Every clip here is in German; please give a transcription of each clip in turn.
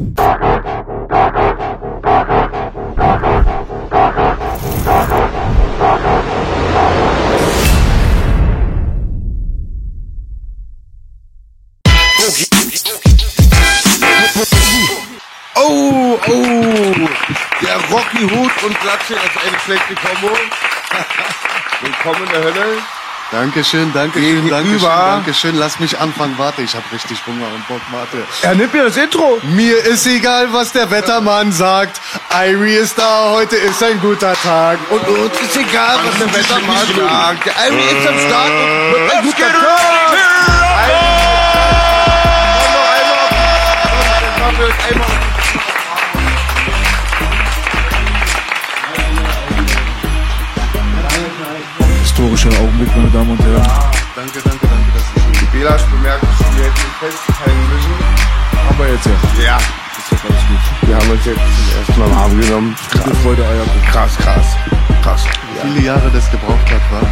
Oh, oh, der Rocky Hut und Klatsche ist eine schlechte Kombo. Willkommen in der Hölle. Dankeschön, Dankeschön, Gegenüber. Dankeschön, Dankeschön. Lass mich anfangen. Warte, ich habe richtig Hunger und Bock. Warte. Er nimmt mir das Intro. Mir ist egal, was der Wettermann sagt. Irie ist da, heute ist ein guter Tag. Und uns ist egal, was der Wettermann sagt. Ivy ist am Start und wird ein guter Tag. Einmal. Historischer Augenblick, meine Damen und Herren. Danke, danke, danke, dass ich Die Belasch bemerkt schon, wir hätten ihn festteilen müssen. Aber jetzt ja. Ja, Ist doch alles gut. wir haben uns jetzt zum ersten Mal im Arm genommen. Gute Freude, Eierkuchen. Krass, krass, krass. viele Jahre das gebraucht hat, war.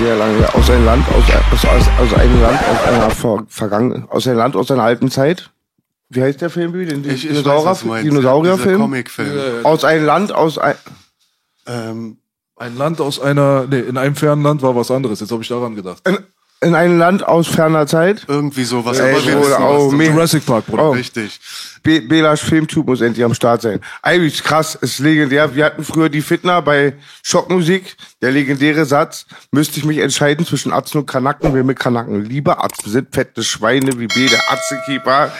Sehr lange. Aus einem Land, aus, aus, aus, aus einem Land, aus einer Ver Vergangen, aus einem Land, aus einer alten Zeit. Wie heißt der Film? Den Dinosaurierfilm? Comicfilm. Aus einem Land, aus ein, Ähm, Ein Land aus einer, nee, in einem fernen Land war was anderes. Jetzt habe ich daran gedacht. in, in einem Land aus ferner Zeit. irgendwie sowas. Ey, aber wir wissen, oh, was. Jurassic Park, Bruder. Oh. Richtig. Be Belasch Filmtyp muss endlich am Start sein. Eigentlich krass, ist legendär. Wir hatten früher die Fitner bei Schockmusik. Der legendäre Satz, müsste ich mich entscheiden zwischen Atzen und Kanaken, wer mit Kanaken lieber. Atzen sind fette Schweine wie B, der Atzenkeeper.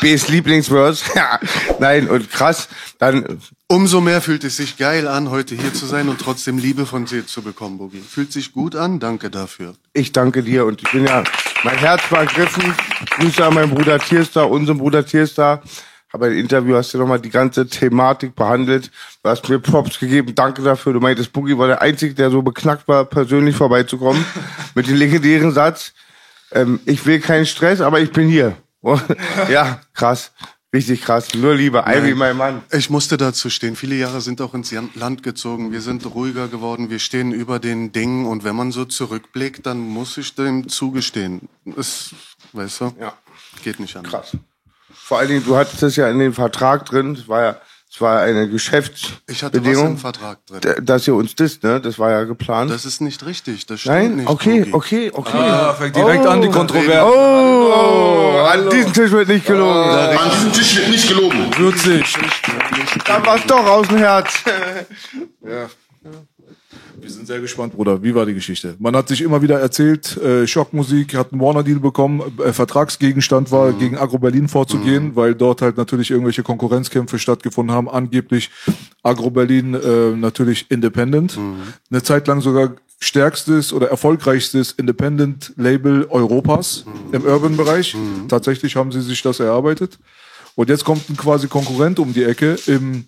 B's Lieblingsverse. Ja, nein, und krass. Dann, Umso mehr fühlt es sich geil an, heute hier zu sein und trotzdem Liebe von dir zu bekommen, Boogie. Fühlt sich gut an, danke dafür. ich danke dir und ich bin ja, mein Herz war ergriffen. Grüße an meinen Bruder Tierstar, unseren Bruder Tierstar. Aber im Interview hast du nochmal die ganze Thematik behandelt. Du hast mir Props gegeben. Danke dafür. Du meintest, Boogie war der Einzige, der so beknackt war, persönlich vorbeizukommen. mit dem legendären Satz. Ähm, ich will keinen Stress, aber ich bin hier. ja, krass. Richtig krass. Nur Liebe. Ivy, mein Mann. Ich musste dazu stehen. Viele Jahre sind auch ins Land gezogen. Wir sind ruhiger geworden. Wir stehen über den Dingen. Und wenn man so zurückblickt, dann muss ich dem zugestehen. Es, weißt du? Ja. Geht nicht anders. Krass. Vor allen Dingen, du hattest es ja in dem Vertrag drin. Es war ja, es war eine Geschäftsbedingung. Ich hatte was im Vertrag drin. Dass ihr uns disst, ne? Das war ja geplant. Das ist nicht richtig. Das stimmt Nein? nicht. Okay, okay, okay. Ah, fängt direkt an, die Kontroverse. Oh, oh, an diesem Tisch wird nicht gelogen. An diesem Tisch wird nicht gelogen. Würzig. Dann war's doch aus dem Herz. Wir sind sehr gespannt, Bruder. Wie war die Geschichte? Man hat sich immer wieder erzählt, äh, Schockmusik hat einen Warner-Deal bekommen, äh, Vertragsgegenstand war, gegen Agro Berlin vorzugehen, weil dort halt natürlich irgendwelche Konkurrenzkämpfe stattgefunden haben. Angeblich Agro Berlin äh, natürlich Independent. Eine Zeit lang sogar stärkstes oder erfolgreichstes Independent-Label Europas im Urban-Bereich. Tatsächlich haben sie sich das erarbeitet. Und jetzt kommt ein quasi Konkurrent um die Ecke im,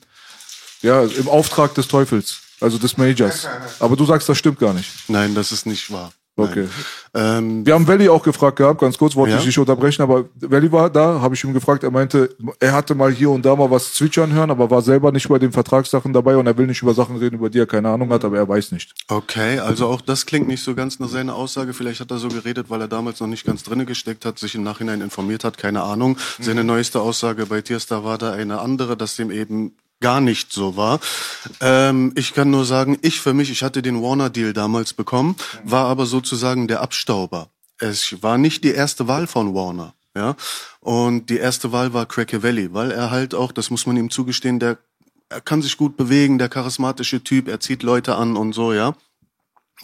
ja, im Auftrag des Teufels, also des Majors. Aber du sagst, das stimmt gar nicht. Nein, das ist nicht wahr. Okay. Ähm, Wir haben Valley auch gefragt gehabt, ganz kurz, wollte Ja? ich dich unterbrechen, aber Valley war da, habe ich ihn gefragt, er meinte, er hatte mal hier und da mal was zwitschern hören, aber war selber nicht bei den Vertragssachen dabei und er will nicht über Sachen reden, über die er keine Ahnung hat, aber er weiß nicht. Okay, also auch das klingt nicht so ganz nach seiner Aussage. Vielleicht hat er so geredet, weil er damals noch nicht ganz drinne gesteckt hat, sich im Nachhinein informiert hat, keine Ahnung. Seine neueste Aussage bei Tierstar war da eine andere, dass dem eben gar nicht so war. Ähm, ich kann nur sagen, ich für mich, ich hatte den Warner-Deal damals bekommen, war aber sozusagen der Abstauber. Es war nicht die erste Wahl von Warner. Ja, und die erste Wahl war Cracky Valley, weil er halt auch, das muss man ihm zugestehen, der er kann sich gut bewegen, der charismatische Typ, er zieht Leute an und so, ja.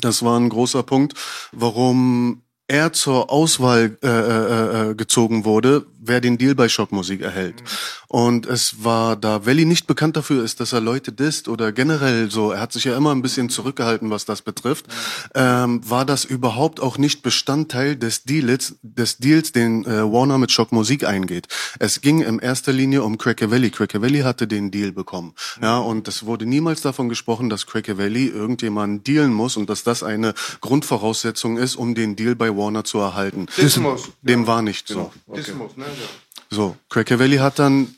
Das war ein großer Punkt, warum er zur Auswahl äh, äh, äh, gezogen wurde, wer den Deal bei Schockmusik erhält. Und es war, da Welly nicht bekannt dafür ist, dass er Leute disst oder generell so, er hat sich ja immer ein bisschen zurückgehalten, was das betrifft, ähm, war das überhaupt auch nicht Bestandteil des Deals, des Deals, den äh, Warner mit Schockmusik eingeht. Es ging in erster Linie um Crackavelli. Crackavelli hatte den Deal bekommen. Ja, und es wurde niemals davon gesprochen, dass Crackavelli irgendjemanden dealen muss und dass das eine Grundvoraussetzung ist, um den Deal bei Warner zu erhalten. Dismus. Dem war nicht so. Dismus, ne? So, Crackavelli hat dann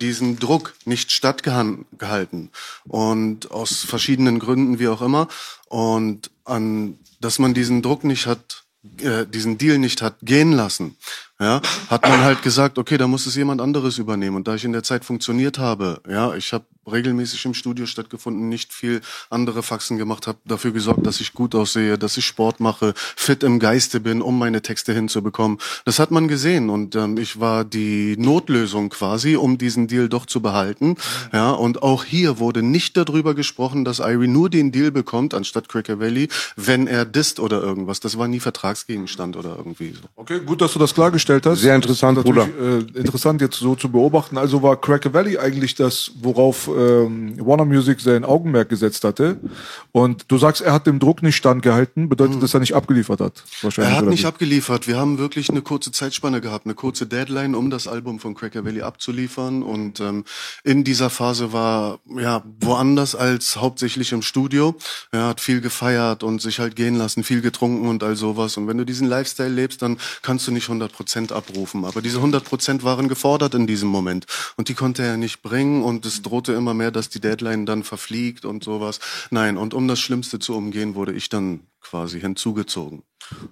diesen Druck nicht stattgehalten. Und aus verschiedenen Gründen wie auch immer. Und an dass man diesen Druck nicht hat äh, diesen Deal nicht hat gehen lassen ja, hat man halt gesagt, okay, da muss es jemand anderes übernehmen. Und da ich in der Zeit funktioniert habe, ja, ich habe regelmäßig im Studio stattgefunden, nicht viel andere Faxen gemacht, habe dafür gesorgt, dass ich gut aussehe, dass ich Sport mache, fit im Geiste bin, um meine Texte hinzubekommen. Das hat man gesehen und ähm, ich war die Notlösung quasi, um diesen Deal doch zu behalten. Ja, und auch hier wurde nicht darüber gesprochen, dass Irie nur den Deal bekommt, anstatt Cracker Valley, wenn er disst oder irgendwas. Das war nie Vertragsgegenstand oder irgendwie so. Okay, gut, dass du das klargestellt hast. Sehr interessant, Bruder. Äh, interessant jetzt so zu beobachten. Also war Cracker Valley eigentlich das, worauf ähm, Warner Music sein Augenmerk gesetzt hatte. Und du sagst, er hat dem Druck nicht standgehalten, bedeutet, dass er nicht abgeliefert hat. Wahrscheinlich, Er hat nicht wie? abgeliefert. Wir haben wirklich eine kurze Zeitspanne gehabt, eine kurze Deadline, um das Album von Cracker Valley abzuliefern. Und ähm, in dieser Phase war ja woanders als hauptsächlich im Studio. Er hat viel gefeiert und sich halt gehen lassen, viel getrunken und all sowas. Und wenn du diesen Lifestyle lebst, dann kannst du nicht 100% abrufen. Aber diese 100% waren gefordert in diesem Moment. Und die konnte er nicht bringen. Und es drohte immer mehr, dass die Deadline dann verfliegt und sowas. Nein, und um das Schlimmste zu umgehen, wurde ich dann quasi hinzugezogen.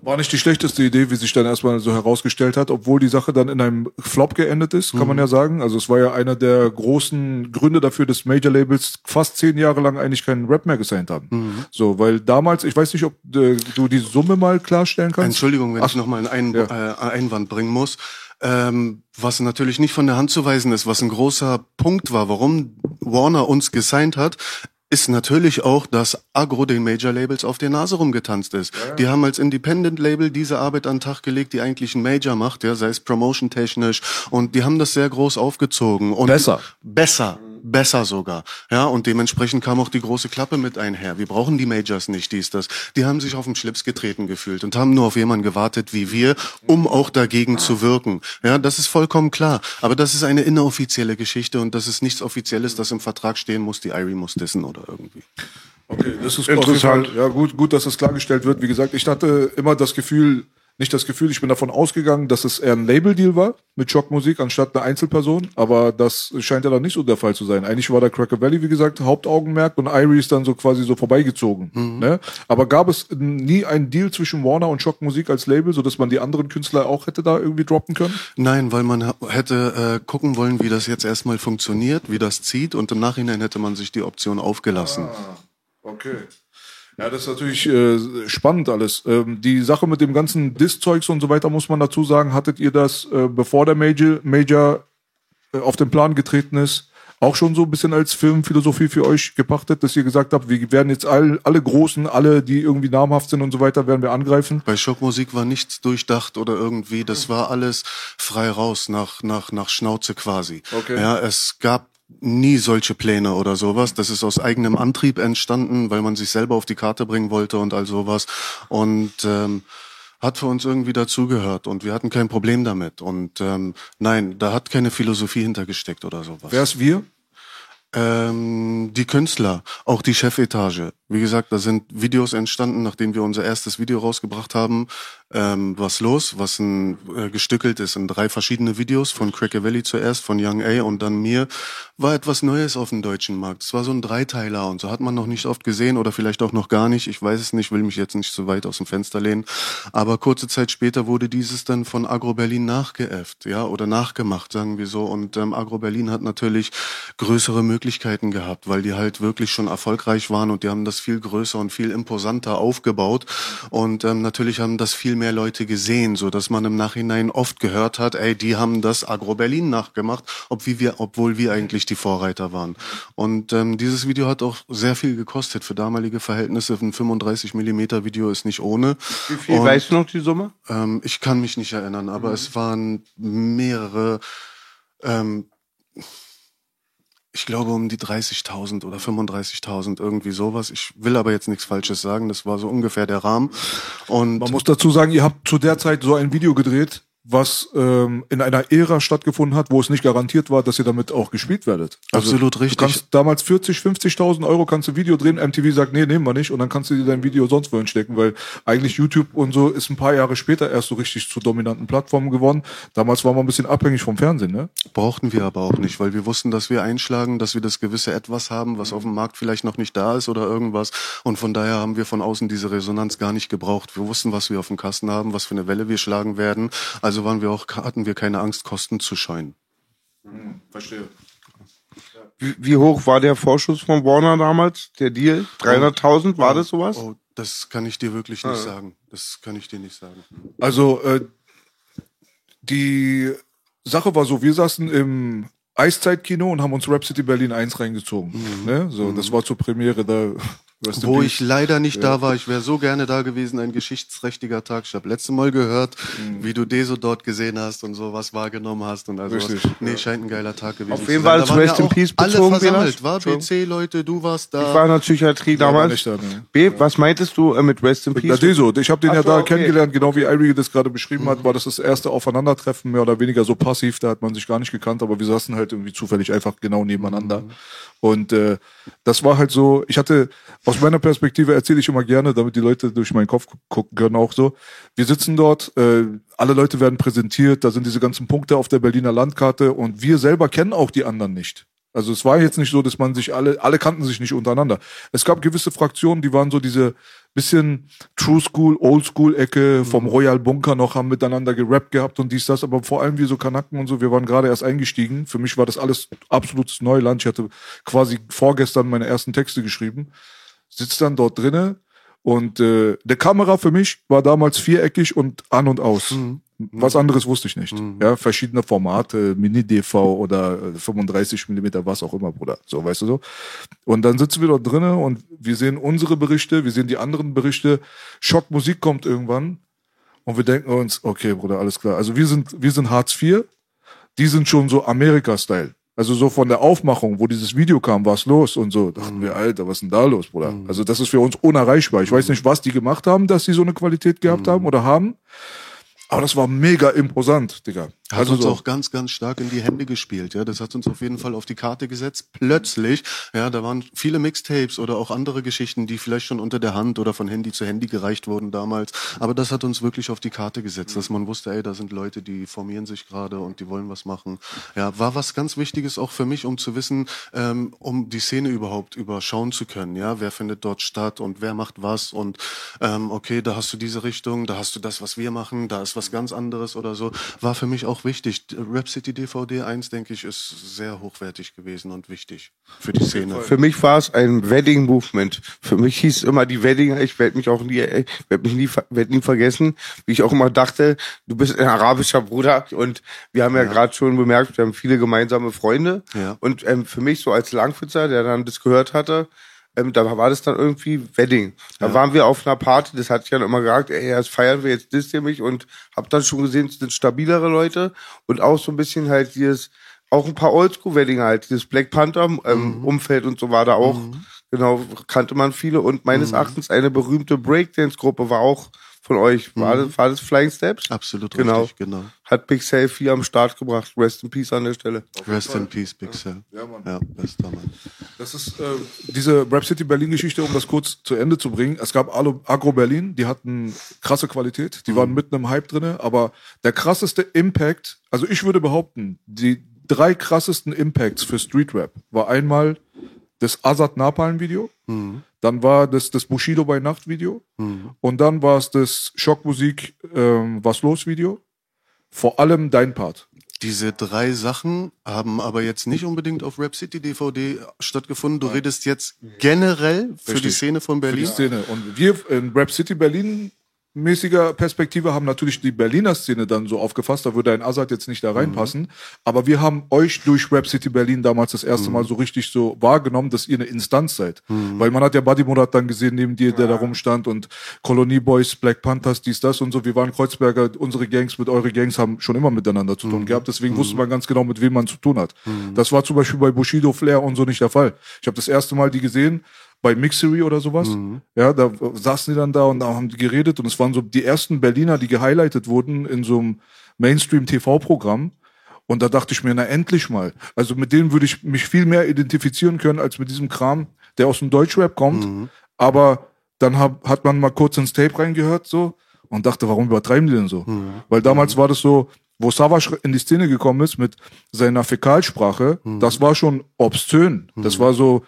War nicht die schlechteste Idee, wie sich dann erstmal so herausgestellt hat, obwohl die Sache dann in einem Flop geendet ist, kann man ja sagen. Also es war ja einer der großen Gründe dafür, dass Major Labels fast zehn Jahre lang eigentlich keinen Rap mehr gesigned haben. So, weil damals, ich weiß nicht, ob äh, du die Summe mal klarstellen kannst. Entschuldigung, wenn ich nochmal einen Ein äh, Einwand bringen muss. Ähm, was natürlich nicht von der Hand zu weisen ist, was ein großer Punkt war, warum Warner uns gesigned hat, ist natürlich auch, dass Agro den Major Labels auf der Nase rumgetanzt ist. Die haben als Independent Label diese Arbeit an den Tag gelegt, die eigentlich ein Major macht, ja, sei es promotion technisch und die haben das sehr groß aufgezogen und Besser. besser, besser sogar. Ja, und dementsprechend kam auch die große Klappe mit einher. Wir brauchen die Majors nicht, dies, das. Die haben sich auf den Schlips getreten gefühlt und haben nur auf jemanden gewartet wie wir, um auch dagegen zu wirken. Ja, das ist vollkommen klar. Aber das ist eine inoffizielle Geschichte und das ist nichts Offizielles, das im Vertrag stehen muss, die Irie muss dissen oder irgendwie. Okay, das ist Interessant. Auf jeden Fall, ja, gut, gut, dass das klargestellt wird. Wie gesagt, ich hatte immer das Gefühl, nicht das Gefühl, ich bin davon ausgegangen, dass es eher ein Label-Deal war mit Schockmusik anstatt eine Einzelperson, aber das scheint ja dann nicht so der Fall zu sein. Eigentlich war der Cracker Valley, wie gesagt, Hauptaugenmerk und Irie ist dann so quasi so vorbeigezogen. Ne? Aber gab es nie einen Deal zwischen Warner und Schockmusik als Label, so dass man die anderen Künstler auch hätte da irgendwie droppen können? Nein, weil man hätte äh, gucken wollen, wie das jetzt erstmal funktioniert, wie das zieht und im Nachhinein hätte man sich die Option aufgelassen. Okay. Ja, das ist natürlich äh, spannend alles. Ähm, die Sache mit dem ganzen Diss-Zeugs und so weiter, muss man dazu sagen, hattet ihr das, äh, bevor der Major, Major äh, auf den Plan getreten ist, auch schon so ein bisschen als Filmphilosophie für euch gepachtet, dass ihr gesagt habt, wir werden jetzt all, alle Großen, alle, die irgendwie namhaft sind und so weiter, werden wir angreifen? Bei Schockmusik war nichts durchdacht oder irgendwie, das war alles frei raus, nach, nach, nach Schnauze quasi. Okay. Ja, es gab nie solche Pläne oder sowas. Das ist aus eigenem Antrieb entstanden, weil man sich selber auf die Karte bringen wollte und all sowas. Und ähm, hat für uns irgendwie dazugehört und wir hatten kein Problem damit. Und ähm, nein, da hat keine Philosophie hintergesteckt oder sowas. Wer ist wir? Ähm, die Künstler, auch die Chefetage. Wie gesagt, da sind Videos entstanden, nachdem wir unser erstes Video rausgebracht haben. Ähm, was los, was ein, äh, gestückelt ist in drei verschiedene Videos von Cracker Valley zuerst, von Young A und dann mir, war etwas Neues auf dem deutschen Markt. Es war so ein Dreiteiler und so hat man noch nicht oft gesehen oder vielleicht auch noch gar nicht. Ich weiß es nicht, will mich jetzt nicht so weit aus dem Fenster lehnen. Aber kurze Zeit später wurde dieses dann von Agro Berlin nachgeäfft, ja, oder nachgemacht, sagen wir so. Und ähm, Agro Berlin hat natürlich größere Möglichkeiten gehabt, weil die halt wirklich schon erfolgreich waren und die haben das viel größer und viel imposanter aufgebaut. Und ähm, natürlich haben das viel mehr Leute gesehen, so dass man im Nachhinein oft gehört hat, ey, die haben das Agro Berlin nachgemacht, ob wie wir, obwohl wir eigentlich die Vorreiter waren. Und ähm, dieses Video hat auch sehr viel gekostet für damalige Verhältnisse. Ein 35 Millimeter Video ist nicht ohne. Wie viel Und- weißt du noch die Summe? ähm, ich kann mich nicht erinnern, aber es waren mehrere, ähm, ich glaube um die 30.000 oder 35.000, irgendwie sowas. Ich will aber jetzt nichts Falsches sagen, das war so ungefähr der Rahmen. Und Man muss dazu sagen, ihr habt zu der Zeit so ein Video gedreht, was ähm, in einer Ära stattgefunden hat, wo es nicht garantiert war, dass ihr damit auch gespielt werdet. Also, Absolut richtig. Du kannst damals 40, 50.000 Euro kannst du Video drehen, MTV sagt, nee, nehmen wir nicht und dann kannst du dir dein Video sonst wohin stecken, weil eigentlich YouTube und so ist ein paar Jahre später erst so richtig zu dominanten Plattformen geworden. Damals war man ein bisschen abhängig vom Fernsehen, ne? Brauchten wir aber auch nicht, weil wir wussten, dass wir einschlagen, dass wir das gewisse Etwas haben, was auf dem Markt vielleicht noch nicht da ist oder irgendwas. Und von daher haben wir von außen diese Resonanz gar nicht gebraucht. Wir wussten, was wir auf dem Kasten haben, was für eine Welle wir schlagen werden. Also Also waren wir auch, hatten wir keine Angst, Kosten zu scheuen. Verstehe. Wie, wie hoch war der Vorschuss von Warner damals? Der Deal? 300.000? War das sowas? Oh, das kann ich dir wirklich nicht sagen. Das kann ich dir nicht sagen. Also äh, die Sache war so, wir saßen im Eiszeitkino und haben uns Rap City Berlin 1 reingezogen. Ne? So, das war zur Premiere da. Wo ich leider nicht da war, ich wäre so gerne da gewesen, ein geschichtsträchtiger Tag. Ich habe letztes Mal gehört, wie du Deso dort gesehen hast und sowas wahrgenommen hast und also was. Richtig, Nee, scheint ein geiler Tag gewesen Auf zu jeden. Fall waren Rest ja in Peace alle bezogen, versammelt, Bela. war. BC-Leute, du warst da. Ich war in der Psychiatrie damals. da, ne. B, was meintest du äh, mit Rest in Na, Peace? Deso, ich habe den Ach ja da okay. kennengelernt, genau wie Irie das gerade beschrieben hat, war das das erste Aufeinandertreffen, mehr oder weniger so passiv, da hat man sich gar nicht gekannt, aber wir saßen halt irgendwie zufällig einfach genau nebeneinander. Und äh, das war halt so, ich hatte, aus meiner Perspektive erzähle ich immer gerne, damit die Leute durch meinen Kopf gu- gucken können auch so, wir sitzen dort, äh, alle Leute werden präsentiert, da sind diese ganzen Punkte auf der Berliner Landkarte und wir selber kennen auch die anderen nicht. Also es war jetzt nicht so, dass man sich alle, alle kannten sich nicht untereinander. Es gab gewisse Fraktionen, die waren so diese bisschen True School, Old School Ecke vom Royal Bunker noch, haben miteinander gerappt gehabt und dies, das, aber vor allem wir so Kanaken und so, wir waren gerade erst eingestiegen. Für mich war das alles absolutes Neuland. Ich hatte quasi vorgestern meine ersten Texte geschrieben. Sitzt dann dort drinnen und äh, der Kamera für mich war damals viereckig und an und aus. Was anderes wusste ich nicht. Ja, verschiedene Formate, Mini-DV oder äh, 35 Millimeter, was auch immer, Bruder. So, weißt du so. Und dann sitzen wir dort drinnen und wir sehen unsere Berichte, wir sehen die anderen Berichte. Schockmusik kommt irgendwann und wir denken uns, okay, Bruder, alles klar. Also wir sind, wir sind Hartz IV, die sind schon so Amerika-Style. Also so von der Aufmachung, wo dieses Video kam, was los und so, dachten wir, Alter, was ist denn da los, Bruder? Also das ist für uns unerreichbar. Ich weiß nicht, was die gemacht haben, dass sie so eine Qualität gehabt haben oder haben. Aber das war mega imposant, Digga. Hat Also uns so. auch ganz, ganz stark in die Hände gespielt. Ja, das hat uns auf jeden Fall auf die Karte gesetzt. Plötzlich, ja, da waren viele Mixtapes oder auch andere Geschichten, die vielleicht schon unter der Hand oder von Handy zu Handy gereicht wurden damals. Aber das hat uns wirklich auf die Karte gesetzt, dass man wusste, ey, da sind Leute, die formieren sich gerade und die wollen was machen. Ja, war was ganz Wichtiges auch für mich, um zu wissen, ähm, um die Szene überhaupt überschauen zu können. Ja, wer findet dort statt und wer macht was und ähm, okay, da hast du diese Richtung, da hast du das, was wir machen, da ist was ganz anderes oder so. War für mich auch wichtig. Rap City DVD 1, denke ich, ist sehr hochwertig gewesen und wichtig für die Szene. Für mich war es ein Wedding Movement. Für mich hieß immer die Weddinger, ich werde mich auch nie, ich werde mich nie, werd nie vergessen, wie ich auch immer dachte, du bist ein arabischer Bruder und wir haben ja, gerade schon bemerkt, wir haben viele gemeinsame Freunde Ja. und ähm, für mich so als Langwitzer, der dann das gehört hatte, ähm, da war das dann irgendwie Wedding. Da waren wir auf einer Party, das hatte ich dann immer gesagt, ey, jetzt feiern wir, jetzt disst ihr mich und hab dann schon gesehen, es sind stabilere Leute und auch so ein bisschen halt dieses, auch ein paar Oldschool-Weddinger halt, dieses Black Panther ähm, Umfeld und so war da auch, genau, kannte man viele und meines Erachtens eine berühmte Breakdance-Gruppe war auch von euch, war, das, war das Flying Steps? Absolut Genau. richtig, genau. Hat Big Selfie am Start gebracht, Rest in Peace an der Stelle. Rest in Peace, Big Cell. Ja, Mann. Ja, bester Mann. Das ist äh, diese Rap City Berlin Geschichte, um das kurz zu Ende zu bringen. Es gab Agro Berlin, die hatten krasse Qualität, die waren mitten im Hype drinne, aber der krasseste Impact, also ich würde behaupten, die drei krassesten Impacts für Street Rap war einmal das Azad Napalm Video, dann war das das Bushido bei Nacht Video und dann war es das Schockmusik ähm, Was los Video. Vor allem dein Part. Diese drei Sachen haben aber jetzt nicht unbedingt auf Rap City DVD stattgefunden. Du redest jetzt generell für die Richtig. Szene von für die Berlin. Szene. Und wir in Rap City Berlin mäßiger Perspektive haben natürlich die Berliner Szene dann so aufgefasst, da würde ein Azad jetzt nicht da reinpassen, aber wir haben euch durch Rap City Berlin damals das erste Mal so richtig so wahrgenommen, dass ihr eine Instanz seid, weil man hat ja Buddy Murat dann gesehen neben dir, der da rumstand und Kolonie Boys, Black Panthers, dies, das und so, wir waren Kreuzberger, unsere Gangs mit eure Gangs haben schon immer miteinander zu tun gehabt, deswegen wusste man ganz genau, mit wem man zu tun hat. Das war zum Beispiel bei Bushido, Flair und so nicht der Fall. Ich habe das erste Mal die gesehen, bei Mixery oder sowas. Ja, da saßen die dann da und da haben die geredet und es waren so die ersten Berliner, die gehighlightet wurden in so einem Mainstream-TV-Programm. Und da dachte ich mir, na endlich mal. Also mit denen würde ich mich viel mehr identifizieren können als mit diesem Kram, der aus dem Deutschrap kommt. Aber dann hab, hat man mal kurz ins Tape reingehört so und dachte, warum übertreiben die denn so? Weil damals war das so, wo Savage in die Szene gekommen ist mit seiner Fäkalsprache, das war schon obszön. Das war so,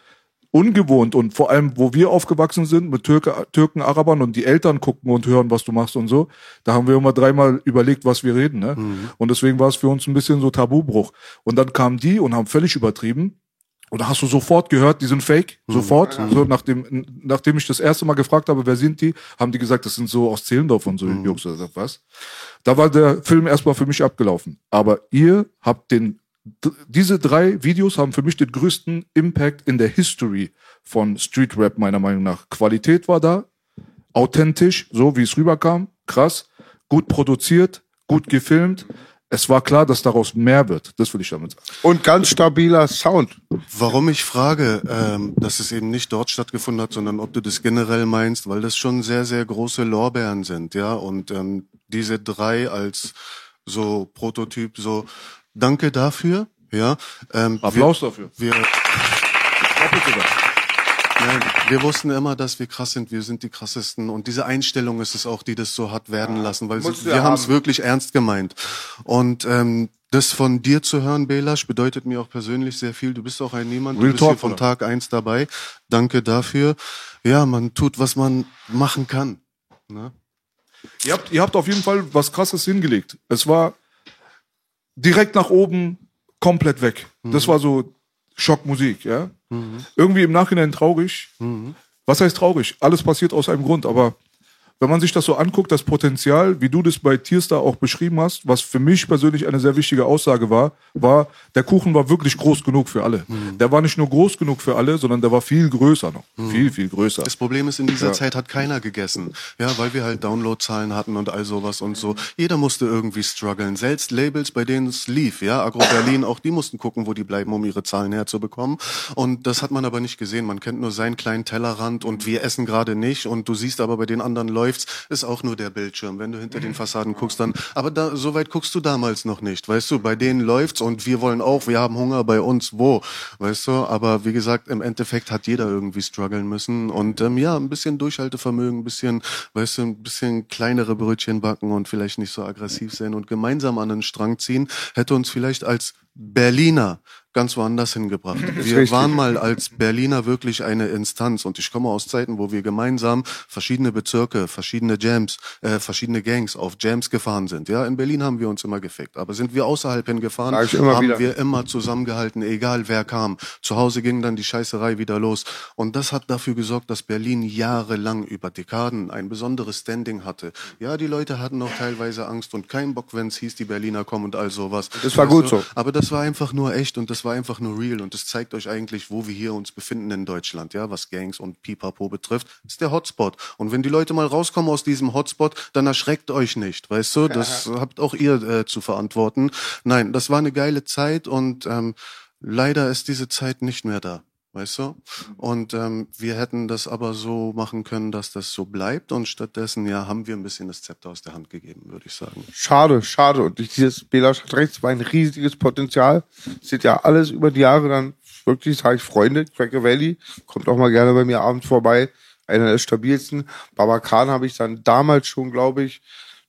ungewohnt und vor allem, wo wir aufgewachsen sind mit Türke, Türken, Arabern und die Eltern gucken und hören, was du machst und so, da haben wir immer dreimal überlegt, was wir reden. Ne? Mhm. Und deswegen war es für uns ein bisschen so Tabubruch. Und dann kamen die und haben völlig übertrieben. Und da hast du sofort gehört, die sind fake, mhm. sofort. So nachdem, nachdem ich das erste Mal gefragt habe, wer sind die, haben die gesagt, das sind so aus Zehlendorf und so mhm. Jungs oder was. Da war der Film erstmal für mich abgelaufen. Aber ihr habt den diese drei Videos haben für mich den größten Impact in der History von Street Rap, meiner Meinung nach. Qualität war da, authentisch, so wie es rüberkam, krass, gut produziert, gut gefilmt. Es war klar, dass daraus mehr wird. Das will ich damit sagen. Und ganz stabiler Sound. Warum ich frage, ähm, dass es eben nicht dort stattgefunden hat, sondern ob du das generell meinst, weil das schon sehr, sehr große Lorbeeren sind, ja. Und ähm, diese drei als so Prototyp, so Danke dafür. Ja, ähm, Applaus wir, dafür. Wir, Nein, wir wussten immer, dass wir krass sind, wir sind die krassesten und diese Einstellung ist es auch, die das so hat werden lassen, weil sie, wir haben es wirklich ernst gemeint. Und ähm, das von dir zu hören, Belasch, bedeutet mir auch persönlich sehr viel. Du bist auch ein Niemand, du Real bist hier von Tag eins dabei. Danke dafür. Ja, man tut, was man machen kann. Ne? Ihr habt, ihr habt auf jeden Fall was Krasses hingelegt. Es war direkt nach oben, komplett weg. Mhm. Das war so Schockmusik, ja. Mhm. Irgendwie im Nachhinein traurig. Mhm. Was heißt traurig? Alles passiert aus einem Grund, aber wenn man sich das so anguckt, das Potenzial, wie du das bei Tierstar auch beschrieben hast, was für mich persönlich eine sehr wichtige Aussage war, war, der Kuchen war wirklich groß genug für alle. Mhm. Der war nicht nur groß genug für alle, sondern der war viel größer noch. Mhm. Viel, viel größer. Das Problem ist, in dieser ja. Zeit hat keiner gegessen. Ja, weil wir halt Downloadzahlen hatten und all sowas und so. Jeder musste irgendwie strugglen. Selbst Labels, bei denen es lief, ja, Agro Berlin, auch die mussten gucken, wo die bleiben, um ihre Zahlen herzubekommen. Und das hat man aber nicht gesehen. Man kennt nur seinen kleinen Tellerrand und wir essen gerade nicht und du siehst aber bei den anderen Leuten, läufst, ist auch nur der Bildschirm. Wenn du hinter den Fassaden guckst, dann, aber da, so weit guckst du damals noch nicht, weißt du, bei denen läuft's und wir wollen auch, wir haben Hunger bei uns, wo, weißt du, aber wie gesagt, im Endeffekt hat jeder irgendwie strugglen müssen und, ähm, ja, ein bisschen Durchhaltevermögen, ein bisschen, weißt du, ein bisschen kleinere Brötchen backen und vielleicht nicht so aggressiv sein und gemeinsam an den Strang ziehen, hätte uns vielleicht als Berliner ganz woanders hingebracht. Wir waren mal als Berliner wirklich eine Instanz und ich komme aus Zeiten, wo wir gemeinsam verschiedene Bezirke, verschiedene Jams, äh, verschiedene Gangs auf Jams gefahren sind. Ja, in Berlin haben wir uns immer gefickt, aber sind wir außerhalb hingefahren, haben wieder. wir immer zusammengehalten, egal wer kam. Zu Hause ging dann die Scheißerei wieder los und das hat dafür gesorgt, dass Berlin jahrelang über Dekaden ein besonderes Standing hatte. Ja, die Leute hatten auch teilweise Angst und keinen Bock, wenn es hieß, die Berliner kommen und all sowas. Das war gut so. Aber das war einfach nur echt und das das war einfach nur real und das zeigt euch eigentlich, wo wir hier uns befinden in Deutschland, ja, was Gangs und Pipapo betrifft, ist der Hotspot. Und wenn die Leute mal rauskommen aus diesem Hotspot, dann erschreckt euch nicht, weißt du, das ja. habt auch ihr äh, zu verantworten. Nein, das war eine geile Zeit und ähm, leider ist diese Zeit nicht mehr da weißt du? Und ähm, wir hätten das aber so machen können, dass das so bleibt und stattdessen ja haben wir ein bisschen das Zepter aus der Hand gegeben, würde ich sagen. Schade, schade. Und dieses Belasch hat recht, es war ein riesiges Potenzial. Sieht ja alles über die Jahre dann wirklich, sage ich Freunde, Cracker Valley, kommt auch mal gerne bei mir abends vorbei. Einer der stabilsten. Baba Khan habe ich dann damals schon, glaube ich,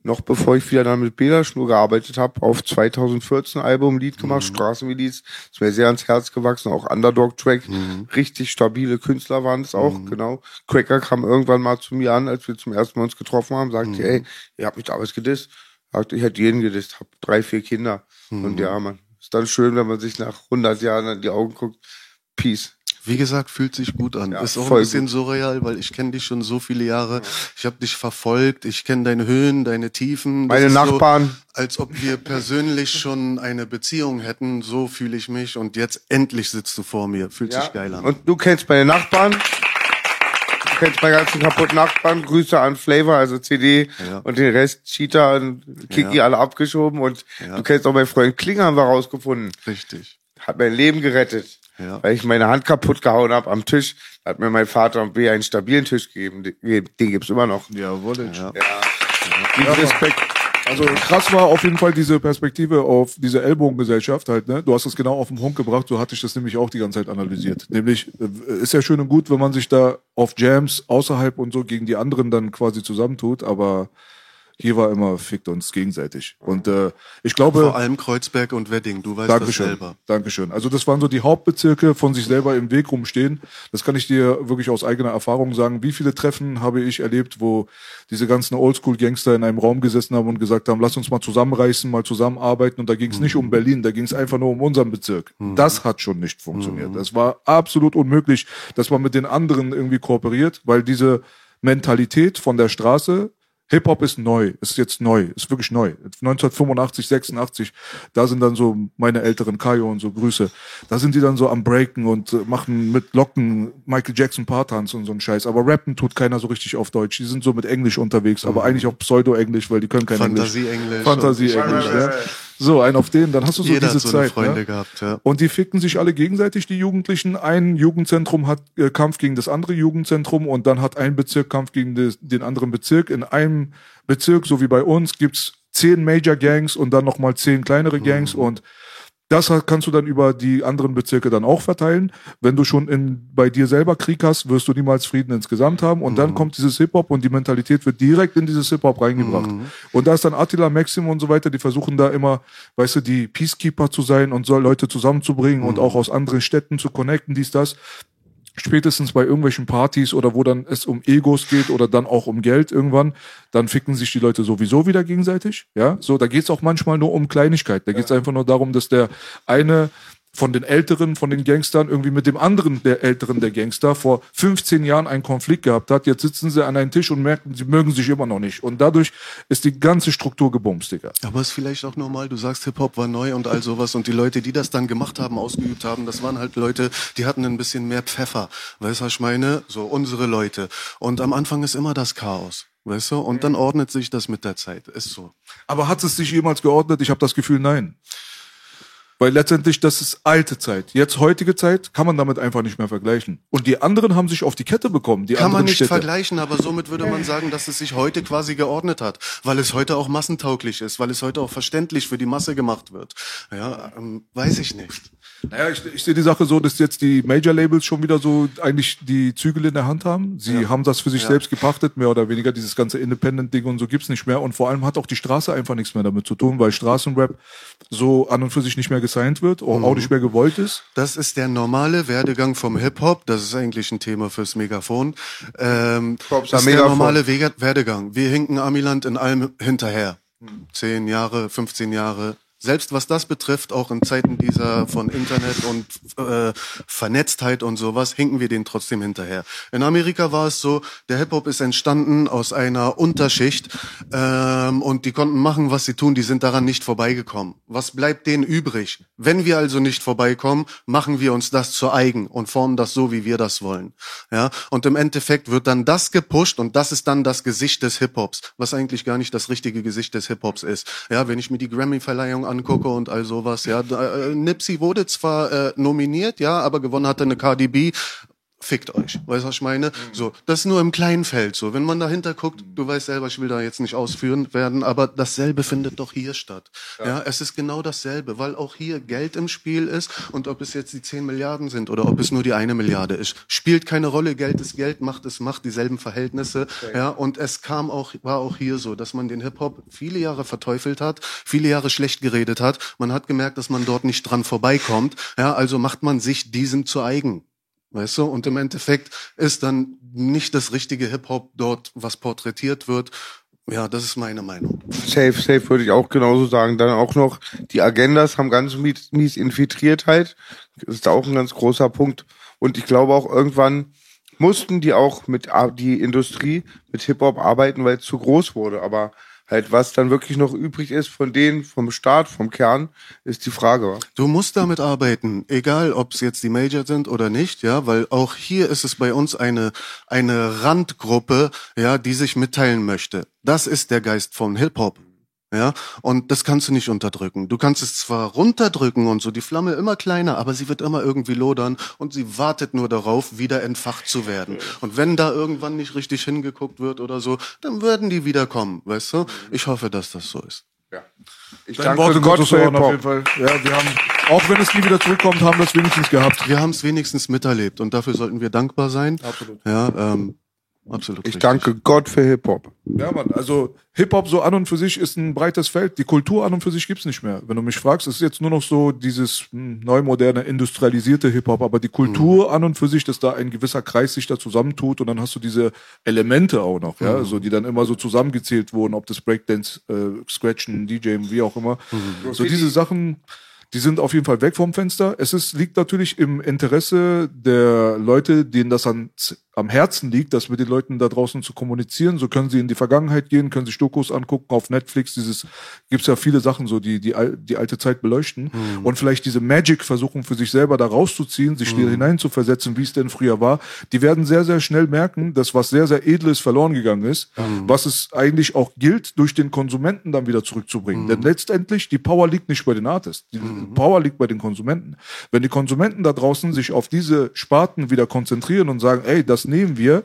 noch bevor ich wieder dann mit Bela-Schnur gearbeitet habe, auf 2014 Album Lied gemacht, mhm. Straßenmiliz. Ist mir sehr ans Herz gewachsen, auch Underdog-Track. Mhm. Richtig stabile Künstler waren es auch, mhm. genau. Cracker kam irgendwann mal zu mir an, als wir zum ersten Mal uns getroffen haben, sagte, mhm. ey, ihr habt mich damals gedisst. Sagte, ich hätte jeden gedisst, hab drei, vier Kinder. Und mhm. ja, man, ist dann schön, wenn man sich nach 100 Jahren in die Augen guckt. Peace. Wie gesagt, fühlt sich gut an. Ja, ist auch ein bisschen gut. surreal, weil ich kenne dich schon so viele Jahre. Ich habe dich verfolgt, ich kenne deine Höhen, deine Tiefen. Das Meine Nachbarn. So, als ob wir persönlich schon eine Beziehung hätten, so fühle ich mich und jetzt endlich sitzt du vor mir. Fühlt ja. sich geil an. Und du kennst meine Nachbarn. Du kennst meine ganzen kaputten Nachbarn. Grüße an Flavor, also CD ja. und den Rest Cheetah und Kiki alle abgeschoben und du kennst auch meinen Freund Klinger haben wir rausgefunden. Richtig. Hat mein Leben gerettet. Ja. Weil ich meine Hand kaputt gehauen habe am Tisch, hat mir mein Vater und B einen stabilen Tisch gegeben. Den, den gibt's immer noch. Jawohl. Ja. ja. ja. Respekt. Also krass war auf jeden Fall diese Perspektive auf diese Ellbogengesellschaft halt, ne? Du hast es genau auf den Punkt gebracht, so hatte ich das nämlich auch die ganze Zeit analysiert. Nämlich, äh, ist ja schön und gut, wenn man sich da auf Jams außerhalb und so gegen die anderen dann quasi zusammentut, aber Hier war immer fickt uns gegenseitig. Und äh, ich glaube. Vor allem Kreuzberg und Wedding, du weißt Dankeschön, das selber. Dankeschön. Also das waren so die Hauptbezirke, von sich selber im Weg rumstehen. Das kann ich dir wirklich aus eigener Erfahrung sagen. Wie viele Treffen habe ich erlebt, wo diese ganzen Oldschool-Gangster in einem Raum gesessen haben und gesagt haben, lass uns mal zusammenreißen, mal zusammenarbeiten. Und da ging es nicht um Berlin, da ging es einfach nur um unseren Bezirk. Das hat schon nicht funktioniert. Es war absolut unmöglich, dass man mit den anderen irgendwie kooperiert, weil diese Mentalität von der Straße Hip-Hop ist neu, ist jetzt neu, ist wirklich neu. 1985, 86, da sind dann so meine älteren Kayo und so Grüße. Da sind die dann so am Breaken und äh, machen mit Locken Michael Jackson Partanz und so ein Scheiß. Aber rappen tut keiner so richtig auf Deutsch. Die sind so mit Englisch unterwegs, aber eigentlich auch Pseudo-Englisch, weil die können kein Fantasie-Englisch. Englisch. Fantasie-Englisch, und- ja. So, ein auf den, dann hast du so Jeder diese hat so Zeit. Freunde ne? gehabt, ja. Und die ficken sich alle gegenseitig, die Jugendlichen. Ein Jugendzentrum hat äh, Kampf gegen das andere Jugendzentrum und dann hat ein Bezirk Kampf gegen des, den anderen Bezirk. In einem Bezirk, so wie bei uns, gibt's zehn Major Gangs und dann nochmal zehn kleinere Gangs und das kannst du dann über die anderen Bezirke dann auch verteilen. Wenn du schon in, bei dir selber Krieg hast, wirst du niemals Frieden insgesamt haben. Und dann kommt dieses Hip-Hop und die Mentalität wird direkt in dieses Hip-Hop reingebracht. Und da ist dann Attila Maxim und so weiter, die versuchen da immer, weißt du, die Peacekeeper zu sein und so Leute zusammenzubringen und auch aus anderen Städten zu connecten, dies, das spätestens bei irgendwelchen Partys oder wo dann es um Egos geht oder dann auch um Geld irgendwann, dann ficken sich die Leute sowieso wieder gegenseitig. Ja, so, da geht's auch manchmal nur um Kleinigkeit. Da geht's einfach nur darum, dass der eine von den Älteren, von den Gangstern irgendwie mit dem anderen der Älteren der Gangster vor 15 Jahren einen Konflikt gehabt hat. Jetzt sitzen sie an einem Tisch und merken, sie mögen sich immer noch nicht. Und dadurch ist die ganze Struktur gebumst, Digga. Aber es ist vielleicht auch normal, du sagst, Hip-Hop war neu und all sowas und die Leute, die das dann gemacht haben, ausgeübt haben, das waren halt Leute, die hatten ein bisschen mehr Pfeffer. Weißt du, was ich meine? So, unsere Leute. Und am Anfang ist immer das Chaos. Weißt du? Und dann ordnet sich das mit der Zeit. Ist so. Aber hat es sich jemals geordnet? Ich habe das Gefühl, nein. Weil letztendlich, das ist alte Zeit. Jetzt heutige Zeit kann man damit einfach nicht mehr vergleichen. Und die anderen haben sich auf die Kette bekommen. Die Kann man nicht Städte. vergleichen, aber somit würde man sagen, dass es sich heute quasi geordnet hat, weil es heute auch massentauglich ist, weil es heute auch verständlich für die Masse gemacht wird. Ja, ähm, weiß ich nicht. Naja, ich, ich sehe die Sache so, dass jetzt die Major-Labels schon wieder so eigentlich die Zügel in der Hand haben. Sie haben das für sich selbst gepachtet, mehr oder weniger. Dieses ganze Independent-Ding und so gibt's nicht mehr. Und vor allem hat auch die Straße einfach nichts mehr damit zu tun, weil Straßenrap so an und für sich nicht mehr gesigned wird, auch, auch nicht mehr gewollt ist. Das ist der normale Werdegang vom Hip-Hop. Das ist eigentlich ein Thema fürs Megafon. Ähm, Props das ist der Megafon. normale Wege Werdegang. Wir hinken Amiland in allem hinterher. Zehn Jahre, 15 Jahre. Selbst was das betrifft, auch in Zeiten dieser von Internet und äh, Vernetztheit und sowas, hinken wir den trotzdem hinterher. In Amerika war es so, der Hip-Hop ist entstanden aus einer Unterschicht ähm, und die konnten machen, was sie tun, die sind daran nicht vorbeigekommen. Was bleibt denen übrig? Wenn wir also nicht vorbeikommen, machen wir uns das zu eigen und formen das so, wie wir das wollen. Ja, und im Endeffekt wird dann das gepusht und das ist dann das Gesicht des Hip-Hops, was eigentlich gar nicht das richtige Gesicht des Hip-Hops ist. Ja, wenn ich mir die Grammy-Verleihung angucke und all sowas, ja, da, äh, Nipsey wurde zwar äh, nominiert, ja, aber gewonnen hatte eine Cardi B. Fickt euch, weißt du, was ich meine? So, das ist nur im kleinen Feld so. Wenn man dahinter guckt, du weißt selber, ich will da jetzt nicht ausführen werden, aber dasselbe findet doch hier statt. Ja. es ist genau dasselbe, weil auch hier Geld im Spiel ist und ob es jetzt die 10 Milliarden sind oder ob es nur die eine Milliarde ist, spielt keine Rolle. Geld ist Geld, Macht ist Macht, dieselben Verhältnisse. Ja, und es kam auch, war auch hier so, dass man den Hip-Hop viele Jahre verteufelt hat, viele Jahre schlecht geredet hat. Man hat gemerkt, dass man dort nicht dran vorbeikommt. Ja, also macht man sich diesem zu eigen. Weißt du? Und im Endeffekt ist dann nicht das richtige Hip-Hop dort, was porträtiert wird. Ja, das ist meine Meinung. Safe, safe würde ich auch genauso sagen. Dann auch noch, die Agendas haben ganz mies, mies infiltriert halt. Das ist auch ein ganz großer Punkt. Und ich glaube auch irgendwann mussten die auch mit die Industrie mit Hip-Hop arbeiten, weil es zu groß wurde. Aber halt, was dann wirklich noch übrig ist von denen, vom Staat, vom Kern, ist die Frage. Du musst damit arbeiten, egal ob es jetzt die Major sind oder nicht, ja, weil auch hier ist es bei uns eine, eine Randgruppe, ja, die sich mitteilen möchte. Das ist der Geist von Hip-Hop. Ja, und das kannst du nicht unterdrücken. Du kannst es zwar runterdrücken und so, die Flamme immer kleiner, aber sie wird immer irgendwie lodern und sie wartet nur darauf, wieder entfacht zu werden. Und wenn da irgendwann nicht richtig hingeguckt wird oder so, dann würden die wieder kommen, weißt du? Ich hoffe, dass das so ist. Ich Dein danke Worte Gott Gottes für auf jeden. Fall. Ja, wir haben, auch wenn es nie wieder zurückkommt, haben wir es wenigstens gehabt. Wir haben es wenigstens miterlebt und dafür sollten wir dankbar sein. Absolut. Ja, ähm, absolut. Ich richtig. danke Gott für Hip-Hop. Ja, Mann, also Hip-Hop so an und für sich ist ein breites Feld. Die Kultur an und für sich gibt's nicht mehr. Wenn du mich fragst, es ist jetzt nur noch so dieses hm, neumoderne, industrialisierte Hip-Hop, aber die Kultur an und für sich, dass da ein gewisser Kreis sich da zusammentut und dann hast du diese Elemente auch noch, ja, so die dann immer so zusammengezählt wurden, ob das Breakdance, äh, Scratchen, DJing, wie auch immer. So diese Sachen, die sind auf jeden Fall weg vom Fenster. Es ist, liegt natürlich im Interesse der Leute, denen das an, am Herzen liegt, das mit den Leuten da draußen zu kommunizieren. So können sie in die Vergangenheit gehen, können sich Dokus angucken auf Netflix. Dieses gibt's ja viele Sachen so, die die, die alte Zeit beleuchten und vielleicht diese Magic versuchen für sich selber da rauszuziehen, sich mhm. hineinzuversetzen, wie es denn früher war. Die werden sehr sehr schnell merken, dass was sehr sehr edles verloren gegangen ist, was es eigentlich auch gilt, durch den Konsumenten dann wieder zurückzubringen. Denn letztendlich die Power liegt nicht bei den Artists, die Power liegt bei den Konsumenten. Wenn die Konsumenten da draußen sich auf diese Sparten wieder konzentrieren und sagen, ey, das nehmen wir,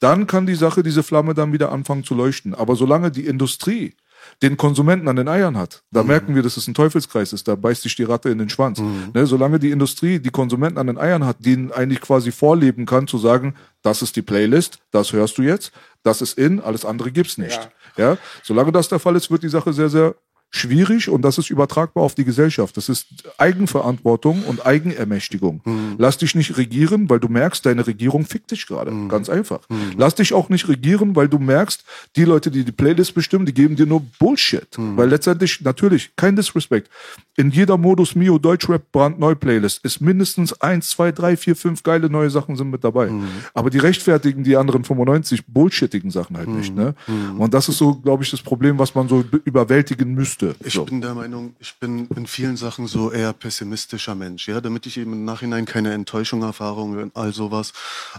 dann kann die Sache, diese Flamme dann wieder anfangen zu leuchten. Aber solange die Industrie den Konsumenten an den Eiern hat, da merken wir, dass es ein Teufelskreis ist, da beißt sich die Ratte in den Schwanz. Ne, solange die Industrie die Konsumenten an den Eiern hat, denen eigentlich quasi vorleben kann, zu sagen, das ist die Playlist, das hörst du jetzt, das ist in, alles andere gibt's nicht. Ja. solange das der Fall ist, wird die Sache sehr, sehr schwierig und das ist übertragbar auf die Gesellschaft. Das ist Eigenverantwortung und Eigenermächtigung. Lass dich nicht regieren, weil du merkst, deine Regierung fickt dich gerade. Ganz einfach. Lass dich auch nicht regieren, weil du merkst, die Leute, die die Playlist bestimmen, die geben dir nur Bullshit. Weil letztendlich, natürlich, kein Disrespect. In jeder Modus Mio Deutschrap brandneu Playlist ist mindestens eins, zwei, drei, vier, fünf geile neue Sachen sind mit dabei. Aber die rechtfertigen die anderen 95 bullshittigen Sachen halt nicht. Ne? Und das ist so, glaube ich, das Problem, was man so be- überwältigen müsste. Ich so. bin der Meinung, ich bin in vielen Sachen so eher pessimistischer Mensch, ja, damit ich eben im Nachhinein keine Enttäuschung erfahre und all sowas.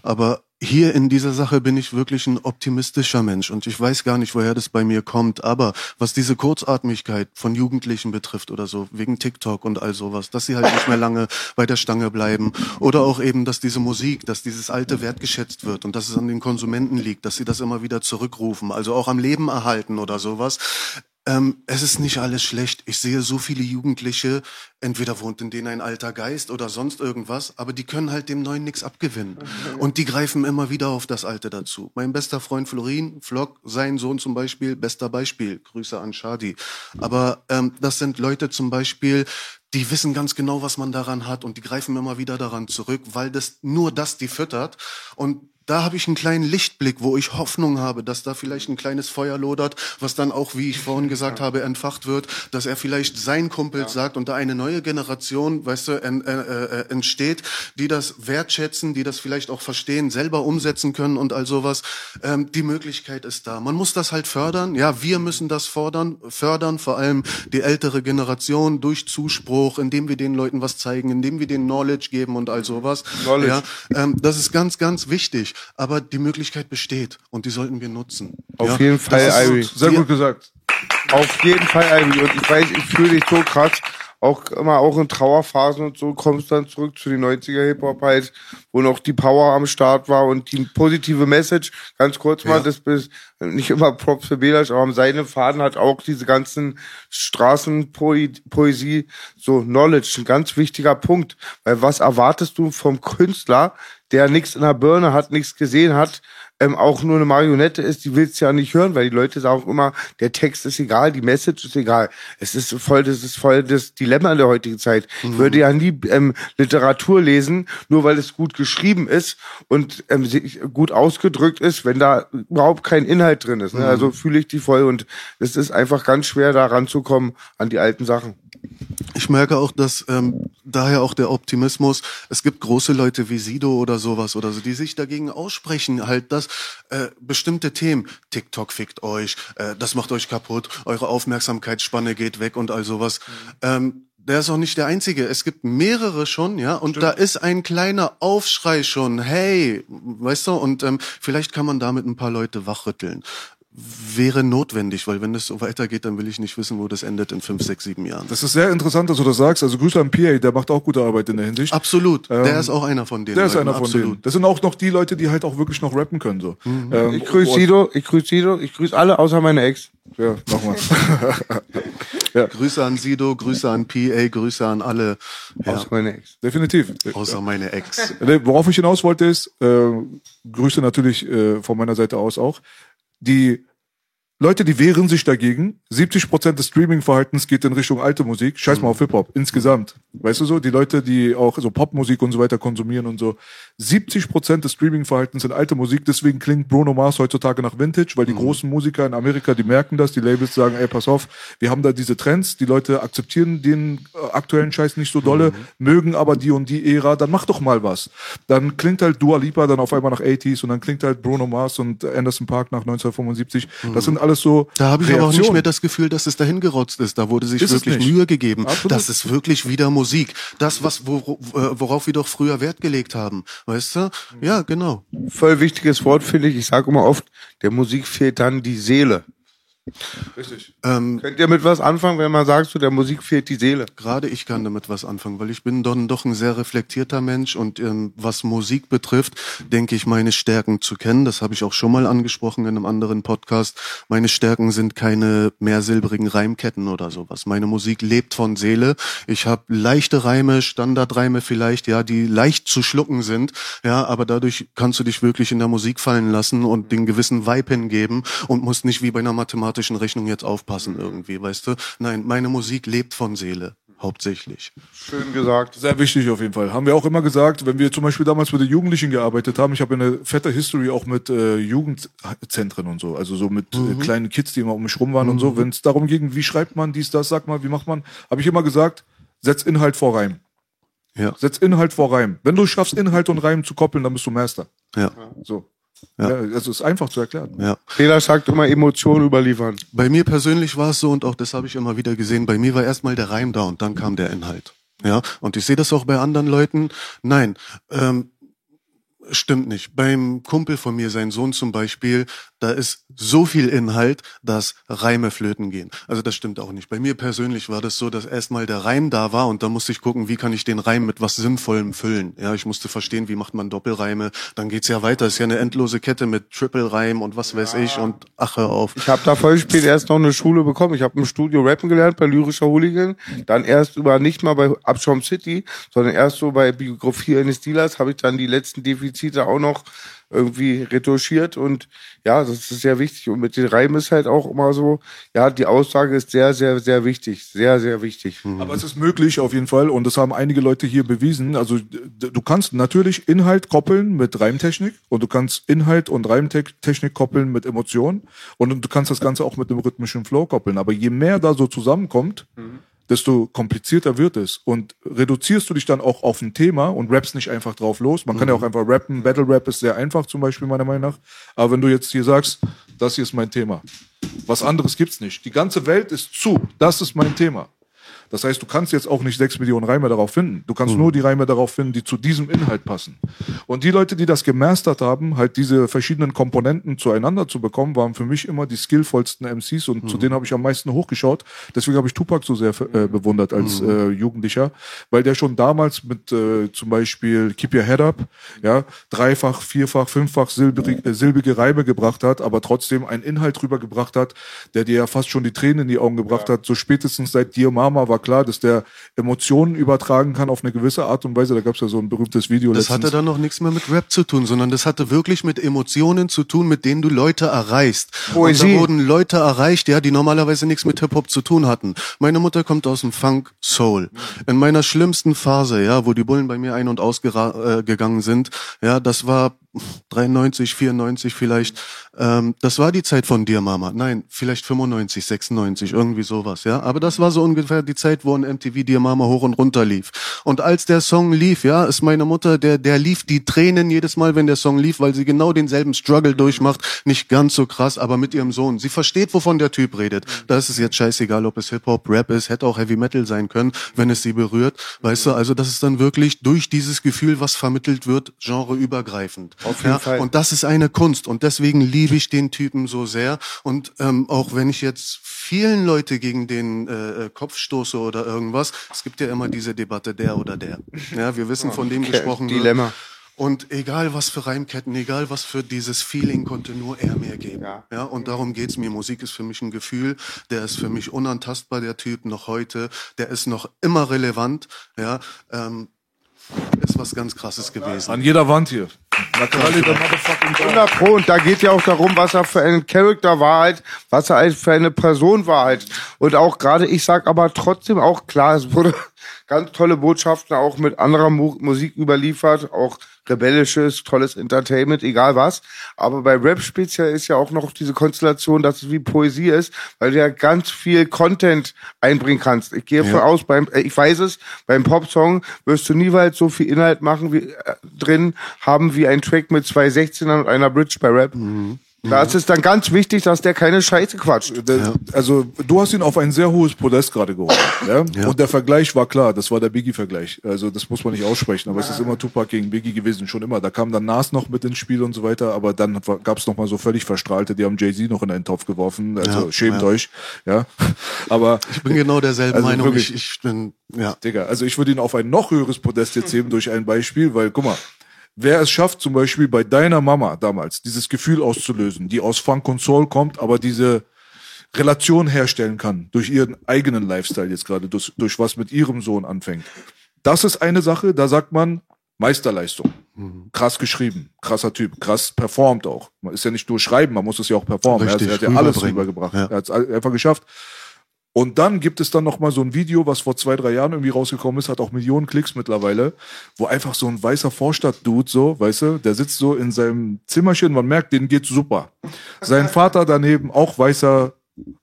Aber hier in dieser Sache bin ich wirklich ein optimistischer Mensch und ich weiß gar nicht, woher das bei mir kommt. Aber was diese Kurzatmigkeit von Jugendlichen betrifft oder so, wegen TikTok und all sowas, dass sie halt nicht mehr lange bei der Stange bleiben oder auch eben, dass diese Musik, dass dieses Alte wertgeschätzt wird und dass es an den Konsumenten liegt, dass sie das immer wieder zurückrufen, also auch am Leben erhalten oder sowas. Ähm, es ist nicht alles schlecht. Ich sehe so viele Jugendliche, entweder wohnt in denen ein alter Geist oder sonst irgendwas, aber die können halt dem Neuen nichts abgewinnen. Und die greifen immer wieder auf das Alte dazu. Mein bester Freund Florin, Vlog, sein Sohn zum Beispiel, bester Beispiel. Grüße an Shadi. Aber ähm, das sind Leute zum Beispiel, die wissen ganz genau, was man daran hat und die greifen immer wieder daran zurück, weil das nur das die füttert. Und da habe ich einen kleinen Lichtblick, wo ich Hoffnung habe, dass da vielleicht ein kleines Feuer lodert, was dann auch, wie ich vorhin gesagt habe, entfacht wird, dass er vielleicht sein Kumpel sagt und da eine neue Generation, weißt du, en, äh, äh, entsteht, die das wertschätzen, die das vielleicht auch verstehen, selber umsetzen können und all sowas. Ähm, die Möglichkeit ist da. Man muss das halt fördern. Ja, wir müssen das fordern, fördern, vor allem die ältere Generation durch Zuspruch, indem wir den Leuten was zeigen, indem wir denen Knowledge geben und all sowas. Knowledge. Ja, ähm, das ist ganz, ganz wichtig. Aber die Möglichkeit besteht und die sollten wir nutzen. Auf ja, jeden Fall, Ivy. Sehr gut gesagt. Auf jeden Fall, Ivy. Und ich weiß, ich fühle dich so krass. Auch immer auch in Trauerphasen und so kommst dann zurück zu den 90er Hip-Hop halt, wo noch die Power am Start war und die positive Message. Ganz kurz mal, Ja. das ist nicht immer Props für Belasch, aber am seinem Faden hat auch diese ganzen Straßenpoesie, so Knowledge, ein ganz wichtiger Punkt. Weil was erwartest du vom Künstler, der nichts in der Birne hat, nichts gesehen hat, ähm, auch nur eine Marionette ist, die willst du ja nicht hören, weil die Leute sagen immer, der Text ist egal, die Message ist egal. Es ist voll, das ist voll das Dilemma in der heutigen Zeit. Ich würde ja nie ähm, Literatur lesen, nur weil es gut geschrieben ist und ähm, gut ausgedrückt ist, wenn da überhaupt kein Inhalt drin ist. Ne? Also fühle ich die voll und es ist einfach ganz schwer, da ranzukommen an die alten Sachen. Ich merke auch, dass ähm, daher auch der Optimismus, es gibt große Leute wie Sido oder sowas oder so, die sich dagegen aussprechen, halt, dass äh, bestimmte Themen, TikTok fickt euch, äh, das macht euch kaputt, eure Aufmerksamkeitsspanne geht weg und all sowas. Ähm, der ist auch nicht der Einzige. Es gibt mehrere schon, ja, und da ist ein kleiner Aufschrei schon. Hey, weißt du, und ähm, vielleicht kann man damit ein paar Leute wachrütteln. Wäre notwendig, weil wenn es so weitergeht, dann will ich nicht wissen, wo das endet in fünf, sechs, sieben Jahren. Das ist sehr interessant, dass du das sagst. Also Grüße an PA, der macht auch gute Arbeit in der Hinsicht. Absolut. der Ähm, ist auch einer von denen. Der ist Leuten, einer von absolut. denen. Das sind auch noch die Leute, die halt auch wirklich noch rappen können. So. Ähm, Ich grüße Sido, ich grüße Sido, ich grüße alle außer meine Ex. Ja, nochmal. Ja. Grüße an Sido, Grüße an PA, Grüße an alle. Ja, Außer meine Ex. Definitiv. außer meine Ex. Worauf ich hinaus wollte ist, äh, Grüße natürlich äh, von meiner Seite aus auch, die Leute, die wehren sich dagegen. 70 Prozent des Streaming-Verhaltens geht in Richtung alte Musik. Scheiß mal auf Hip-Hop, insgesamt. Weißt du so? Die Leute, die auch so Popmusik und so weiter konsumieren und so. 70 Prozent des Streaming-Verhaltens sind alte Musik. Deswegen klingt Bruno Mars heutzutage nach Vintage, weil die großen Musiker in Amerika, die merken das. Die Labels sagen, ey, pass auf, wir haben da diese Trends. Die Leute akzeptieren den äh, aktuellen Scheiß nicht so dolle, mögen aber die und die Ära. Dann mach doch mal was. Dann klingt halt Dua Lipa dann auf einmal nach 80s und dann klingt halt Bruno Mars und Anderson Park nach 1975. Das sind alles so Da habe ich aber auch nicht Reaktionen. mehr das Gefühl, dass es dahin gerotzt ist. Da wurde sich Ist wirklich. Mühe gegeben. Absolut. Das ist wirklich wieder Musik. Das, was, äh, worauf wir doch früher Wert gelegt haben. Weißt du? Ja, genau. Voll wichtiges Wort finde ich. Ich sage immer oft, der Musik fehlt dann die Seele. Richtig. Ähm, Könnt ihr mit was anfangen, wenn man sagt, so der Musik fehlt die Seele? Gerade ich kann damit was anfangen, weil ich bin dann doch ein sehr reflektierter Mensch und ähm, was Musik betrifft, denke ich, meine Stärken zu kennen. Das habe ich auch schon mal angesprochen in einem anderen Podcast. Meine Stärken sind keine mehrsilbrigen Reimketten oder sowas. Meine Musik lebt von Seele. Ich habe leichte Reime, Standardreime vielleicht, ja, die leicht zu schlucken sind, ja, aber dadurch kannst du dich wirklich in der Musik fallen lassen und den gewissen Vibe hingeben und musst nicht wie bei einer mathematischen Rechnung jetzt aufpassen irgendwie, weißt du? Nein, meine Musik lebt von Seele, hauptsächlich. Schön gesagt. Sehr wichtig auf jeden Fall. Haben wir auch immer gesagt, wenn wir zum Beispiel damals mit den Jugendlichen gearbeitet haben, ich habe eine fette History auch mit äh, Jugendzentren und so, also so mit äh, kleinen Kids, die immer um mich rum waren und so. Wenn es darum ging, wie schreibt man dies, das, sag mal, wie macht man, habe ich immer gesagt, setz Inhalt vor Reim. Ja, Setz Inhalt vor Reim. Wenn du schaffst, Inhalt und Reim zu koppeln, dann bist du Master. ja, So. Ja. also ist einfach zu erklären. ja. Peter sagt immer Emotionen überliefern. Bei mir persönlich war es so und auch das habe ich immer wieder gesehen. Bei mir war erstmal der Reim da und dann kam der Inhalt. Ja, und ich sehe das auch bei anderen Leuten. Nein, ähm, stimmt nicht. Beim Kumpel von mir, sein Sohn zum Beispiel, da ist so viel Inhalt, dass Reime flöten gehen. Also das stimmt auch nicht. Bei mir persönlich war das so, dass erstmal der Reim da war und dann musste ich gucken, wie kann ich den Reim mit was Sinnvollem füllen. Ja, ich musste verstehen, wie macht man Doppelreime. Dann geht's ja weiter. ist ja eine endlose Kette mit Triple-Reim und was weiß ich und ach, hör auf. Ich habe da voll spät erst noch eine Schule bekommen. Ich habe im Studio rappen gelernt bei Lyrischer Hooligan. Dann erst über nicht mal bei Abschaum City, sondern erst so bei Biografie eines Dealers habe ich dann die letzten Defizite auch noch irgendwie retuschiert und ja, das ist sehr wichtig. Und mit den Reimen ist halt auch immer so, ja, die Aussage ist sehr, sehr, sehr wichtig. Sehr, sehr wichtig. Aber es ist möglich auf jeden Fall und das haben einige Leute hier bewiesen. Also du kannst natürlich Inhalt koppeln mit Reimtechnik und du kannst Inhalt und Reimtechnik koppeln mit Emotionen und du kannst das Ganze auch mit einem rhythmischen Flow koppeln. Aber je mehr da so zusammenkommt, desto komplizierter wird es. Und reduzierst du dich dann auch auf ein Thema und rappst nicht einfach drauf los. Man kann ja auch einfach rappen. Battle Rap ist sehr einfach zum Beispiel meiner Meinung nach. Aber wenn du jetzt hier sagst, das hier ist mein Thema. Was anderes gibt's nicht. Die ganze Welt ist zu. Das ist mein Thema. Das heißt, du kannst jetzt auch nicht sechs Millionen Reime darauf finden. Du kannst nur die Reime darauf finden, die zu diesem Inhalt passen. Und die Leute, die das gemastert haben, halt diese verschiedenen Komponenten zueinander zu bekommen, waren für mich immer die skillvollsten MCs und zu denen habe ich am meisten hochgeschaut. Deswegen habe ich Tupac so sehr äh, bewundert als äh, Jugendlicher, weil der schon damals mit äh, zum Beispiel Keep Your Head Up, ja, dreifach, vierfach, fünffach silbrig, äh, silbige Reime gebracht hat, aber trotzdem einen Inhalt rübergebracht hat, der dir ja fast schon die Tränen in die Augen gebracht hat. So spätestens seit Dear Mama war klar, dass der Emotionen übertragen kann auf eine gewisse Art und Weise. Da gab es ja so ein berühmtes Video Das hatte dann noch nichts mehr mit Rap zu tun, sondern das hatte wirklich mit Emotionen zu tun, mit denen du Leute erreichst. Poesie. Und da wurden Leute erreicht, ja, die normalerweise nichts mit Hip-Hop zu tun hatten. Meine Mutter kommt aus dem Funk Soul. In meiner schlimmsten Phase, ja, wo die Bullen bei mir ein- und ausgegangen äh, sind, ja, das war 93, 94 vielleicht. Ähm, das war die Zeit von dir, Mama. Nein, vielleicht 95, 96, irgendwie sowas, ja. Aber das war so ungefähr die Zeit, wo ein MTV Dir Mama hoch und runter lief. Und als der Song lief, ja, ist meine Mutter, der, der lief die Tränen jedes Mal, wenn der Song lief, weil sie genau denselben Struggle durchmacht. Nicht ganz so krass, aber mit ihrem Sohn. Sie versteht, wovon der Typ redet. Da ist es jetzt scheißegal, ob es Hip-Hop, Rap ist, hätte auch Heavy Metal sein können, wenn es sie berührt. Weißt du, also das ist dann wirklich durch dieses Gefühl, was vermittelt wird, genreübergreifend. Auf jeden ja, Fall. Und das ist eine Kunst und deswegen liebe ich den Typen so sehr. Und ähm, auch wenn ich jetzt vielen Leute gegen den äh, äh, Kopf stoße oder irgendwas, es gibt ja immer diese Debatte der oder der. Ja, wir wissen, von dem gesprochen wird. Dilemma. Und egal was für Reimketten, egal was für dieses Feeling, konnte nur er mir geben. Ja. Ja, und darum geht's mir. Musik ist für mich ein Gefühl. Der ist für mich unantastbar, der Typ, noch heute. Der ist noch immer relevant. Ja, ähm, ist was ganz Krasses gewesen. An jeder Wand hier. Naturally, der motherfucking God. 100 Pro. Und da geht ja auch darum, was er für ein Charakter war halt, was er halt für eine Person war halt. Und auch gerade, ich sag aber trotzdem auch klar, es wurde ganz tolle Botschaften auch mit anderer Mu Musik überliefert, auch rebellisches, tolles Entertainment, egal was. Aber bei Rap speziell ist ja auch noch diese Konstellation, dass es wie Poesie ist, weil du ja ganz viel Content einbringen kannst. Ich gehe davon aus, beim, äh, ich weiß es, beim Popsong wirst du niemals so viel Inhalt machen wie äh, drin haben wie ein Track mit zwei 16ern und einer Bridge bei Rap. Da ist es dann ganz wichtig, dass der keine Scheiße quatscht. Der, Also du hast ihn auf ein sehr hohes Podest gerade geholt. Ja? Und der Vergleich war klar, das war der Biggie-Vergleich. Also das muss man nicht aussprechen, aber es ist immer Tupac gegen Biggie gewesen, schon immer. Da kam dann Nas noch mit ins Spiel und so weiter, aber dann gab es noch mal so völlig Verstrahlte, die haben Jay-Z noch in einen Topf geworfen. Also Ja, schämt ja. euch. Ja, aber Ich bin genau derselben Also Meinung. wirklich. Ich, ich bin, ja. Digga, also ich würde ihn auf ein noch höheres Podest jetzt heben durch ein Beispiel, weil, guck mal, wer es schafft, zum Beispiel bei deiner Mama damals, dieses Gefühl auszulösen, die aus Funk und Soul kommt, aber diese Relation herstellen kann, durch ihren eigenen Lifestyle jetzt gerade, durch, durch was mit ihrem Sohn anfängt. Das ist eine Sache, da sagt man Meisterleistung. Krass geschrieben, krasser Typ, krass performt auch. Man ist ja nicht nur schreiben, man muss es ja auch performen. Richtig, er hat, er hat ja alles rübergebracht. Ja. Er hat es einfach geschafft. Und dann gibt es dann noch mal so ein Video, was vor zwei, drei Jahren irgendwie rausgekommen ist, hat auch Millionen Klicks mittlerweile, wo einfach so ein weißer Vorstadt-Dude so, weißt du, der sitzt so in seinem Zimmerchen, man merkt, denen geht's super. Sein Vater daneben, auch weißer,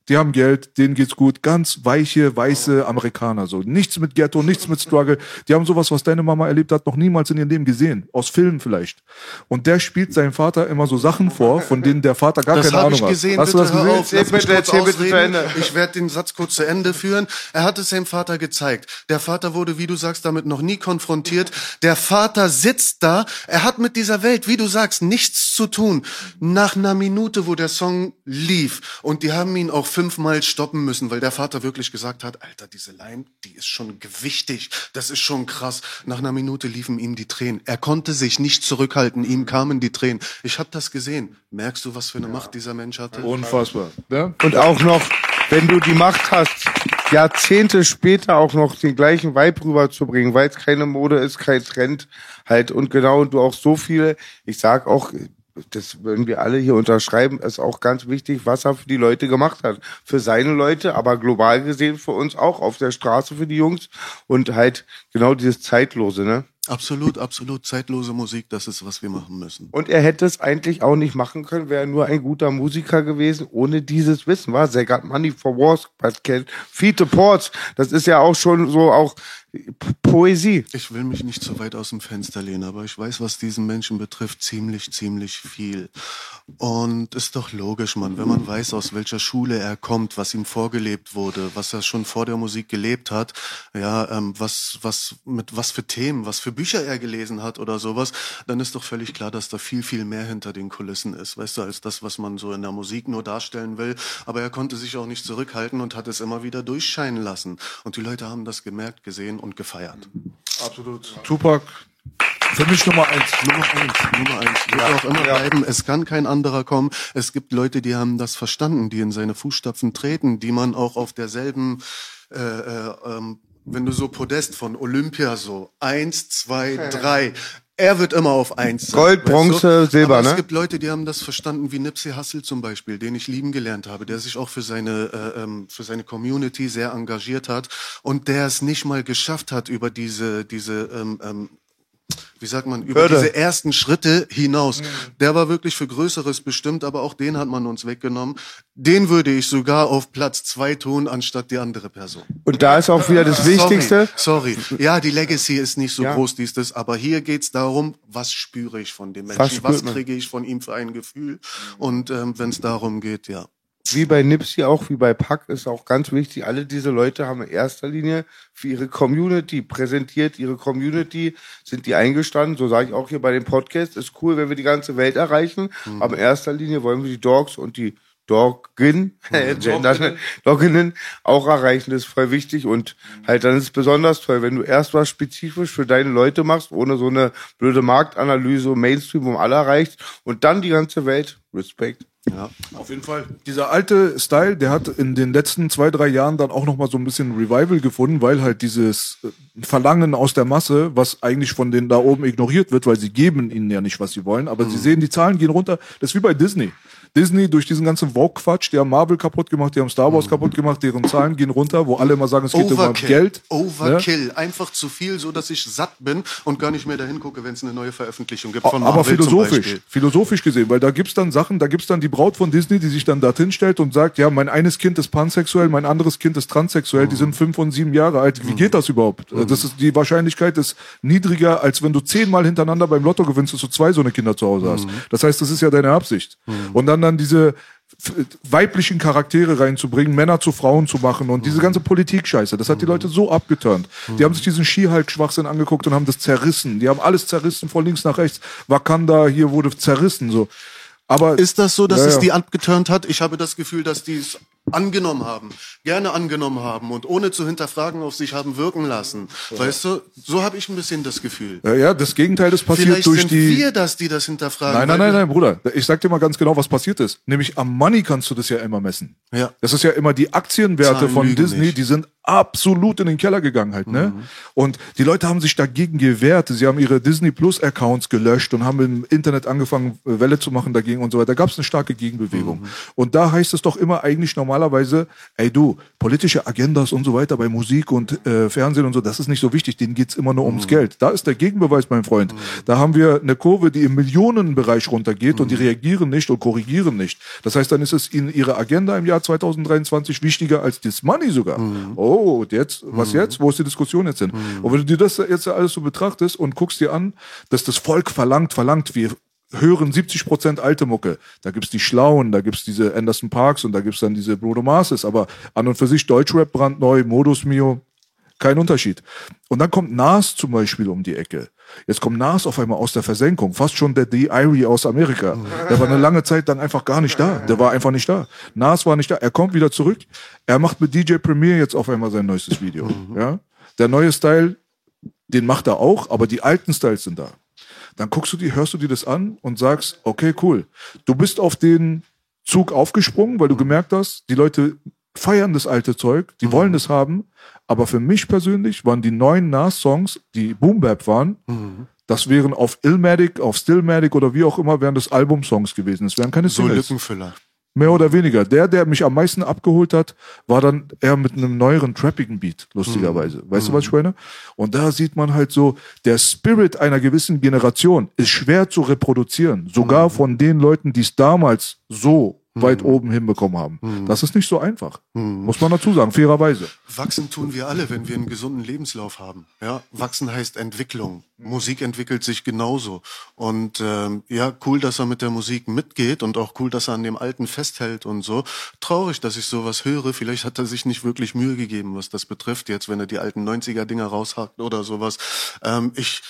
die haben Geld, denen geht's gut, ganz weiche, weiße Amerikaner, so. Nichts mit Ghetto, nichts mit Struggle. Die haben sowas, was deine Mama erlebt hat, noch niemals in ihrem Leben gesehen. Aus Filmen vielleicht. Und der spielt seinem Vater immer so Sachen vor, von denen der Vater gar Das keine Ahnung ich hat. gesehen. Hast bitte du das gesehen? auf. Lass bitte, erzähl bitte zu ausreden. Ende. Ich werde den Satz kurz zu Ende führen. Er hat es seinem Vater gezeigt. Der Vater wurde, wie du sagst, damit noch nie konfrontiert. Der Vater sitzt da. Er hat mit dieser Welt, wie du sagst, nichts zu tun. Nach einer Minute, wo der Song lief und die haben ihn auch fünfmal stoppen müssen, weil der Vater wirklich gesagt hat, Alter, diese Line, die ist schon gewichtig. Das ist schon krass. Nach einer Minute liefen ihm die Tränen. Er konnte sich nicht zurückhalten. Ihm kamen die Tränen. Ich habe das gesehen. Merkst du, was für eine Macht dieser Mensch hatte? Unfassbar. Ja? Und auch noch, wenn du die Macht hast, Jahrzehnte später auch noch den gleichen Vibe rüberzubringen, weil es keine Mode ist, kein Trend halt und genau und du auch so viele, ich sag auch, das würden wir alle hier unterschreiben, ist auch ganz wichtig, was er für die Leute gemacht hat. Für seine Leute, aber global gesehen für uns auch, auf der Straße für die Jungs und halt genau dieses Zeitlose, ne? Absolut, absolut. Zeitlose Musik, das ist, was wir machen müssen. Und er hätte es eigentlich auch nicht machen können, wäre nur ein guter Musiker gewesen, ohne dieses Wissen, war. They got money for wars, but can feed the ports. Das ist ja auch schon so auch Poesie. Ich will mich nicht zu weit aus dem Fenster lehnen, aber ich weiß, was diesen Menschen betrifft, ziemlich, ziemlich viel. Und ist doch logisch, Mann, wenn man weiß, aus welcher Schule er kommt, was ihm vorgelebt wurde, was er schon vor der Musik gelebt hat, ja, ähm, was, was, mit was für Themen, was für Bücher er gelesen hat oder sowas, dann ist doch völlig klar, dass da viel, viel mehr hinter den Kulissen ist, weißt du, als das, was man so in der Musik nur darstellen will. Aber er konnte sich auch nicht zurückhalten und hat es immer wieder durchscheinen lassen. Und die Leute haben das gemerkt, gesehen und gefeiert. Absolut. Tupac, für mich Nummer eins. Nummer eins, Nummer eins. Wird auch immer bleiben. Es kann kein anderer kommen. Es gibt Leute, die haben das verstanden, die in seine Fußstapfen treten, die man auch auf derselben, äh, äh, ähm, wenn du so Podest von Olympia so eins, zwei, drei. Er wird immer auf eins sein. Gold, Bronze, Silber, Aber ne? Es gibt Leute, die haben das verstanden, wie Nipsey Hussle zum Beispiel, den ich lieben gelernt habe, der sich auch für seine äh, ähm, für seine Community sehr engagiert hat und der es nicht mal geschafft hat über diese diese ähm, ähm, wie sagt man, über Hürde. diese ersten Schritte hinaus. Der war wirklich für Größeres bestimmt, aber auch den hat man uns weggenommen. Den würde ich sogar auf Platz zwei tun, anstatt die andere Person. Und da ist auch wieder das Wichtigste. Sorry, sorry. Ja, die Legacy ist nicht so Ja. groß, dies, das, aber hier geht's darum, was spüre ich von dem Was Menschen, was man? kriege ich von ihm für ein Gefühl. Und ähm, wenn es darum geht, ja. Wie bei Nipsey auch, wie bei Pack, ist auch ganz wichtig, alle diese Leute haben in erster Linie für ihre Community präsentiert, ihre Community, sind die eingestanden, so sage ich auch hier bei dem Podcast, ist cool, wenn wir die ganze Welt erreichen, aber in erster Linie wollen wir die Dogs und die Doggen, Dogginnen auch erreichen. Das ist voll wichtig und halt dann ist es besonders toll, wenn du erst was spezifisch für deine Leute machst, ohne so eine blöde Marktanalyse, Mainstream um alle erreicht und dann die ganze Welt. Respekt. Ja, auf jeden Fall. Dieser alte Style, der hat in den letzten zwei, drei Jahren dann auch nochmal so ein bisschen Revival gefunden, weil halt dieses äh, Verlangen aus der Masse, was eigentlich von denen da oben ignoriert wird, weil sie geben ihnen ja nicht, was sie wollen, aber mhm. sie sehen, die Zahlen gehen runter. Das ist wie bei Disney. Disney durch diesen ganzen Vogue-Quatsch, die haben Marvel kaputt gemacht, die haben Star Wars mhm. kaputt gemacht, deren Zahlen gehen runter, wo alle immer sagen, es geht Overkill. um Geld. Overkill, ja? einfach zu viel, so dass ich satt bin und gar nicht mehr dahin gucke, wenn es eine neue Veröffentlichung gibt von Marvel Aber philosophisch, philosophisch gesehen, weil da gibt's dann Sachen, da gibt's dann die Braut von Disney, die sich dann dorthin stellt und sagt, ja, mein eines Kind ist pansexuell, mein anderes Kind ist transsexuell, mhm. die sind fünf und sieben Jahre alt. Wie mhm. geht das überhaupt? Mhm. Das ist die Wahrscheinlichkeit ist niedriger, als wenn du zehnmal hintereinander beim Lotto gewinnst, dass du zwei so eine Kinder zu Hause hast. Mhm. Das heißt, das ist ja deine Absicht. Mhm. Und dann dann diese weiblichen Charaktere reinzubringen, Männer zu Frauen zu machen und diese ganze Politik-Scheiße. Das hat die Leute so abgeturnt. Die haben sich diesen Ski-Hulk-Schwachsinn angeguckt und haben das zerrissen. Die haben alles zerrissen von links nach rechts. Wakanda hier wurde zerrissen, so. Aber ist das so, dass ja, es die abgeturnt hat? Ich habe das Gefühl, dass die es angenommen haben, gerne angenommen haben und ohne zu hinterfragen auf sich haben wirken lassen. Ja. Weißt du, so habe ich ein bisschen das Gefühl. Ja, ja, das Gegenteil das passiert Vielleicht durch sind die wir das, die das hinterfragen. Nein, nein, nein, nein, Bruder. Ich sag dir mal ganz genau, was passiert ist. Nämlich am Money kannst du das ja immer messen. Ja. Das ist ja immer die Aktienwerte Zahlen von Disney, nicht. die sind absolut in den Keller gegangen halt, ne? Mhm. Und die Leute haben sich dagegen gewehrt. Sie haben ihre Disney Plus Accounts gelöscht und haben im Internet angefangen, Welle zu machen dagegen und so weiter. Da gab es eine starke Gegenbewegung. Mhm. Und da heißt es doch immer eigentlich normalerweise, ey du, politische Agendas und so weiter bei Musik und äh, Fernsehen und so, das ist nicht so wichtig, denen geht's immer nur ums mhm. Geld. Da ist der Gegenbeweis, mein Freund. Mhm. Da haben wir eine Kurve, die im Millionenbereich runtergeht und die mhm. reagieren nicht und korrigieren nicht. Das heißt, dann ist es ihnen ihre Agenda im Jahr 2023 wichtiger als das Money sogar. Mhm. Oh, und jetzt, was jetzt? Wo ist die Diskussion jetzt hin? Und wenn du dir das jetzt alles so betrachtest und guckst dir an, dass das Volk verlangt, verlangt, wir hören 70 Prozent alte Mucke. Da gibt's die Schlauen, da gibt's diese Anderson Parks und da gibt's dann diese Bruno Marses. Aber an und für sich Deutschrap brandneu, Modus Mio, kein Unterschied. Und dann kommt Nas zum Beispiel um die Ecke. Jetzt kommt Nas auf einmal aus der Versenkung, fast schon der D.I.R.Y. aus Amerika. Der war eine lange Zeit dann einfach gar nicht da. Der war einfach nicht da. Nas war nicht da. Er kommt wieder zurück. Er macht mit DJ Premier jetzt auf einmal sein neuestes Video. Ja? Der neue Style, den macht er auch, aber die alten Styles sind da dann guckst du die, hörst du dir das an und sagst, okay, cool. Du bist auf den Zug aufgesprungen, weil du gemerkt hast, die Leute feiern das alte Zeug, die mhm. wollen es haben. Aber für mich persönlich waren die neuen Nas-Songs, die Boom Bap waren, mhm. das wären auf Illmatic, auf Stillmatic oder wie auch immer, wären das Album-Songs gewesen. Es wären keine Singles. So Lückenfüller. Mehr oder weniger. Der, der mich am meisten abgeholt hat, war dann eher mit einem neueren trappigen Beat, lustigerweise. Mhm. Weißt mhm. du, was ich meine? Und da sieht man halt so, der Spirit einer gewissen Generation ist schwer zu reproduzieren. Sogar mhm. von den Leuten, die es damals so weit mhm. oben hinbekommen haben. Mhm. Das ist nicht so einfach. Mhm. Muss man dazu sagen, fairerweise. Wachsen tun wir alle, wenn wir einen gesunden Lebenslauf haben. Ja, wachsen heißt Entwicklung. Musik entwickelt sich genauso. Und ähm, ja, cool, dass er mit der Musik mitgeht und auch cool, dass er an dem Alten festhält und so. Traurig, dass ich sowas höre. Vielleicht hat er sich nicht wirklich Mühe gegeben, was das betrifft, jetzt, wenn er die alten 90er-Dinger raushackt oder sowas. Ähm, ich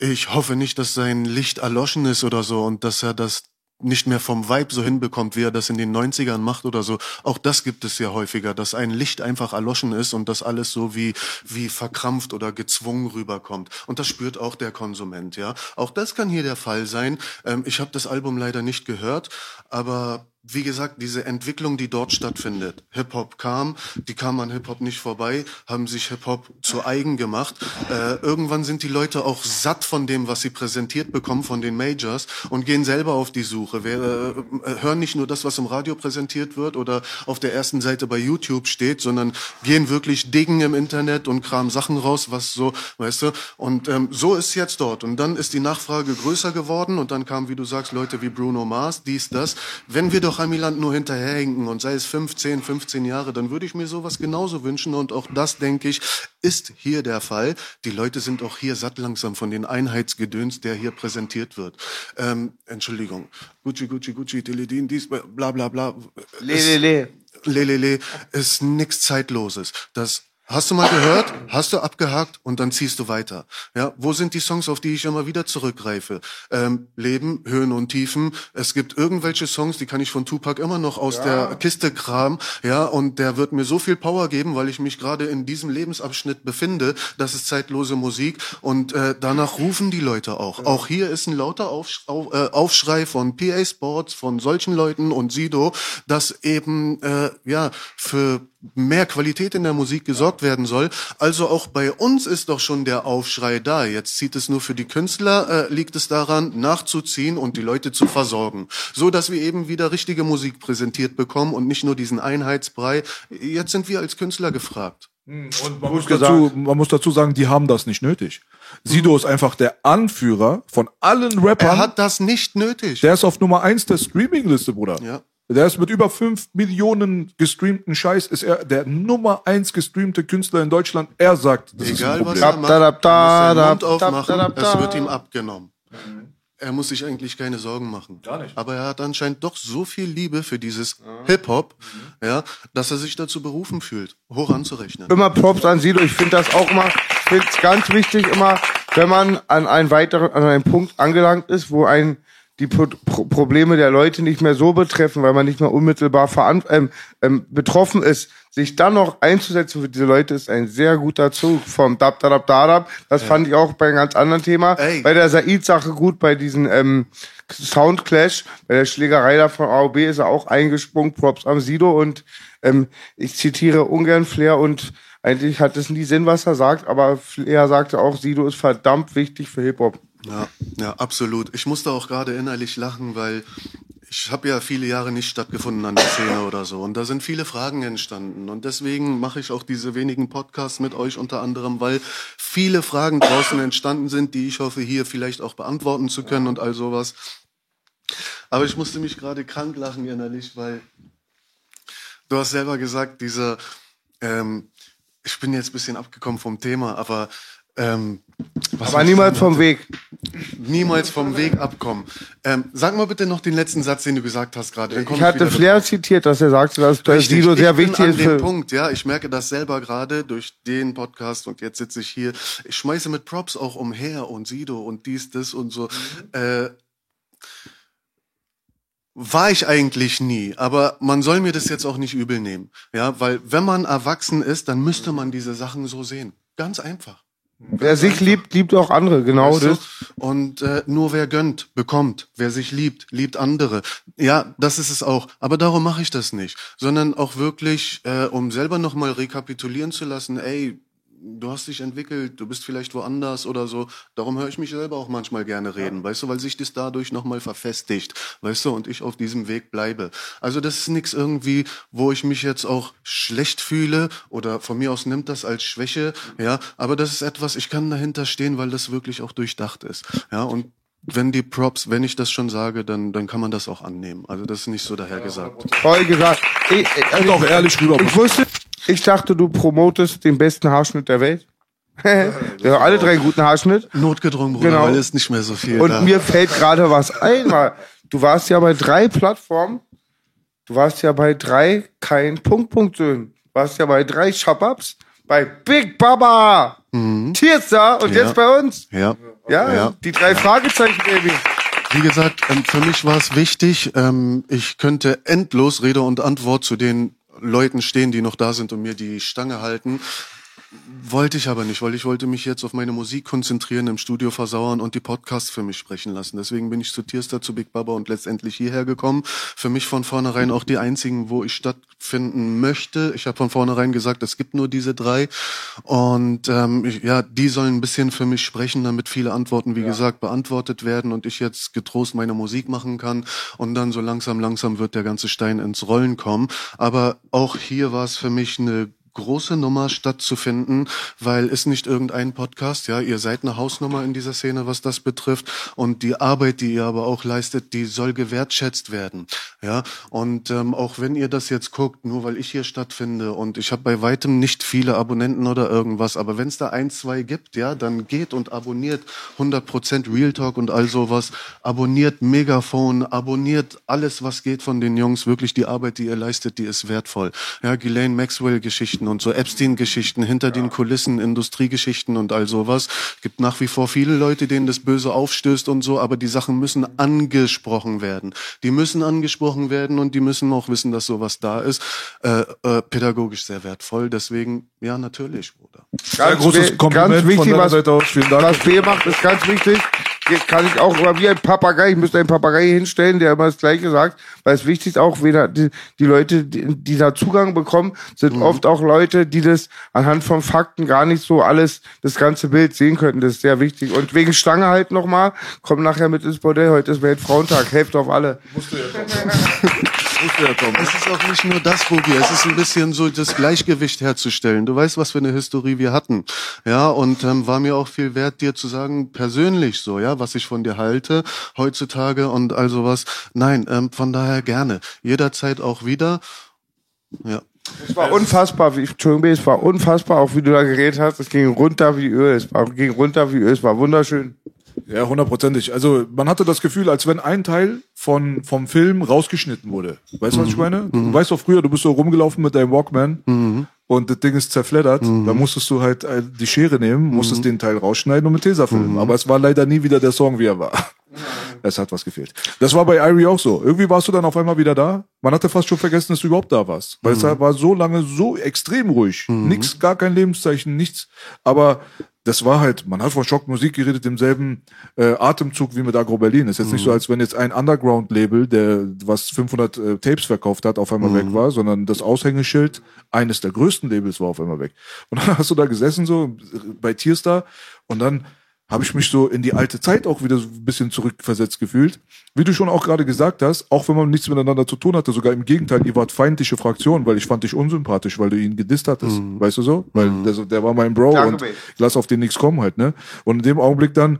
ich hoffe nicht, dass sein Licht erloschen ist oder so und dass er das nicht mehr vom Vibe so hinbekommt, wie er das in den 90ern macht oder so. Auch das gibt es ja häufiger, dass ein Licht einfach erloschen ist und das alles so wie, wie verkrampft oder gezwungen rüberkommt. Und das spürt auch der Konsument, ja. Auch das kann hier der Fall sein. Ähm, ich habe das Album leider nicht gehört, aber wie gesagt, diese Entwicklung, die dort stattfindet. Hip-Hop kam, die kam an Hip-Hop nicht vorbei, haben sich Hip-Hop zu eigen gemacht. Äh, irgendwann sind die Leute auch satt von dem, was sie präsentiert bekommen von den Majors und gehen selber auf die Suche. Wir äh, hören nicht nur das, was im Radio präsentiert wird oder auf der ersten Seite bei YouTube steht, sondern gehen wirklich Dingen im Internet und kramen Sachen raus, was so, weißt du. Und ähm, so ist jetzt dort. Und dann ist die Nachfrage größer geworden und dann kamen, wie du sagst, Leute wie Bruno Mars, dies, das. Wenn wir doch Amiland nur hinterherhinken und sei es 15, 15 Jahre, dann würde ich mir sowas genauso wünschen und auch das, denke ich, ist hier der Fall. Die Leute sind auch hier satt langsam von den Einheitsgedöns, der hier präsentiert wird. Ähm, Entschuldigung. Gucci, Gucci, Gucci, Teledin, dies, bla bla bla. Lelele. Lelele ist nichts Zeitloses. Das Hast du mal gehört? Hast du abgehakt und dann ziehst du weiter. Ja, wo sind die Songs, auf die ich immer wieder zurückgreife? Ähm, Leben, Höhen und Tiefen. Es gibt irgendwelche Songs, die kann ich von Tupac immer noch aus ja. der Kiste kramen. Ja, und der wird mir so viel Power geben, weil ich mich gerade in diesem Lebensabschnitt befinde. Das ist zeitlose Musik und äh, danach rufen die Leute auch. Ja. Auch hier ist ein lauter Aufsch auf, äh, Aufschrei von PA Sports, von solchen Leuten und Sido, dass eben äh, ja für mehr Qualität in der Musik gesorgt werden soll. Also auch bei uns ist doch schon der Aufschrei da. Jetzt zieht es nur für die Künstler, äh, liegt es daran, nachzuziehen und die Leute zu versorgen. So dass wir eben wieder richtige Musik präsentiert bekommen und nicht nur diesen Einheitsbrei. Jetzt sind wir als Künstler gefragt. Hm, und man muss, dazu, man muss dazu sagen, die haben das nicht nötig. Sido ist einfach der Anführer von allen Rappern. Er hat das nicht nötig. Der ist auf Nummer eins der Streamingliste, Bruder. Ja. Der ist mit über fünf Millionen gestreamten Scheiß, ist er der Nummer eins gestreamte Künstler in Deutschland. Er sagt, das Egal, ist was er macht, da, da, da, Mund aufmachen, es wird ihm abgenommen. Mhm. Er muss sich eigentlich keine Sorgen machen. Gar nicht. Aber er hat anscheinend doch so viel Liebe für dieses ja. Hip-Hop, mhm. ja, dass er sich dazu berufen fühlt, hoch anzurechnen. Immer Props an Sido. Ich finde das auch immer, ich finde es ganz wichtig immer, wenn man an einen weiteren, an einen Punkt angelangt ist, wo ein die Pro Pro Probleme der Leute nicht mehr so betreffen, weil man nicht mehr unmittelbar ähm, ähm, betroffen ist, sich dann noch einzusetzen für diese Leute ist ein sehr guter Zug vom Dab Dab Dab. Das ja. fand ich auch bei einem ganz anderen Thema. Ey. Bei der Said-Sache gut, bei diesen ähm, Soundclash, bei der Schlägerei da von AOB ist er auch eingesprungen, Props am Sido und ähm, ich zitiere ungern Flair und eigentlich hat es nie Sinn, was er sagt, aber Flair sagte auch, Sido ist verdammt wichtig für Hip-Hop. Ja, ja, absolut. Ich musste auch gerade innerlich lachen, weil ich habe ja viele Jahre nicht stattgefunden an der Szene oder so. Und da sind viele Fragen entstanden. Und deswegen mache ich auch diese wenigen Podcasts mit euch unter anderem, weil viele Fragen draußen entstanden sind, die ich hoffe, hier vielleicht auch beantworten zu können und all sowas. Aber ich musste mich gerade krank lachen innerlich, weil du hast selber gesagt, dieser, ähm, ich bin jetzt bisschen abgekommen vom Thema, aber ähm, aber niemals vom Weg. Niemals vom Weg abkommen. Ähm, sag mal bitte noch den letzten Satz, den du gesagt hast gerade. Ich hatte ich Flair zitiert, dass er sagte, dass der Sido sehr wichtig ist. An dem Punkt, ja, ich merke das selber gerade durch den Podcast und jetzt sitze ich hier. Ich schmeiße mit Props auch umher und Sido und dies, das und so. Mhm. Äh, war ich eigentlich nie, aber man soll mir das jetzt auch nicht übel nehmen, ja, weil wenn man erwachsen ist, dann müsste man diese Sachen so sehen. Ganz einfach. Wer sich liebt, liebt auch andere, genau weißt das. Und äh, nur wer gönnt, bekommt. Wer sich liebt, liebt andere. Ja, das ist es auch. Aber darum mache ich das nicht, sondern auch wirklich, äh, um selber nochmal rekapitulieren zu lassen, ey, du hast dich entwickelt, du bist vielleicht woanders oder so. Darum höre ich mich selber auch manchmal gerne reden, ja. weißt du, weil sich das dadurch nochmal verfestigt, weißt du, und ich auf diesem Weg bleibe. Also das ist nichts irgendwie, wo ich mich jetzt auch schlecht fühle oder von mir aus nimmt das als Schwäche, ja, aber das ist etwas, ich kann dahinter stehen, weil das wirklich auch durchdacht ist, ja, und wenn die Props, wenn ich das schon sage, dann, dann kann man das auch annehmen. Also das ist nicht so dahergesagt. Voll gesagt. Ich, also, auch ehrlich rüber. Ich wusste, ich dachte, du promotest den besten Haarschnitt der Welt. Wir haben alle drei einen guten Haarschnitt. Notgedrungen, Bruder, genau. weil ist nicht mehr so viel. Und da. mir fällt gerade was ein, weil du warst ja bei drei Plattformen. Du warst ja bei drei kein Punkt Punkt Söhnen. Du warst ja bei drei Shababs, bei Big Baba, mhm. Tiersa und ja. jetzt bei uns. Ja. ja. Ja, die drei Fragezeichen, Baby. Wie gesagt, ähm, für mich war es wichtig, ähm, ich könnte endlos Rede und Antwort zu den Leuten stehen, die noch da sind und mir die Stange halten. Wollte ich aber nicht, weil ich wollte mich jetzt auf meine Musik konzentrieren, im Studio versauern und die Podcasts für mich sprechen lassen. Deswegen bin ich zu Tierstar, zu Big Baba und letztendlich hierher gekommen. Für mich von vornherein auch die einzigen, wo ich stattfinden möchte. Ich habe von vornherein gesagt, es gibt nur diese drei. Und ähm, ich, ja, die sollen ein bisschen für mich sprechen, damit viele Antworten, wie ja. gesagt, beantwortet werden und ich jetzt getrost meine Musik machen kann. Und dann so langsam, langsam wird der ganze Stein ins Rollen kommen. Aber auch hier war es für mich eine große Nummer stattzufinden, weil ist nicht irgendein Podcast, ja, ihr seid eine Hausnummer in dieser Szene, was das betrifft. Und die Arbeit, die ihr aber auch leistet, die soll gewertschätzt werden, ja, und ähm, auch wenn ihr das jetzt guckt, nur weil ich hier stattfinde und ich habe bei weitem nicht viele Abonnenten oder irgendwas, aber wenn es da ein, zwei gibt, ja, dann geht und abonniert 100% Real Talk und all sowas, abonniert Megafon, abonniert alles, was geht von den Jungs, wirklich die Arbeit, die ihr leistet, die ist wertvoll, ja, Ghislaine Maxwell Geschichte Geschichten und so Epstein-Geschichten hinter den Kulissen, Industriegeschichten und all sowas. Gibt nach wie vor viele Leute, denen das Böse aufstößt und so, aber die Sachen müssen angesprochen werden. Die müssen angesprochen werden und die müssen auch wissen, dass sowas da ist. Äh, äh, pädagogisch sehr wertvoll. Deswegen, ja, natürlich, Bruder. Ganz, großes wi- Kompliment ganz von wichtig, was, Seite aus. Vielen Dank. was B macht, ist ganz wichtig. Kann ich auch immer wie ein Papagei, ich müsste einen Papagei hinstellen, der immer das Gleiche sagt, weil es wichtig ist auch, wieder die, die Leute, die, die da Zugang bekommen, sind Mhm. oft auch Leute, die das anhand von Fakten gar nicht so alles, das ganze Bild sehen könnten. Das ist sehr wichtig. Und wegen Stange halt nochmal, kommen nachher mit ins Bordell. Heute ist Weltfrauentag, helft auf alle. Wusste ja, Tom. Es ist auch nicht nur das, Boogie. Es ist ein bisschen so das Gleichgewicht herzustellen. Du weißt, was für eine Historie wir hatten. Ja, und ähm, war mir auch viel wert, dir zu sagen, persönlich so, ja, was ich von dir halte heutzutage und all sowas. Nein, ähm, von daher gerne. Jederzeit auch wieder. Ja. Es war unfassbar, wie, Entschuldigung, es war unfassbar, auch wie du da geredet hast. Es ging runter wie Öl. Es war, ging runter wie Öl. Es war wunderschön. Ja, hundertprozentig. Also man hatte das Gefühl, als wenn ein Teil von, vom Film rausgeschnitten wurde. Weißt du, was ich meine? Du weißt doch früher, du bist so rumgelaufen mit deinem Walkman und das Ding ist zerfleddert. Da musstest du halt äh, die Schere nehmen, musstest den Teil rausschneiden und mit Tesa filmen. Aber es war leider nie wieder der Song, wie er war. Es hat was gefehlt. Das war bei Irie auch so. Irgendwie warst du dann auf einmal wieder da. Man hatte fast schon vergessen, dass du überhaupt da warst. Weil es war so lange so extrem ruhig. Nix, gar kein Lebenszeichen, nichts. Aber das war halt, man hat von Schockmusik geredet im selben äh, Atemzug wie mit Agro Berlin. Ist jetzt nicht so, als wenn jetzt ein Underground-Label, der was 500 äh, Tapes verkauft hat, auf einmal weg war, sondern das Aushängeschild eines der größten Labels war auf einmal weg. Und dann hast du da gesessen so bei Tierstar und dann habe ich mich so in die alte Zeit auch wieder so ein bisschen zurückversetzt gefühlt. Wie du schon auch gerade gesagt hast, auch wenn man nichts miteinander zu tun hatte, sogar im Gegenteil, ihr wart feindliche Fraktion, weil ich fand dich unsympathisch, weil du ihn gedisst hattest. Weißt du so? Weil der, so- der war mein Bro Danke, und Babe. lass auf den nichts kommen halt, ne? Und in dem Augenblick dann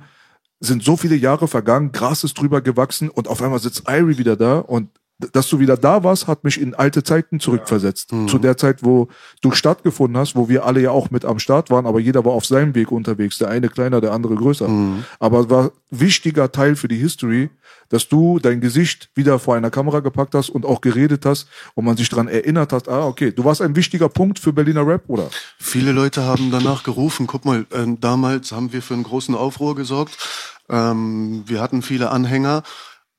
sind so viele Jahre vergangen, Gras ist drüber gewachsen und auf einmal sitzt Irie wieder da und dass du wieder da warst, hat mich in alte Zeiten zurückversetzt. Zu der Zeit, wo du stattgefunden hast, wo wir alle ja auch mit am Start waren, aber jeder war auf seinem Weg unterwegs. Der eine kleiner, der andere größer. Aber es war wichtiger Teil für die History, dass du dein Gesicht wieder vor einer Kamera gepackt hast und auch geredet hast und man sich dran erinnert hat, ah, okay, du warst ein wichtiger Punkt für Berliner Rap, oder? Viele Leute haben danach gerufen. Guck mal, ähm, damals haben wir für einen großen Aufruhr gesorgt. Ähm, wir hatten viele Anhänger.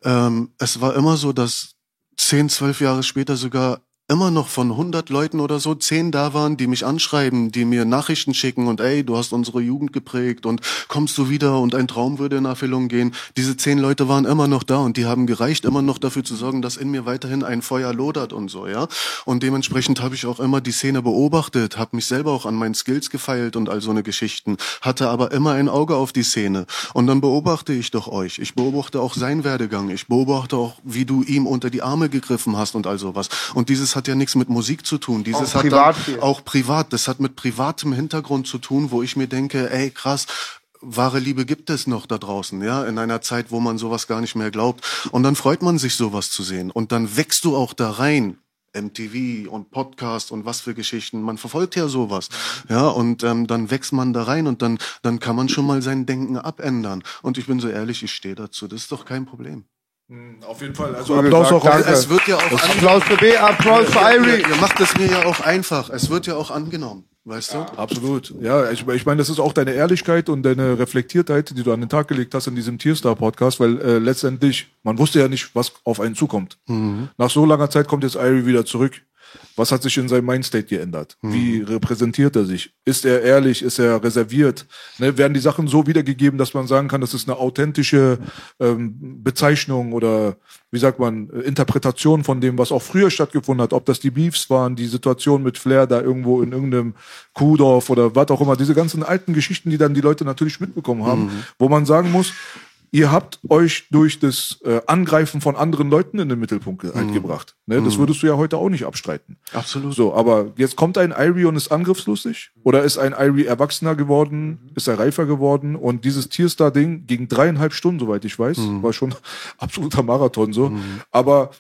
Ähm, es war immer so, dass zehn, zwölf Jahre später sogar immer noch von 100 Leuten oder so zehn da waren, die mich anschreiben, die mir Nachrichten schicken und ey, du hast unsere Jugend geprägt und kommst du wieder und ein Traum würde in Erfüllung gehen. Diese zehn Leute waren immer noch da und die haben gereicht, immer noch dafür zu sorgen, dass in mir weiterhin ein Feuer lodert und so, ja. Und dementsprechend habe ich auch immer die Szene beobachtet, habe mich selber auch an meinen Skills gefeilt und all so eine Geschichten, hatte aber immer ein Auge auf die Szene. Und dann beobachte ich doch euch. Ich beobachte auch seinen Werdegang. Ich beobachte auch, wie du ihm unter die Arme gegriffen hast und all sowas. Und dieses hat ja nichts mit Musik zu tun. Dieses Auch hat privat dann, viel. auch privat. Das hat mit privatem Hintergrund zu tun, wo ich mir denke, ey, krass, wahre Liebe gibt es noch da draußen, ja, in einer Zeit, wo man sowas gar nicht mehr glaubt. Und dann freut man sich, sowas zu sehen. Und dann wächst du auch da rein. MTV und Podcast und was für Geschichten. Man verfolgt ja sowas. Ja, und ähm, dann wächst man da rein und dann, dann kann man schon mal sein Denken abändern. Und ich bin so ehrlich, ich stehe dazu. Das ist doch kein Problem. Auf jeden Fall. Also Applaus auch auf, danke. Es wird ja auch. Applaus für B, Applaus für Irie. ihr macht es mir ja auch einfach. Es wird ja auch angenommen. Weißt du? Absolut. Ja, ich, ich meine, das ist auch deine Ehrlichkeit und deine Reflektiertheit, die du an den Tag gelegt hast in diesem Tierstar-Podcast, weil äh, letztendlich, man wusste ja nicht, was auf einen zukommt. Nach so langer Zeit kommt jetzt Irie wieder zurück. Was hat sich in seinem Mindstate geändert? Wie repräsentiert er sich? Ist er ehrlich? Ist er reserviert? Ne, werden die Sachen so wiedergegeben, dass man sagen kann, das ist eine authentische ähm, Bezeichnung oder wie sagt man, Interpretation von dem, was auch früher stattgefunden hat? Ob das die Beefs waren, die Situation mit Flair da irgendwo in irgendeinem Kuhdorf oder was auch immer. Diese ganzen alten Geschichten, die dann die Leute natürlich mitbekommen haben, wo man sagen muss, ihr habt euch durch das äh, Angreifen von anderen Leuten in den Mittelpunkt ge- halt gebracht. Ne? Das würdest du ja heute auch nicht abstreiten. Absolut. So, aber jetzt kommt ein Irie und ist angriffslustig? Oder ist ein Irie erwachsener geworden? Ist er reifer geworden? Und dieses Tierstar-Ding ging dreieinhalb Stunden, soweit ich weiß, war schon absoluter Marathon so. Aber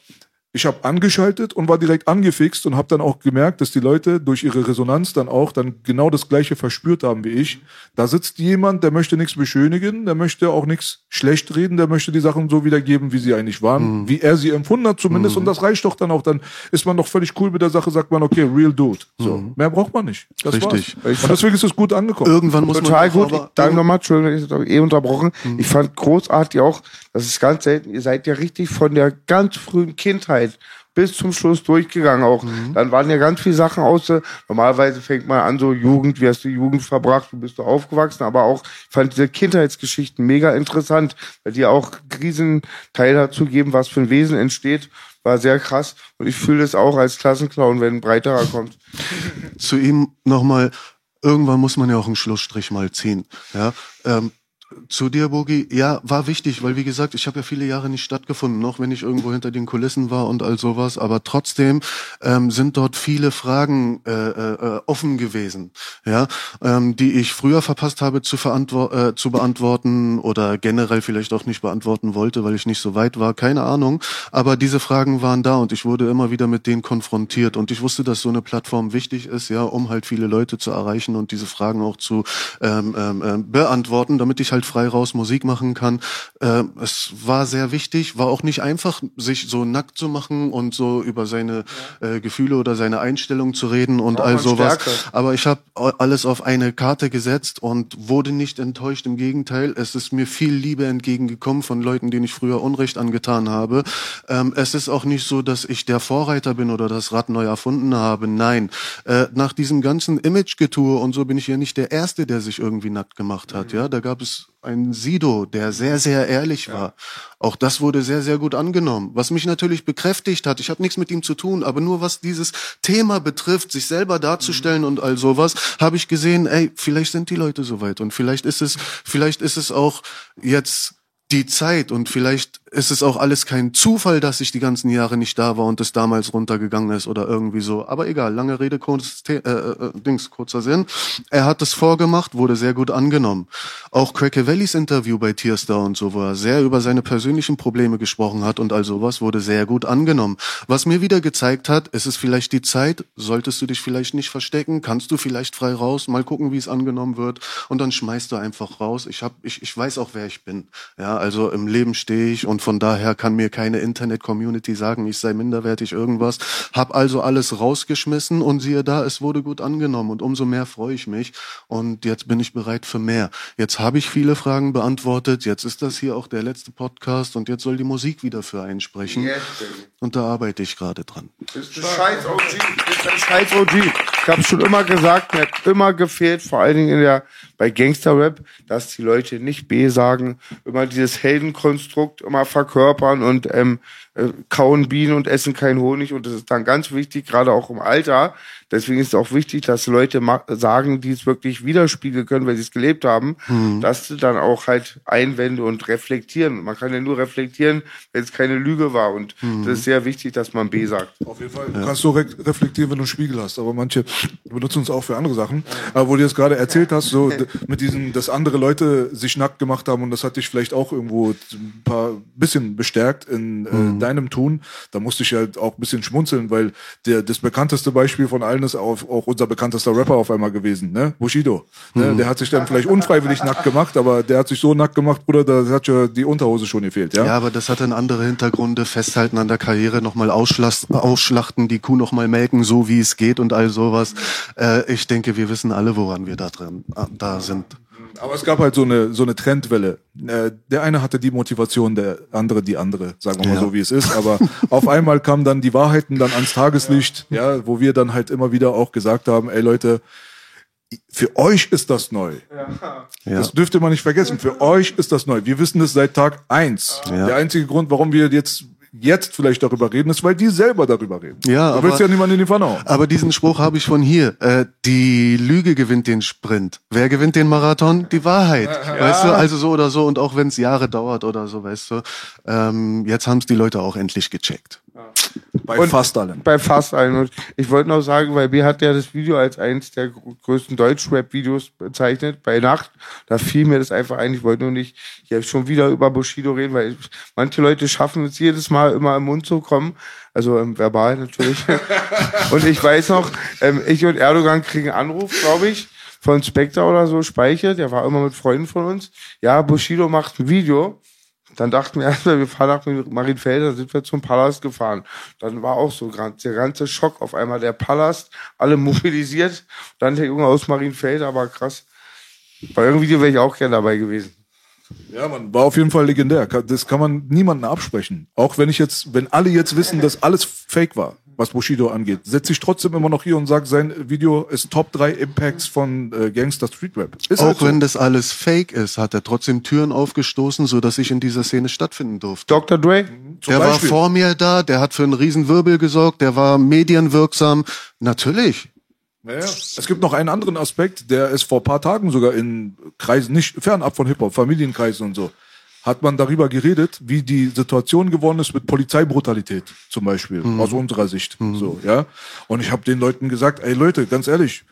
ich habe angeschaltet und war direkt angefixt und habe dann auch gemerkt, dass die Leute durch ihre Resonanz dann auch dann genau das gleiche verspürt haben wie ich. Da sitzt jemand, der möchte nichts beschönigen, der möchte auch nichts schlecht reden, der möchte die Sachen so wiedergeben, wie sie eigentlich waren, mhm. wie er sie empfunden hat zumindest mhm. und das reicht doch dann auch. Dann ist man doch völlig cool mit der Sache, sagt man, okay, real dude. So, mhm. mehr braucht man nicht. Das Richtig. War's. Und deswegen ist es gut angekommen. Irgendwann muss Total man gut. Danke nochmal, Entschuldigung, ich habe eh unterbrochen. Mhm. Ich fand großartig auch, das ist ganz selten, ihr seid ja richtig von der ganz frühen Kindheit bis zum Schluss durchgegangen auch. Mhm. Dann waren ja ganz viele Sachen aus. Normalerweise fängt man an, so Jugend, wie hast du Jugend verbracht, wie bist du aufgewachsen, aber auch, ich fand diese Kindheitsgeschichten mega interessant, weil die auch riesen Teil dazu geben, was für ein Wesen entsteht. War sehr krass und ich fühle es auch als Klassenclown, wenn ein breiterer kommt. Zu ihm nochmal, irgendwann muss man ja auch einen Schlussstrich mal ziehen. Ja, ähm, zu dir, Bogi, ja, war wichtig, weil wie gesagt, ich habe ja viele Jahre nicht stattgefunden, auch wenn ich irgendwo hinter den Kulissen war und all sowas, aber trotzdem ähm, sind dort viele Fragen äh, äh, offen gewesen, ja, ähm, die ich früher verpasst habe zu, äh, zu beantworten oder generell vielleicht auch nicht beantworten wollte, weil ich nicht so weit war, keine Ahnung, aber diese Fragen waren da und ich wurde immer wieder mit denen konfrontiert. Und ich wusste, dass so eine Plattform wichtig ist, ja, um halt viele Leute zu erreichen und diese Fragen auch zu ähm, ähm, äh, beantworten, damit ich halt frei raus Musik machen kann. Äh, es war sehr wichtig, war auch nicht einfach, sich so nackt zu machen und so über seine ja. äh, Gefühle oder seine Einstellung zu reden und all sowas. Aber ich habe alles auf eine Karte gesetzt und wurde nicht enttäuscht. Im Gegenteil, es ist mir viel Liebe entgegengekommen von Leuten, denen ich früher Unrecht angetan habe. Ähm, es ist auch nicht so, dass ich der Vorreiter bin oder das Rad neu erfunden habe. Nein, äh, nach diesem ganzen Image-Getue und so bin ich ja nicht der Erste, der sich irgendwie nackt gemacht hat. Mhm. Ja, da gab es ein Sido, der sehr, sehr ehrlich ja. war. Auch das wurde sehr, sehr gut angenommen. Was mich natürlich bekräftigt hat, ich habe nichts mit ihm zu tun, aber nur was dieses Thema betrifft, sich selber darzustellen mhm. und all sowas, habe ich gesehen, ey, vielleicht sind die Leute soweit und vielleicht ist es, vielleicht ist es auch jetzt die Zeit und vielleicht ist es auch alles kein Zufall, dass ich die ganzen Jahre nicht da war und es damals runtergegangen ist oder irgendwie so. Aber egal, lange Rede, kurz, äh, äh, Dings, kurzer Sinn. Er hat es vorgemacht, wurde sehr gut angenommen. Auch Valley's Interview bei Tierstar und so, wo er sehr über seine persönlichen Probleme gesprochen hat und all sowas, wurde sehr gut angenommen. Was mir wieder gezeigt hat, es ist vielleicht die Zeit, solltest du dich vielleicht nicht verstecken, kannst du vielleicht frei raus, mal gucken, wie es angenommen wird und dann schmeißt du einfach raus. Ich hab, ich, ich weiß auch, wer ich bin. Ja, also im Leben stehe ich und von daher kann mir keine Internet-Community sagen, ich sei minderwertig irgendwas. Hab also alles rausgeschmissen und siehe da, es wurde gut angenommen und umso mehr freue ich mich und jetzt bin ich bereit für mehr. Jetzt habe ich viele Fragen beantwortet, jetzt ist das hier auch der letzte Podcast und jetzt soll die Musik wieder für einen sprechen und da arbeite ich gerade dran. Bist du scheiß OG, bist ein scheiß OG. Ich habe schon immer gesagt, mir hat immer gefehlt, vor allen Dingen in der bei Gangster-Rap, dass die Leute nicht B sagen, immer dieses Heldenkonstrukt immer verkörpern und ähm, äh, kauen Bienen und essen keinen Honig. Und das ist dann ganz wichtig, gerade auch im Alter. Deswegen ist es auch wichtig, dass Leute sagen, die es wirklich widerspiegeln können, weil sie es gelebt haben, mhm. dass sie dann auch halt Einwände und reflektieren. Man kann ja nur reflektieren, wenn es keine Lüge war. Und mhm. das ist sehr wichtig, dass man B sagt. Auf jeden Fall. Ja. Du kannst so re reflektieren, wenn du einen Spiegel hast. Aber manche benutzen es auch für andere Sachen. Aber wo du jetzt gerade erzählt hast, so mit diesen, dass andere Leute sich nackt gemacht haben und das hat dich vielleicht auch irgendwo ein paar bisschen bestärkt in äh, mhm. deinem Tun. Da musste ich halt auch ein bisschen schmunzeln, weil der, das bekannteste Beispiel von allen ist auch, auch unser bekanntester Rapper auf einmal gewesen, ne? Bushido. Ne? Mhm. Der hat sich dann vielleicht unfreiwillig nackt gemacht, aber der hat sich so nackt gemacht, Bruder, da hat ja die Unterhose schon gefehlt, ja? Ja, aber das hat dann andere Hintergründe, festhalten an der Karriere, nochmal ausschlachten, die Kuh nochmal melken, so wie es geht und all sowas. Äh, ich denke, wir wissen alle, woran wir da drin, da sind. Aber es gab halt so eine, so eine Trendwelle. Äh, der eine hatte die Motivation, der andere die andere, sagen wir mal ja. so, wie es ist. Aber auf einmal kamen dann die Wahrheiten dann ans Tageslicht, ja. ja, wo wir dann halt immer wieder auch gesagt haben, ey Leute, für euch ist das neu. Ja. Das dürfte man nicht vergessen. Für euch ist das neu. Wir wissen es seit Tag eins. Der einzige Grund, warum wir jetzt jetzt vielleicht darüber reden, ist, weil die selber darüber reden. Ja, du aber, willst ja niemanden in die Pfanne hauen. Aber diesen Spruch habe ich von hier. Äh, die Lüge gewinnt den Sprint. Wer gewinnt den Marathon? Die Wahrheit. Ja. Weißt du, also so oder so. Und auch wenn es Jahre dauert oder so, weißt du. Ähm, jetzt haben es die Leute auch endlich gecheckt. Bei Und fast allen. Bei fast allen. Und ich wollte noch sagen, weil B hat ja das Video als eines der gr- größten Deutschrap-Videos bezeichnet, bei Nacht. Da fiel mir das einfach ein. Ich wollte nur nicht hier schon wieder über Bushido reden, weil ich, manche Leute schaffen es jedes Mal immer im Mund zu kommen. Also ähm, verbal natürlich. und ich weiß noch, ähm, ich und Erdogan kriegen einen Anruf, glaube ich, von Spectre oder so, Speicher, der war immer mit Freunden von uns. Ja, Bushido macht ein Video. Dann dachten wir erstmal, wir fahren nach Marienfeld, dann sind wir zum Palast gefahren. Dann war auch so der ganze Schock auf einmal der Palast, alle mobilisiert. Dann der Junge aus Marienfeld, aber krass. Bei irgendeinem Video wäre ich auch gern dabei gewesen. Ja, man war auf jeden Fall legendär. Das kann man niemandem absprechen. Auch wenn ich jetzt, wenn alle jetzt wissen, dass alles Fake war, was Bushido angeht, setze ich trotzdem immer noch hier und sage, sein Video ist Top 3 Impacts von äh, Gangster Street Rap. Ist Auch halt so. wenn das alles fake ist, hat er trotzdem Türen aufgestoßen, so dass ich in dieser Szene stattfinden durfte. Dr. Dre? Zum der Beispiel. war vor mir da, der hat für einen Riesenwirbel gesorgt, der war medienwirksam. Natürlich. Ja, ja. Es gibt noch einen anderen Aspekt, der ist vor paar Tagen sogar in Kreisen, nicht fernab von Hip-Hop, Familienkreisen und so, hat man darüber geredet, wie die Situation geworden ist mit Polizeibrutalität zum Beispiel, aus unserer Sicht. So, ja. Und ich habe den Leuten gesagt, ey Leute, ganz ehrlich,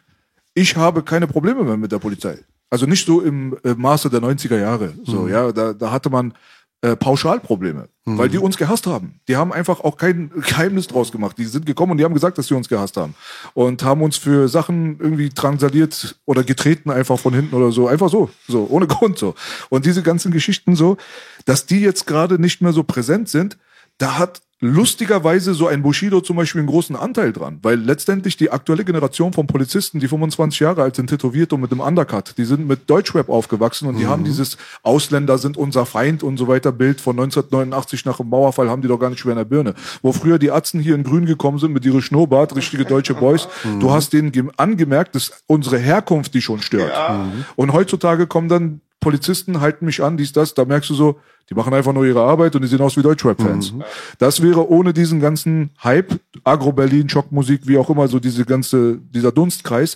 ich habe keine Probleme mehr mit der Polizei. Also nicht so im äh, Maße der 90er Jahre. So, ja, da, da hatte man äh, Pauschalprobleme, weil die uns gehasst haben. Die haben einfach auch kein Geheimnis draus gemacht. Die sind gekommen und die haben gesagt, dass sie uns gehasst haben. Und haben uns für Sachen irgendwie drangsaliert oder getreten einfach von hinten oder so. Einfach so. So, ohne Grund so. Und diese ganzen Geschichten so, dass die jetzt gerade nicht mehr so präsent sind, da hat lustigerweise so ein Bushido zum Beispiel einen großen Anteil dran, weil letztendlich die aktuelle Generation von Polizisten, die 25 Jahre alt sind, tätowiert und mit einem Undercut, die sind mit Deutschrap aufgewachsen und die haben dieses Ausländer sind unser Feind und so weiter Bild von 1989 nach dem Mauerfall haben die doch gar nicht schwer in der Birne. Wo früher die Atzen hier in Grün gekommen sind mit ihrem Schnurrbart, richtige deutsche Boys, du hast denen gem- angemerkt, dass unsere Herkunft die schon stört. Und heutzutage kommen dann Polizisten halten mich an, dies, das, da merkst du so, die machen einfach nur ihre Arbeit und die sehen aus wie Deutschrap-Fans. Das wäre ohne diesen ganzen Hype, Agro-Berlin, Schockmusik, wie auch immer, so diese ganze, dieser Dunstkreis,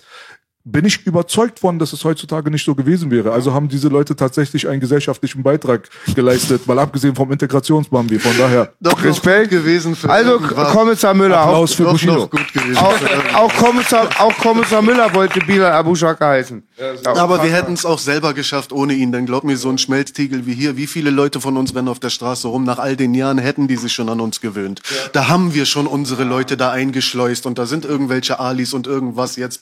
bin ich überzeugt von, dass es heutzutage nicht so gewesen wäre. Also haben diese Leute tatsächlich einen gesellschaftlichen Beitrag geleistet, mal abgesehen vom Integrationsbambi. Von daher, Doch Respekt. gewesen für Also, irgendwas. Kommissar Müller, auch, Applaus für Doch Bushido. noch gut gewesen. auch, auch, Kommissar, auch Kommissar Müller wollte Bilal Abu Shaka heißen. Ja, Aber wir hätten es auch selber geschafft ohne ihn, denn glaub mir, so ein Schmelztiegel wie hier, wie viele Leute von uns rennen auf der Straße rum, nach all den Jahren hätten die sich schon an uns gewöhnt. Da haben wir schon unsere Leute da eingeschleust und da sind irgendwelche Alis und irgendwas, jetzt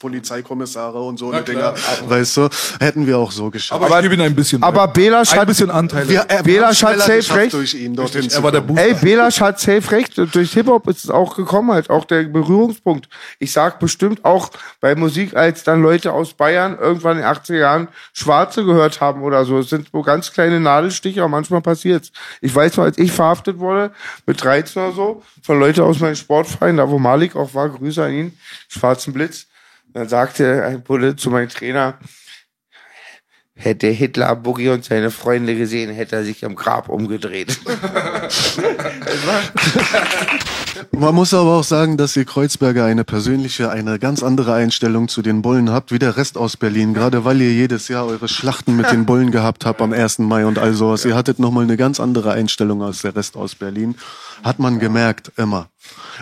Polizeikommissare und so eine Dinger, weißt du, hätten wir auch so geschafft. aber, ich gebe ihm ein bisschen, aber Belasch ein hat- bisschen Anteil. wir, er, Bela wir haben Schatz schneller safe recht. durch ihn dorthin er war der. Booster. Ey, Belasch hat safe recht. Durch Hip-Hop ist es auch gekommen, halt auch der Berührungspunkt. Ich sag bestimmt auch bei Musik, als dann Leute aus Bayern irgendwann in den 80er Jahren Schwarze gehört haben oder so. Es sind so ganz kleine Nadelstiche, aber manchmal passiert's. Ich weiß noch, als ich verhaftet wurde, mit 13 oder so, von Leuten aus meinem Sportverein, da wo Malik auch war, Grüße an ihn, Schwarzen Blitz. Dann sagte ein Bulle zu meinem Trainer, hätte Hitler Boogie und seine Freunde gesehen, hätte er sich am Grab umgedreht. Man muss aber auch sagen, dass ihr Kreuzberger eine persönliche, eine ganz andere Einstellung zu den Bullen habt, wie der Rest aus Berlin. Gerade weil ihr jedes Jahr eure Schlachten mit den Bullen gehabt habt am 1. Mai und all sowas. Ihr hattet nochmal eine ganz andere Einstellung als der Rest aus Berlin. Hat man gemerkt, immer.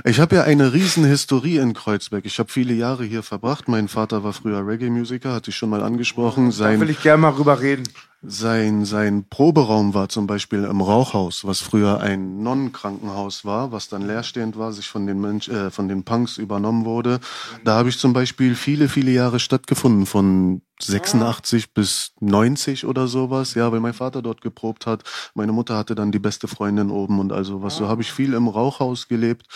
Ich habe ja eine riesen Historie in Kreuzberg. Ich habe viele Jahre hier verbracht. Mein Vater war früher Reggae-Musiker, hatte ich schon mal angesprochen. Da Sein will ich gerne mal rüber reden. Sein, sein Proberaum war zum Beispiel im Rauchhaus, was früher ein Nonnenkrankenhaus war, was dann leerstehend war, sich von den Mensch, äh, von den Punks übernommen wurde. Da habe ich zum Beispiel viele, viele Jahre stattgefunden, von 86 bis 90 oder sowas, ja, weil mein Vater dort geprobt hat. Meine Mutter hatte dann die beste Freundin oben und also was. So habe ich viel im Rauchhaus gelebt,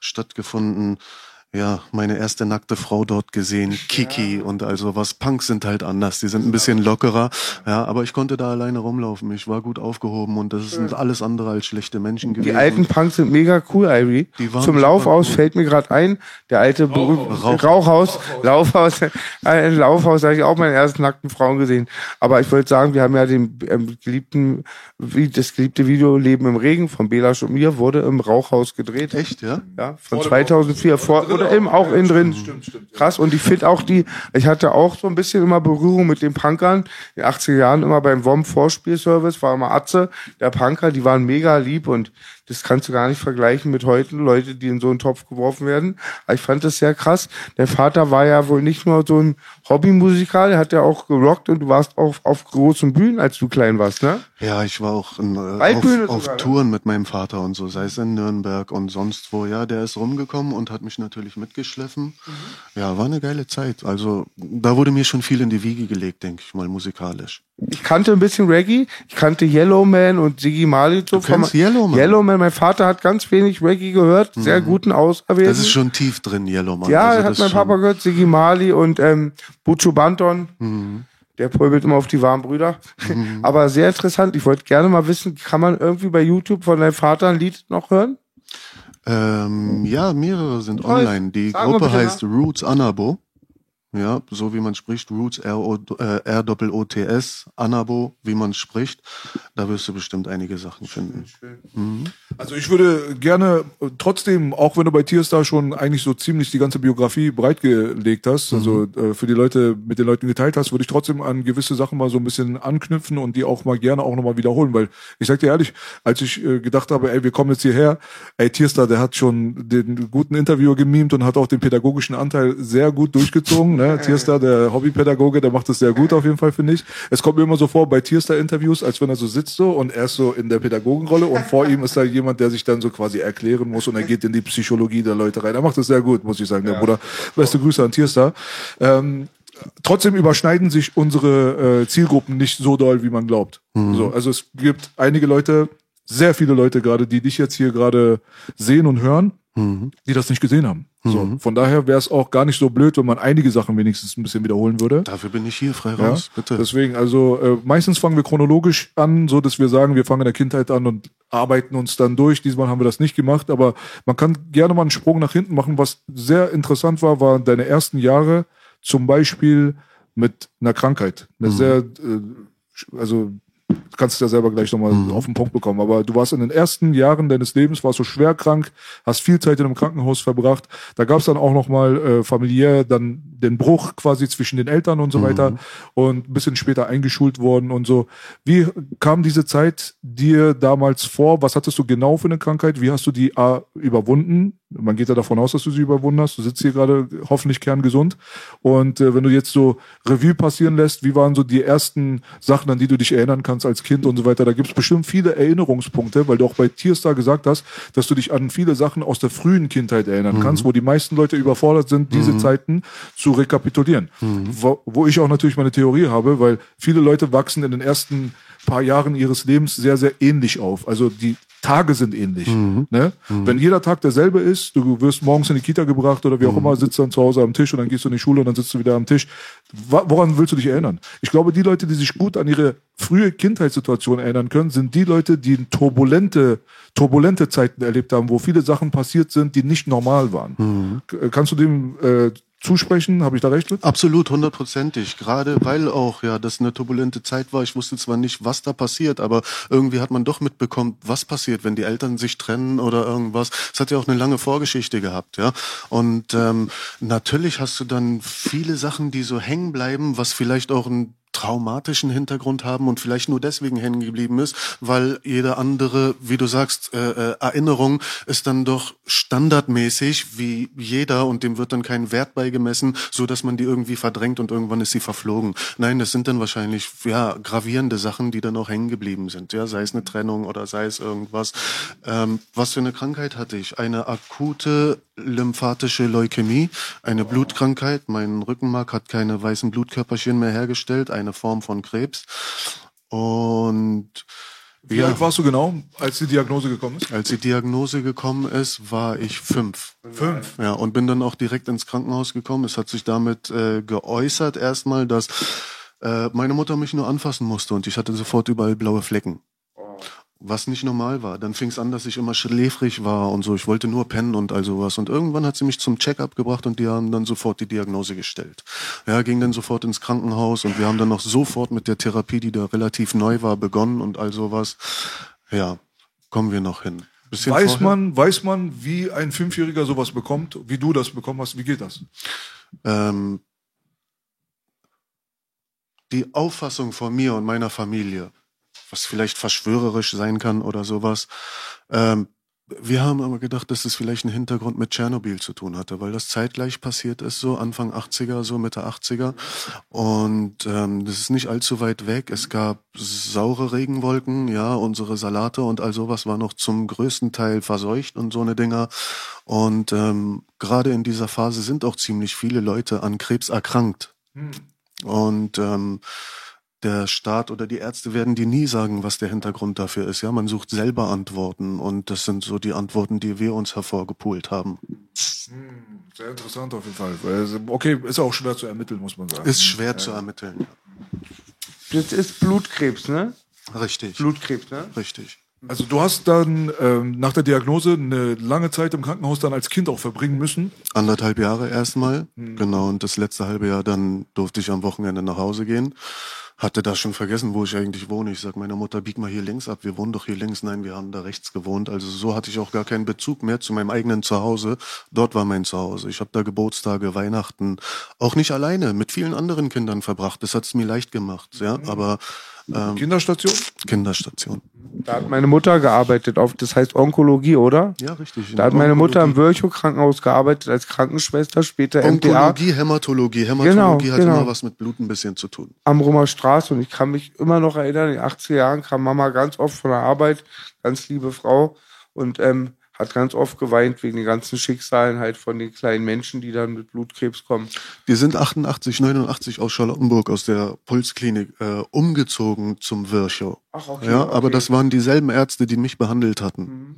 stattgefunden. Ja, meine erste nackte Frau dort gesehen, Kiki und also was. Punks sind halt anders, die sind ein bisschen lockerer. Ja, aber ich konnte da alleine rumlaufen. Ich war gut aufgehoben und das sind alles andere als schlechte Menschen gewesen. Die alten Punks sind mega cool, Irie. Die waren Zum Laufhaus cool. fällt mir gerade ein, der alte Rauchhaus, Rauch- Rauchhaus, Laufhaus, äh, Laufhaus, da habe ich auch meine ersten nackten Frauen gesehen. Aber ich wollte sagen, wir haben ja den ähm, geliebten, wie das geliebte Video Leben im Regen von Belasch und mir wurde im Rauchhaus gedreht. Echt, ja? Ja, von 2004 vor, oder eben auch innen drin. Krass. Und ich finde auch die, ich hatte auch so ein bisschen immer Berührung mit den Punkern. In den 80er Jahren immer beim WOM Vorspielservice war immer Atze, der Punker, die waren mega lieb und das kannst du gar nicht vergleichen mit heute Leute, die in so einen Topf geworfen werden. Aber ich fand das sehr krass. Der Vater war ja wohl nicht nur so ein Hobbymusiker, der hat ja auch gerockt und du warst auch auf großen Bühnen, als du klein warst, ne? Ja, ich war auch in, äh, auf, auf sogar, ne? Touren mit meinem Vater und so, sei es in Nürnberg und sonst wo. Ja, der ist rumgekommen und hat mich natürlich mitgeschliffen. Ja, war eine geile Zeit. Also da wurde mir schon viel in die Wiege gelegt, denke ich mal, musikalisch. Ich kannte ein bisschen Reggae. Ich kannte Yellowman und Siggy Marley. So Du kennst Yellowman? Yellowman. Mein Vater hat ganz wenig Reggae gehört. Sehr guten Auserwählten. Das ist schon tief drin, Yellowman. Ja, also hat mein Papa gehört. Siggy Marley und ähm, Bucho Banton. Mhm. Der pöbelt immer auf die warmen Brüder. Aber sehr interessant. Ich wollte gerne mal wissen, kann man irgendwie bei YouTube von deinem Vater ein Lied noch hören? Ähm, ja, mehrere sind online. Die Sag mal Gruppe heißt Roots Anabo. Ja, so wie man spricht, Roots R-O-T-S, Anabo, wie man spricht. Da wirst du bestimmt einige Sachen finden. Also ich würde gerne äh, trotzdem, auch wenn du bei Tierstar schon eigentlich so ziemlich die ganze Biografie breitgelegt hast, also äh, für die Leute, mit den Leuten geteilt hast, würde ich trotzdem an gewisse Sachen mal so ein bisschen anknüpfen und die auch mal gerne auch nochmal wiederholen, weil ich sag dir ehrlich, als ich äh, gedacht habe, ey, wir kommen jetzt hierher, ey, Tierstar, der hat schon den guten Interviewer gemimt und hat auch den pädagogischen Anteil sehr gut durchgezogen, ne? Tierstar, der Hobbypädagoge, der macht das sehr gut auf jeden Fall, finde ich. Es kommt mir immer so vor bei Tierstar-Interviews, als wenn er so sitzt so und er ist so in der Pädagogenrolle und vor ihm ist da jemand, der sich dann so quasi erklären muss und er geht in die Psychologie der Leute rein. Er macht das sehr gut, muss ich sagen, der Bruder. Beste Grüße an Tierstar. Ähm, trotzdem überschneiden sich unsere äh, Zielgruppen nicht so doll, wie man glaubt. So, also es gibt einige Leute, sehr viele Leute gerade, die dich jetzt hier gerade sehen und hören, die das nicht gesehen haben. So, von daher wäre es auch gar nicht so blöd, wenn man einige Sachen wenigstens ein bisschen wiederholen würde. Dafür bin ich hier frei Ja, raus, bitte. Deswegen, also äh, meistens fangen wir chronologisch an, so dass wir sagen, wir fangen in der Kindheit an und arbeiten uns dann durch. Diesmal haben wir das nicht gemacht, aber man kann gerne mal einen Sprung nach hinten machen. Was sehr interessant war, waren deine ersten Jahre, zum Beispiel mit einer Krankheit. Eine sehr, äh, also kannst es ja selber gleich nochmal auf den Punkt bekommen. Aber du warst in den ersten Jahren deines Lebens, warst so schwer krank, hast viel Zeit in einem Krankenhaus verbracht. Da gab es dann auch nochmal äh, familiär dann den Bruch quasi zwischen den Eltern und so weiter und ein bisschen später eingeschult worden und so. Wie kam diese Zeit dir damals vor? Was hattest du genau für eine Krankheit? Wie hast du die A, überwunden? Man geht ja davon aus, dass du sie überwunden hast. Du sitzt hier gerade hoffentlich kerngesund. Und äh, wenn du jetzt so Revue passieren lässt, wie waren so die ersten Sachen, an die du dich erinnern kannst als Kind und so weiter? Da gibt es bestimmt viele Erinnerungspunkte, weil du auch bei Tierstar gesagt hast, dass du dich an viele Sachen aus der frühen Kindheit erinnern kannst, wo die meisten Leute überfordert sind, diese Zeiten zu rekapitulieren. Wo, wo ich auch natürlich meine Theorie habe, weil viele Leute wachsen in den ersten paar Jahren ihres Lebens sehr, sehr ähnlich auf. Also die Tage sind ähnlich. Ne? Wenn jeder Tag derselbe ist, du wirst morgens in die Kita gebracht oder wie auch immer, sitzt dann zu Hause am Tisch und dann gehst du in die Schule und dann sitzt du wieder am Tisch. Woran willst du dich erinnern? Ich glaube, die Leute, die sich gut an ihre frühe Kindheitssituation erinnern können, sind die Leute, die turbulente, turbulente Zeiten erlebt haben, wo viele Sachen passiert sind, die nicht normal waren. K- Kannst du dem äh, zusprechen? Habe ich da recht mit? Absolut, hundertprozentig. Gerade weil auch ja das eine turbulente Zeit war. Ich wusste zwar nicht, was da passiert, aber irgendwie hat man doch mitbekommen, was passiert, wenn die Eltern sich trennen oder irgendwas. Es hat ja auch eine lange Vorgeschichte gehabt, ja. Und ähm, natürlich hast du dann viele Sachen, die so hängen bleiben, was vielleicht auch ein traumatischen Hintergrund haben und vielleicht nur deswegen hängen geblieben ist, weil jede andere, wie du sagst, äh, äh, Erinnerung ist dann doch standardmäßig wie jeder und dem wird dann kein Wert beigemessen, so dass man die irgendwie verdrängt und irgendwann ist sie verflogen. Nein, das sind dann wahrscheinlich ja gravierende Sachen, die dann auch hängen geblieben sind. Ja, sei es eine Trennung oder sei es irgendwas. Ähm, was für eine Krankheit hatte ich? Eine akute lymphatische Leukämie, eine Blutkrankheit. Mein Rückenmark hat keine weißen Blutkörperchen mehr hergestellt, eine Form von Krebs. Und Wie alt warst du genau, als die Diagnose gekommen ist? als die Diagnose gekommen ist, war ich fünf. Fünf? Ja, und bin dann auch direkt ins Krankenhaus gekommen. Es hat sich damit äh, geäußert erstmal, dass äh, meine Mutter mich nur anfassen musste und ich hatte sofort überall blaue Flecken. Was nicht normal war. Dann fing es an, dass ich immer schläfrig war und so. Ich wollte nur pennen und all sowas. Und irgendwann hat sie mich zum Check-up gebracht und die haben dann sofort die Diagnose gestellt. Ja, ging dann sofort ins Krankenhaus und wir haben dann noch sofort mit der Therapie, die da relativ neu war, begonnen und all sowas. Ja, kommen wir noch hin. Bisschen weiß vorher. man, weiß man, wie ein Fünfjähriger sowas bekommt, wie du das bekommen hast, wie geht das? ähm, die Auffassung von mir und meiner Familie, was vielleicht verschwörerisch sein kann oder sowas, ähm, wir haben aber gedacht, dass es vielleicht einen Hintergrund mit Tschernobyl zu tun hatte, weil das zeitgleich passiert ist, so Anfang 80er, so Mitte 80er. Und ähm, das ist nicht allzu weit weg. Es gab saure Regenwolken, ja, unsere Salate und all sowas war noch zum größten Teil verseucht und so eine Dinger. Und ähm, gerade in dieser Phase sind auch ziemlich viele Leute an Krebs erkrankt. Und ähm, der Staat oder die Ärzte werden dir nie sagen, was der Hintergrund dafür ist. Ja, man sucht selber Antworten und das sind so die Antworten, die wir uns hervorgepult haben. Sehr interessant auf jeden Fall. Okay, ist auch schwer zu ermitteln, muss man sagen. Ist schwer zu ermitteln. Das ist Blutkrebs, ne? Richtig. Blutkrebs, ne? Richtig. Also du hast dann ähm, nach der Diagnose eine lange Zeit im Krankenhaus dann als Kind auch verbringen müssen. Anderthalb Jahre erstmal. Genau. Und das letzte halbe Jahr dann durfte ich am Wochenende nach Hause gehen. Hatte da schon vergessen, wo ich eigentlich wohne. Ich sag meiner Mutter, bieg mal hier links ab. Wir wohnen doch hier links. Nein, wir haben da rechts gewohnt. Also so hatte ich auch gar keinen Bezug mehr zu meinem eigenen Zuhause. Dort war mein Zuhause. Ich habe da Geburtstage, Weihnachten, auch nicht alleine, mit vielen anderen Kindern verbracht. Das hat's mir leicht gemacht. Ja, aber ähm, Kinderstation? Kinderstation. Da hat meine Mutter gearbeitet, auf, das heißt Onkologie, oder? Ja, richtig. Da hat meine Mutter im Virchow-Krankenhaus gearbeitet als Krankenschwester, später Onkologie, Hämatologie. Hämatologie Genau, hat genau. immer was mit Blut ein bisschen zu tun. am Rummer Straße und ich kann mich immer noch erinnern, in den 80er Jahren kam Mama ganz oft von der Arbeit, ganz liebe Frau und ähm, hat ganz oft geweint wegen den ganzen Schicksalen halt von den kleinen Menschen, die dann mit Blutkrebs kommen. Wir sind 88, 89 aus Charlottenburg, aus der Pulsklinik, äh, umgezogen zum Virchow. Ach, okay, Ja, aber okay. Mhm. das waren dieselben Ärzte, die mich behandelt hatten.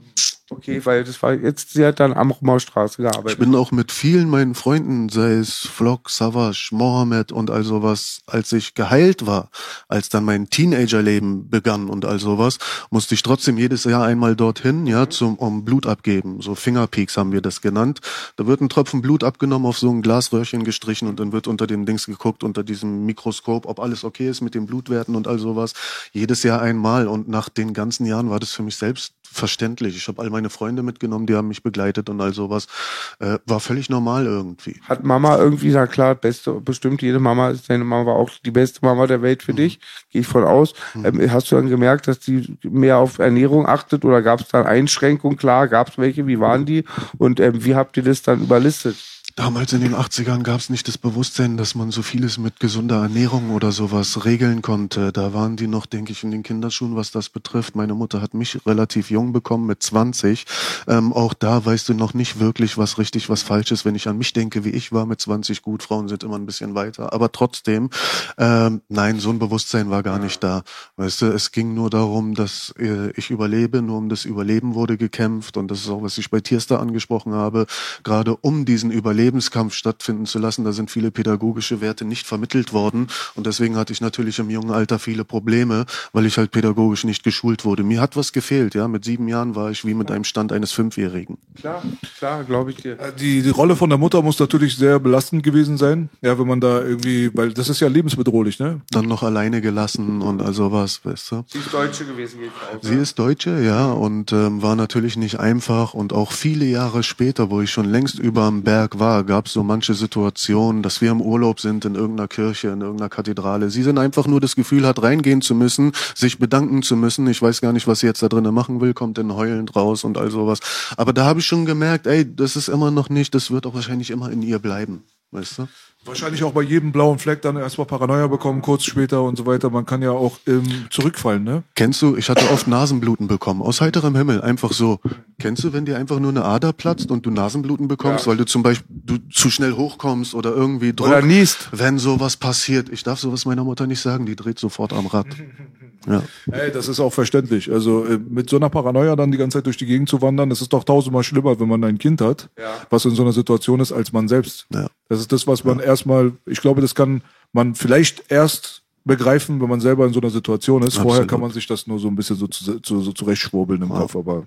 Okay, weil das war jetzt, sie hat dann am Rummer Straße Ich gearbeitet. bin auch mit vielen meinen Freunden, sei es Flock, Savage, Mohammed und all sowas, als ich geheilt war, als dann mein Teenagerleben begann und all sowas, musste ich trotzdem jedes Jahr einmal dorthin, ja, zum, um Blut abgeben. So Fingerpeaks haben wir das genannt. Da wird ein Tropfen Blut abgenommen, auf so ein Glasröhrchen gestrichen und dann wird unter dem Dings geguckt, unter diesem Mikroskop, ob alles okay ist mit den Blutwerten und all sowas. Jedes Jahr einmal und nach den ganzen Jahren war das für mich selbst verständlich. Ich habe all meine Freunde mitgenommen, die haben mich begleitet und all sowas. Äh, war völlig normal irgendwie. Hat Mama irgendwie, na klar, beste, bestimmt jede Mama ist, deine Mama war auch die beste Mama der Welt für dich, gehe ich von aus. Ähm, hast du dann gemerkt, dass die mehr auf Ernährung achtet oder gab es dann Einschränkungen? Klar, gab es welche, wie waren die? Und ähm, wie habt ihr das dann überlistet? Damals in den 80ern gab es nicht das Bewusstsein, dass man so vieles mit gesunder Ernährung oder sowas regeln konnte. Da waren die noch, denke ich, in den Kinderschuhen, was das betrifft. Meine Mutter hat mich relativ jung bekommen, mit 20. Ähm, auch da weißt du noch nicht wirklich, was richtig, was falsch ist. Wenn ich an mich denke, wie ich war mit 20, gut, Frauen sind immer ein bisschen weiter. Aber trotzdem, ähm, nein, so ein Bewusstsein war gar nicht da. Weißt du, es ging nur darum, dass äh, ich überlebe, nur um das Überleben wurde gekämpft. Und das ist auch, was ich bei Tierstar angesprochen habe. Gerade um diesen Überlebenskampf stattfinden zu lassen, da sind viele pädagogische Werte nicht vermittelt worden. Und deswegen hatte ich natürlich im jungen Alter viele Probleme, weil ich halt pädagogisch nicht geschult wurde. Mir hat was gefehlt, ja. Mit sieben Jahren war ich wie mit einem Stand eines Fünfjährigen. Klar, klar, glaube ich dir. Äh, Die, die Rolle von der Mutter muss natürlich sehr belastend gewesen sein. Ja, wenn man da irgendwie, weil das ist ja lebensbedrohlich, ne? Dann noch alleine gelassen und also was, weißt du. Sie ist Deutsche gewesen, geht aus. Sie ist Deutsche, ja, und ähm, war natürlich nicht einfach. Und auch viele Jahre später, wo ich schon längst über dem Berg war, gab es so manche Situationen, dass wir im Urlaub sind in irgendeiner Kirche, in irgendeiner Kathedrale. Sie sind einfach nur das Gefühl hat, reingehen zu müssen, sich bedanken zu müssen. Ich weiß gar nicht, was sie jetzt da drinnen machen will, kommt dann heulend raus und all sowas. Aber da habe ich schon gemerkt, ey, das ist immer noch nicht, das wird auch wahrscheinlich immer in ihr bleiben. Weißt du? Wahrscheinlich auch bei jedem blauen Fleck dann erstmal Paranoia bekommen, kurz später und so weiter. Man kann ja auch ähm, zurückfallen, ne? Kennst du, ich hatte oft Nasenbluten bekommen, aus heiterem Himmel, einfach so. Kennst du, wenn dir einfach nur eine Ader platzt und du Nasenbluten bekommst, Ja. weil du zum Beispiel du zu schnell hochkommst oder irgendwie Druck, Oder niest. wenn sowas passiert. Ich darf sowas meiner Mutter nicht sagen, die dreht sofort am Rad. Ja. Ey, das ist auch verständlich. Also äh, mit so einer Paranoia dann die ganze Zeit durch die Gegend zu wandern, das ist doch tausendmal schlimmer, wenn man ein Kind hat, Ja. was in so einer Situation ist, als man selbst. Ja. Das ist das, was man erstmal, ich glaube, das kann man vielleicht erst begreifen, wenn man selber in so einer Situation ist. Vorher Absolut. kann man sich das nur so ein bisschen so, zu, so, so zurechtschwurbeln im Kopf, aber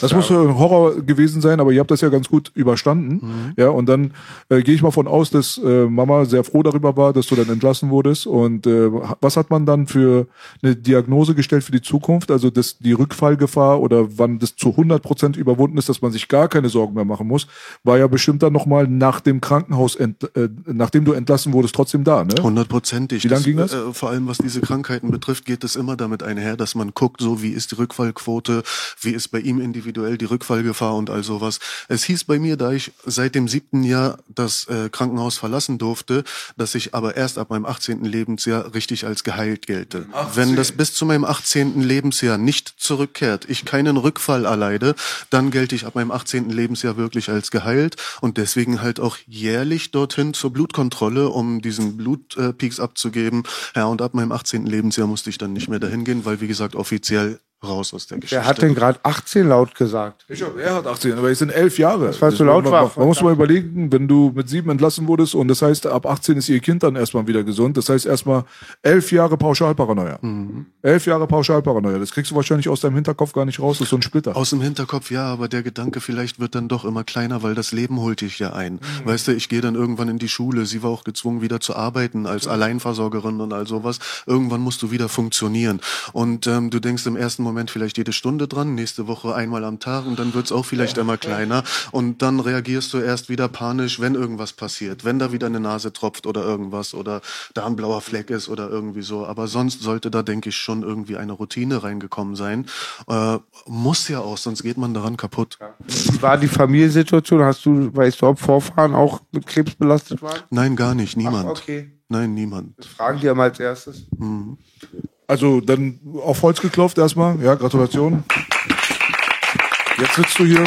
Das muss ein Horror gewesen sein, aber ihr habt das ja ganz gut überstanden. Mhm. Ja, und dann äh, gehe ich mal von aus, dass äh, Mama sehr froh darüber war, dass du dann entlassen wurdest. Und äh, was hat man dann für eine Diagnose gestellt für die Zukunft? Also dass die Rückfallgefahr oder wann das zu 100 Prozent überwunden ist, dass man sich gar keine Sorgen mehr machen muss, war ja bestimmt dann nochmal nach dem Krankenhaus, ent, äh, nachdem du entlassen wurdest, trotzdem da, ne? Hundertprozentig. Wie lang ging das? Äh, vor allem was diese Krankheiten betrifft, geht es immer damit einher, dass man guckt, so wie ist die Rückfallquote, wie ist bei ihm individuell die Rückfallgefahr und all sowas. Es hieß bei mir, da ich seit dem siebten Jahr das äh, Krankenhaus verlassen durfte, dass ich aber erst ab meinem 18. Lebensjahr richtig als geheilt gelte. Wenn das bis zu meinem 18. Lebensjahr nicht zurückkehrt, ich keinen Rückfall erleide, dann gelte ich ab meinem 18. Lebensjahr wirklich als geheilt und deswegen halt auch jährlich dorthin zur Blutkontrolle, um diesen Blutpeaks abzugeben. Ja, und ab meinem 18. Lebensjahr musste ich dann nicht mehr dahin gehen, weil wie gesagt offiziell raus aus der Geschichte. Wer hat denn gerade 18 laut gesagt? Ich hab, er hat 18, aber es sind elf Jahre. Das es so laut man, war. Man, man muss mal überlegen, wenn du mit sieben entlassen wurdest und das heißt, ab 18 ist ihr Kind dann erstmal wieder gesund. Das heißt erstmal elf Jahre Pauschalparanoia. Mhm. Elf Jahre Pauschalparanoia. Das kriegst du wahrscheinlich aus deinem Hinterkopf gar nicht raus. Das ist so ein Splitter. Aus dem Hinterkopf ja, aber der Gedanke vielleicht wird dann doch immer kleiner, weil das Leben holt dich ja ein. Weißt du, ich gehe dann irgendwann in die Schule. Sie war auch gezwungen, wieder zu arbeiten als Alleinversorgerin und all sowas. Irgendwann musst du wieder funktionieren. Und ähm, du denkst im ersten Moment vielleicht jede Stunde dran, nächste Woche einmal am Tag und dann wird's auch vielleicht immer kleiner. Und dann reagierst du erst wieder panisch, wenn irgendwas passiert, wenn da wieder eine Nase tropft oder irgendwas oder da ein blauer Fleck ist oder irgendwie so. Aber sonst sollte da, denke ich, schon irgendwie eine Routine reingekommen sein. Äh, muss ja auch, sonst geht man daran kaputt. Wie war die Familiensituation? Hast du, weißt du, ob Vorfahren auch mit Krebs belastet waren? Nein, gar nicht, niemand. Ach, okay. Nein, niemand. Das fragen die ja mal als erstes. Also dann auf Holz geklopft erstmal. Ja, Gratulation. Jetzt sitzt du hier.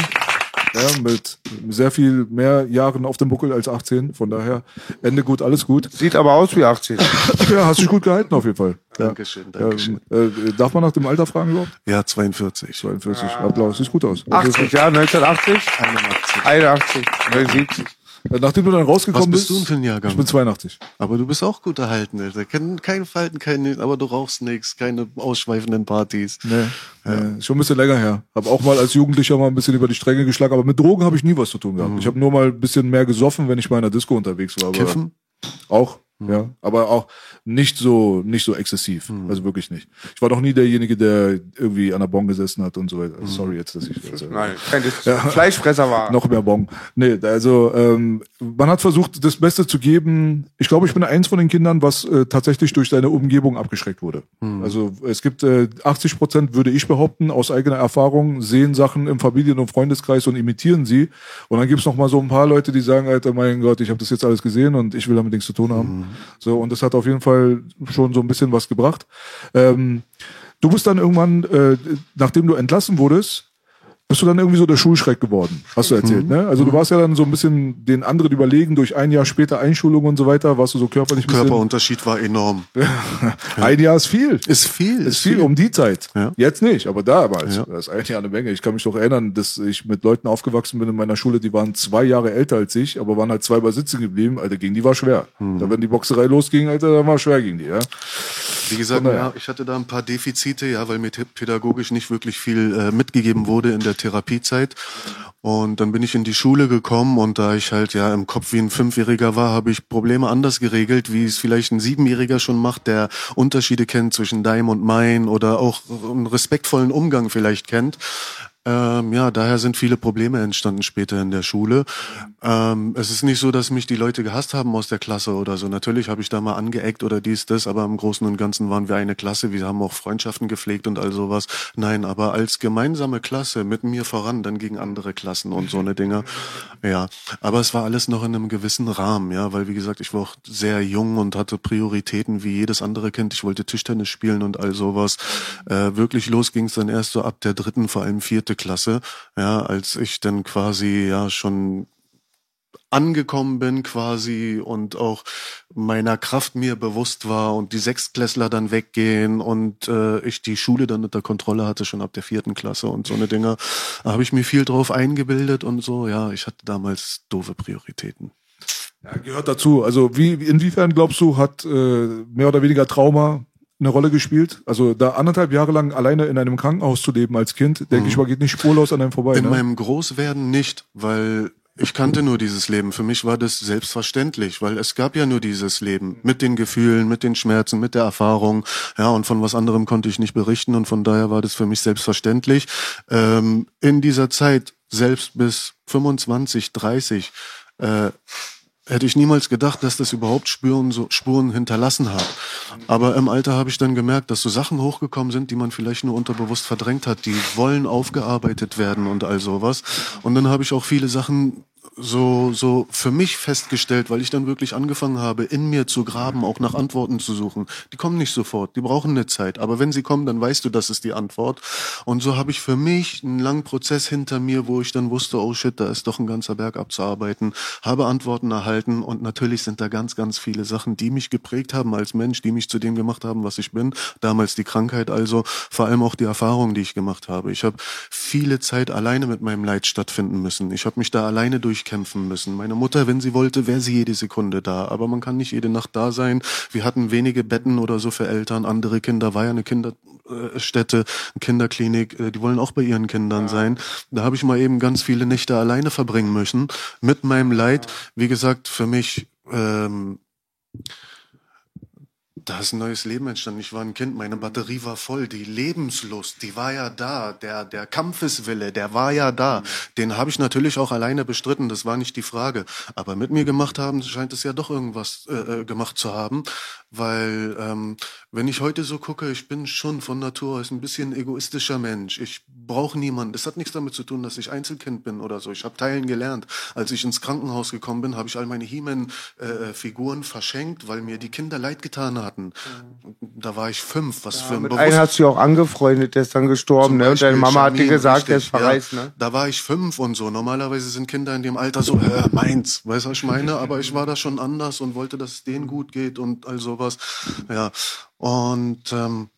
Ja, mit sehr viel mehr Jahren auf dem Buckel als 18. Von daher, Ende gut, alles gut. Sieht aber aus wie 18. Ja, hast dich gut gehalten auf jeden Fall. Ja. Dankeschön, Dankeschön. Ja, äh, darf man nach dem Alter fragen überhaupt? Ja, 42. 42. Applaus, sieht gut aus. 80, ja, 1980? 81. 81, 79. Nachdem du dann rausgekommen Was bist bist. du denn für ein Jahrgang? Ich bin 82. Aber du bist auch gut erhalten, Alter. Kein, kein Falten, keine, aber du rauchst nichts, keine ausschweifenden Partys. Nee, nee, schon ein bisschen länger her. Hab auch mal als Jugendlicher mal ein bisschen über die Stränge geschlagen, aber mit Drogen habe ich nie was zu tun gehabt. Ich habe nur mal ein bisschen mehr gesoffen, wenn ich mal in der Disco unterwegs war. Kiffen? Auch, ja. Aber auch nicht so, nicht so exzessiv. Also wirklich nicht. Ich war doch nie derjenige, der irgendwie an der Bon gesessen hat und so weiter. Sorry jetzt, dass ich jetzt, äh, Nein, kein Dis Fleischfresser war. noch mehr Bon. Nee, also ähm, man hat versucht, das Beste zu geben. Ich glaube, ich bin eins von den Kindern, was äh, tatsächlich durch seine Umgebung abgeschreckt wurde. Also es gibt äh, 80 Prozent, würde ich behaupten, aus eigener Erfahrung, sehen Sachen im Familien- und Freundeskreis und imitieren sie. Und dann gibt's noch mal so ein paar Leute, die sagen, Alter, mein Gott, ich habe das jetzt alles gesehen und ich will damit nichts zu tun haben. So, und das hat auf jeden Fall schon so ein bisschen was gebracht. Ähm, du bist dann irgendwann, äh, nachdem du entlassen wurdest, bist du dann irgendwie so der Schulschreck geworden, hast du erzählt, ne? Also du warst ja dann so ein bisschen den anderen überlegen durch ein Jahr später Einschulung und so weiter, warst du so körperlich Körperunterschied war enorm. ein Jahr ist viel. Ist viel. Ist viel um die Zeit. Ja. Jetzt nicht, aber damals. Ja. Das ist ein Jahr eine Menge. Ich kann mich doch erinnern, dass ich mit Leuten aufgewachsen bin in meiner Schule, die waren zwei Jahre älter als ich, aber waren halt zweimal sitzen geblieben. Alter, gegen die war schwer. Hm. Da wenn die Boxerei losging, Alter, dann war schwer gegen die, ja. Wie gesagt, ja, ich hatte da ein paar Defizite, ja, weil mir pädagogisch nicht wirklich viel äh, mitgegeben wurde in der Therapiezeit. Und dann bin ich in die Schule gekommen und da ich halt ja im Kopf wie ein Fünfjähriger war, habe ich Probleme anders geregelt, wie es vielleicht ein Siebenjähriger schon macht, der Unterschiede kennt zwischen deinem und mein oder auch einen respektvollen Umgang vielleicht kennt. Ähm, ja, daher sind viele Probleme entstanden später in der Schule. Ähm, es ist nicht so, dass mich die Leute gehasst haben aus der Klasse oder so. Natürlich habe ich da mal angeeckt oder dies, das, aber im Großen und Ganzen waren wir eine Klasse. Wir haben auch Freundschaften gepflegt und all sowas. Nein, aber als gemeinsame Klasse mit mir voran, dann gegen andere Klassen und so eine Dinge. Ja, aber es war alles noch in einem gewissen Rahmen, ja, weil wie gesagt, ich war auch sehr jung und hatte Prioritäten wie jedes andere Kind. Ich wollte Tischtennis spielen und all sowas. Äh, wirklich los ging es dann erst so ab der dritten, vor allem vierte Klasse, ja, als ich dann quasi ja schon angekommen bin quasi und auch meiner Kraft mir bewusst war und die Sechstklässler dann weggehen und äh, ich die Schule dann unter Kontrolle hatte schon ab der vierten Klasse und so eine Dinge, da habe ich mir viel drauf eingebildet und so, ja, ich hatte damals doofe Prioritäten. Ja, gehört dazu. Also wie, inwiefern glaubst du, hat äh, mehr oder weniger Trauma eine Rolle gespielt? Also da anderthalb Jahre lang alleine in einem Krankenhaus zu leben als Kind, denke Mhm. ich mal, geht nicht spurlos an einem vorbei. In ne? meinem Großwerden nicht, weil ich kannte nur dieses Leben. Für mich war das selbstverständlich, weil es gab ja nur dieses Leben mit den Gefühlen, mit den Schmerzen, mit der Erfahrung. Ja, und von was anderem konnte ich nicht berichten und von daher war das für mich selbstverständlich. Ähm, in dieser Zeit, selbst bis 25, 30, äh, hätte ich niemals gedacht, dass das überhaupt Spuren, so Spuren hinterlassen hat. Aber im Alter habe ich dann gemerkt, dass so Sachen hochgekommen sind, die man vielleicht nur unterbewusst verdrängt hat, die wollen aufgearbeitet werden und all sowas. Und dann habe ich auch viele Sachen so, so für mich festgestellt, weil ich dann wirklich angefangen habe, in mir zu graben, auch nach Antworten zu suchen. Die kommen nicht sofort, die brauchen eine Zeit. Aber wenn sie kommen, dann weißt du, das ist die Antwort. Und so habe ich für mich einen langen Prozess hinter mir, wo ich dann wusste, oh shit, da ist doch ein ganzer Berg abzuarbeiten, habe Antworten erhalten und natürlich sind da ganz, ganz viele Sachen, die mich geprägt haben als Mensch, die mich zu dem gemacht haben, was ich bin. Damals die Krankheit also, vor allem auch die Erfahrungen, die ich gemacht habe. Ich habe viele Zeit alleine mit meinem Leid stattfinden müssen. Ich habe mich da alleine durchkämpfen müssen. Meine Mutter, wenn sie wollte, wäre sie jede Sekunde da. Aber man kann nicht jede Nacht da sein. Wir hatten wenige Betten oder so für Eltern. Andere Kinder war ja eine Kinderstätte, eine Kinderklinik. äh, Die wollen auch bei ihren Kindern sein. Da habe ich mal eben ganz viele Nächte alleine verbringen müssen. Mit meinem Leid. Wie gesagt, für mich ähm, da ist ein neues Leben entstanden. Ich war ein Kind, meine Batterie war voll, die Lebenslust, die war ja da, der, der Kampfeswille, der war ja da. Den habe ich natürlich auch alleine bestritten, das war nicht die Frage. Aber mit mir gemacht haben, scheint es ja doch irgendwas äh, äh, gemacht zu haben, weil ähm, wenn ich heute so gucke, ich bin schon von Natur aus ein bisschen egoistischer Mensch. Ich brauche niemanden. Das hat nichts damit zu tun, dass ich Einzelkind bin oder so. Ich habe teilen gelernt. Als ich ins Krankenhaus gekommen bin, habe ich all meine He-Man-Figuren verschenkt, weil mir die Kinder leid getan hatten. Da war ich fünf. Was für ein Mit einem hast du ja auch angefreundet, der ist dann gestorben, ne? Und deine Mama hat dir gesagt, der ist verreist, ja. ne? Da war ich fünf und so. Normalerweise sind Kinder in dem Alter so, äh, meins, weißt du, was ich meine? Aber ich war da schon anders und wollte, dass es denen gut geht und all sowas. Ja. Und ähm,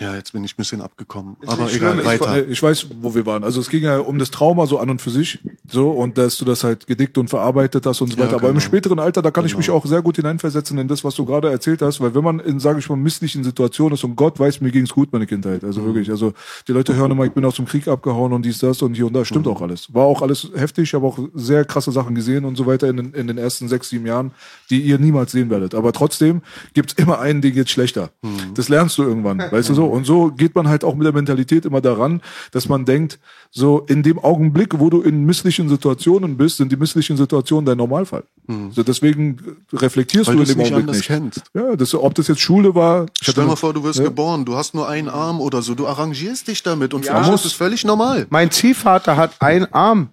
ja, jetzt bin ich ein bisschen abgekommen. Aber egal, schlimm, ich, weiter. ich weiß, wo wir waren. Also es ging ja um das Trauma so an und für sich, so und dass du das halt gedickt und verarbeitet hast und so Ja, weiter. Aber im genau. späteren Alter, da kann ich Genau. mich auch sehr gut hineinversetzen in das, was du gerade erzählt hast, weil wenn man in, sage ich mal, misslichen Situationen ist und Gott weiß, mir ging's gut, meine Kindheit. Also Mhm. wirklich. Also die Leute hören immer, ich bin aus dem Krieg abgehauen und dies, das und hier und da. Mhm. Stimmt auch alles. War auch alles heftig, ich habe auch sehr krasse Sachen gesehen und so weiter in den, in den ersten sechs, sieben Jahren, die ihr niemals sehen werdet. Aber trotzdem gibt's immer einen, den geht's schlechter. Mhm. Das lernst du irgendwann, weißt du so. Und so geht man halt auch mit der Mentalität immer daran, dass man denkt, so in dem Augenblick, wo du in misslichen Situationen bist, sind die misslichen Situationen dein Normalfall. So deswegen reflektierst Weil du in dem nicht Augenblick anders nicht. kennst. Ja, das, ob das jetzt Schule war. Stell hatte- mal vor, du wirst Ja. geboren, du hast nur einen Arm oder so, du arrangierst dich damit und für Ja. mich ist das völlig normal. Mein Ziehvater hat einen Arm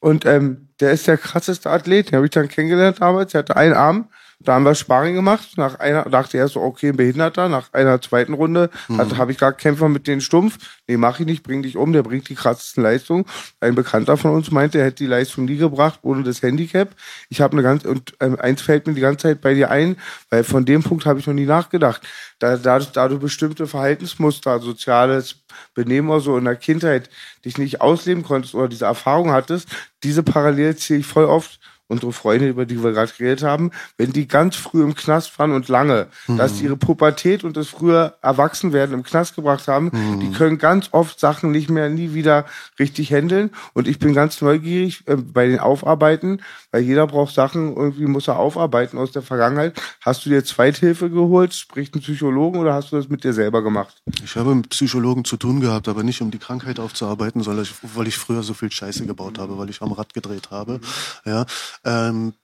und ähm, der ist der krasseste Athlet. Den habe ich dann kennengelernt damals. Der hatte einen Arm. Da haben wir Sparring gemacht. Nach einer dachte er so, okay, ein Behinderter. Nach einer zweiten Runde also habe ich gerade Kämpfer mit den Stumpf. Nee, mach ich nicht, bring dich um. Der bringt die krassesten Leistungen. Ein Bekannter von uns meinte, er hätte die Leistung nie gebracht ohne das Handicap. Ich habe eine ganz und ähm, eins fällt mir die ganze Zeit bei dir ein, weil von dem Punkt habe ich noch nie nachgedacht. Da, da, da du bestimmte Verhaltensmuster, soziales Benehmen oder so in der Kindheit dich nicht ausleben konntest oder diese Erfahrung hattest, diese Parallel ziehe ich voll oft unsere Freunde, über die wir gerade geredet haben, wenn die ganz früh im Knast waren und lange, dass die ihre Pubertät und das frühe Erwachsenwerden im Knast gebracht haben, die können ganz oft Sachen nicht mehr nie wieder richtig handeln. Und ich bin ganz neugierig äh, bei den Aufarbeiten, weil jeder braucht Sachen, irgendwie muss er aufarbeiten aus der Vergangenheit. Hast du dir Zweithilfe geholt, spricht ein Psychologen oder hast du das mit dir selber gemacht? Ich habe mit Psychologen zu tun gehabt, aber nicht um die Krankheit aufzuarbeiten, sondern weil ich früher so viel Scheiße gebaut habe, weil ich am Rad gedreht habe. Ja, ähm,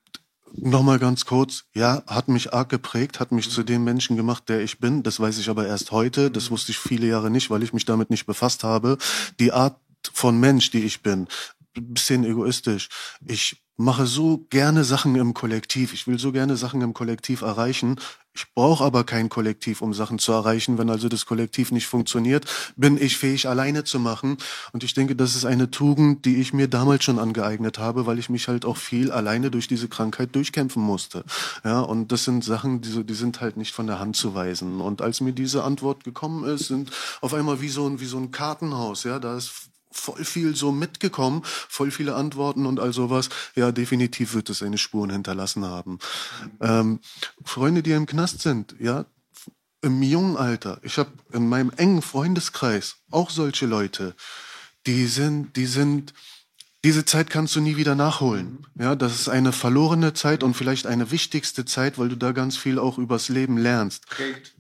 Nochmal ganz kurz, ja, hat mich arg geprägt, hat mich zu dem Menschen gemacht, der ich bin. Das weiß ich aber erst heute. Das wusste ich viele Jahre nicht, weil ich mich damit nicht befasst habe. Die Art von Mensch, die ich bin, bisschen egoistisch. Ich mache so gerne Sachen im Kollektiv. Ich will so gerne Sachen im Kollektiv erreichen. Ich brauche aber kein Kollektiv, um Sachen zu erreichen. Wenn also das Kollektiv nicht funktioniert, bin ich fähig, alleine zu machen. Und ich denke, das ist eine Tugend, die ich mir damals schon angeeignet habe, weil ich mich halt auch viel alleine durch diese Krankheit durchkämpfen musste. Ja, und das sind Sachen, die, die sind halt nicht von der Hand zu weisen. Und als mir diese Antwort gekommen ist, sind auf einmal wie so ein, wie so ein Kartenhaus, ja, da ist voll viel so mitgekommen, voll viele Antworten und all sowas. Ja, definitiv wird es seine Spuren hinterlassen haben. Ähm, Freunde, die im Knast sind, ja, im jungen Alter. Ich habe in meinem engen Freundeskreis auch solche Leute, die sind, die sind, diese Zeit kannst du nie wieder nachholen. Ja, das ist eine verlorene Zeit und vielleicht eine wichtigste Zeit, weil du da ganz viel auch übers Leben lernst. Prägt.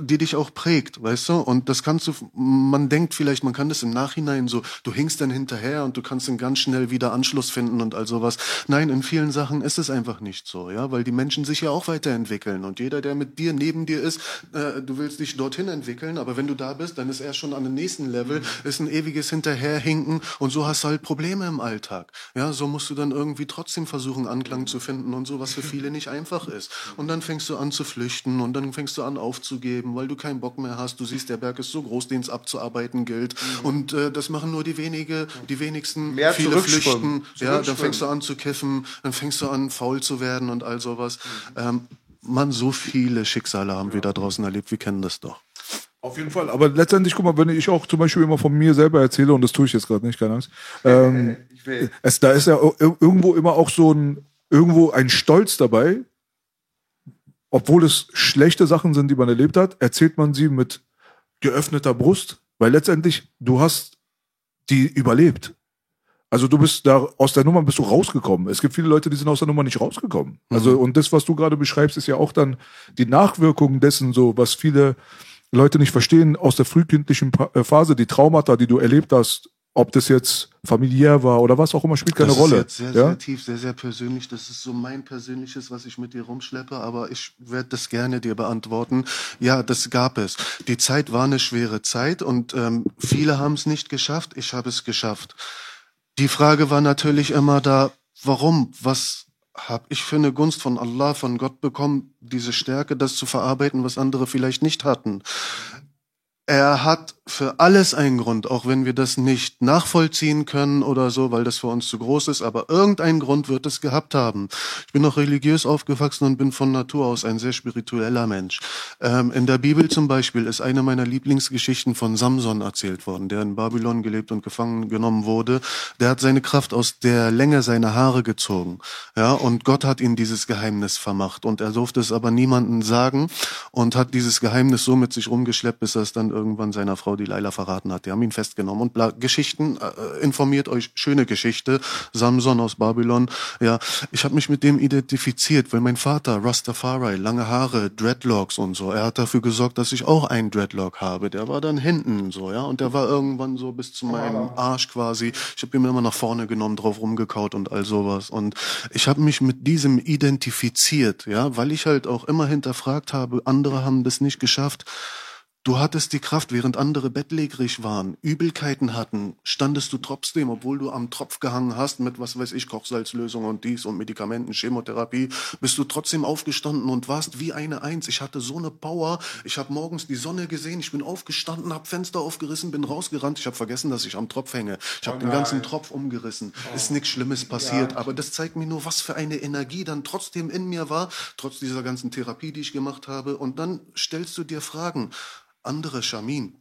Die dich auch prägt, weißt du? Und das kannst du, man denkt vielleicht, man kann das im Nachhinein so, du hinkst dann hinterher und du kannst dann ganz schnell wieder Anschluss finden und all sowas. Nein, in vielen Sachen ist es einfach nicht so, ja, weil die Menschen sich ja auch weiterentwickeln und jeder, der mit dir, neben dir ist, äh, du willst dich dorthin entwickeln, aber wenn du da bist, dann ist er schon an dem nächsten Level, ist ein ewiges Hinterherhinken und so hast du halt Probleme im Alltag. Ja, so musst du dann irgendwie trotzdem versuchen, Anklang zu finden und so, was für viele nicht einfach ist. Und dann fängst du an zu flüchten und dann fängst du an aufzugeben, weil du keinen Bock mehr hast. Du siehst, der Berg ist so groß, den es abzuarbeiten gilt. Und äh, das machen nur die wenige, die wenigsten. Mehr viele flüchten. Ja, dann fängst du an zu kiffen, dann fängst du an faul zu werden und all sowas. Ähm, man, so viele Schicksale haben wir da draußen erlebt. Wir kennen das doch. Auf jeden Fall. Aber letztendlich, guck mal, wenn ich auch zum Beispiel immer von mir selber erzähle, und das tue ich jetzt gerade nicht, keine Angst, ähm, Ich will. es, da ist ja ir- irgendwo immer auch so ein, irgendwo ein Stolz dabei, obwohl es schlechte Sachen sind, die man erlebt hat, erzählt man sie mit geöffneter Brust, weil letztendlich du hast die überlebt. Also du bist da aus der Nummer bist du rausgekommen. Es gibt viele Leute, die sind aus der Nummer nicht rausgekommen. Also und das, was du gerade beschreibst, ist ja auch dann die Nachwirkung dessen, so was viele Leute nicht verstehen aus der frühkindlichen äh, Phase, die Traumata, die du erlebt hast, ob das jetzt familiär war oder was auch immer, spielt keine das Rolle. ist jetzt sehr, ja? sehr tief, sehr, sehr persönlich. Das ist so mein persönliches, was ich mit dir rumschleppe, aber ich werde das gerne dir beantworten. Ja, das gab es. Die Zeit war eine schwere Zeit und ähm, viele haben es nicht geschafft. Ich habe es geschafft. Die Frage war natürlich immer da, warum? Was habe ich für eine Gunst von Allah, von Gott bekommen, diese Stärke, das zu verarbeiten, was andere vielleicht nicht hatten? Er hat für alles einen Grund, auch wenn wir das nicht nachvollziehen können oder so, weil das für uns zu groß ist, aber irgendeinen Grund wird es gehabt haben. Ich bin auch religiös aufgewachsen und bin von Natur aus ein sehr spiritueller Mensch. Ähm, in der Bibel zum Beispiel ist eine meiner Lieblingsgeschichten von Samson erzählt worden, der in Babylon gelebt und gefangen genommen wurde. Der hat seine Kraft aus der Länge seiner Haare gezogen. Ja, und Gott hat ihm dieses Geheimnis vermacht und er durfte es aber niemandem sagen und hat dieses Geheimnis so mit sich rumgeschleppt, bis er es dann irgendwann seiner Frau, die Leila, verraten hat. Die haben ihn festgenommen und bla Geschichten, äh, informiert euch, schöne Geschichte, Samson aus Babylon. Ja, ich habe mich mit dem identifiziert, weil mein Vater, Rastafari, lange Haare, Dreadlocks und so, er hat dafür gesorgt, dass ich auch einen Dreadlock habe. Der war dann hinten so, ja, und der war irgendwann so bis zu meinem Arsch quasi. Ich habe ihn immer nach vorne genommen, drauf rumgekaut und all sowas. Und ich habe mich mit diesem identifiziert, ja, weil ich halt auch immer hinterfragt habe, andere haben das nicht geschafft. Du hattest die Kraft, während andere bettlägerig waren, Übelkeiten hatten, standest du trotzdem, obwohl du am Tropf gehangen hast mit, was weiß ich, Kochsalzlösung und dies und Medikamenten, Chemotherapie, bist du trotzdem aufgestanden und warst wie eine Eins. Ich hatte so eine Power. Ich habe morgens die Sonne gesehen, ich bin aufgestanden, habe Fenster aufgerissen, bin rausgerannt. Ich habe vergessen, dass ich am Tropf hänge. Ich habe den ganzen Tropf umgerissen. Ist nichts Schlimmes passiert, aber das zeigt mir nur, was für eine Energie dann trotzdem in mir war, trotz dieser ganzen Therapie, die ich gemacht habe. Und dann stellst du dir Fragen andere Shamin,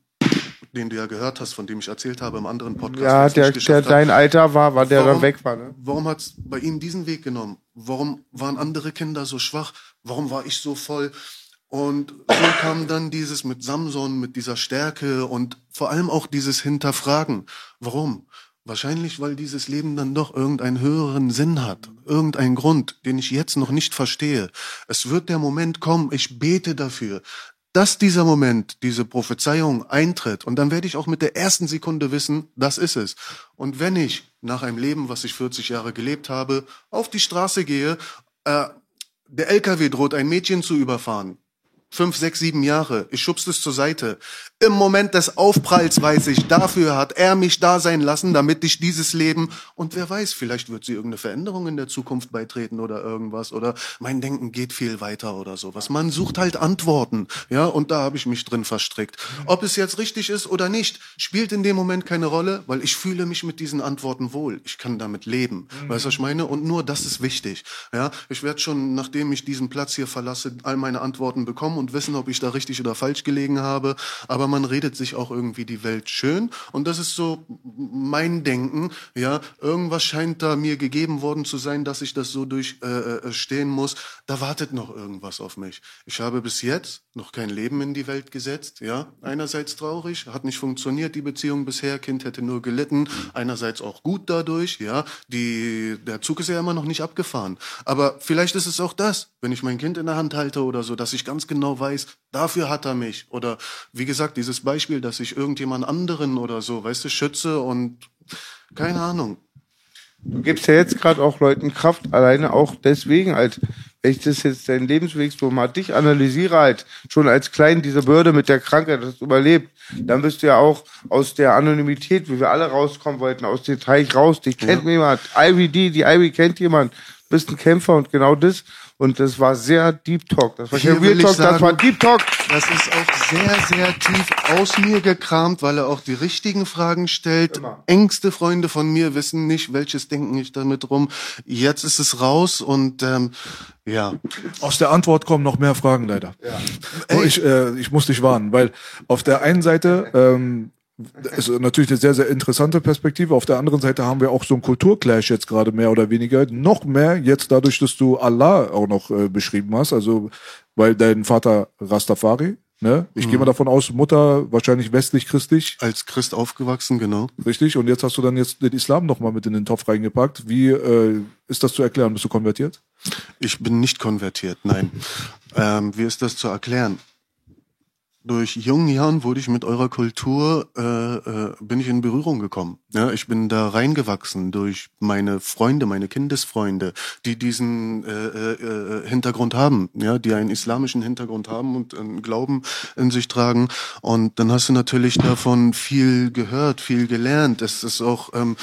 den du ja gehört hast, von dem ich erzählt habe im anderen Podcast. Ja, der, der hat. dein Alter war, war der dann weg war, ne? Warum hat es bei ihm diesen Weg genommen? Warum waren andere Kinder so schwach? Warum war ich so voll? Und so kam dann dieses mit Samson, mit dieser Stärke und vor allem auch dieses Hinterfragen. Warum? Wahrscheinlich, weil dieses Leben dann doch irgendeinen höheren Sinn hat, irgendeinen Grund, den ich jetzt noch nicht verstehe. Es wird der Moment kommen, ich bete dafür, dass dieser Moment, diese Prophezeiung eintritt und dann werde ich auch mit der ersten Sekunde wissen, das ist es. Und wenn ich nach einem Leben, was ich 40 Jahre gelebt habe, auf die Straße gehe, äh, der LKW droht ein Mädchen zu überfahren, fünf, sechs, sieben Jahre. Ich schubst es zur Seite. Im Moment des Aufpralls weiß ich, dafür hat er mich da sein lassen, damit ich dieses Leben und wer weiß, vielleicht wird sie irgendeine Veränderung in der Zukunft beitreten oder irgendwas oder mein Denken geht viel weiter oder sowas. Man sucht halt Antworten, ja, und da habe ich mich drin verstrickt. Ob es jetzt richtig ist oder nicht, spielt in dem Moment keine Rolle, weil ich fühle mich mit diesen Antworten wohl. Ich kann damit leben. Weißt du, was ich meine? Und nur das ist wichtig. Ja, ich werde schon, nachdem ich diesen Platz hier verlasse, all meine Antworten bekommen und wissen, ob ich da richtig oder falsch gelegen habe. Aber man redet sich auch irgendwie die Welt schön. Und das ist so mein Denken. Ja, irgendwas scheint da mir gegeben worden zu sein, dass ich das so durchstehen äh, muss. Da wartet noch irgendwas auf mich. Ich habe bis jetzt noch kein Leben in die Welt gesetzt. Ja, einerseits traurig, hat nicht funktioniert die Beziehung bisher. Kind hätte nur gelitten. Einerseits auch gut dadurch. Ja, die der Zug ist ja immer noch nicht abgefahren. Aber vielleicht ist es auch das, wenn ich mein Kind in der Hand halte oder so, dass ich ganz genau weiß, dafür hat er mich. Oder wie gesagt, dieses Beispiel, dass ich irgendjemand anderen oder so, weißt du, schütze und keine Ahnung. Du gibst ja jetzt gerade auch Leuten Kraft, alleine auch deswegen, als wenn ich das jetzt dein Lebensweg so mal dich analysiere halt, schon als Klein diese Bürde mit der Krankheit, das überlebt, dann bist du ja auch aus der Anonymität, wie wir alle rauskommen wollten, aus dem Teich raus, dich kennt ja. jemand, IVD, die Ivy kennt jemand, bist ein Kämpfer und genau das und das war sehr Deep Talk. Das war Hier Real Talk, sagen, das war Deep Talk. Das ist auch sehr, sehr tief aus mir gekramt, weil er auch die richtigen Fragen stellt. Immer. Engste Freunde von mir wissen nicht, welches denken ich damit rum. Jetzt ist es raus und ähm, ja. Aus der Antwort kommen noch mehr Fragen leider. Ja. Ich, äh, ich muss dich warnen, weil auf der einen Seite ähm, ist natürlich eine sehr, sehr interessante Perspektive. Auf der anderen Seite haben wir auch so einen Kulturclash jetzt gerade mehr oder weniger. Noch mehr jetzt dadurch, dass du Allah auch noch äh, beschrieben hast. Also, weil dein Vater Rastafari, ne? Ich mhm. gehe mal davon aus, Mutter wahrscheinlich westlich-christlich. Als Christ aufgewachsen, genau. Richtig. Und jetzt hast du dann jetzt den Islam nochmal mit in den Topf reingepackt. Wie äh, ist das zu erklären? Bist du konvertiert? Ich bin nicht konvertiert, nein. ähm, wie ist das zu erklären? Durch jungen Jahren wurde ich mit eurer Kultur, äh, äh, bin ich in Berührung gekommen. Ja, ich bin da reingewachsen durch meine Freunde, meine Kindesfreunde, die diesen äh, äh, äh, Hintergrund haben, ja, die einen islamischen Hintergrund haben und einen Glauben in sich tragen. Und dann hast du natürlich davon viel gehört, viel gelernt. Es ist auch, ähm,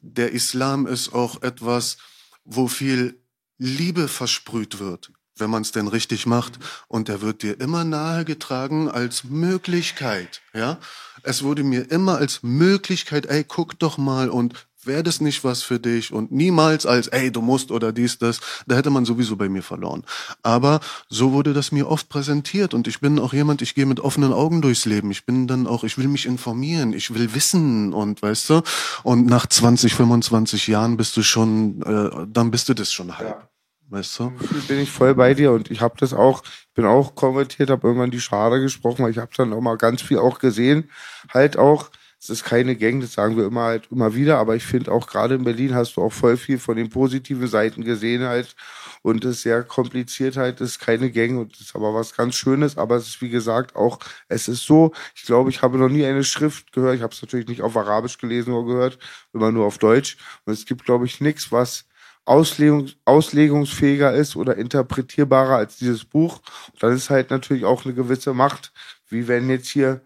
der Islam ist auch etwas, wo viel Liebe versprüht wird wenn man es denn richtig macht. Und er wird dir immer nahegetragen als Möglichkeit. Ja, es wurde mir immer als Möglichkeit, ey, guck doch mal und wäre das nicht was für dich und niemals als, ey, du musst oder dies, das, da hätte man sowieso bei mir verloren. Aber so wurde das mir oft präsentiert und ich bin auch jemand, ich gehe mit offenen Augen durchs Leben. Ich bin dann auch, ich will mich informieren, ich will wissen und weißt du, und nach 20, 25 Jahren bist du schon, äh, dann bist du das schon halb. Ja. Weißt du? Bin ich voll bei dir und ich habe das auch, bin auch konvertiert, habe irgendwann die Schade gesprochen, weil ich habe dann auch mal ganz viel auch gesehen, halt auch, es ist keine Gang, das sagen wir immer halt immer wieder, aber ich finde auch gerade in Berlin hast du auch voll viel von den positiven Seiten gesehen halt und es ist sehr kompliziert halt, es ist keine Gang und es ist aber was ganz Schönes, aber es ist wie gesagt auch, es ist so, ich glaube, ich habe noch nie eine Schrift gehört, ich habe es natürlich nicht auf Arabisch gelesen oder gehört, immer nur auf Deutsch und es gibt glaube ich nichts, was Auslegungs auslegungsfähiger ist oder interpretierbarer als dieses Buch. Und das ist halt natürlich auch eine gewisse Macht, wie wenn jetzt hier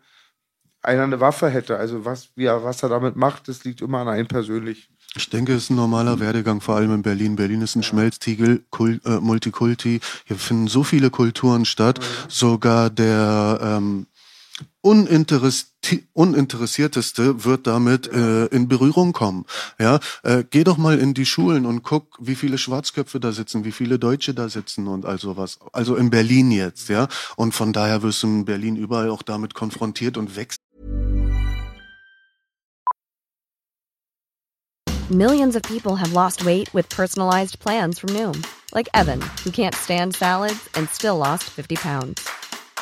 einer eine Waffe hätte. Also was, wie er, was er damit macht, das liegt immer an einem persönlich. Ich denke, es ist ein normaler Werdegang, vor allem in Berlin. Berlin ist ein ja. Schmelztiegel, Kult, äh, Multikulti. Hier finden so viele Kulturen statt. Ja. Sogar der ähm, uninteressierteste wird damit äh, in Berührung kommen. Ja, äh, geh doch mal in die Schulen und guck, wie viele Schwarzköpfe da sitzen, wie viele Deutsche da sitzen und all sowas. Also in Berlin jetzt, ja. Und von daher wirst du in Berlin überall auch damit konfrontiert und wächst. Millions of people have lost weight with personalized plans from Noom, like Evan, who can't stand salads and still lost 50 pounds.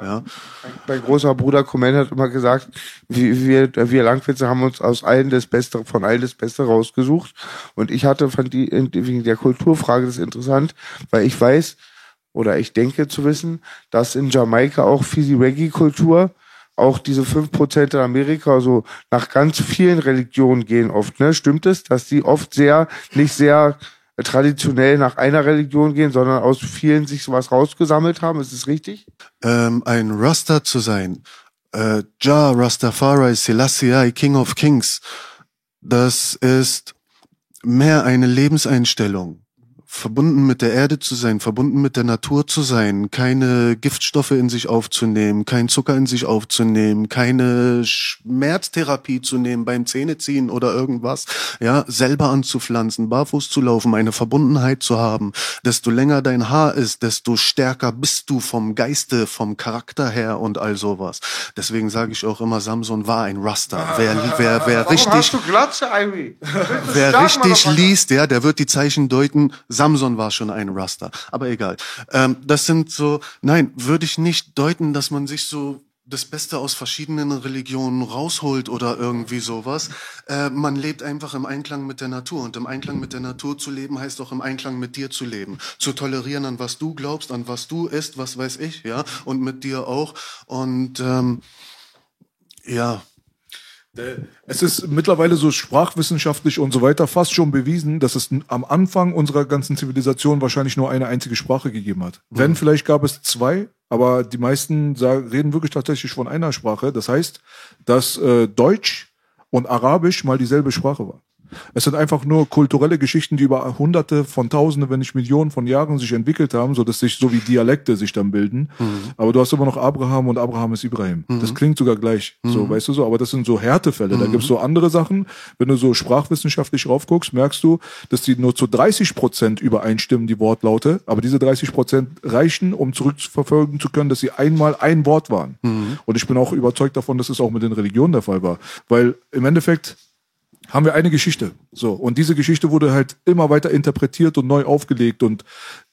Ja. Mein großer Bruder Comment hat immer gesagt, wir, wir Langwitze haben uns aus allen das Beste, von allen das Beste rausgesucht. Und ich hatte, fand die, wegen der Kulturfrage das interessant, weil ich weiß, oder ich denke zu wissen, dass in Jamaika auch Fizzy Reggae Kultur auch diese fünf Prozent in Amerika, also nach ganz vielen Religionen gehen oft, ne? Stimmt es, dass die oft sehr, nicht sehr traditionell nach einer Religion gehen, sondern aus vielen sich sowas rausgesammelt haben. Ist es richtig? Ähm, ein Rasta zu sein, äh, Ja, Rastafari, Selassie, King of Kings, das ist mehr eine Lebenseinstellung verbunden mit der Erde zu sein, verbunden mit der Natur zu sein, keine Giftstoffe in sich aufzunehmen, kein Zucker in sich aufzunehmen, keine Schmerztherapie zu nehmen beim Zähneziehen oder irgendwas, ja, selber anzupflanzen, barfuß zu laufen, eine Verbundenheit zu haben. Desto länger dein Haar ist, desto stärker bist du vom Geiste, vom Charakter her und all sowas. Deswegen sage ich auch immer, Samson war ein Raster. Wer, wer, wer Warum richtig, Glatze? Wer richtig liest, ja, der wird die Zeichen deuten. Samson war schon ein Raster. Aber egal. Ähm, das sind so, nein, würde ich nicht deuten, dass man sich so das Beste aus verschiedenen Religionen rausholt oder irgendwie sowas. Äh, man lebt einfach im Einklang mit der Natur. Und im Einklang mit der Natur zu leben, heißt auch im Einklang mit dir zu leben. Zu tolerieren, an was du glaubst, an was du isst, was weiß ich, ja. Und mit dir auch. Und ähm, ja, Es ist mittlerweile so sprachwissenschaftlich und so weiter fast schon bewiesen, dass es am Anfang unserer ganzen Zivilisation wahrscheinlich nur eine einzige Sprache gegeben hat. Wenn, vielleicht gab es zwei, aber die meisten sagen, reden wirklich tatsächlich von einer Sprache. Das heißt, dass äh, Deutsch und Arabisch mal dieselbe Sprache war. Es sind einfach nur kulturelle Geschichten, die über Hunderte von Tausende, wenn nicht Millionen von Jahren sich entwickelt haben, so dass sich so wie Dialekte sich dann bilden. Aber du hast immer noch Abraham und Abraham ist Ibrahim. Das klingt sogar gleich, so weißt du so. Aber das sind so Härtefälle. Da gibt's so andere Sachen. Wenn du so sprachwissenschaftlich raufguckst, merkst du, dass die nur zu 30 Prozent übereinstimmen die Wortlaute. Aber diese 30 Prozent reichen, um zurückverfolgen zu können, dass sie einmal ein Wort waren. Und ich bin auch überzeugt davon, dass es auch mit den Religionen der Fall war, weil im Endeffekt haben wir eine Geschichte. So. Und diese Geschichte wurde halt immer weiter interpretiert und neu aufgelegt und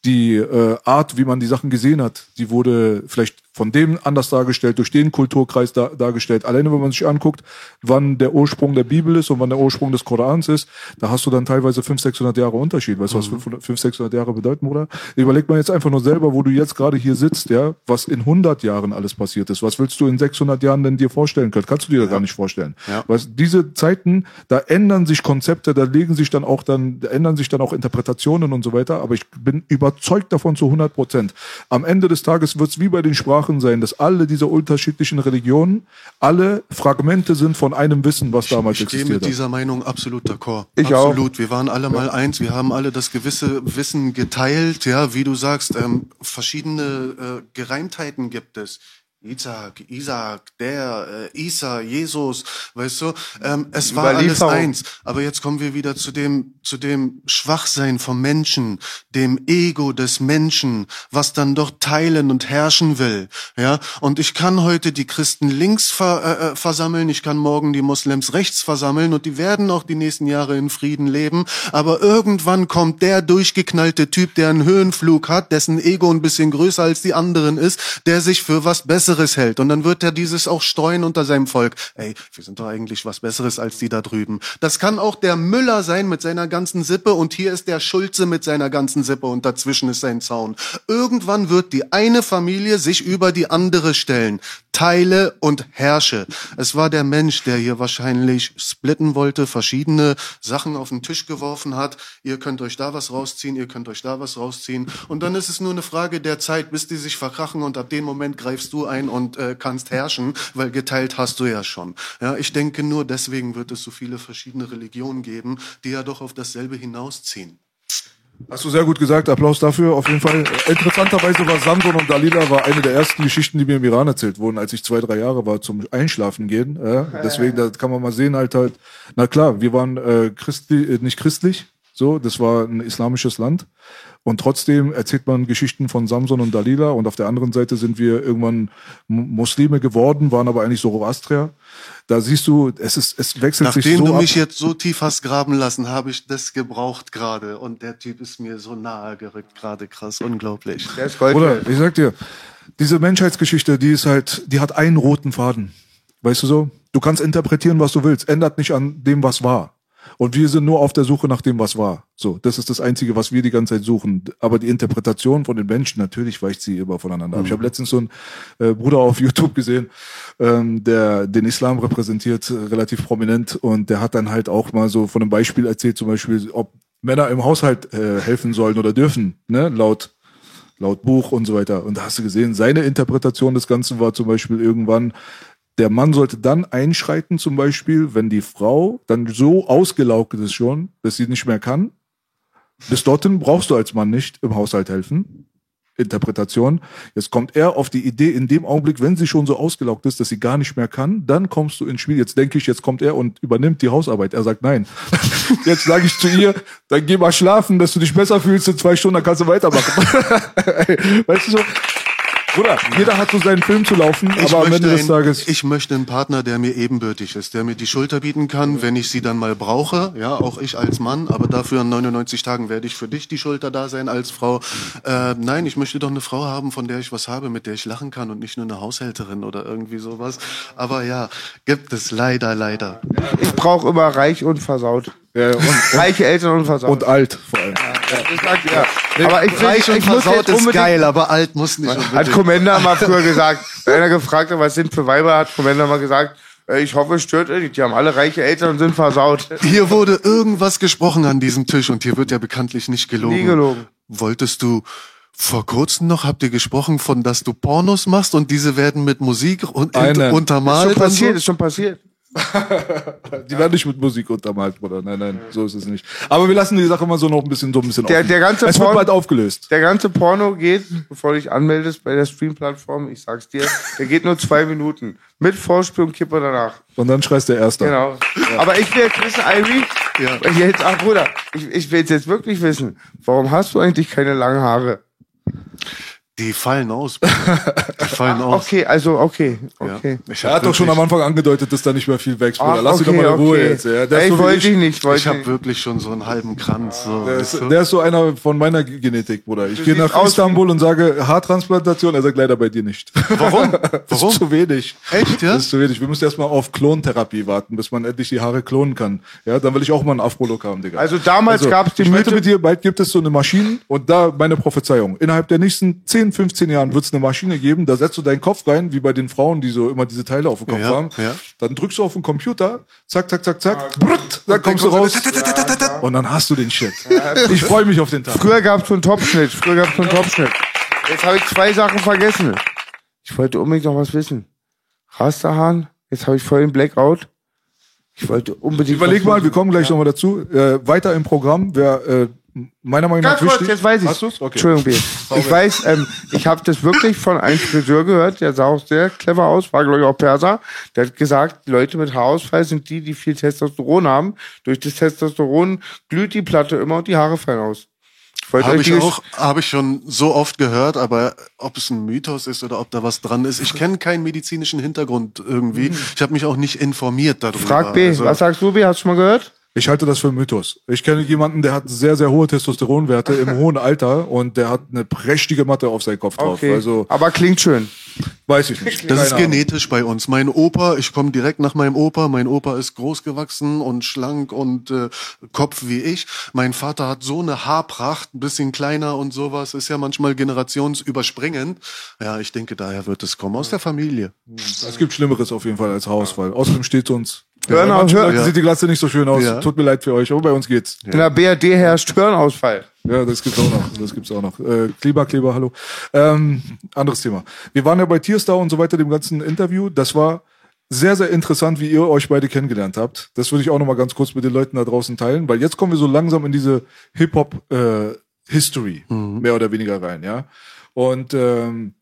die äh, Art, wie man die Sachen gesehen hat, die wurde vielleicht von dem anders dargestellt, durch den Kulturkreis da, dargestellt. Alleine, wenn man sich anguckt, wann der Ursprung der Bibel ist und wann der Ursprung des Korans ist, da hast du dann teilweise 500, 600 Jahre Unterschied. Weißt du, was 500, 500, 600 Jahre bedeuten, oder? Überleg mal jetzt einfach nur selber, wo du jetzt gerade hier sitzt, ja, was in 100 Jahren alles passiert ist. Was willst du in 600 Jahren denn dir vorstellen können? Kannst du dir ja. gar nicht vorstellen. Ja. Weißt, diese Zeiten, da ändern sich Konzepte, da legen sich dann auch dann, da ändern sich dann auch Interpretationen und so weiter. Aber ich bin überzeugt davon zu 100 Prozent. Am Ende des Tages wird es wie bei den Sprachen sein, dass alle diese unterschiedlichen Religionen alle Fragmente sind von einem Wissen, was damals ich stehe mit hat. dieser Meinung absolut d'accord. Ich auch. absolut. Wir waren alle mal eins. Wir haben alle das gewisse Wissen geteilt. Ja, wie du sagst, ähm, verschiedene äh, Gereimtheiten gibt es. Isaac, Isaac, der, äh, Isa, Jesus, weißt du, ähm, es war alles eins. Aber jetzt kommen wir wieder zu dem, zu dem Schwachsein vom Menschen, dem Ego des Menschen, was dann doch teilen und herrschen will, ja. Und ich kann heute die Christen links ver, äh, äh, versammeln, ich kann morgen die Moslems rechts versammeln und die werden auch die nächsten Jahre in Frieden leben. Aber irgendwann kommt der durchgeknallte Typ, der einen Höhenflug hat, dessen Ego ein bisschen größer als die anderen ist, der sich für was Besseres hält. Und dann wird er dieses auch streuen unter seinem Volk. Ey, wir sind doch eigentlich was Besseres als die da drüben. Das kann auch der Müller sein mit seiner ganzen Sippe und hier ist der Schulze mit seiner ganzen Sippe und dazwischen ist sein Zaun. Irgendwann wird die eine Familie sich über die andere stellen. Teile und herrsche. Es war der Mensch, der hier wahrscheinlich splitten wollte, verschiedene Sachen auf den Tisch geworfen hat. Ihr könnt euch da was rausziehen, ihr könnt euch da was rausziehen. Und dann ist es nur eine Frage der Zeit, bis die sich verkrachen und ab dem Moment greifst du ein und äh, kannst herrschen, weil geteilt hast du ja schon. Ja, ich denke nur deswegen wird es so viele verschiedene Religionen geben, die ja doch auf dasselbe hinausziehen. Hast du sehr gut gesagt, Applaus dafür, auf jeden Fall. Äh, Interessanterweise war Samson und Dalila war eine der ersten Geschichten, die mir im Iran erzählt wurden, als ich zwei, drei Jahre war zum Einschlafen gehen. Ja, deswegen, da kann man mal sehen, halt halt, na klar, wir waren äh, Christli, äh, nicht christlich, so, das war ein islamisches Land. Und trotzdem erzählt man Geschichten von Samson und Dalila und auf der anderen Seite sind wir irgendwann Muslime geworden, waren aber eigentlich Zoroastrier. Da siehst du, es ist, es wechselt sich Nachdem so du ab. mich jetzt so tief hast graben lassen, habe ich das gebraucht gerade. Und der Typ ist mir so nahe gerückt gerade. Krass, unglaublich. Der ist Gold. Oder ich sag dir, diese Menschheitsgeschichte, die ist halt, die hat einen roten Faden. Weißt du so? Du kannst interpretieren, was du willst, ändert nicht an dem, was war. Und wir sind nur auf der Suche nach dem, was war. So, das ist das Einzige, was wir die ganze Zeit suchen. Aber die Interpretation von den Menschen, natürlich weicht sie immer voneinander ab. Ich habe letztens so einen äh, Bruder auf YouTube gesehen, ähm, der den Islam repräsentiert, äh, relativ prominent. Und der hat dann halt auch mal so von einem Beispiel erzählt, zum Beispiel, ob Männer im Haushalt äh, helfen sollen oder dürfen, ne, laut laut Buch und so weiter. Und da hast du gesehen, seine Interpretation des Ganzen war zum Beispiel irgendwann, der Mann sollte dann einschreiten, zum Beispiel, wenn die Frau dann so ausgelaugt ist schon, dass sie nicht mehr kann. Bis dorthin brauchst du als Mann nicht im Haushalt helfen. Interpretation. Jetzt kommt er auf die Idee, in dem Augenblick, wenn sie schon so ausgelaugt ist, dass sie gar nicht mehr kann, dann kommst du ins Spiel. Jetzt denke ich, jetzt kommt er und übernimmt die Hausarbeit. Er sagt nein. Jetzt sage ich zu ihr, dann geh mal schlafen, dass du dich besser fühlst in zwei Stunden, dann kannst du weitermachen. weißt du so? Bruder, jeder hat so seinen Film zu laufen, Ich aber am möchte Ende des ein- Tages. Ich möchte einen Partner, der mir ebenbürtig ist, der mir die Schulter bieten kann, wenn ich sie dann mal brauche. Ja, auch ich als Mann, aber dafür an 99 Tagen werde ich für dich die Schulter da sein als Frau. Äh, nein, ich möchte doch eine Frau haben, von der ich was habe, mit der ich lachen kann und nicht nur eine Haushälterin oder irgendwie sowas. Aber ja, gibt es leider, leider. Ich brauche immer reich und versaut. Ja, und, Reiche Eltern und versaut. und alt vor allem. Ich sag, ja. Aber ich, Reich und ich muss versaut jetzt ist unbedingt, geil, aber alt muss nicht Hat unbedingt. Commander mal früher gesagt, wenn einer gefragt hat, was sind für Weiber, hat Commander mal gesagt, äh, ich hoffe, es stört euch nicht. Die haben alle reiche Eltern und sind versaut. Hier wurde irgendwas gesprochen an diesem Tisch und hier wird ja bekanntlich nicht gelogen. Nie gelogen. Wolltest du vor kurzem noch habt ihr gesprochen von, dass du Pornos machst und diese werden mit Musik und Einen. Ist untermalt schon und passiert, so? ist schon passiert. Die werden nicht mit Musik untermalt, Bruder. Nein, nein, so ist es nicht. Aber wir lassen die Sache mal so noch ein bisschen so ein bisschen Der- offen. der ganze Es wird Porn- bald aufgelöst. Der ganze Porno geht, bevor du dich anmeldest bei der Stream-Plattform, ich sag's dir, der geht nur zwei Minuten. Mit Vorspiel und Kippe danach. Und dann schreist der Erste. Genau. Aber ich will jetzt wissen, Ivy, Ja. jetzt, ach Bruder, ich, ich will jetzt wirklich wissen, warum hast du eigentlich keine langen Haare? Die fallen aus. Bruder. Die fallen aus. Okay, also okay, Ja. okay. Ich Er hat doch schon am Anfang angedeutet, dass da nicht mehr viel wächst, Bruder. Lass ihn doch okay, mal in Ruhe okay. jetzt. Ja, der, Ey, ist so wollte ich. ich nicht, wollte Ich habe wirklich schon so einen halben Kranz. So. Der ist, der ist so einer von meiner Genetik, Bruder. Ich gehe nach Istanbul und sage Haartransplantation. Er sagt leider bei dir nicht. Warum? Das Warum? ist zu wenig. Echt, ja? Das ist zu wenig. Wir müssen erstmal auf Klontherapie warten, bis man endlich die Haare klonen kann. Ja, dann will ich auch mal einen Afro-Look haben, Digga. Also damals gab's die ich Mythe- mit dir, bald gibt es so eine Maschine und da meine Prophezeiung. Innerhalb der nächsten 10, 15 Jahren wird es eine Maschine geben, da setzt du deinen Kopf rein, wie bei den Frauen, die so immer diese Teile auf dem Kopf Ja, haben. ja. Dann drückst du auf den Computer, zack, zack, zack, zack, brrrt, dann kommst du raus und dann hast du den Shit. Ich freue mich auf den Tag. Früher gab's so einen Topschnitt, früher gab's so einen Topschnitt. Jetzt habe ich zwei Sachen vergessen. Ich wollte unbedingt noch was wissen. Rasterhahn, jetzt habe ich voll den Blackout. Ich wollte unbedingt Überleg mal, wir kommen gleich nochmal dazu. Äh, weiter im Programm, wer äh, meiner Meinung nach Ganz kurz, wichtig. jetzt weiß ich. Hast du's? Okay. Entschuldigung, B. Ich weiß, ähm, ich habe das wirklich von einem Friseur gehört, der sah auch sehr clever aus, war glaube ich auch Perser. Der hat gesagt, Leute mit Haarausfall sind die, die viel Testosteron haben. Durch das Testosteron glüht die Platte immer und die Haare fallen aus. Ich wollte Habe euch ich die auch, habe ich schon so oft gehört, aber ob es ein Mythos ist oder ob da was dran ist, ich kenne keinen medizinischen Hintergrund irgendwie. Ich habe mich auch nicht informiert darüber. Frag B, Also, was sagst du, B? Hast du schon mal gehört? Ich halte das für einen Mythos. Ich kenne jemanden, der hat sehr, sehr hohe Testosteronwerte im hohen Alter und der hat eine prächtige Matte auf seinen Kopf drauf. Okay. Also Aber klingt schön. weiß ich nicht. Das ist Ahnung. genetisch bei uns. Mein Opa, ich komme direkt nach meinem Opa. Mein Opa ist groß gewachsen und schlank und äh, Kopf wie ich. Mein Vater hat so eine Haarpracht, ein bisschen kleiner und sowas. Ist ja manchmal generationsüberspringend. Ja, ich denke, daher wird es kommen aus der Familie. Es gibt Schlimmeres auf jeden Fall als Haarausfall. Außerdem steht uns. Leuten ja. sieht die Glatze nicht so schön aus. Ja. Tut mir leid für euch, aber bei uns geht's. In der BRD herrscht Hirnausfall. Ja, das gibt's auch noch. Das gibt's auch noch. Äh, Kleber, Kleber, hallo. Ähm, anderes Thema. Wir waren ja bei Tierstar und so weiter, dem ganzen Interview. Das war sehr, sehr interessant, wie ihr euch beide kennengelernt habt. Das würde ich auch noch mal ganz kurz mit den Leuten da draußen teilen, weil jetzt kommen wir so langsam in diese Hip-Hop-History, mehr oder weniger rein, ja. Und ähm,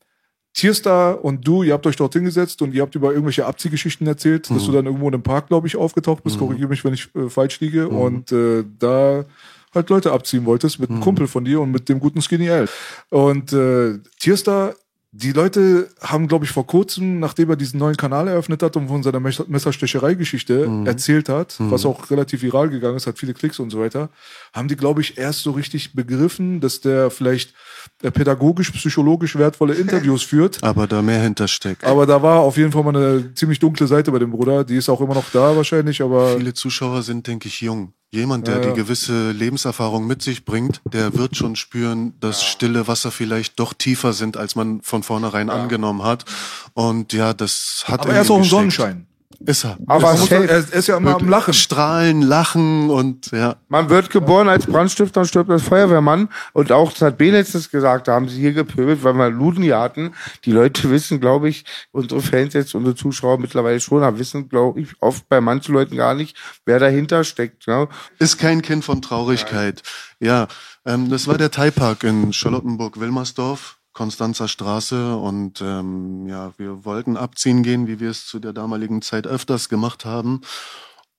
Tierstar und du, ihr habt euch dort hingesetzt und ihr habt über irgendwelche Abziehgeschichten erzählt, dass du dann irgendwo in einem Park, glaube ich, aufgetaucht bist. Korrigiere mich, wenn ich äh, falsch liege. Und äh, da halt Leute abziehen wolltest mit einem Kumpel von dir und mit dem guten Skinny L. Und äh, Tierstar, die Leute haben, glaube ich, vor kurzem, nachdem er diesen neuen Kanal eröffnet hat und von seiner Messer- Messerstecherei-Geschichte erzählt hat, was auch relativ viral gegangen ist, hat viele Klicks und so weiter, haben die, glaube ich, erst so richtig begriffen, dass der vielleicht äh, pädagogisch, psychologisch wertvolle Interviews führt. Aber da mehr hintersteckt. Aber da war auf jeden Fall mal eine ziemlich dunkle Seite bei dem Bruder. Die ist auch immer noch da wahrscheinlich, aber Viele Zuschauer sind, denke ich, jung. Jemand, der Ja, ja. die gewisse Lebenserfahrung mit sich bringt, der wird schon spüren, dass stille Wasser vielleicht doch tiefer sind, als man von vornherein angenommen hat. Und ja, das hat aber in er ist auch ein. Sonnenschein. Ist er. Aber Er, muss, safe. er ist ja immer am Lachen. Strahlen, lachen und ja. Man wird geboren als Brandstifter und stirbt als Feuerwehrmann. Und auch, das hat B letztens gesagt, da haben sie hier gepöbelt, weil wir Luden hier hatten. Die Leute wissen, glaube ich, unsere Fans jetzt, unsere Zuschauer mittlerweile schon, aber wissen, glaube ich, oft bei manchen Leuten gar nicht, wer dahinter steckt. Ne? Ist kein Kind von Traurigkeit. Ja, ähm, das war der Thai-Park in Charlottenburg-Wilmersdorf, Konstanzer Straße. Und ähm, ja, wir wollten abziehen gehen, wie wir es zu der damaligen Zeit öfters gemacht haben.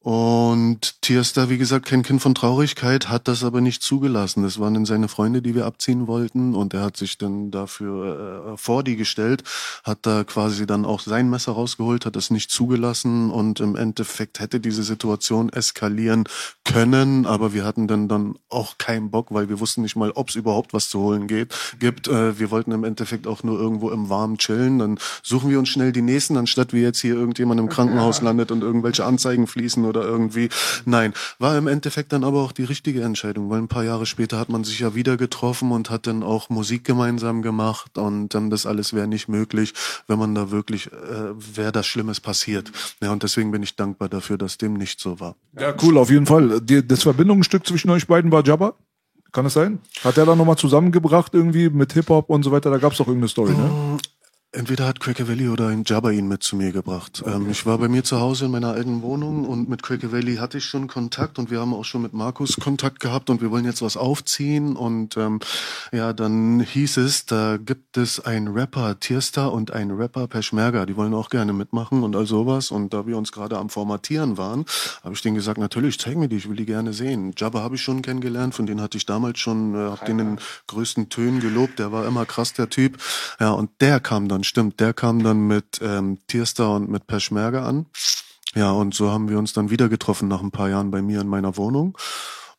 Und Tierstar, wie gesagt, kein Kind von Traurigkeit, hat das aber nicht zugelassen. Das waren dann seine Freunde, die wir abziehen wollten. Und er hat sich dann dafür äh, vor die gestellt, hat da quasi dann auch sein Messer rausgeholt, hat das nicht zugelassen. Und im Endeffekt hätte diese Situation eskalieren können. Aber wir hatten dann, dann auch keinen Bock, weil wir wussten nicht mal, ob es überhaupt was zu holen geht, gibt. Äh, wir wollten im Endeffekt auch nur irgendwo im Warmen chillen. Dann suchen wir uns schnell die nächsten, anstatt wie jetzt hier irgendjemand im Krankenhaus landet und irgendwelche Anzeigen fließen oder irgendwie. Nein, war im Endeffekt dann aber auch die richtige Entscheidung, weil ein paar Jahre später hat man sich ja wieder getroffen und hat dann auch Musik gemeinsam gemacht und dann das alles wäre nicht möglich, wenn man da wirklich, äh, wäre das Schlimmes passiert. Ja, und deswegen bin ich dankbar dafür, dass dem nicht so war. Ja, cool, auf jeden Fall. Die, das Verbindungsstück zwischen euch beiden war Jabba. Kann es sein? Hat er da nochmal zusammengebracht irgendwie mit Hip-Hop und so weiter? Da gab's doch irgendeine Story, ne? Entweder hat Cracker Valley oder ein Jabba ihn mit zu mir gebracht. Ähm, ich war bei mir zu Hause in meiner alten Wohnung und mit Cracker Valley hatte ich schon Kontakt und wir haben auch schon mit Markus Kontakt gehabt und wir wollen jetzt was aufziehen und ähm, ja, dann hieß es, da gibt es einen Rapper Tierstar und einen Rapper Peschmerga, die wollen auch gerne mitmachen und all sowas und da wir uns gerade am Formatieren waren, habe ich denen gesagt, natürlich, zeig mir die, ich will die gerne sehen. Jabba habe ich schon kennengelernt, von denen hatte ich damals schon, äh, hab den in größten Tönen gelobt, der war immer krass, der Typ. Ja, und der kam dann, stimmt, der kam dann mit ähm, Tierstar und mit Peschmerga an. Ja, und so haben wir uns dann wieder getroffen nach ein paar Jahren bei mir in meiner Wohnung.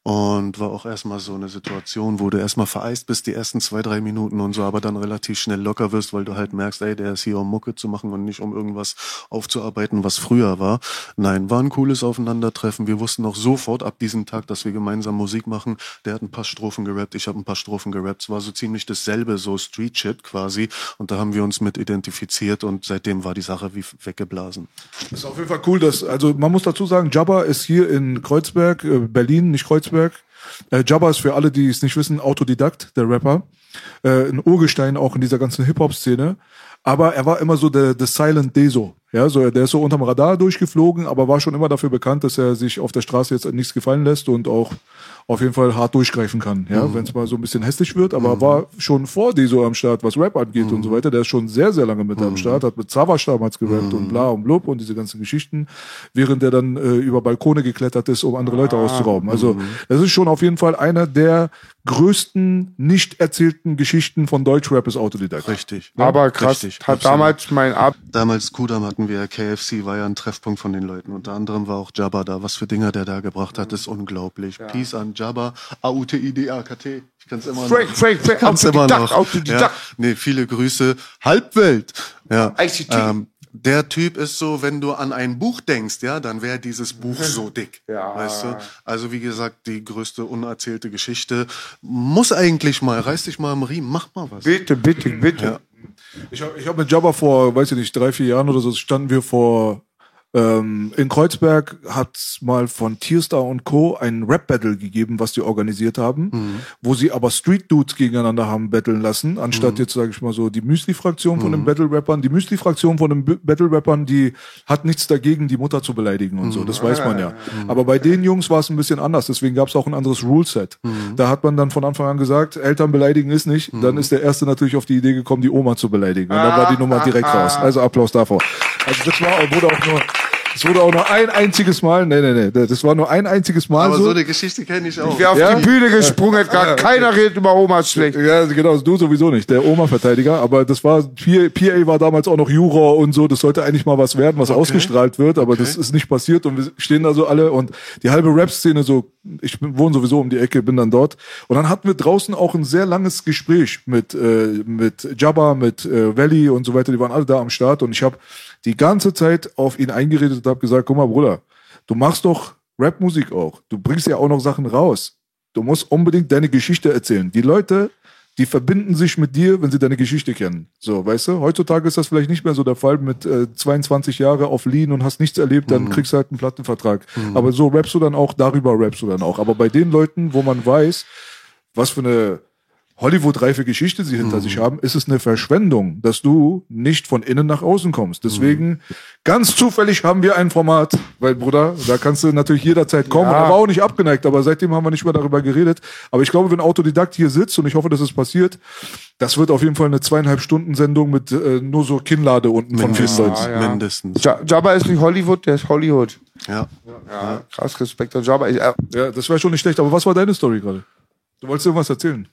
Und war auch erstmal so eine Situation, wo du erstmal vereist bist, die ersten zwei, drei Minuten und so, aber dann relativ schnell locker wirst, weil du halt merkst, ey, der ist hier, um Mucke zu machen und nicht um irgendwas aufzuarbeiten, was früher war. Nein, war ein cooles Aufeinandertreffen. Wir wussten auch sofort ab diesem Tag, dass wir gemeinsam Musik machen. Der hat ein paar Strophen gerappt, ich habe ein paar Strophen gerappt. Es war so ziemlich dasselbe, so Street-Shit quasi. Und da haben wir uns mit identifiziert und seitdem war die Sache wie weggeblasen. Das ist auf jeden Fall cool, dass, also man muss dazu sagen, Jabba ist hier in Kreuzberg, äh, Berlin, nicht Kreuzberg. Äh, Jabba ist für alle, die es nicht wissen, Autodidakt, der Rapper. Äh, ein Urgestein auch in dieser ganzen Hip-Hop-Szene. Aber er war immer so der, der Silent Deso. Ja, so, der ist so unterm Radar durchgeflogen, aber war schon immer dafür bekannt, dass er sich auf der Straße jetzt nichts gefallen lässt und auch auf jeden Fall hart durchgreifen kann, ja, wenn es mal so ein bisschen hässlich wird, aber war schon vor Deso am Start, was Rap angeht und so weiter. Der ist schon sehr, sehr lange mit am Start, hat mit Savage damals gerappt und bla und blub und diese ganzen Geschichten, während er dann äh, über Balkone geklettert ist, um andere Leute auszurauben. Also das ist schon auf jeden Fall einer der größten nicht erzählten Geschichten von Deutschrap ist Autodidakt. Richtig. Aber krass, Richtig, hat absolut. damals mein Ab Damals Kudam hatten wir, KFC war ja ein Treffpunkt von den Leuten. Unter anderem war auch Jabba da. Was für Dinger der da gebracht hat, ist unglaublich. Peace an Jabba, A-U-T-I-D-A-K-T. Ich kann's immer Frank, noch. Frank, Frank, kann's immer noch. Autodidakt. Ja, nee, viele Grüße. Halbwelt. Ja. ICT. Ähm, der Typ ist so, wenn du an ein Buch denkst, ja, dann wäre dieses Buch so dick. Ja. Weißt du? Also wie gesagt, die größte unerzählte Geschichte. Muss eigentlich mal, reiß dich mal am Riemen, mach mal was. bitte, bitte, bitte. Ja. Ich habe ich hab mit Jabba vor, weiß ich nicht, drei, vier Jahren oder so, standen wir vor ähm, in Kreuzberg hat mal von Tierstar und Co. ein Rap-Battle gegeben, was die organisiert haben, wo sie aber Street-Dudes gegeneinander haben battlen lassen, anstatt jetzt, sage ich mal so, die Müsli-Fraktion von den Battle-Rappern. Die Müsli-Fraktion von den Battle-Rappern, die hat nichts dagegen, die Mutter zu beleidigen und so, das weiß man ja. Aber bei den Jungs war es ein bisschen anders, deswegen gab es auch ein anderes Rule-Set. Da hat man dann von Anfang an gesagt, Eltern beleidigen ist nicht. Dann ist der Erste natürlich auf die Idee gekommen, die Oma zu beleidigen. Und dann war die Nummer direkt raus. Also Applaus davor. Also das war, wurde auch nur, das wurde auch nur ein einziges Mal, nee, nee, nee, das war nur ein einziges Mal Aber so. so eine Geschichte kenne ich auch. Wer auf Ja. die Bühne gesprungen hat, gar keiner redet über Omas schlecht. Ja, genau, du sowieso nicht, der Oma-Verteidiger, aber das war, PA war damals auch noch Juror und so, das sollte eigentlich mal was werden, was ausgestrahlt wird, aber das ist nicht passiert und wir stehen da so alle und die halbe Rap-Szene so, ich bin, wohne sowieso um die Ecke, bin dann dort und dann hatten wir draußen auch ein sehr langes Gespräch mit, äh, mit Jabba, mit äh, Valley und so weiter, die waren alle da am Start und ich habe die ganze Zeit auf ihn eingeredet und habe gesagt, guck mal Bruder, du machst doch Rapmusik auch, du bringst ja auch noch Sachen raus, du musst unbedingt deine Geschichte erzählen. Die Leute die verbinden sich mit dir, wenn sie deine Geschichte kennen. So, weißt du? Heutzutage ist das vielleicht nicht mehr so der Fall mit äh, 22 Jahre auf Lean und hast nichts erlebt, dann kriegst du halt einen Plattenvertrag. Aber so rappst du dann auch, darüber rappst du dann auch. Aber bei den Leuten, wo man weiß, was für eine Hollywood-reife Geschichte sie hinter sich haben, ist es eine Verschwendung, dass du nicht von innen nach außen kommst. Deswegen, ganz zufällig haben wir ein Format, weil Bruder, da kannst du natürlich jederzeit kommen. Ja. Er war auch nicht abgeneigt, aber seitdem haben wir nicht mehr darüber geredet. Aber ich glaube, wenn Autodidakt hier sitzt, und ich hoffe, dass es passiert, das wird auf jeden Fall eine zweieinhalb Stunden Sendung mit äh, nur so Kinnlade unten von vier Mindestens. Ja. Mindestens. Ja, Jabba ist nicht Hollywood, der ist Hollywood. Ja. Ja, krass, Respekt an Jabba. Äh, Ja, das wäre schon nicht schlecht. Aber was war deine Story gerade? Du wolltest irgendwas erzählen.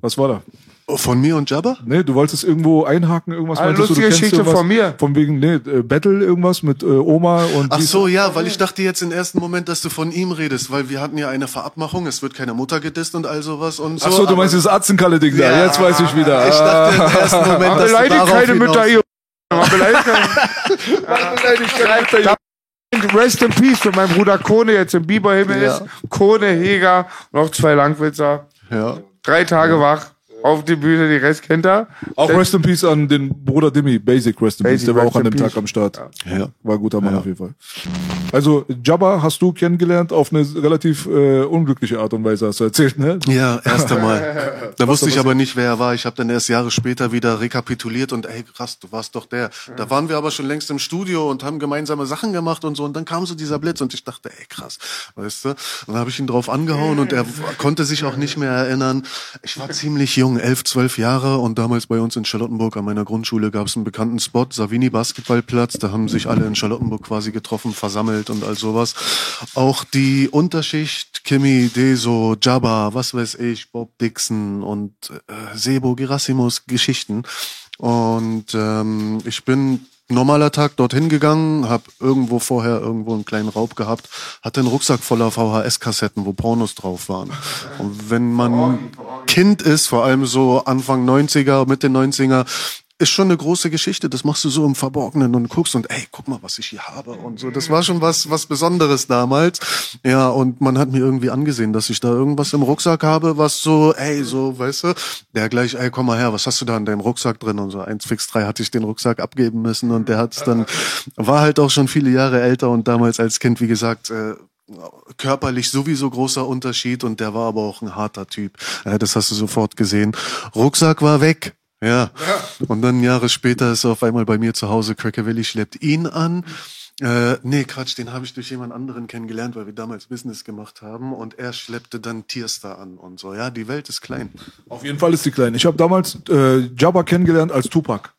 Was war da? Oh, Von mir und Jabba? Nee, du wolltest irgendwo einhaken, irgendwas Eine meintest du, du lustige Geschichte von mir. Von wegen, nee, äh, Battle irgendwas mit äh, Oma und Ach dies- so, ja, weil ich dachte jetzt im ersten Moment, dass du von ihm redest, weil wir hatten ja eine Verabmachung, es wird keine Mutter gedisst und all sowas und so. Ach so, du meinst dieses Atzenkalle-Ding da. Ja. Jetzt weiß ich wieder. Ich dachte im ersten Moment, dass du beleidigt darauf keine Mütter hier. Man beleidigt keine. Rest in Peace, wenn mein Bruder Kone jetzt im Biberhimmel Ja. ist. Kone, Heger, noch zwei Langwitzer. Ja. Drei Tage wach. Auf die Bühne, die Rest kennt er. Auch Rest in Peace an den Bruder Dimmy, Basic Rest in Peace, der war auch an dem. Tag am Start. Ja. War ein guter Mann auf jeden Fall. Also, Jabba hast du kennengelernt auf eine relativ äh, unglückliche Art und Weise, hast du erzählt, ne? Ja, erst einmal. Da wusste ich aber nicht, wer er war. Ich habe dann erst Jahre später wieder rekapituliert und ey, krass, du warst doch der. Da waren wir aber schon längst im Studio und haben gemeinsame Sachen gemacht und so. Und dann kam so dieser Blitz und ich dachte, ey, krass, weißt du. Und dann habe ich ihn drauf angehauen und er konnte sich auch nicht mehr erinnern. Ich war ziemlich jung, elf, zwölf Jahre und damals bei uns in Charlottenburg an meiner Grundschule gab es einen bekannten Spot, Savini Basketballplatz. Da haben sich alle in Charlottenburg quasi getroffen, versammelt und all sowas. Auch die Unterschicht, Kimi, Deso, Jabba, was weiß ich, Bob Dixon und äh, Sebo Gerasimos Geschichten. Und ähm, ich bin normaler Tag dorthin gegangen, habe irgendwo vorher irgendwo einen kleinen Raub gehabt, hatte einen Rucksack voller VHS-Kassetten, wo Pornos drauf waren. Und wenn man Kind ist, vor allem so Anfang 90er, Mitte 90er, ist schon eine große Geschichte. Das machst du so im Verborgenen und guckst und ey, guck mal, was ich hier habe und so. Das war schon was, was Besonderes damals. Ja, und man hat mir irgendwie angesehen, dass ich da irgendwas im Rucksack habe, was so, ey, so, weißt du, der gleich, ey, komm mal her, was hast du da in deinem Rucksack drin? Und so eins fix drei hatte ich den Rucksack abgeben müssen und der hat's dann, war halt auch schon viele Jahre älter und damals als Kind, wie gesagt, äh, körperlich sowieso großer Unterschied und der war aber auch ein harter Typ. Das hast du sofort gesehen. Rucksack war weg. Ja. Und dann Jahre später ist er auf einmal bei mir zu Hause. Willi schleppt ihn an. Äh, nee, Quatsch, den habe ich durch jemand anderen kennengelernt, weil wir damals Business gemacht haben und er schleppte dann Tierstar an und so. Ja, die Welt ist klein. Auf jeden Fall ist die klein. Ich habe damals äh, Jabba kennengelernt als Tupac.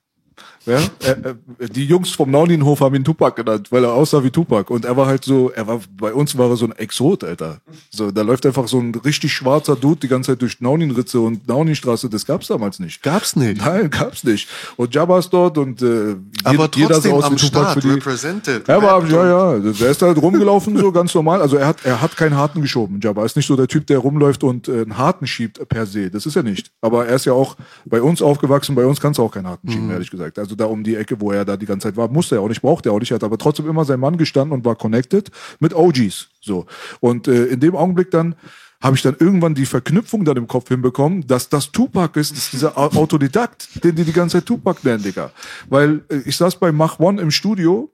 Ja? Äh, äh, die Jungs vom Nauninhof haben ihn Tupac genannt, weil er aussah wie Tupac. Und er war halt so, er war, bei uns war er so ein Exot, Alter. So, da läuft einfach so ein richtig schwarzer Dude die ganze Zeit durch Nauninritze und Nauninstraße. Das gab's damals nicht. Gab's nicht. Nein, gab's nicht. Und Jabba ist dort und äh, Aber jeder trotzdem aus am Tupac Start, für die. represented. Er war, ja, ja, der ist halt rumgelaufen, so ganz normal. Also er hat, er hat keinen Harten geschoben. Jabba ist nicht so der Typ, der rumläuft und äh, einen Harten schiebt per se. Das ist er nicht. Aber er ist ja auch bei uns aufgewachsen. Bei uns kannst du auch keinen Harten schieben, ehrlich gesagt. Also da um die Ecke, wo er da die ganze Zeit war, musste er auch nicht, brauchte er auch nicht. Hat aber trotzdem immer sein Mann gestanden und war connected mit OGs. So. Und äh, in dem Augenblick dann habe ich dann irgendwann die Verknüpfung dann im Kopf hinbekommen, dass das Tupac ist, ist dieser Au- Autodidakt, den die die ganze Zeit Tupac nennen, Digga. Weil äh, ich saß bei Mach One im Studio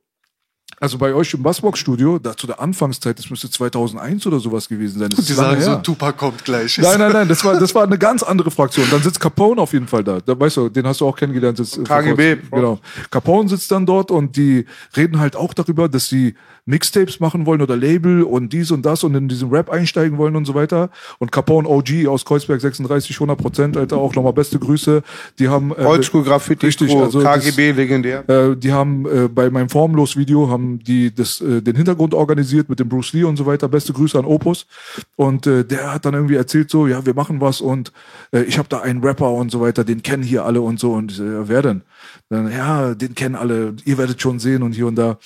also bei euch im Bassbox-Studio, da zu der Anfangszeit, das müsste 2001 oder sowas gewesen sein. Das ist Die sagen so, her. Tupac kommt gleich. Nein, nein, nein, das war, das war eine ganz andere Fraktion. Dann sitzt Capone auf jeden Fall da. da weißt du, den hast du auch kennengelernt. Das, KGB. Genau. Capone sitzt dann dort und die reden halt auch darüber, dass sie Mixtapes machen wollen oder Label und dies und das und in diesen Rap einsteigen wollen und so weiter. Und Capone OG aus Kreuzberg 36, 100 Prozent, Alter, auch nochmal beste Grüße. Die haben... äh, Oldschool Graffiti, Richtig, also das- KGB, legendär. äh, die haben äh, bei meinem Formlos-Video haben die das, äh, den Hintergrund organisiert mit dem Bruce Lee und so weiter. Beste Grüße an Opus. Und äh, der hat dann irgendwie erzählt so, ja, wir machen was und äh, ich habe da einen Rapper und so weiter, den kennen hier alle und so. Und ja, wer denn? Dann, ja, den kennen alle, ihr werdet schon sehen und hier und da.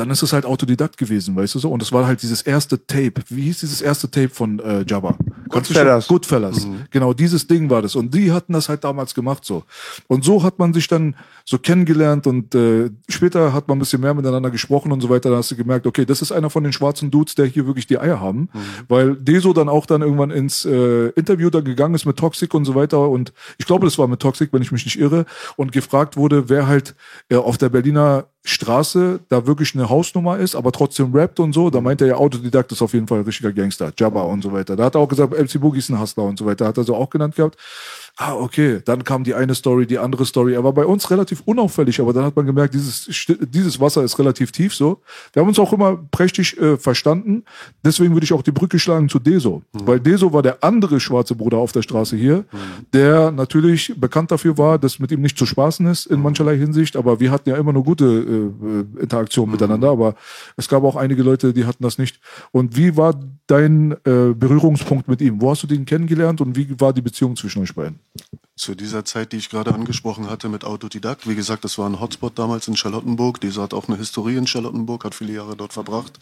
Dann ist es halt Autodidakt gewesen, weißt du so? Und es war halt dieses erste Tape. Wie hieß dieses erste Tape von äh, Jabba? Goodfellas. Goodfellas. Genau, dieses Ding war das. Und die hatten das halt damals gemacht so. Und so hat man sich dann so kennengelernt und äh, später hat man ein bisschen mehr miteinander gesprochen und so weiter. Da hast du gemerkt, okay, das ist einer von den schwarzen Dudes, der hier wirklich die Eier haben. Weil Deso dann auch dann irgendwann ins äh, Interview da gegangen ist mit Toxic und so weiter. Und ich glaube, das war mit Toxic, wenn ich mich nicht irre. Und gefragt wurde, wer halt äh, auf der Berliner Straße da wirklich eine Hausnummer ist, aber trotzdem rappt und so. Da meinte er ja, Autodidakt ist auf jeden Fall ein richtiger Gangster, Jabba und so weiter. Da hat er auch gesagt, MC Boogie ist ein Hustler und so weiter. Hat er so auch genannt gehabt. Ah, okay. Dann kam die eine Story, die andere Story. Er war bei uns relativ unauffällig, aber dann hat man gemerkt, dieses, dieses Wasser ist relativ tief so. Wir haben uns auch immer prächtig äh, verstanden. Deswegen würde ich auch die Brücke schlagen zu Deso. Weil Deso war der andere schwarze Bruder auf der Straße hier, der natürlich bekannt dafür war, dass mit ihm nicht zu spaßen ist in mancherlei Hinsicht. Aber wir hatten ja immer nur gute äh, äh, Interaktionen miteinander. Aber es gab auch einige Leute, die hatten das nicht. Und wie war dein äh, Berührungspunkt mit ihm? Wo hast du den kennengelernt und wie war die Beziehung zwischen euch beiden? Zu dieser Zeit, die ich gerade angesprochen hatte mit Autodidakt, wie gesagt, das war ein Hotspot damals in Charlottenburg. Dieser hat auch eine Historie in Charlottenburg, hat viele Jahre dort verbracht.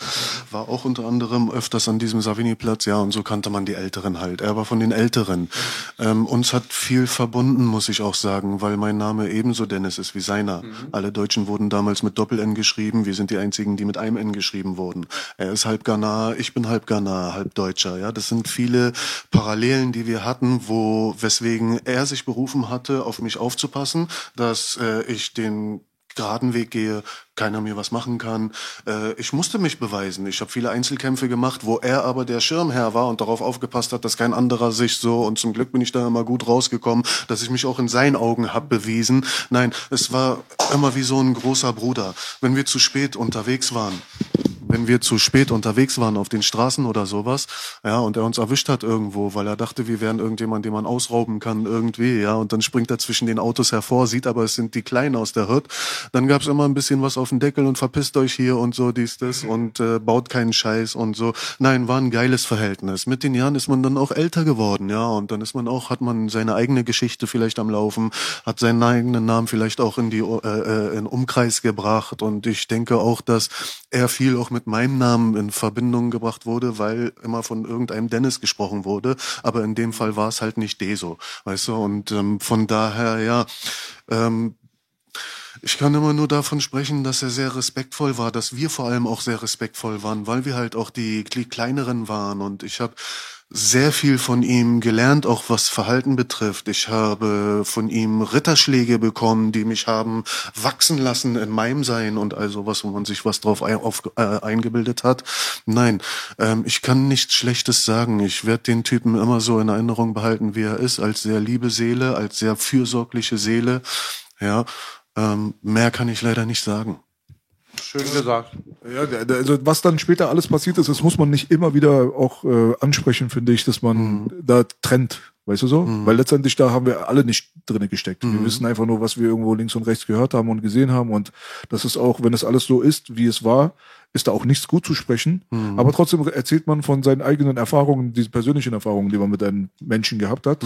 War auch unter anderem öfters an diesem Savigny-Platz, ja, und so kannte man die Älteren halt. Er war von den Älteren. Ähm, uns hat viel verbunden, muss ich auch sagen, weil mein Name ebenso Dennis ist wie seiner. Alle Deutschen wurden damals mit Doppel-N geschrieben. Wir sind die einzigen, die mit einem N geschrieben wurden. Er ist halb Ghana, ich bin halb Ghana, halb Deutscher. Ja, das sind viele Parallelen, die wir hatten, wo weswegen er sich berufen hatte, auf mich aufzupassen, dass äh, ich den geraden Weg gehe, keiner mir was machen kann. Äh, ich musste mich beweisen. Ich habe viele Einzelkämpfe gemacht, wo er aber der Schirmherr war und darauf aufgepasst hat, dass kein anderer sich so und zum Glück bin ich da immer gut rausgekommen, dass ich mich auch in seinen Augen hab bewiesen. Nein, es war immer wie so ein großer Bruder. Wenn wir zu spät unterwegs waren, wenn wir zu spät unterwegs waren auf den Straßen oder sowas, ja, und er uns erwischt hat irgendwo, weil er dachte, wir wären irgendjemand, den man ausrauben kann irgendwie, ja, und dann springt er zwischen den Autos hervor, sieht aber, es sind die Kleinen aus der Hut, dann gab's immer ein bisschen was auf den Deckel und verpisst euch hier und so, dies, das und äh, baut keinen Scheiß und so. Nein, war ein geiles Verhältnis. Mit den Jahren ist man dann auch älter geworden, ja, und dann ist man auch, hat man seine eigene Geschichte vielleicht am Laufen, hat seinen eigenen Namen vielleicht auch in die äh, äh, in Umkreis gebracht und ich denke auch, dass er viel auch mit meinem Namen in Verbindung gebracht wurde, weil immer von irgendeinem Dennis gesprochen wurde. Aber in dem Fall war es halt nicht Deso, weißt du? Und ähm, von daher, ja, ähm, ich kann immer nur davon sprechen, dass er sehr respektvoll war, dass wir vor allem auch sehr respektvoll waren, weil wir halt auch die, die kleineren waren. Und ich habe sehr viel von ihm gelernt, auch was Verhalten betrifft. Ich habe von ihm Ritterschläge bekommen, die mich haben wachsen lassen in meinem Sein und also was, wo man sich was drauf ein, auf, äh, eingebildet hat. Nein, ähm, ich kann nichts Schlechtes sagen. Ich werde den Typen immer so in Erinnerung behalten, wie er ist, als sehr liebe Seele, als sehr fürsorgliche Seele. Ja, ähm, mehr kann ich leider nicht sagen. Schön gesagt. Ja, also was dann später alles passiert ist, das muss man nicht immer wieder auch äh, ansprechen, finde ich, dass man da trennt, weißt du so? Weil letztendlich da haben wir alle nicht drinne gesteckt. Wir wissen einfach nur, was wir irgendwo links und rechts gehört haben und gesehen haben und das ist auch, wenn es alles so ist, wie es war, ist da auch nichts gut zu sprechen. Aber trotzdem erzählt man von seinen eigenen Erfahrungen, diese persönlichen Erfahrungen, die man mit einem Menschen gehabt hat.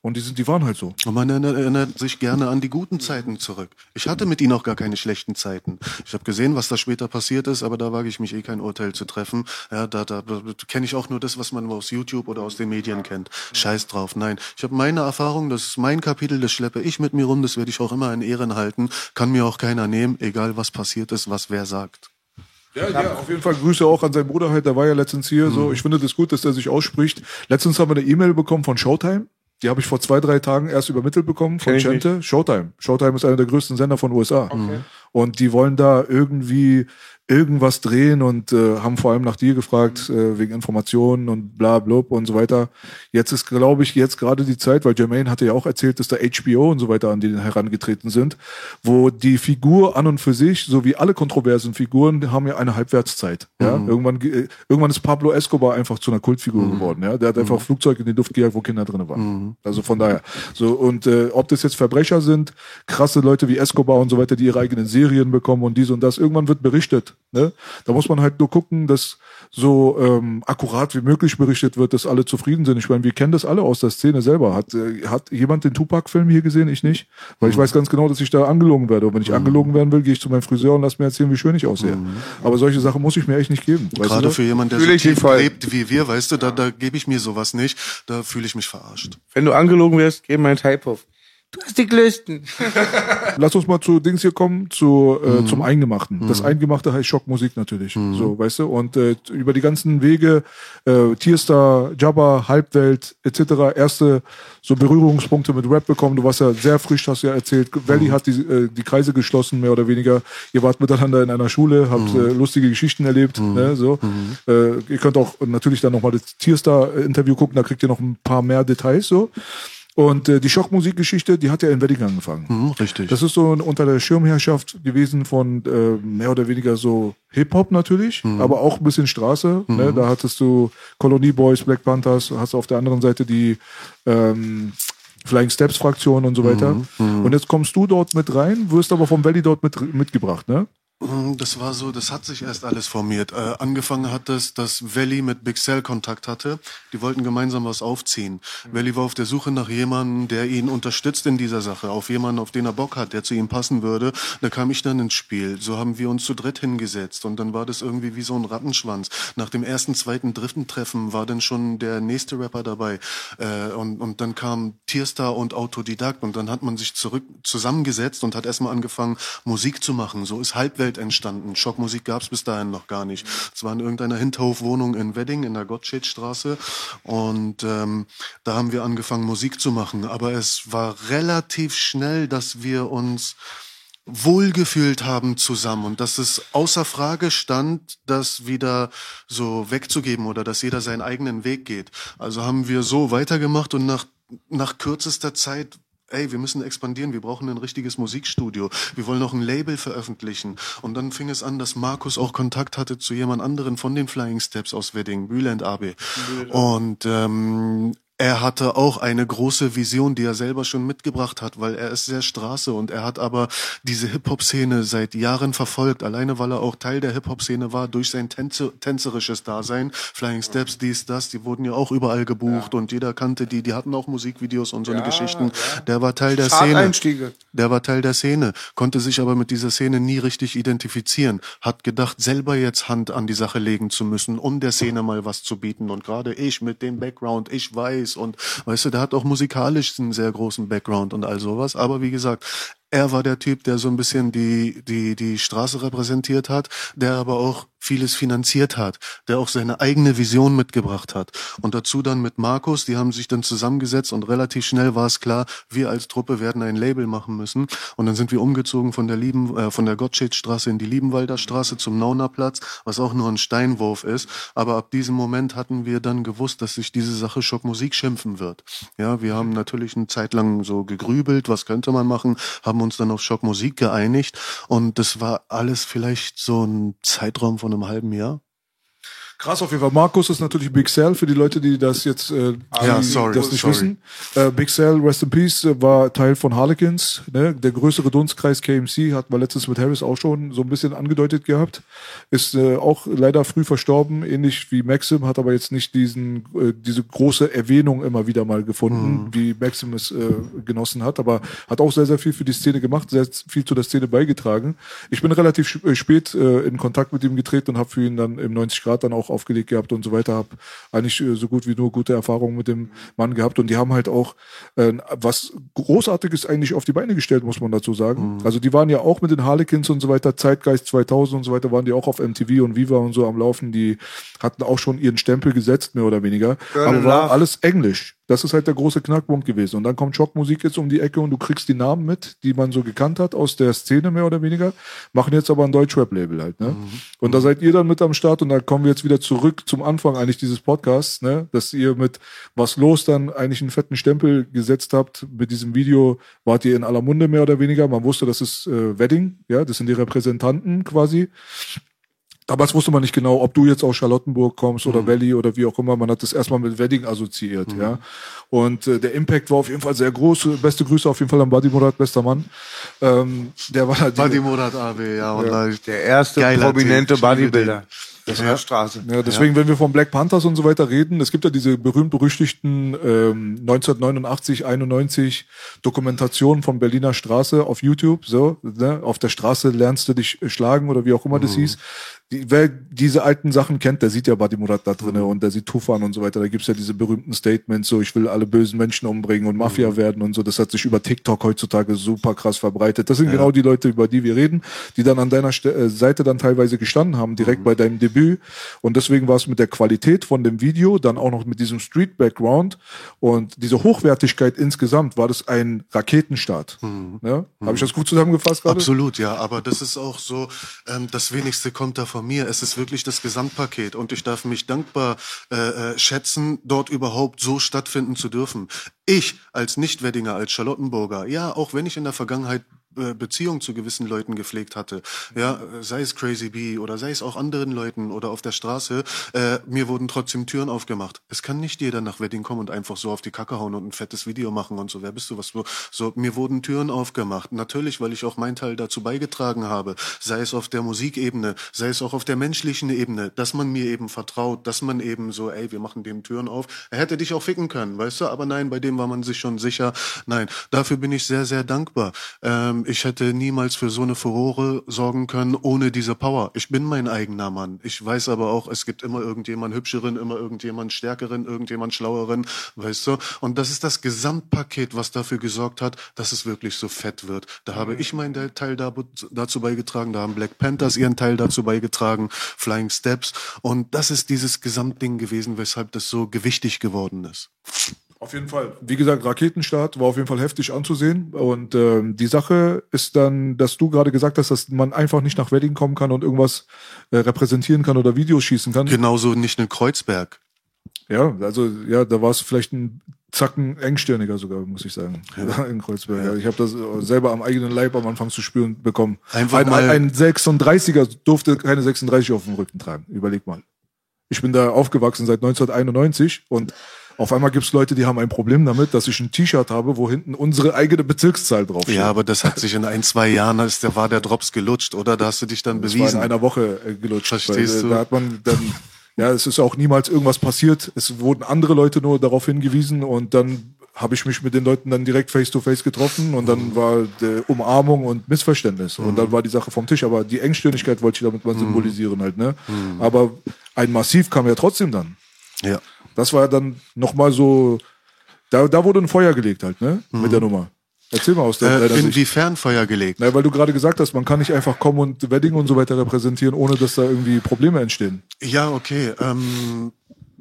Und die sind, die waren halt so. Und man erinnert, erinnert sich gerne an die guten Zeiten zurück. Ich hatte mit ihnen auch gar keine schlechten Zeiten. Ich habe gesehen, was da später passiert ist, aber da wage ich mich eh kein Urteil zu treffen. Ja, da, da, da kenne ich auch nur das, was man aus YouTube oder aus den Medien kennt. Scheiß drauf. Nein, ich habe meine Erfahrung, das ist mein Kapitel, das schleppe ich mit mir rum, das werde ich auch immer in Ehren halten. Kann mir auch keiner nehmen, egal was passiert ist, was wer sagt. Ja, ja, auf jeden Fall Grüße auch an seinen Bruder halt, der war ja letztens hier. So, ich finde das gut, dass er sich ausspricht. Letztens haben wir eine E-Mail bekommen von Showtime. Die habe ich vor zwei, drei Tagen erst übermittelt bekommen von Chente. Showtime. Showtime ist einer der größten Sender von USA. Und die wollen da irgendwie irgendwas drehen und äh, haben vor allem nach dir gefragt, äh, wegen Informationen und bla blub und so weiter. Jetzt ist, glaube ich, jetzt gerade die Zeit, weil Jermaine hatte ja auch erzählt, dass da HBO und so weiter an den herangetreten sind, wo die Figur an und für sich, so wie alle kontroversen Figuren, die haben ja eine Halbwertszeit. Ja? Irgendwann, ge- äh, irgendwann ist Pablo Escobar einfach zu einer Kultfigur geworden. Ja? Der hat einfach Flugzeug in die Luft gejagt, wo Kinder drin waren. Also von daher. So, und äh, ob das jetzt Verbrecher sind, krasse Leute wie Escobar und so weiter, die ihre eigenen Serien bekommen und dies und das, irgendwann wird berichtet. Passiert. Ne? Da muss man halt nur gucken, dass so ähm, akkurat wie möglich berichtet wird, dass alle zufrieden sind. Ich meine, wir kennen das alle aus der Szene selber. Hat, äh, hat jemand den Tupac-Film hier gesehen? Ich nicht. Weil ich weiß ganz genau, dass ich da angelogen werde. Und wenn ich angelogen werden will, gehe ich zu meinem Friseur und lass mir erzählen, wie schön ich aussehe. Aber solche Sachen muss ich mir echt nicht geben. Weißt Gerade du? für jemanden, der so tief lebt wie wir, weißt du, da, da gebe ich mir sowas nicht. Da fühle ich mich verarscht. Wenn du angelogen wirst, geh mein Type auf. Du hast die Größten. Lass uns mal zu Dings hier kommen, zu, äh, Mhm. zum Eingemachten. Das Eingemachte heißt Schockmusik natürlich. So, weißt du? Und äh, über die ganzen Wege, äh, Tierstar, Jabba, Halbwelt, etc., erste so Berührungspunkte mit Rap bekommen. Du warst ja sehr frisch, hast du ja erzählt. Valley hat die, äh, die Kreise geschlossen, mehr oder weniger. Ihr wart miteinander in einer Schule, habt äh, lustige Geschichten erlebt. Ne, so. Äh, ihr könnt auch natürlich dann nochmal das Tierstar-Interview gucken, da kriegt ihr noch ein paar mehr Details so. Und äh, die Schockmusikgeschichte, die hat ja in Wedding angefangen. Hm, richtig. Das ist so unter der Schirmherrschaft gewesen von äh, mehr oder weniger so Hip-Hop natürlich, aber auch ein bisschen Straße. Ne? Da hattest du Colony Boys, Black Panthers, hast auf der anderen Seite die ähm, Flying Steps Fraktion und so weiter. Und jetzt kommst du dort mit rein, wirst aber vom Valley dort mit, mitgebracht, ne? Mm, Das war so, das hat sich erst alles formiert. Äh, angefangen hat es, dass Valley mit Big Cell Kontakt hatte. Die wollten gemeinsam was aufziehen. Valley war auf der Suche nach jemandem, der ihn unterstützt in dieser Sache, auf jemanden, auf den er Bock hat, der zu ihm passen würde. Da kam ich dann ins Spiel. So haben wir uns zu dritt hingesetzt und dann war das irgendwie wie so ein Rattenschwanz. Nach dem ersten, zweiten, dritten Treffen war dann schon der nächste Rapper dabei äh, und, und dann kam Tierstar und Autodidakt und dann hat man sich zurück zusammengesetzt und hat erstmal angefangen, Musik zu machen. So ist Halbwelt entstanden. Schockmusik gab es bis dahin noch gar nicht. Es war in irgendeiner Hinterhofwohnung in Wedding in der Gottschedstraße und ähm, da haben wir angefangen, Musik zu machen. Aber es war relativ schnell, dass wir uns wohlgefühlt haben zusammen und dass es außer Frage stand, das wieder so wegzugeben oder dass jeder seinen eigenen Weg geht. Also haben wir so weitergemacht und nach, nach kürzester Zeit Ey, wir müssen expandieren, wir brauchen ein richtiges Musikstudio, wir wollen noch ein Label veröffentlichen. Und dann fing es an, dass Markus auch Kontakt hatte zu jemand anderen von den Flying Steps aus Wedding, Bülent AB. Und ähm, er hatte auch eine große Vision, die er selber schon mitgebracht hat, weil er ist sehr Straße und er hat aber diese Hip-Hop-Szene seit Jahren verfolgt, alleine weil er auch Teil der Hip-Hop-Szene war durch sein Tänze tänzerisches Dasein. Flying Steps, dies, das, die wurden ja auch überall gebucht und jeder kannte die, die hatten auch Musikvideos und so eine Geschichten. Der war Teil der Szene. Der war Teil der Szene, konnte sich aber mit dieser Szene nie richtig identifizieren, hat gedacht, selber jetzt Hand an die Sache legen zu müssen, um der Szene mal was zu bieten. Und gerade ich mit dem Background, ich weiß und weißt du, der hat auch musikalisch einen sehr großen Background und all sowas. Aber wie gesagt, er war der Typ, der so ein bisschen die, die, die Straße repräsentiert hat, der aber auch vieles finanziert hat, der auch seine eigene Vision mitgebracht hat. Und dazu dann mit Markus, die haben sich dann zusammengesetzt und relativ schnell war es klar, wir als Truppe werden ein Label machen müssen. Und dann sind wir umgezogen von der Lieben, äh, von der Gottschedstraße in die Liebenwalder Straße zum Naunerplatz, was auch nur ein Steinwurf ist. Aber ab diesem Moment hatten wir dann gewusst, dass sich diese Sache Schockmusik schimpfen wird. Ja, wir haben natürlich eine Zeit lang so gegrübelt, was könnte man machen, haben uns dann auf Schockmusik geeinigt und das war alles vielleicht so ein Zeitraum von einem halben Jahr. Krass auf jeden Fall. Markus ist natürlich Big Cell für die Leute, die das jetzt äh, Ja, die sorry, das nicht sorry. wissen. Äh, Big Cell, Rest in Peace, äh, war Teil von Harlequins. Ne? Der größere Dunstkreis KMC hat man letztens mit Harris auch schon so ein bisschen angedeutet gehabt. Ist äh, auch leider früh verstorben, ähnlich wie Maxim, hat aber jetzt nicht diesen äh, diese große Erwähnung immer wieder mal gefunden, Mhm. wie Maxim es äh, genossen hat. Aber hat auch sehr, sehr viel für die Szene gemacht, sehr viel zu der Szene beigetragen. Ich bin relativ sch- äh, spät äh, in Kontakt mit ihm getreten und habe für ihn dann im 90 Grad dann auch aufgelegt gehabt und so weiter. Habe eigentlich äh, so gut wie nur gute Erfahrungen mit dem Mann gehabt und die haben halt auch äh, was Großartiges eigentlich auf die Beine gestellt, muss man dazu sagen. Also die waren ja auch mit den Harlequins und so weiter, Zeitgeist 2000 und so weiter, waren die auch auf MTV und Viva und so am Laufen. Die hatten auch schon ihren Stempel gesetzt, mehr oder weniger. Girl Aber war alles Englisch. Das ist halt der große Knackpunkt gewesen. Und dann kommt Schockmusik jetzt um die Ecke und du kriegst die Namen mit, die man so gekannt hat aus der Szene mehr oder weniger, machen jetzt aber ein Deutschrap-Label halt. Ne? Und da seid ihr dann mit am Start und da kommen wir jetzt wieder zurück zum Anfang eigentlich dieses Podcasts, ne? dass ihr mit Was los dann eigentlich einen fetten Stempel gesetzt habt. Mit diesem Video wart ihr in aller Munde mehr oder weniger. Man wusste, das ist äh, Wedding, ja, das sind die Repräsentanten quasi. Damals wusste man nicht genau, ob du jetzt aus Charlottenburg kommst oder Valley oder wie auch immer. Man hat das erstmal mit Wedding assoziiert, ja. Und äh, der Impact war auf jeden Fall sehr groß. Beste Grüße auf jeden Fall an Buddy Murat, bester Mann. Ähm, der war halt Badi Murat AB, ja, wallahi. Der erste Geiler prominente Bodybuilder. Das war Straße. Ja, deswegen, wenn wir von Black Panthers und so weiter reden, es gibt ja diese berühmt-berüchtigten ähm, 1989, 91 Dokumentationen von Berliner Straße auf YouTube. So, ne? Auf der Straße lernst du dich schlagen oder wie auch immer das hieß. Die, wer diese alten Sachen kennt, der sieht ja Badi Murat da drinne und der sieht Tufan und so weiter. Da gibt's ja diese berühmten Statements, so ich will alle bösen Menschen umbringen und Mafia werden und so. Das hat sich über TikTok heutzutage super krass verbreitet. Das sind genau die Leute, über die wir reden, die dann an deiner Ste äh, Seite dann teilweise gestanden haben, direkt bei deinem Debüt. Und deswegen war es mit der Qualität von dem Video, dann auch noch mit diesem Street-Background und diese Hochwertigkeit insgesamt, war das ein Raketenstart. Ja? Habe ich das gut zusammengefasst gerade? Absolut, ja, aber das ist auch so, ähm, das Wenigste kommt da von mir. Es ist wirklich das Gesamtpaket und ich darf mich dankbar äh, äh, schätzen, dort überhaupt so stattfinden zu dürfen. Ich als Nicht-Weddinger, als Charlottenburger, ja, auch wenn ich in der Vergangenheit Beziehung zu gewissen Leuten gepflegt hatte, ja, sei es Crazy B oder sei es auch anderen Leuten oder auf der Straße, äh, mir wurden trotzdem Türen aufgemacht. Es kann nicht jeder nach Wedding kommen und einfach so auf die Kacke hauen und ein fettes Video machen und so. Wer bist du? Was du? So, mir wurden Türen aufgemacht. Natürlich, weil ich auch meinen Teil dazu beigetragen habe, sei es auf der Musikebene, sei es auch auf der menschlichen Ebene, dass man mir eben vertraut, dass man eben so, ey, wir machen dem Türen auf. Er hätte dich auch ficken können, weißt du? Aber nein, bei dem war man sich schon sicher. Nein, dafür bin ich sehr, sehr dankbar. Ähm, ich hätte niemals für so eine Furore sorgen können ohne diese Power. Ich bin mein eigener Mann. Ich weiß aber auch, es gibt immer irgendjemand hübscheren, immer irgendjemand stärkeren, irgendjemand schlaueren, weißt du? Und das ist das Gesamtpaket, was dafür gesorgt hat, dass es wirklich so fett wird. Da habe ich meinen Teil da, dazu beigetragen, da haben Black Panthers ihren Teil dazu beigetragen, Flying Steps. Und das ist dieses Gesamtding gewesen, weshalb das so gewichtig geworden ist. Auf jeden Fall. Wie gesagt, Raketenstart war auf jeden Fall heftig anzusehen. Und ähm, die Sache ist dann, dass du gerade gesagt hast, dass man einfach nicht nach Wedding kommen kann und irgendwas äh, repräsentieren kann oder Videos schießen kann. Genauso nicht in Kreuzberg. Ja, also ja, da war es vielleicht ein Zacken engstirniger sogar, muss ich sagen, in Kreuzberg. Ja. Ich habe das äh, selber am eigenen Leib am Anfang zu spüren bekommen. Einfach ein, mal- ein 36er durfte keine 36 auf dem Rücken tragen. Überleg mal. Ich bin da aufgewachsen seit 1991 und auf einmal gibt's Leute, die haben ein Problem damit, dass ich ein T-Shirt habe, wo hinten unsere eigene Bezirkszahl draufsteht. Ja, aber das hat sich in ein, zwei Jahren, als der war der Drops gelutscht, oder? Da hast du dich dann Das war bewiesen. in einer Woche äh, gelutscht. Verstehst weil, äh, du? Da hat man dann, ja, es ist auch niemals irgendwas passiert. Es wurden andere Leute nur darauf hingewiesen und dann habe ich mich mit den Leuten dann direkt face to face getroffen und Mhm. dann war die Umarmung und Missverständnis und dann war die Sache vom Tisch. Aber die Engstirnigkeit wollte ich damit Mhm. mal symbolisieren halt, ne? Aber ein Massiv kam ja trotzdem dann. ja. Das war dann nochmal so, da, da wurde ein Feuer gelegt halt, ne? Mit der Nummer. Erzähl mal aus der, Mhm. Äh, inwiefern Feuer gelegt? Na, weil du gerade gesagt hast, man kann nicht einfach kommen und Wedding und so weiter repräsentieren, ohne dass da irgendwie Probleme entstehen. Ja, okay. Ähm,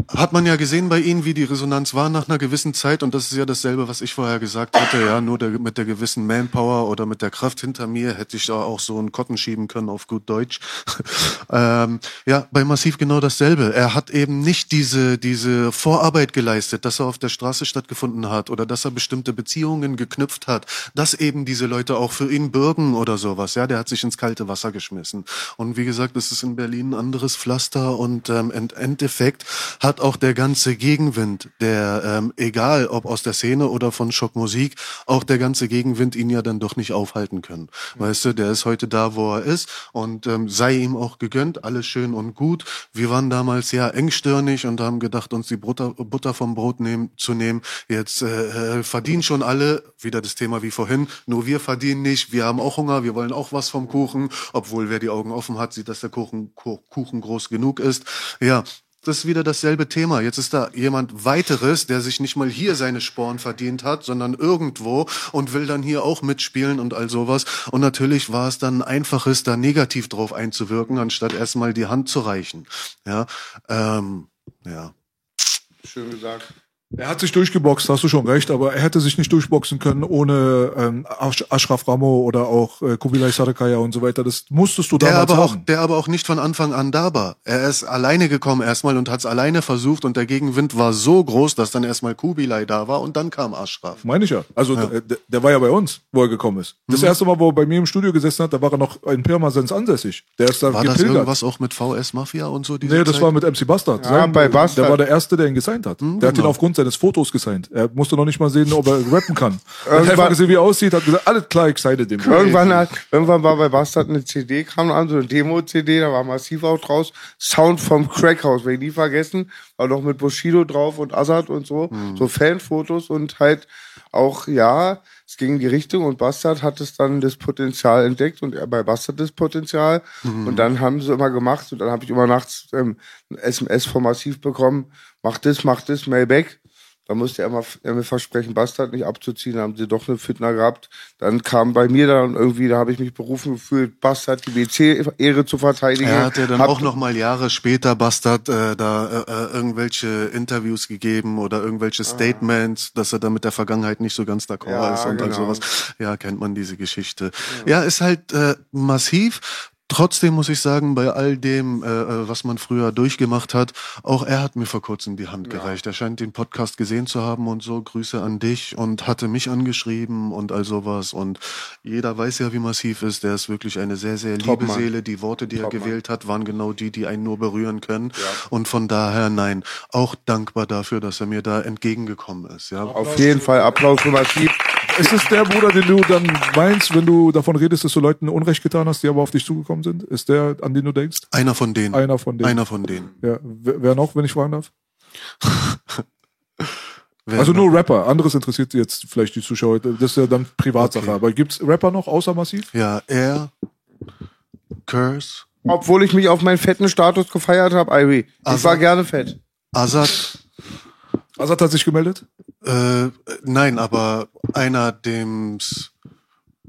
hat man ja gesehen bei Ihnen, wie die Resonanz war nach einer gewissen Zeit. Und das ist ja dasselbe, was ich vorher gesagt hatte. Ja, nur der, mit der gewissen Manpower oder mit der Kraft hinter mir hätte ich da auch so einen Kotten schieben können auf gut Deutsch. ähm, ja, bei Massiv genau dasselbe. Er hat eben nicht diese, diese Vorarbeit geleistet, dass er auf der Straße stattgefunden hat oder dass er bestimmte Beziehungen geknüpft hat, dass eben diese Leute auch für ihn bürgen oder sowas. Ja, der hat sich ins kalte Wasser geschmissen. Und wie gesagt, es ist in Berlin ein anderes Pflaster und ähm, im Endeffekt hat auch der ganze Gegenwind, der ähm, egal ob aus der Szene oder von Schockmusik, auch der ganze Gegenwind ihn ja dann doch nicht aufhalten können. Weißt du, der ist heute da, wo er ist und ähm, sei ihm auch gegönnt, alles schön und gut. Wir waren damals ja engstirnig und haben gedacht, uns die Butter, Butter vom Brot nehmen, zu nehmen. Jetzt äh, äh, verdienen schon alle, wieder das Thema wie vorhin, nur wir verdienen nicht, wir haben auch Hunger, wir wollen auch was vom Kuchen, obwohl wer die Augen offen hat, sieht, dass der Kuchen, Ku- Kuchen groß genug ist. Ja, das ist wieder dasselbe Thema. Jetzt ist da jemand weiteres, der sich nicht mal hier seine Sporen verdient hat, sondern irgendwo und will dann hier auch mitspielen und all sowas. Und natürlich war es dann einfaches, da negativ drauf einzuwirken, anstatt erstmal die Hand zu reichen. Ja, ähm, ja. Schön gesagt. Er hat sich durchgeboxt, hast du schon recht, aber er hätte sich nicht durchboxen können ohne ähm, Ash Ashraf Ramo oder auch äh, Kubilai Sarakaya und so weiter. Das musstest du Der damals aber, auch, haben. der aber auch nicht von Anfang an da war. Er ist alleine gekommen erstmal und hat es alleine versucht und der Gegenwind war so groß, dass dann erstmal Kubilai da war und dann kam Ashraf. Meine ich ja. Also Der, der war ja bei uns, wo er gekommen ist. Das Mhm. erste Mal, wo er bei mir im Studio gesessen hat, da war er noch in Pirmasens ansässig. Der ist da War das gepilgert. irgendwas auch mit VS Mafia und so? diese Nee, das Zeit? war mit MC Bastard. Ja, bei Bastard. Der war der Erste, der ihn gesigned hat. der hat ihn genau. aufgrund seines Fotos gesigned. Er musste noch nicht mal sehen, ob er rappen kann. Er hat einfach gesehen, wie er aussieht, hat gesagt, alles klar, excited dem. Irgendwann, hat, irgendwann war bei Bastard eine CD, kam an, so eine Demo-CD, da war massiv auch draus. Sound vom Crackhouse, will ich nie vergessen. War noch mit Bushido drauf und Azad und so. So Fanfotos und halt auch, ja, es ging in die Richtung und Bastard hat es dann das Potenzial entdeckt und er bei Bastard das Potenzial. Und dann haben sie immer gemacht und dann habe ich immer nachts ähm, ein SMS vom Massiv bekommen, mach das, mach das, Mailback. Da musste er er mir versprechen, Bastard nicht abzuziehen, haben sie doch eine Fitner gehabt. Dann kam bei mir dann irgendwie, da habe ich mich berufen gefühlt, Bastard die BC-Ehre zu verteidigen. Er hat ja dann Hab- auch noch mal Jahre später Bastard äh, da äh, äh, irgendwelche Interviews gegeben oder irgendwelche Statements, dass er da mit der Vergangenheit nicht so ganz d'accord Ja, ist und all genau. sowas. Ja, kennt man diese Geschichte. Ja, ist halt äh, massiv. Trotzdem muss ich sagen, bei all dem, äh, äh, was man früher durchgemacht hat, auch er hat mir vor kurzem die Hand gereicht. Er scheint den Podcast gesehen zu haben und so. Grüße an dich und hatte mich angeschrieben und all sowas. Und jeder weiß ja, wie massiv ist. Der ist wirklich eine sehr, sehr liebe Topmann. Seele. Die Worte, die er gewählt hat, waren genau die, die einen nur berühren können. Und von daher, nein, auch dankbar dafür, dass er mir da entgegengekommen ist. Ja. Auf jeden Fall Applaus für Massiv. Ist es der Bruder, den du dann meinst, wenn du davon redest, dass du Leuten Unrecht getan hast, die aber auf dich zugekommen sind? Ist der, an den du denkst? Einer von denen. Einer von denen. Einer von denen. Ja. Wer, noch, wenn ich fragen darf? Wer also noch? nur Rapper. Anderes interessiert jetzt vielleicht die Zuschauer. Das ist ja dann Privatsache. Okay. Aber gibt's Rapper noch außer Massiv? Ja, er, Curse, Obwohl ich mich auf meinen fetten Status gefeiert habe, Ivy. Ich Also- war gerne fett. Azad, Azad hat sich gemeldet? Äh, nein, aber einer, dem's,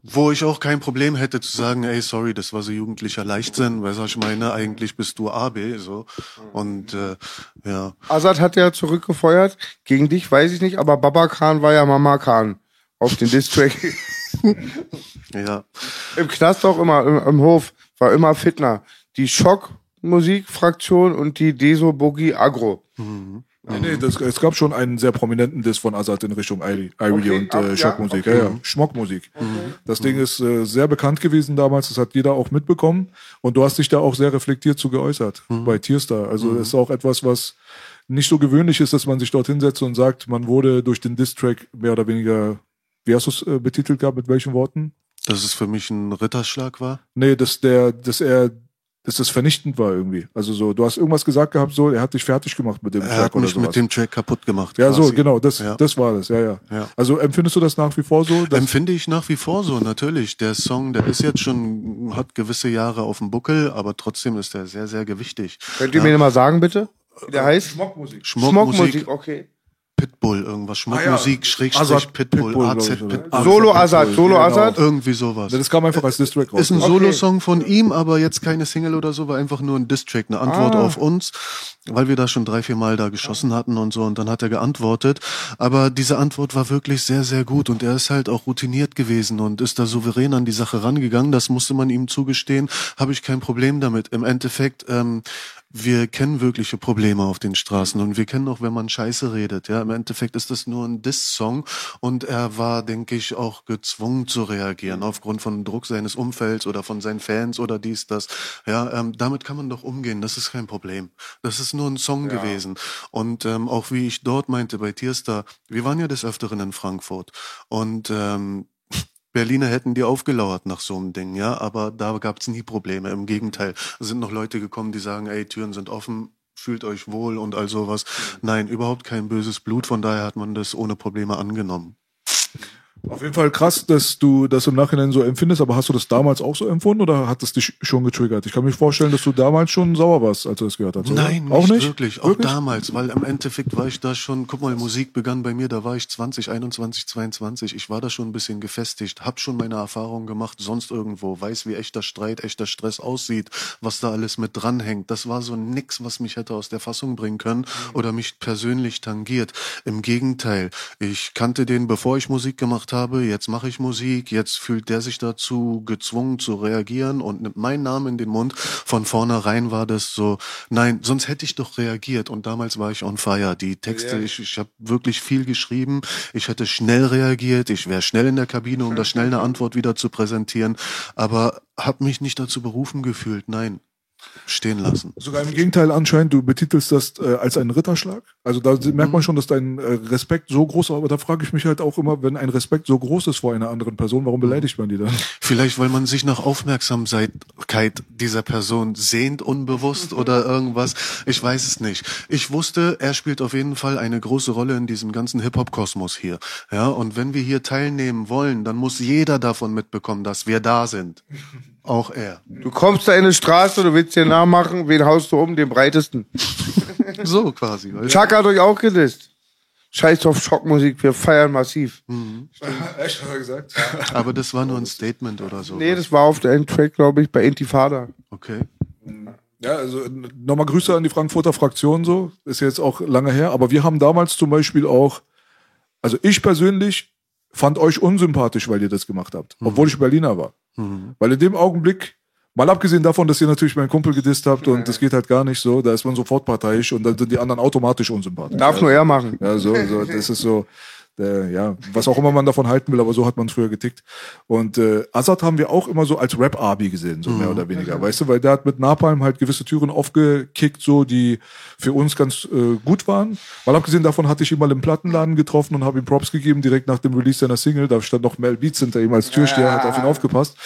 wo ich auch kein Problem hätte zu sagen, ey, sorry, das war so jugendlicher Leichtsinn, weißt du, was ich meine, eigentlich bist du AB, so. Und, äh, ja. Azad hat ja zurückgefeuert. Gegen dich weiß ich nicht, aber Baba Khan war ja Mama Khan. Auf den Distrack. Ja. Im Knast auch immer, im, im Hof, war immer Fitner. Die Schock-Musikfraktion und die Deso Boogie Agro. Nee, nee, das, es gab schon einen sehr prominenten Diss von Azad in Richtung Irie Okay, und äh, ja, Schockmusik. okay. Ja, ja, Schmockmusik. Das Ding ist äh, sehr bekannt gewesen damals, das hat jeder auch mitbekommen. Und du hast dich da auch sehr reflektiert zu geäußert bei Tierstar. Also das ist auch etwas, was nicht so gewöhnlich ist, dass man sich dort hinsetzt und sagt, man wurde durch den Diss-Track mehr oder weniger, wie hast du es äh, betitelt gehabt, mit welchen Worten? Dass es für mich ein Ritterschlag war. Nee, dass der, dass er, dass das vernichtend war irgendwie. Also so, du hast irgendwas gesagt gehabt, so, er hat dich fertig gemacht mit dem Er Track hat oder mich sowas. mit dem Track kaputt gemacht. ja, so, quasi. genau, das, Ja. das war das, ja, ja, Ja. Also empfindest du das nach wie vor so? Empfinde ich nach wie vor so, natürlich. Der Song, der ist jetzt schon, hat gewisse Jahre auf dem Buckel, aber trotzdem ist der sehr, sehr gewichtig. Könnt ihr mir mal sagen, bitte? Wie der heißt? Schmockmusik. Schmuckmusik, okay. Pitbull, irgendwas. Schmuckmusik, Schrägstrich, Azad Pitbull, Pitbull, AZ? Pitbull. Solo Azad, Solo Genau. Azad. Irgendwie sowas. Das kam einfach als Distrack raus. Ist ein ne? Solo-Song von ihm, aber jetzt keine Single oder so, war einfach nur ein Diss-Track, eine Antwort Ah. auf uns, weil wir da schon drei, vier Mal da geschossen hatten und so und dann hat er geantwortet. Aber diese Antwort war wirklich sehr, sehr gut und er ist halt auch routiniert gewesen und ist da souverän an die Sache rangegangen. Das musste man ihm zugestehen, habe ich kein Problem damit. Im Endeffekt, ähm, wir kennen wirkliche Probleme auf den Straßen und wir kennen auch, wenn man Scheiße redet. Ja, im Endeffekt ist das nur ein Diss-Song und er war, denke ich, auch gezwungen zu reagieren aufgrund von Druck seines Umfelds oder von seinen Fans oder dies, das. Ja, ähm, damit kann man doch umgehen. Das ist kein Problem. Das ist nur ein Song gewesen. Und ähm, auch wie ich dort meinte bei Tierstar, wir waren ja des Öfteren in Frankfurt und ähm, Berliner hätten die aufgelauert nach so einem Ding, ja, aber da gab es nie Probleme. Im Gegenteil, es sind noch Leute gekommen, die sagen, ey, Türen sind offen, fühlt euch wohl und all sowas. Nein, überhaupt kein böses Blut, von daher hat man das ohne Probleme angenommen. Auf jeden Fall krass, dass du das im Nachhinein so empfindest, aber hast du das damals auch so empfunden oder hat es dich schon getriggert? Ich kann mir vorstellen, dass du damals schon sauer warst, als du das gehört hast. Oder? Nein, auch nicht, nicht wirklich. Auch damals, weil im Endeffekt war ich da schon, guck mal, Musik begann bei mir, da war ich 20, 21, 22. Ich war da schon ein bisschen gefestigt, hab schon meine Erfahrungen gemacht, sonst irgendwo, weiß, wie echter Streit, echter Stress aussieht, was da alles mit dranhängt. Das war so nix, was mich hätte aus der Fassung bringen können oder mich persönlich tangiert. Im Gegenteil, ich kannte den, bevor ich Musik gemacht habe, jetzt mache ich Musik, jetzt fühlt der sich dazu gezwungen zu reagieren und nimmt meinen Namen in den Mund. Von vornherein war das so, nein, sonst hätte ich doch reagiert. Und damals war ich on fire. Die Texte, ich, ich habe wirklich viel geschrieben, ich hätte schnell reagiert, ich wäre schnell in der Kabine, um da schnell eine Antwort wieder zu präsentieren, aber habe mich nicht dazu berufen gefühlt, nein, stehen lassen. Sogar im Gegenteil anscheinend, du betitelst das äh, als einen Ritterschlag. Also da merkt man schon, dass dein äh, Respekt so groß ist, aber da frage ich mich halt auch immer, wenn ein Respekt so groß ist vor einer anderen Person, warum beleidigt man die dann? Vielleicht, weil man sich nach Aufmerksamkeit dieser Person sehnt, unbewusst oder irgendwas. Ich weiß es nicht. Ich wusste, er spielt auf jeden Fall eine große Rolle in diesem ganzen Hip-Hop-Kosmos hier. Ja, und wenn wir hier teilnehmen wollen, dann muss jeder davon mitbekommen, dass wir da sind. Auch er. Du kommst da in eine Straße, du willst dir nachmachen, wen haust du um? Den breitesten. So quasi. Chuck hat euch auch gedisst. Scheiß auf Schockmusik, wir feiern massiv. Echt, hat er gesagt? Aber das war nur ein Statement oder so. Nee, das war auf der Track, glaube ich, bei Intifada. Okay. Ja, also nochmal Grüße an die Frankfurter Fraktion so. Ist jetzt auch lange her. Aber wir haben damals zum Beispiel auch, also ich persönlich fand euch unsympathisch, weil ihr das gemacht habt. Obwohl ich Berliner war. Weil in dem Augenblick, mal abgesehen davon, dass ihr natürlich meinen Kumpel gedisst habt und das geht halt gar nicht so, da ist man sofort parteiisch und dann sind die anderen automatisch unsympathisch. Darf nur er machen. Ja, so, so, das ist so, äh, ja, was auch immer man davon halten will, aber so hat man früher getickt. Und äh, Azad haben wir auch immer so als Rap-Abi gesehen, so mehr oder weniger, weißt du, weil der hat mit Napalm halt gewisse Türen aufgekickt, so die für uns ganz äh, gut waren. Mal abgesehen davon hatte ich ihn mal im Plattenladen getroffen und habe ihm Props gegeben, direkt nach dem Release seiner Single. Da stand noch Mel Beats hinter ihm als Türsteher, hat auf ihn aufgepasst.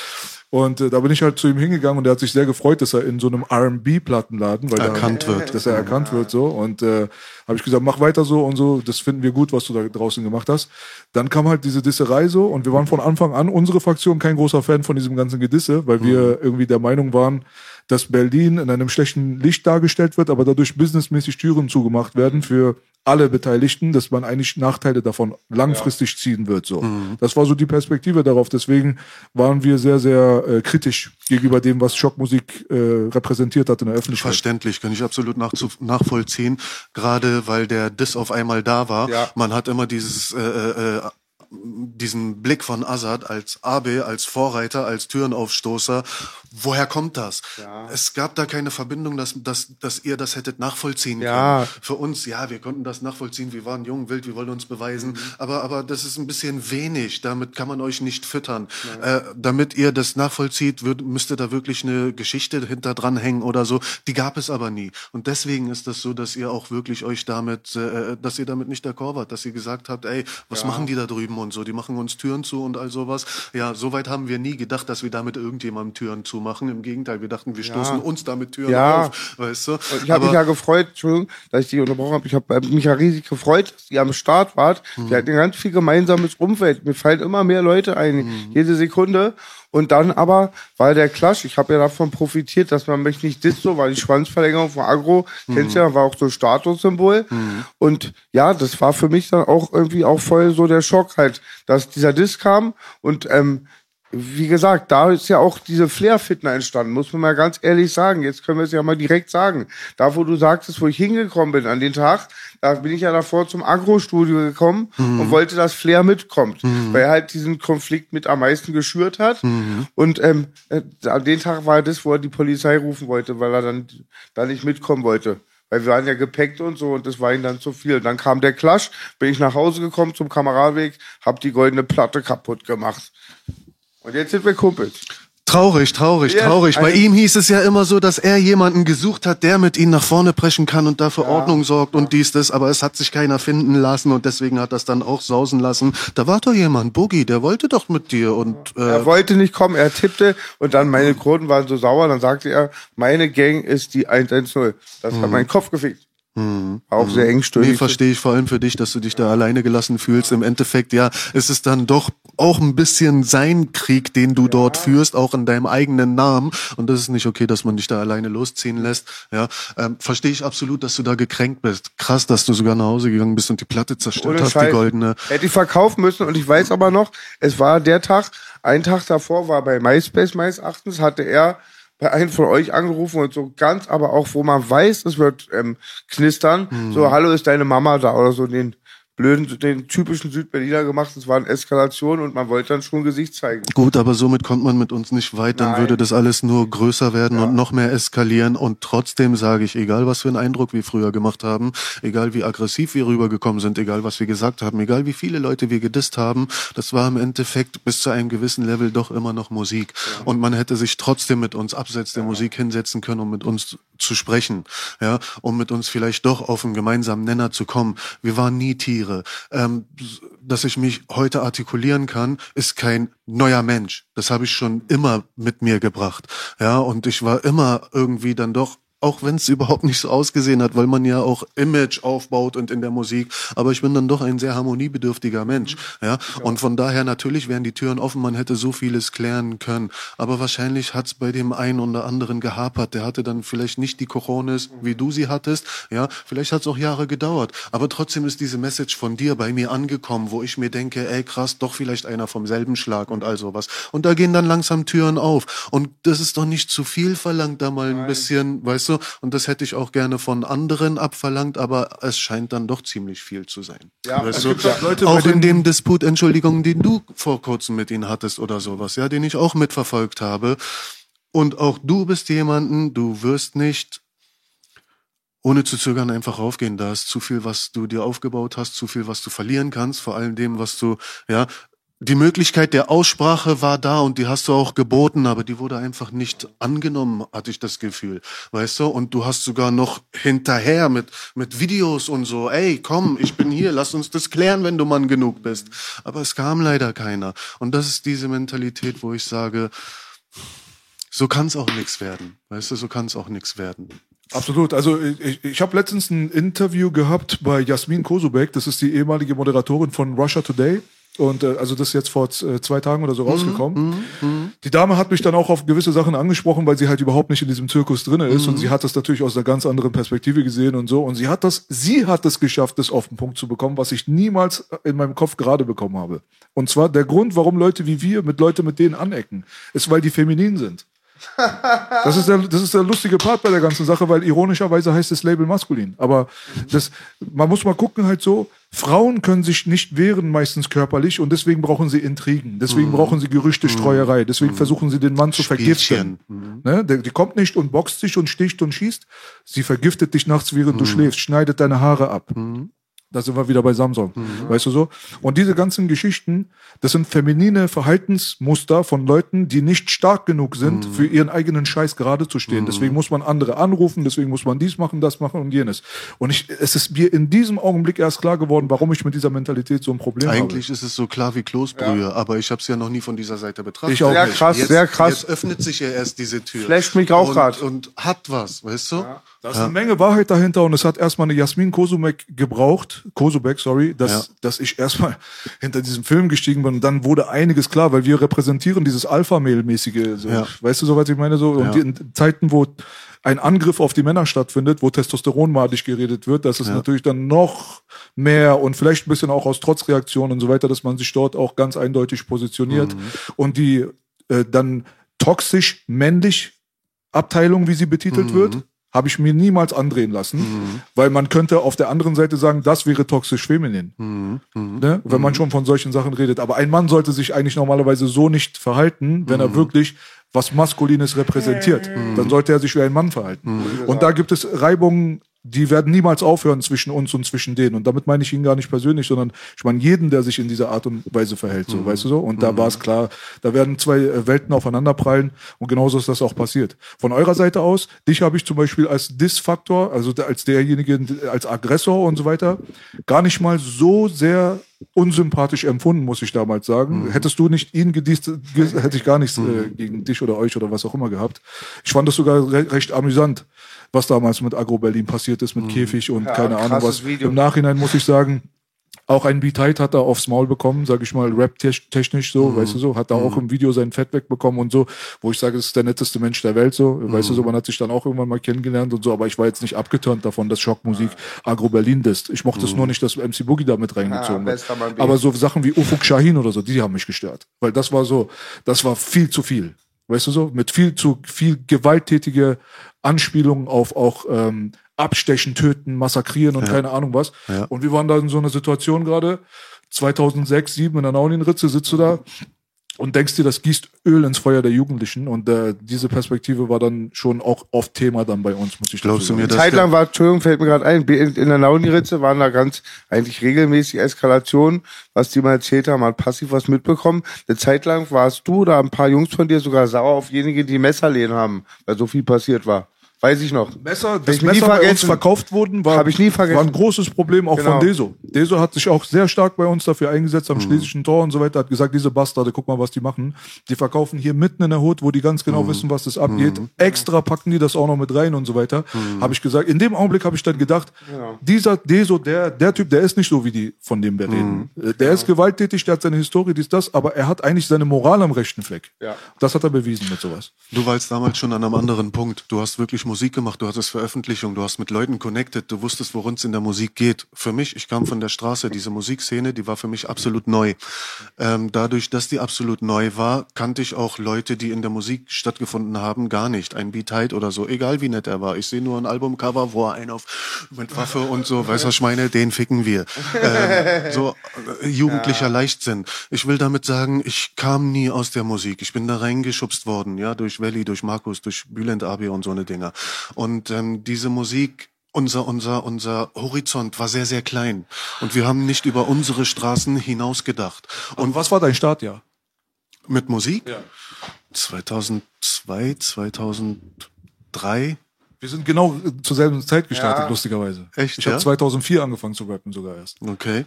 Und äh, da bin ich halt zu ihm hingegangen und er hat sich sehr gefreut, dass er in so einem R&B-Plattenladen, weil Erkannt da, wird. dass er erkannt wird so. Und äh, habe ich gesagt, mach weiter so und so, das finden wir gut, was du da draußen gemacht hast. Dann kam halt diese Disserei so und wir waren von Anfang an, unsere Fraktion, kein großer Fan von diesem ganzen Gedisse, weil wir irgendwie der Meinung waren, dass Berlin in einem schlechten Licht dargestellt wird, aber dadurch businessmäßig Türen zugemacht werden für alle Beteiligten, dass man eigentlich Nachteile davon langfristig ziehen wird. So, das war so die Perspektive darauf. Deswegen waren wir sehr, sehr äh, kritisch gegenüber dem, was Schockmusik äh, repräsentiert hat in der Öffentlichkeit. Verständlich, kann ich absolut nachvollziehen. Gerade weil der Diss auf einmal da war. Ja. Man hat immer dieses äh, äh, diesen Blick von Assad als Abe, als Vorreiter, als Türenaufstoßer. Woher kommt das? Es gab da keine Verbindung, dass, dass, dass ihr das hättet nachvollziehen Ja. können. Für uns, ja, wir konnten das nachvollziehen. Wir waren jung, wild, wir wollten uns beweisen. Aber, aber das ist ein bisschen wenig. Damit kann man euch nicht füttern. Äh, damit ihr das nachvollzieht, würd, müsste da wirklich eine Geschichte hinter dran hängen oder so. Die gab es aber nie. Und deswegen ist das so, dass ihr auch wirklich euch damit, äh, dass ihr damit nicht d'accord wart, dass ihr gesagt habt, ey, was machen die da drüben und so? Die machen uns Türen zu und all sowas. Ja, soweit haben wir nie gedacht, dass wir damit irgendjemandem Türen zumachen. Im Gegenteil, wir dachten, wir stoßen uns damit Türen Ja. auf, weißt du? Ich habe mich ja gefreut, Entschuldigung, dass ich die unterbrochen habe. Ich habe mich ja riesig gefreut, dass ihr am Start wart. Mhm. Wir hatten ganz viel gemeinsames Umfeld. Mir fallen immer mehr Leute ein, Mhm. jede Sekunde. Und dann aber war der Clash. Ich habe ja davon profitiert, dass man mich nicht disst, so war die Schwanzverlängerung von Agro. Kennst Mhm. ja, war auch so Statussymbol. Und ja, das war für mich dann auch irgendwie auch voll so der Schock halt, dass dieser Diss kam und ähm, wie gesagt, da ist ja auch diese Flair-Fitner entstanden, muss man mal ganz ehrlich sagen. Jetzt können wir es ja mal direkt sagen. Da, wo du sagtest, wo ich hingekommen bin an den Tag, da bin ich ja davor zum Agro-Studio gekommen und wollte, dass Flair mitkommt, weil er halt diesen Konflikt mit am meisten geschürt hat. Und ähm, äh, an den Tag war das, wo er die Polizei rufen wollte, weil er dann da nicht mitkommen wollte. Weil wir waren ja gepackt und so und das war ihm dann zu viel. Dann kam der Clash, bin ich nach Hause gekommen zum Kameradweg, hab die goldene Platte kaputt gemacht. Und jetzt sind wir Kumpels. Traurig, traurig, Ja, traurig. Bei also- ihm hieß es ja immer so, dass er jemanden gesucht hat, der mit ihm nach vorne preschen kann und da für Ordnung sorgt und dies, das. Aber es hat sich keiner finden lassen und deswegen hat das dann auch sausen lassen. Da war doch jemand, Boogie, der wollte doch mit dir und äh, Er wollte nicht kommen, er tippte und dann meine Kronen waren so sauer, dann sagte er, meine Gang ist die 110. Das hat meinen Kopf gefickt. War auch sehr Nee, engstirnig. verstehe ich vor allem für dich, dass du dich da alleine gelassen fühlst. Im Endeffekt, ja, es ist dann doch auch ein bisschen sein Krieg, den du dort führst, auch in deinem eigenen Namen. Und das ist nicht okay, dass man dich da alleine losziehen lässt. Ja, ähm, verstehe ich absolut, dass du da gekränkt bist. Krass, dass du sogar nach Hause gegangen bist und die Platte zerstört Ohne hast, die Scheiß. goldene. Hätte ich verkaufen müssen und ich weiß aber noch, es war der Tag, ein Tag davor war bei MySpace meines Erachtens, hatte er bei einem von euch angerufen und so ganz, aber auch, wo man weiß, es wird ähm, knistern, Mhm. so, hallo, ist deine Mama da oder so, den blöden, den typischen Südberliner gemacht, es waren Eskalationen und man wollte dann schon Gesicht zeigen. Gut, aber somit kommt man mit uns nicht weit, dann Nein. würde das alles nur größer werden und noch mehr eskalieren und trotzdem sage ich, egal was für einen Eindruck wir früher gemacht haben, egal wie aggressiv wir rübergekommen sind, egal was wir gesagt haben, egal wie viele Leute wir gedisst haben, das war im Endeffekt bis zu einem gewissen Level doch immer noch Musik und man hätte sich trotzdem mit uns abseits der Musik hinsetzen können, um mit uns zu sprechen, ja, um mit uns vielleicht doch auf einen gemeinsamen Nenner zu kommen. Wir waren nie Tiere. Ähm, dass ich mich heute artikulieren kann, ist kein neuer Mensch. Das habe ich schon immer mit mir gebracht. Ja, und ich war immer irgendwie dann doch auch wenn es überhaupt nicht so ausgesehen hat, weil man ja auch Image aufbaut und in der Musik, aber ich bin dann doch ein sehr harmoniebedürftiger Mensch, ja, und von daher natürlich wären die Türen offen, man hätte so vieles klären können, aber wahrscheinlich hat's bei dem einen oder anderen gehapert, der hatte dann vielleicht nicht die Coronis, wie du sie hattest, ja, vielleicht hat's auch Jahre gedauert, aber trotzdem ist diese Message von dir bei mir angekommen, wo ich mir denke, ey krass, doch vielleicht einer vom selben Schlag und all sowas. Und da gehen dann langsam Türen auf. Und das ist doch nicht zu viel verlangt, da mal ein bisschen, weißt du, und das hätte ich auch gerne von anderen abverlangt, aber es scheint dann doch ziemlich viel zu sein. Ja, weißt du? auch Leute, auch in dem Disput, Entschuldigung, den du vor kurzem mit ihnen hattest oder sowas, ja, den ich auch mitverfolgt habe. Und auch du bist jemanden, du wirst nicht ohne zu zögern einfach raufgehen. Da ist zu viel, was du dir aufgebaut hast, zu viel, was du verlieren kannst, vor allem dem, was du, ja, die Möglichkeit der Aussprache war da und die hast du auch geboten, aber die wurde einfach nicht angenommen, hatte ich das Gefühl. Weißt du? Und du hast sogar noch hinterher mit, mit Videos und so, ey, komm, ich bin hier, lass uns das klären, wenn du Mann genug bist. Aber es kam leider keiner. Und das ist diese Mentalität, wo ich sage, so kann es auch nichts werden. Weißt du, so kann es auch nichts werden. Absolut. Also ich, ich habe letztens ein Interview gehabt bei Jasmin Kosubek, das ist die ehemalige Moderatorin von Russia Today. Und äh, also das ist jetzt vor äh, zwei Tagen oder so rausgekommen. Die Dame hat mich dann auch auf gewisse Sachen angesprochen, weil sie halt überhaupt nicht in diesem Zirkus drinne ist und sie hat das natürlich aus einer ganz anderen Perspektive gesehen und so. Und sie hat das, sie hat es geschafft, das auf den Punkt zu bekommen, was ich niemals in meinem Kopf gerade bekommen habe. Und zwar der Grund, warum Leute wie wir mit Leute mit denen anecken, ist, weil die feminin sind. Das ist, der, das ist der lustige Part bei der ganzen Sache, weil ironischerweise heißt das Label maskulin. Aber das, man muss mal gucken halt so, Frauen können sich nicht wehren, meistens körperlich, und deswegen brauchen sie Intrigen, deswegen brauchen sie Gerüchte, Streuerei, deswegen versuchen sie den Mann zu vergiften. Ne? Der, die kommt nicht und boxt dich und sticht und schießt, sie vergiftet dich nachts, während du schläfst, schneidet deine Haare ab. Da sind wir wieder bei Samsung. Weißt du so? Und diese ganzen Geschichten, das sind feminine Verhaltensmuster von Leuten, die nicht stark genug sind, für ihren eigenen Scheiß gerade zu stehen. Deswegen muss man andere anrufen, deswegen muss man dies machen, das machen und jenes. Und ich, es ist mir in diesem Augenblick erst klar geworden, warum ich mit dieser Mentalität so ein Problem Eigentlich ist es so klar wie Kloßbrühe, aber ich habe es ja noch nie von dieser Seite betrachtet. Ich auch Sehr nicht. krass, jetzt, sehr krass. Jetzt öffnet sich ja erst diese Tür. Flasht mich auch grad. Und hat was, weißt du? Da ist eine Menge Wahrheit dahinter und es hat erstmal eine Jasmin Kosumek gebraucht, Kosubek, sorry, dass, Ja. dass ich erstmal hinter diesem Film gestiegen bin und dann wurde einiges klar, weil wir repräsentieren dieses Alpha-Mail-mäßige, so, Ja. weißt du so, was ich meine, so, Ja. und in Zeiten, wo ein Angriff auf die Männer stattfindet, wo testosteronmadig geredet wird, das ist natürlich dann noch mehr und vielleicht ein bisschen auch aus Trotzreaktionen und so weiter, dass man sich dort auch ganz eindeutig positioniert Mhm. und die äh, dann toxisch männlich Abteilung, wie sie betitelt wird, habe ich mir niemals andrehen lassen, weil man könnte auf der anderen Seite sagen, das wäre toxisch feminin, ne? wenn man schon von solchen Sachen redet. Aber ein Mann sollte sich eigentlich normalerweise so nicht verhalten, wenn er wirklich was Maskulines repräsentiert. Dann sollte er sich wie ein Mann verhalten. Und da gibt es Reibungen, die werden niemals aufhören zwischen uns und zwischen denen. Und damit meine ich ihn gar nicht persönlich, sondern ich meine jeden, der sich in dieser Art und Weise verhält, so, weißt du so? Und da war es klar, da werden zwei äh, Welten aufeinanderprallen und genauso ist das auch passiert. Von eurer Seite aus, dich habe ich zum Beispiel als Dis-Faktor, also als derjenige, als Aggressor und so weiter, gar nicht mal so sehr unsympathisch empfunden, muss ich damals sagen. Hättest du nicht ihn gedießt, ge- hätte ich gar nichts äh, gegen dich oder euch oder was auch immer gehabt. Ich fand das sogar re recht amüsant, was damals mit Agro Berlin passiert ist, mit Käfig und keine Ahnung was. Video. Im Nachhinein muss ich sagen, Auch ein B-Tight hat er aufs Maul bekommen, sag ich mal, rap-technisch so, weißt du so, hat er auch im Video sein Fett wegbekommen und so, wo ich sage, das ist der netteste Mensch der Welt so, weißt du so, man hat sich dann auch irgendwann mal kennengelernt und so, aber ich war jetzt nicht abgeturnt davon, dass Schockmusik Agro Berlin ist. Ich mochte es nur nicht, dass MC Boogie da mit reingezogen Ja, wird. Aber so Sachen wie Ufuk Shahin oder so, die haben mich gestört. Weil das war so, das war viel zu viel. Weißt du so? Mit viel zu viel gewalttätige Anspielungen auf auch ähm, Abstechen, Töten, Massakrieren und keine Ahnung was. Ja. Und wir waren da in so einer Situation gerade, 2006, 2007 in der Naunin-Ritze sitzt du da und denkst dir, das gießt Öl ins Feuer der Jugendlichen. Und äh, diese Perspektive war dann schon auch oft Thema dann bei uns, muss ich Glaubst du sagen. mir, dass Zeit der- lang war, Entschuldigung, fällt mir gerade ein, in in der Launi-Ritze waren da ganz eigentlich regelmäßig Eskalationen, was die mal erzählt haben, man hat passiv was mitbekommen. Eine Zeit lang warst du oder ein paar Jungs von dir sogar sauer auf diejenigen, die Messerlehen haben, weil so viel passiert war. Weiß ich noch. Messer, das Messer bei uns verkauft wurden, war, ich nie vergessen. war ein großes Problem auch Genau. von Deso. Deso hat sich auch sehr stark bei uns dafür eingesetzt Mhm. am Schlesischen Tor und so weiter, hat gesagt, diese Bastarde, guck mal, was die machen. Die verkaufen hier mitten in der Hut, wo die ganz genau Mhm. wissen, was das abgeht. Extra packen die das auch noch mit rein und so weiter. Mhm. Habe ich gesagt. In dem Augenblick habe ich dann gedacht, Genau. dieser Deso, der, der Typ, der ist nicht so, wie die, von dem wir reden. Mhm. Äh, Der ist gewalttätig, der hat seine Historie, dies, das, aber er hat eigentlich seine Moral am rechten Fleck. Ja. Das hat er bewiesen mit sowas. Du warst damals schon an einem anderen Punkt. Du hast wirklich Musik gemacht, du hattest Veröffentlichung, du hast mit Leuten connected, du wusstest, worum es in der Musik geht. Für mich, ich kam von der Straße, diese Musikszene, die war für mich absolut neu. Ähm, dadurch, dass die absolut neu war, kannte ich auch Leute, die in der Musik stattgefunden haben, gar nicht. Ein Beat Height oder so, egal wie nett er war. Ich sehe nur ein Albumcover, wo er einen auf mit Waffe und so, weißt du, was ich meine? Den ficken wir. Ähm, so äh, jugendlicher Leichtsinn. Ich will damit sagen, ich kam nie aus der Musik. Ich bin da reingeschubst worden, ja, durch Welly, durch Markus, durch Bülent Abi und so eine Dinger. Und ähm, diese Musik unser, unser, unser Horizont war sehr, sehr klein. Und wir haben nicht über unsere Straßen hinaus gedacht. Und was war dein Startjahr? Mit Musik? 2002, 2003. Wir sind genau zur selben Zeit gestartet, Ja. lustigerweise. Echt, Ich habe ja? 2004 angefangen zu rappen sogar erst. Okay.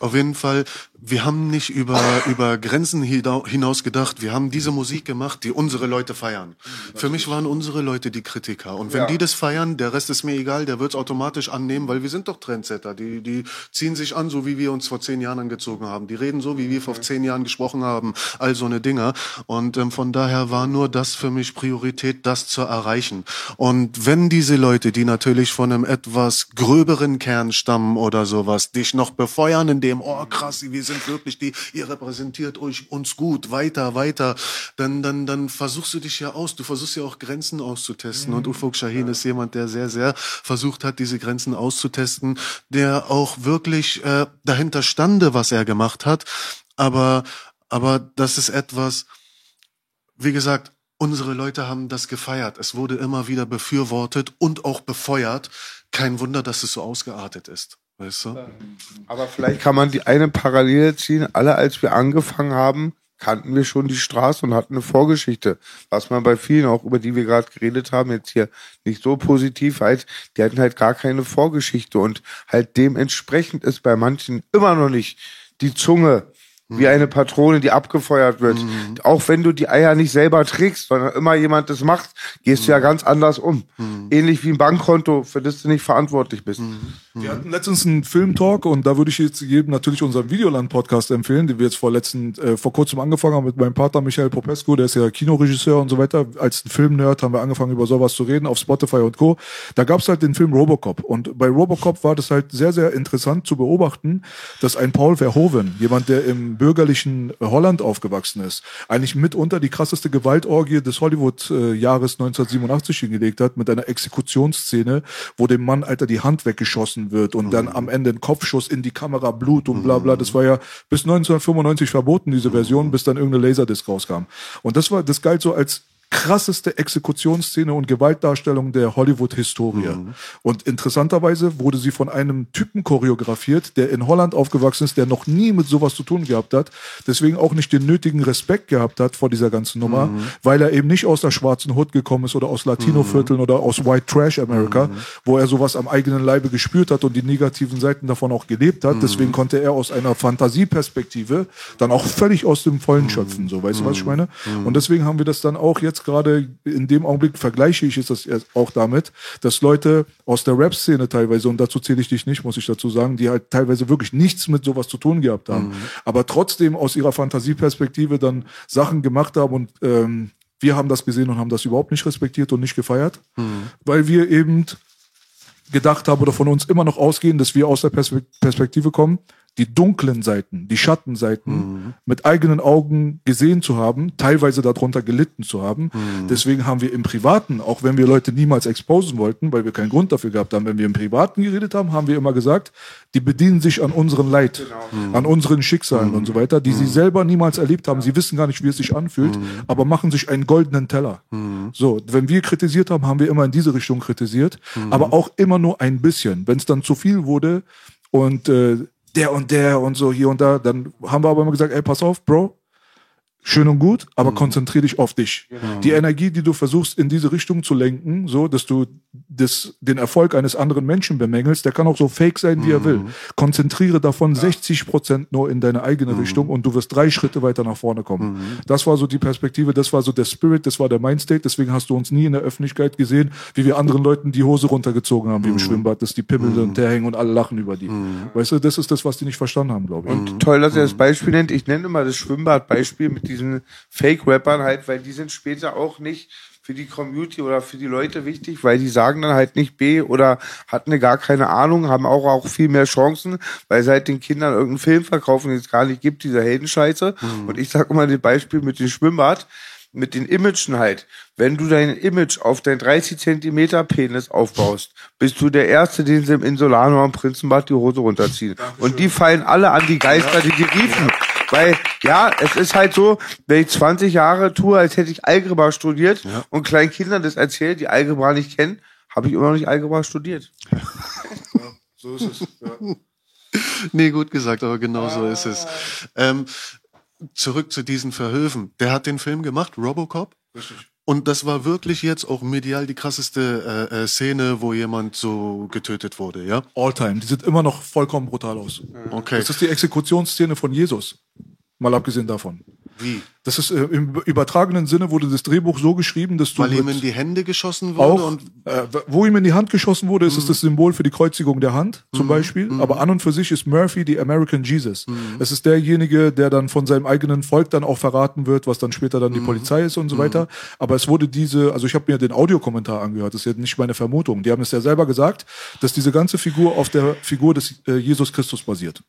Auf jeden Fall, wir haben nicht über, über Grenzen hina- hinaus gedacht. Wir haben diese Musik gemacht, die unsere Leute feiern. Für mich waren unsere Leute die Kritiker. Und wenn Ja. die das feiern, der Rest ist mir egal, der wird's automatisch annehmen, weil wir sind doch Trendsetter. Die, die ziehen sich an, so wie wir uns vor zehn Jahren angezogen haben. Die reden so, wie wir vor zehn Jahren gesprochen haben. All so eine Dinger. Und ähm, von daher war nur das für mich Priorität, das zu erreichen. Und wenn diese Leute, die natürlich von einem etwas gröberen Kern stammen oder sowas, dich noch befeuern in dem, oh krass, wir sind wirklich die, ihr repräsentiert euch uns gut, weiter, weiter, dann, dann, dann versuchst du dich ja aus, du versuchst ja auch Grenzen auszutesten. Und Ufuk Shahin ist jemand, der sehr, sehr versucht hat, diese Grenzen auszutesten, der auch wirklich äh, dahinter stande, was er gemacht hat. Aber, aber das ist etwas, wie gesagt, unsere Leute haben das gefeiert. Es wurde immer wieder befürwortet und auch befeuert. Kein Wunder, dass es so ausgeartet ist. Weißt du? Aber vielleicht kann man die eine Parallele ziehen. Alle, als wir angefangen haben, kannten wir schon die Straße und hatten eine Vorgeschichte. Was man bei vielen, auch über die wir gerade geredet haben, jetzt hier nicht so positiv, halt, die hatten halt gar keine Vorgeschichte und halt dementsprechend ist bei manchen immer noch nicht die Zunge wie eine Patrone, die abgefeuert wird. Auch wenn du die Eier nicht selber trägst, sondern immer jemand das macht, gehst du ja ganz anders um. Ähnlich wie ein Bankkonto, für das du nicht verantwortlich bist. Wir hatten letztens einen Filmtalk und da würde ich jetzt jedem natürlich unseren Videoland-Podcast empfehlen, den wir jetzt vor letzten, äh, vor kurzem angefangen haben mit meinem Partner Michael Popescu, der ist ja Kinoregisseur und so weiter. Als Filmnerd haben wir angefangen über sowas zu reden auf Spotify und Co. Da gab's halt den Film Robocop und bei Robocop war das halt sehr, sehr interessant zu beobachten, dass ein Paul Verhoeven, jemand, der im bürgerlichen Holland aufgewachsen ist, eigentlich mitunter die krasseste Gewaltorgie des Hollywood-Jahres 1987 hingelegt hat, mit einer Exekutionsszene, wo dem Mann, Alter, die Hand weggeschossen wird und dann am Ende ein Kopfschuss in die Kamera, Blut und bla bla. Das war ja bis 1995 verboten, diese Version, bis dann irgendeine Laserdisc rauskam. Und das war, das galt so als krasseste Exekutionsszene und Gewaltdarstellung der Hollywood-Historie. Und interessanterweise wurde sie von einem Typen choreografiert, der in Holland aufgewachsen ist, der noch nie mit sowas zu tun gehabt hat, deswegen auch nicht den nötigen Respekt gehabt hat vor dieser ganzen Nummer, weil er eben nicht aus der schwarzen Hut gekommen ist oder aus Latino-Vierteln oder aus White Trash America, wo er sowas am eigenen Leibe gespürt hat und die negativen Seiten davon auch gelebt hat. Deswegen konnte er aus einer Fantasieperspektive dann auch völlig aus dem Vollen schöpfen, so weißt du, was ich meine? Und deswegen haben wir das dann auch jetzt jetzt gerade in dem Augenblick vergleiche ich es das auch damit, dass Leute aus der Rap-Szene teilweise, und dazu zähle ich dich nicht, muss ich dazu sagen, die halt teilweise wirklich nichts mit sowas zu tun gehabt haben, mhm. aber trotzdem aus ihrer Fantasieperspektive dann Sachen gemacht haben und ähm, wir haben das gesehen und haben das überhaupt nicht respektiert und nicht gefeiert, mhm. weil wir eben gedacht haben oder von uns immer noch ausgehen, dass wir aus der Perspektive kommen, die dunklen Seiten, die Schattenseiten mhm. mit eigenen Augen gesehen zu haben, teilweise darunter gelitten zu haben. Mhm. Deswegen haben wir im Privaten, auch wenn wir Leute niemals exposen wollten, weil wir keinen Grund dafür gehabt haben, wenn wir im Privaten geredet haben, haben wir immer gesagt, die bedienen sich an unseren Leid, genau. Mhm. an unseren Schicksalen und so weiter, die sie mhm. selber niemals erlebt haben. Sie wissen gar nicht, wie es sich anfühlt, mhm. aber machen sich einen goldenen Teller. Mhm. So, wenn wir kritisiert haben, haben wir immer in diese Richtung kritisiert, aber auch immer nur ein bisschen. Wenn es dann zu viel wurde, und äh, der und der und so hier und da. Dann haben wir aber immer gesagt, ey, pass auf, Bro, schön und gut, aber mhm. konzentriere dich auf dich. Genau. Die Energie, die du versuchst in diese Richtung zu lenken, so dass du das, den Erfolg eines anderen Menschen bemängelst, der kann auch so fake sein, wie mhm. er will. Konzentriere davon ja. 60 Prozent nur in deine eigene mhm. Richtung und du wirst drei Schritte weiter nach vorne kommen. Mhm. Das war so die Perspektive, das war so der Spirit, das war der Mindstate. Deswegen hast du uns nie in der Öffentlichkeit gesehen, wie wir anderen Leuten die Hose runtergezogen haben, wie im mhm. Schwimmbad, dass die Pimmel der hängen und alle lachen über die. Mhm. Weißt du, das ist das, was die nicht verstanden haben, glaube ich. Und toll, dass er das Beispiel nennt. Ich nenne mal das Schwimmbad-Beispiel mit diesen Fake-Rappern halt, weil die sind später auch nicht für die Community oder für die Leute wichtig, weil die sagen dann halt nicht B oder hatten gar keine Ahnung, haben auch, auch viel mehr Chancen, weil seit den Kindern irgendeinen Film verkaufen, den es gar nicht gibt, dieser Heldenscheiße. Mhm. Und ich sag immer das Beispiel mit dem Schwimmbad, mit den Imagen halt. Wenn du dein Image auf dein 30 Zentimeter Penis aufbaust, bist du der Erste, den sie im Insolano am Prinzenbad die Hose runterziehen. Dankeschön. Und die fallen alle an die Geister, die die riefen. Weil, ja, es ist halt so, wenn ich 20 Jahre tue, als hätte ich Algebra studiert ja. und kleinen Kindern das erzählt, die Algebra nicht kennen, habe ich immer noch nicht Algebra studiert. Ja, so ist es. Ja. Nee, gut gesagt, aber genau ah. so ist es. Ähm, zurück zu diesen Verhöfen. Der hat den Film gemacht, Robocop. Richtig. Und das war wirklich jetzt auch medial die krasseste äh, äh, Szene, wo jemand so getötet wurde, ja? All time. Die sieht immer noch vollkommen brutal aus. Okay. Das ist die Exekutionsszene von Jesus. Mal abgesehen davon. Wie? Das ist äh, im übertragenen Sinne wurde das Drehbuch so geschrieben, dass du weil ihm in die Hände geschossen wurde auch, und äh, wo ihm in die Hand geschossen wurde, ist mhm. es das Symbol für die Kreuzigung der Hand zum mhm. Beispiel. Mhm. Aber an und für sich ist Murphy die American Jesus. Mhm. Es ist derjenige, der dann von seinem eigenen Volk dann auch verraten wird, was dann später dann die mhm. Polizei ist und so mhm. weiter. Aber es wurde diese, also ich habe mir den Audiokommentar angehört. Das ist ja nicht meine Vermutung. Die haben es ja selber gesagt, dass diese ganze Figur auf der Figur des äh, Jesus Christus basiert.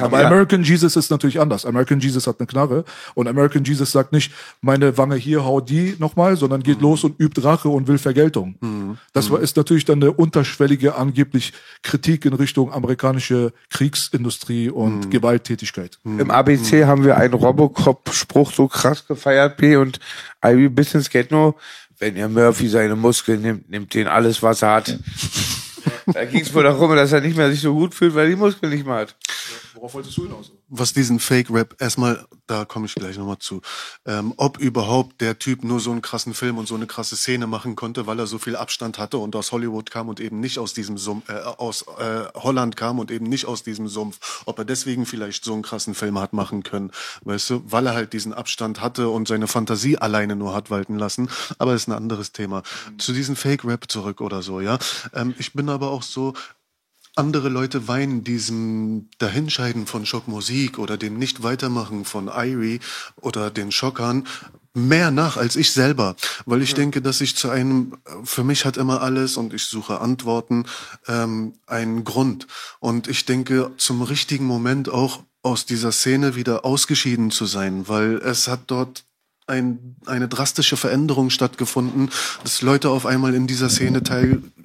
Aber ja. American Jesus ist natürlich anders. American Jesus hat eine Knarre und American Jesus sagt nicht, meine Wange hier, hau die nochmal, sondern geht mhm. los und übt Rache und will Vergeltung. Mhm. Das war, ist natürlich dann eine unterschwellige angeblich Kritik in Richtung amerikanische Kriegsindustrie und mhm. Gewalttätigkeit. Mhm. Im ABC haben wir einen Robocop-Spruch so krass gefeiert, B und Ivy Business geht nur, wenn ihr Murphy seine Muskeln nimmt, nimmt den alles, was er hat. da ging es wohl darum, dass er nicht mehr sich so gut fühlt, weil er die Muskeln nicht mehr hat. Worauf wolltest du hinaus? Was diesen Fake-Rap, erstmal, da komme ich gleich nochmal zu, ähm, ob überhaupt der Typ nur so einen krassen Film und so eine krasse Szene machen konnte, weil er so viel Abstand hatte und aus Hollywood kam und eben nicht aus diesem Sumpf, äh, aus äh, Holland kam und eben nicht aus diesem Sumpf, ob er deswegen vielleicht so einen krassen Film hat machen können, weißt du, weil er halt diesen Abstand hatte und seine Fantasie alleine nur hat walten lassen, aber ist ein anderes Thema. Mhm. Zu diesem Fake-Rap zurück oder so, ja. Ähm, ich bin aber auch so, andere Leute weinen diesem Dahinscheiden von Schockmusik oder dem Nicht-Weitermachen von Irie oder den Schockern mehr nach als ich selber, weil ich ja. denke, dass ich zu einem, für mich hat immer alles und ich suche Antworten, ähm, einen Grund. Und ich denke, zum richtigen Moment auch aus dieser Szene wieder ausgeschieden zu sein, weil es hat dort ein, eine drastische Veränderung stattgefunden, dass Leute auf einmal in dieser Szene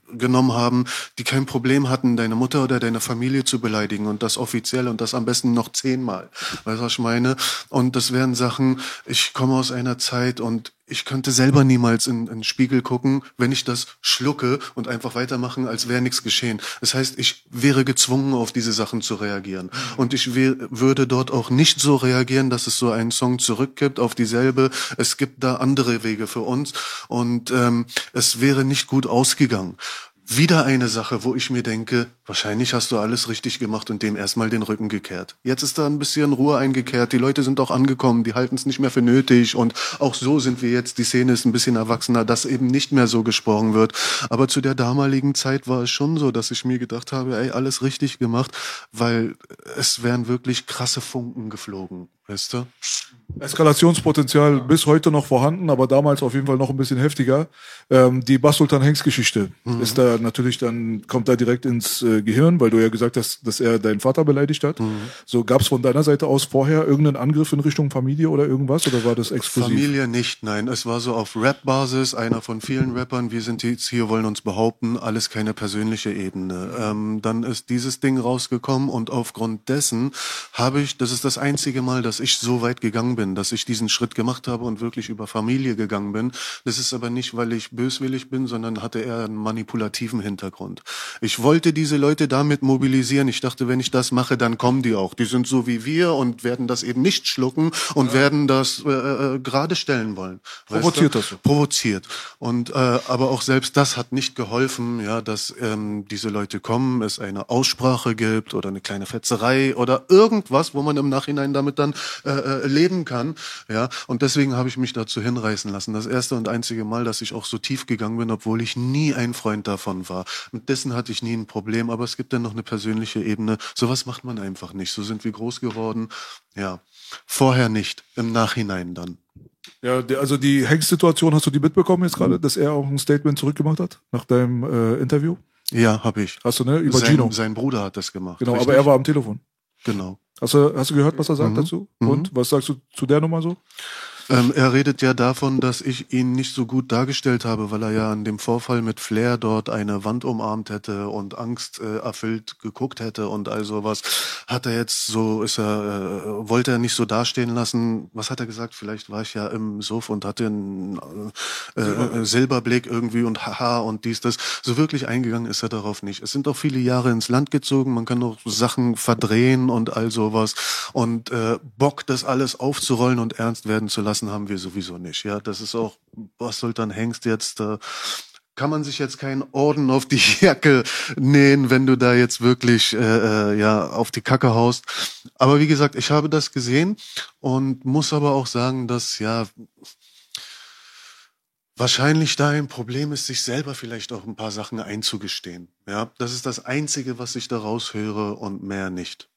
teilgenommen haben, die kein Problem hatten, deine Mutter oder deine Familie zu beleidigen und das offiziell und das am besten noch zehnmal. Weißt du, was ich meine? Und das wären Sachen, ich komme aus einer Zeit und ich könnte selber niemals in, in den Spiegel gucken, wenn ich das schlucke und einfach weitermachen, als wäre nichts geschehen. Das heißt, ich wäre gezwungen, auf diese Sachen zu reagieren. Und ich würde dort auch nicht so reagieren, dass es so einen Song zurückgibt auf dieselbe. Es gibt da andere Wege für uns und ähm, es wäre nicht gut ausgegangen. Wieder eine Sache, wo ich mir denke, wahrscheinlich hast du alles richtig gemacht und dem erstmal den Rücken gekehrt. Jetzt ist da ein bisschen Ruhe eingekehrt, die Leute sind auch angekommen, die halten es nicht mehr für nötig und auch so sind wir jetzt, die Szene ist ein bisschen erwachsener, dass eben nicht mehr so gesprochen wird. Aber zu der damaligen Zeit war es schon so, dass ich mir gedacht habe, ey, alles richtig gemacht, weil es wären wirklich krasse Funken geflogen. Weißt du? Eskalationspotenzial bis heute noch vorhanden, aber damals auf jeden Fall noch ein bisschen heftiger. Ähm, die Basultan Hengst Geschichte mhm. ist da natürlich dann, kommt da direkt ins äh, Gehirn, weil du ja gesagt hast, dass er deinen Vater beleidigt hat. Mhm. So gab es von deiner Seite aus vorher irgendeinen Angriff in Richtung Familie oder irgendwas oder war das exklusiv? Familie nicht, nein. Es war so auf Rap-Basis, einer von vielen Rappern. Wir sind jetzt hier, wollen uns behaupten, alles keine persönliche Ebene. Ähm, dann ist dieses Ding rausgekommen und aufgrund dessen habe ich, das ist das einzige Mal, dass ich so weit gegangen bin, dass ich diesen Schritt gemacht habe und wirklich über Familie gegangen bin. Das ist aber nicht, weil ich böswillig bin, sondern hatte eher einen manipulativen Hintergrund. Ich wollte diese Leute damit mobilisieren. Ich dachte, wenn ich das mache, dann kommen die auch. Die sind so wie wir und werden das eben nicht schlucken und ja. werden das äh, äh, gerade stellen wollen. Provoziert das? Provoziert. Und äh, aber auch selbst das hat nicht geholfen, ja, dass ähm, diese Leute kommen, es eine Aussprache gibt oder eine kleine Fetzerei oder irgendwas, wo man im Nachhinein damit dann äh, äh, leben kann. Ja, und deswegen habe ich mich dazu hinreißen lassen. Das erste und einzige Mal, dass ich auch so tief gegangen bin, obwohl ich nie ein Freund davon war. Mit dessen hatte ich nie ein Problem, aber es gibt dann noch eine persönliche Ebene. Sowas macht man einfach nicht. So sind wir groß geworden. Ja, vorher nicht, im Nachhinein dann. Ja, also die Hengst-Situation hast du die mitbekommen jetzt gerade, dass er auch ein Statement zurückgemacht hat nach deinem äh, Interview? Ja, habe ich. Hast du, ne? Über sein, Gino. Sein Bruder hat das gemacht. Genau, richtig? aber er war am Telefon. Genau. Hast du, hast du gehört, was er sagt mhm. dazu? Und mhm. was sagst du zu der Nummer so? Ähm, er redet ja davon, dass ich ihn nicht so gut dargestellt habe, weil er ja an dem Vorfall mit Flair dort eine Wand umarmt hätte und Angst äh, erfüllt geguckt hätte und all sowas. Hat er jetzt so, ist er, äh, wollte er nicht so dastehen lassen. Was hat er gesagt? Vielleicht war ich ja im Suff und hatte einen äh, äh, Silberblick irgendwie und haha und dies, das. So wirklich eingegangen ist er darauf nicht. Es sind auch viele Jahre ins Land gezogen. Man kann auch Sachen verdrehen und all sowas. Und äh, Bock, das alles aufzurollen und ernst werden zu lassen lassen haben wir sowieso nicht. Ja, das ist auch, was soll dann Hengst jetzt, äh, kann man sich jetzt keinen Orden auf die Jacke nähen, wenn du da jetzt wirklich äh, äh, ja auf die Kacke haust. Aber wie gesagt, ich habe das gesehen und muss aber auch sagen, dass ja wahrscheinlich da ein Problem ist, sich selber vielleicht auch ein paar Sachen einzugestehen. Ja, das ist das Einzige, was ich daraus höre und mehr nicht.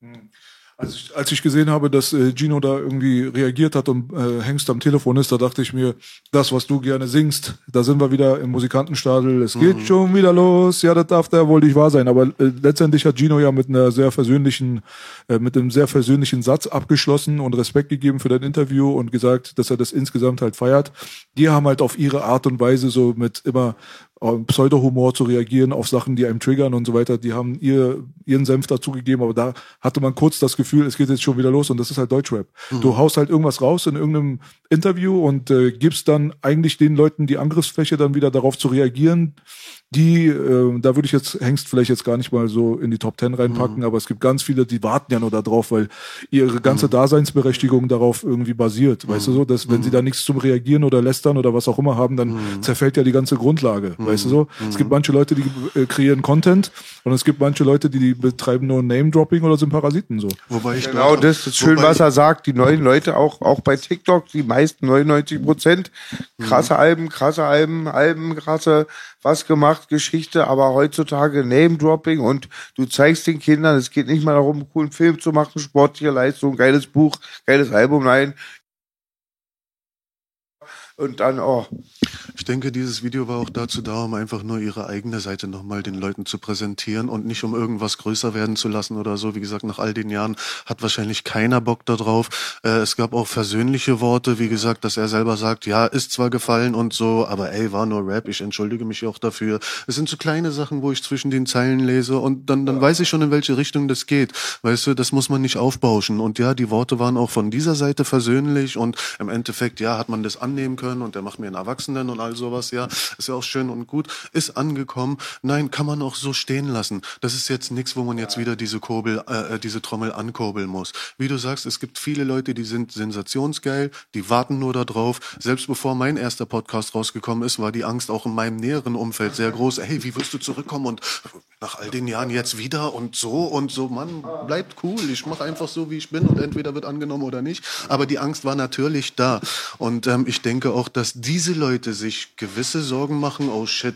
Hm. Als ich, als ich gesehen habe, dass äh, Gino da irgendwie reagiert hat und äh, Hengst am Telefon ist, da dachte ich mir, das, was du gerne singst, da sind wir wieder im Musikantenstadel, es geht mhm. schon wieder los, ja, das darf da wohl nicht wahr sein. Aber äh, letztendlich hat Gino ja mit einer sehr versöhnlichen, äh, mit einem sehr versöhnlichen Satz abgeschlossen und Respekt gegeben für dein Interview und gesagt, dass er das insgesamt halt feiert. Die haben halt auf ihre Art und Weise so mit immer Pseudo-Humor zu reagieren auf Sachen, die einem triggern und so weiter. Die haben ihr, ihren Senf dazugegeben, aber da hatte man kurz das Gefühl, es geht jetzt schon wieder los und das ist halt Deutschrap. Mhm. Du haust halt irgendwas raus in irgendeinem Interview und äh, gibst dann eigentlich den Leuten die Angriffsfläche, dann wieder darauf zu reagieren, die, äh, da würde ich jetzt Hengst vielleicht jetzt gar nicht mal so in die Top Ten reinpacken, mhm. aber es gibt ganz viele, die warten ja nur darauf, weil ihre ganze mhm. Daseinsberechtigung darauf irgendwie basiert. Mhm. Weißt du so, dass wenn sie mhm. da nichts zum Reagieren oder Lästern oder was auch immer haben, dann mhm. zerfällt ja die ganze Grundlage. Weißt du so? Es gibt manche Leute, die äh, kreieren Content und es gibt manche Leute, die, die betreiben nur Name-Dropping oder sind Parasiten so. Wobei ich genau, glaub, das ist schön, was er sagt. Die neuen Leute auch, auch bei TikTok, die meisten 99 Prozent, krasse Alben, krasse Alben, Alben, krasse was gemacht, Geschichte, aber heutzutage Name-Dropping und du zeigst den Kindern, es geht nicht mal darum, einen coolen Film zu machen, sportliche Leistung, geiles Buch, geiles Album, nein. Und dann, oh, ich denke, dieses Video war auch dazu da, um einfach nur ihre eigene Seite nochmal den Leuten zu präsentieren und nicht um irgendwas größer werden zu lassen oder so. Wie gesagt, nach all den Jahren hat wahrscheinlich keiner Bock darauf. Äh, es gab auch versöhnliche Worte, wie gesagt, dass er selber sagt, ja, ist zwar gefallen und so, aber ey, war nur Rap, ich entschuldige mich auch dafür. Es sind so kleine Sachen, wo ich zwischen den Zeilen lese und dann, dann weiß ich schon, in welche Richtung das geht. Weißt du, das muss man nicht aufbauschen. Und ja, die Worte waren auch von dieser Seite versöhnlich und im Endeffekt, ja, hat man das annehmen können können und der macht mir einen Erwachsenen und all sowas, ja, ist ja auch schön und gut, ist angekommen. Nein, kann man auch so stehen lassen. Das ist jetzt nichts, wo man jetzt wieder diese Kurbel, äh, diese Trommel ankurbeln muss. Wie du sagst, es gibt viele Leute, die sind sensationsgeil, die warten nur darauf. Selbst bevor mein erster Podcast rausgekommen ist, war die Angst auch in meinem näheren Umfeld sehr groß. Hey, wie wirst du zurückkommen und nach all den Jahren jetzt wieder und so und so, Mann, bleibt cool. Ich mache einfach so, wie ich bin und entweder wird angenommen oder nicht. Aber die Angst war natürlich da. Und ähm, ich denke auch, dass diese Leute sich gewisse Sorgen machen, oh shit,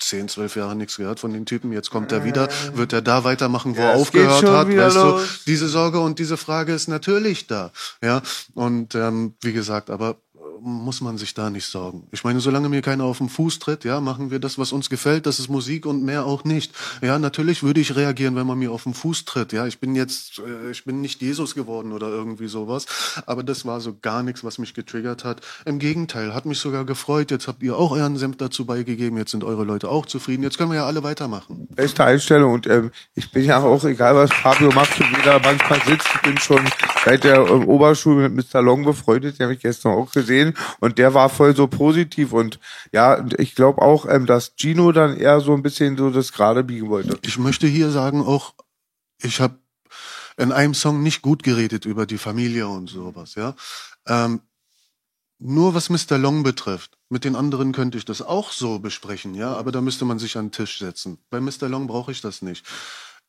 10, 12 Jahre nichts gehört von den Typen, jetzt kommt er wieder, wird er da weitermachen, wo Ja, er aufgehört hat, weißt los. du? Diese Sorge und diese Frage ist natürlich da, ja. Und ähm, wie gesagt, aber muss man sich da nicht sorgen. Ich meine, solange mir keiner auf den Fuß tritt, ja, machen wir das, was uns gefällt, das ist Musik und mehr auch nicht. Ja, natürlich würde ich reagieren, wenn man mir auf den Fuß tritt, ja. Ich bin jetzt, äh, ich bin nicht Jesus geworden oder irgendwie sowas, aber das war so gar nichts, was mich getriggert hat. Im Gegenteil, hat mich sogar gefreut. Jetzt habt ihr auch euren Senf dazu beigegeben, jetzt sind eure Leute auch zufrieden. Jetzt können wir ja alle weitermachen. Beste Einstellung und ähm, ich bin ja auch, egal was Fabio macht, und jeder manchmal sitzt, ich bin schon seit der ähm, Oberschule mit Mr. Long befreundet, den habe ich gestern auch gesehen und der war voll so positiv und ja, ich glaube auch, ähm, dass Gino dann eher so ein bisschen so das gerade biegen wollte. Ich möchte hier sagen auch, ich habe in einem Song nicht gut geredet über die Familie und sowas, ja. Ähm, nur was Mr. Long betrifft, mit den anderen könnte ich das auch so besprechen, ja, aber da müsste man sich an den Tisch setzen. Bei Mr. Long brauche ich das nicht.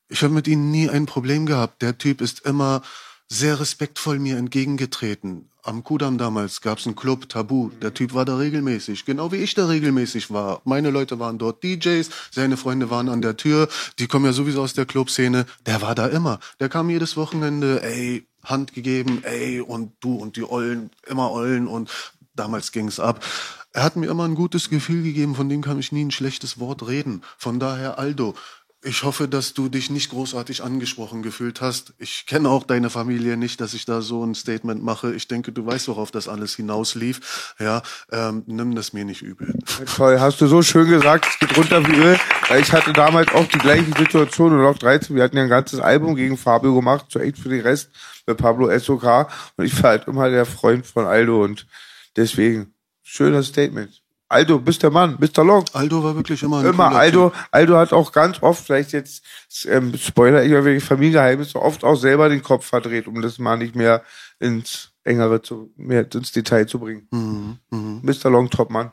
Ich habe mit ihnen nie ein Problem gehabt. Der Typ ist immer sehr respektvoll mir entgegengetreten. Am Kudamm damals gab's einen Club, Tabu. Der Typ war da regelmäßig, genau wie ich da regelmäßig war. Meine Leute waren dort DJs, seine Freunde waren an der Tür. Die kommen ja sowieso aus der Clubszene. Der war da immer. Der kam jedes Wochenende, ey, Hand gegeben, ey, und du und die Ollen, immer Ollen und damals ging's ab. Er hat mir immer ein gutes Gefühl gegeben, von dem kann ich nie ein schlechtes Wort reden. Von daher, Aldo, ich hoffe, dass du dich nicht großartig angesprochen gefühlt hast. Ich kenne auch deine Familie nicht, dass ich da so ein Statement mache. Ich denke, du weißt, worauf das alles hinauslief. Ja, ähm, nimm das mir nicht übel. Toll, hast du so schön gesagt, es geht runter wie Öl. Ich hatte damals auch die gleiche Situation und auch 13. Wir hatten ja ein ganzes Album gegen Fabio gemacht, zu echt für den Rest mit Pablo SOK. Und ich war halt immer der Freund von Aldo und deswegen, schönes Statement. Aldo, bist der Mann, bist der Long. Aldo war wirklich immer ein Immer, Aldo, Typ. Aldo hat auch ganz oft, vielleicht jetzt, ähm, Spoiler, ich welche Familiengeheimnisse, oft auch selber den Kopf verdreht, um das mal nicht mehr ins Engere zu, mehr ins Detail zu bringen. Mhm, Mr. Long, Top Mann.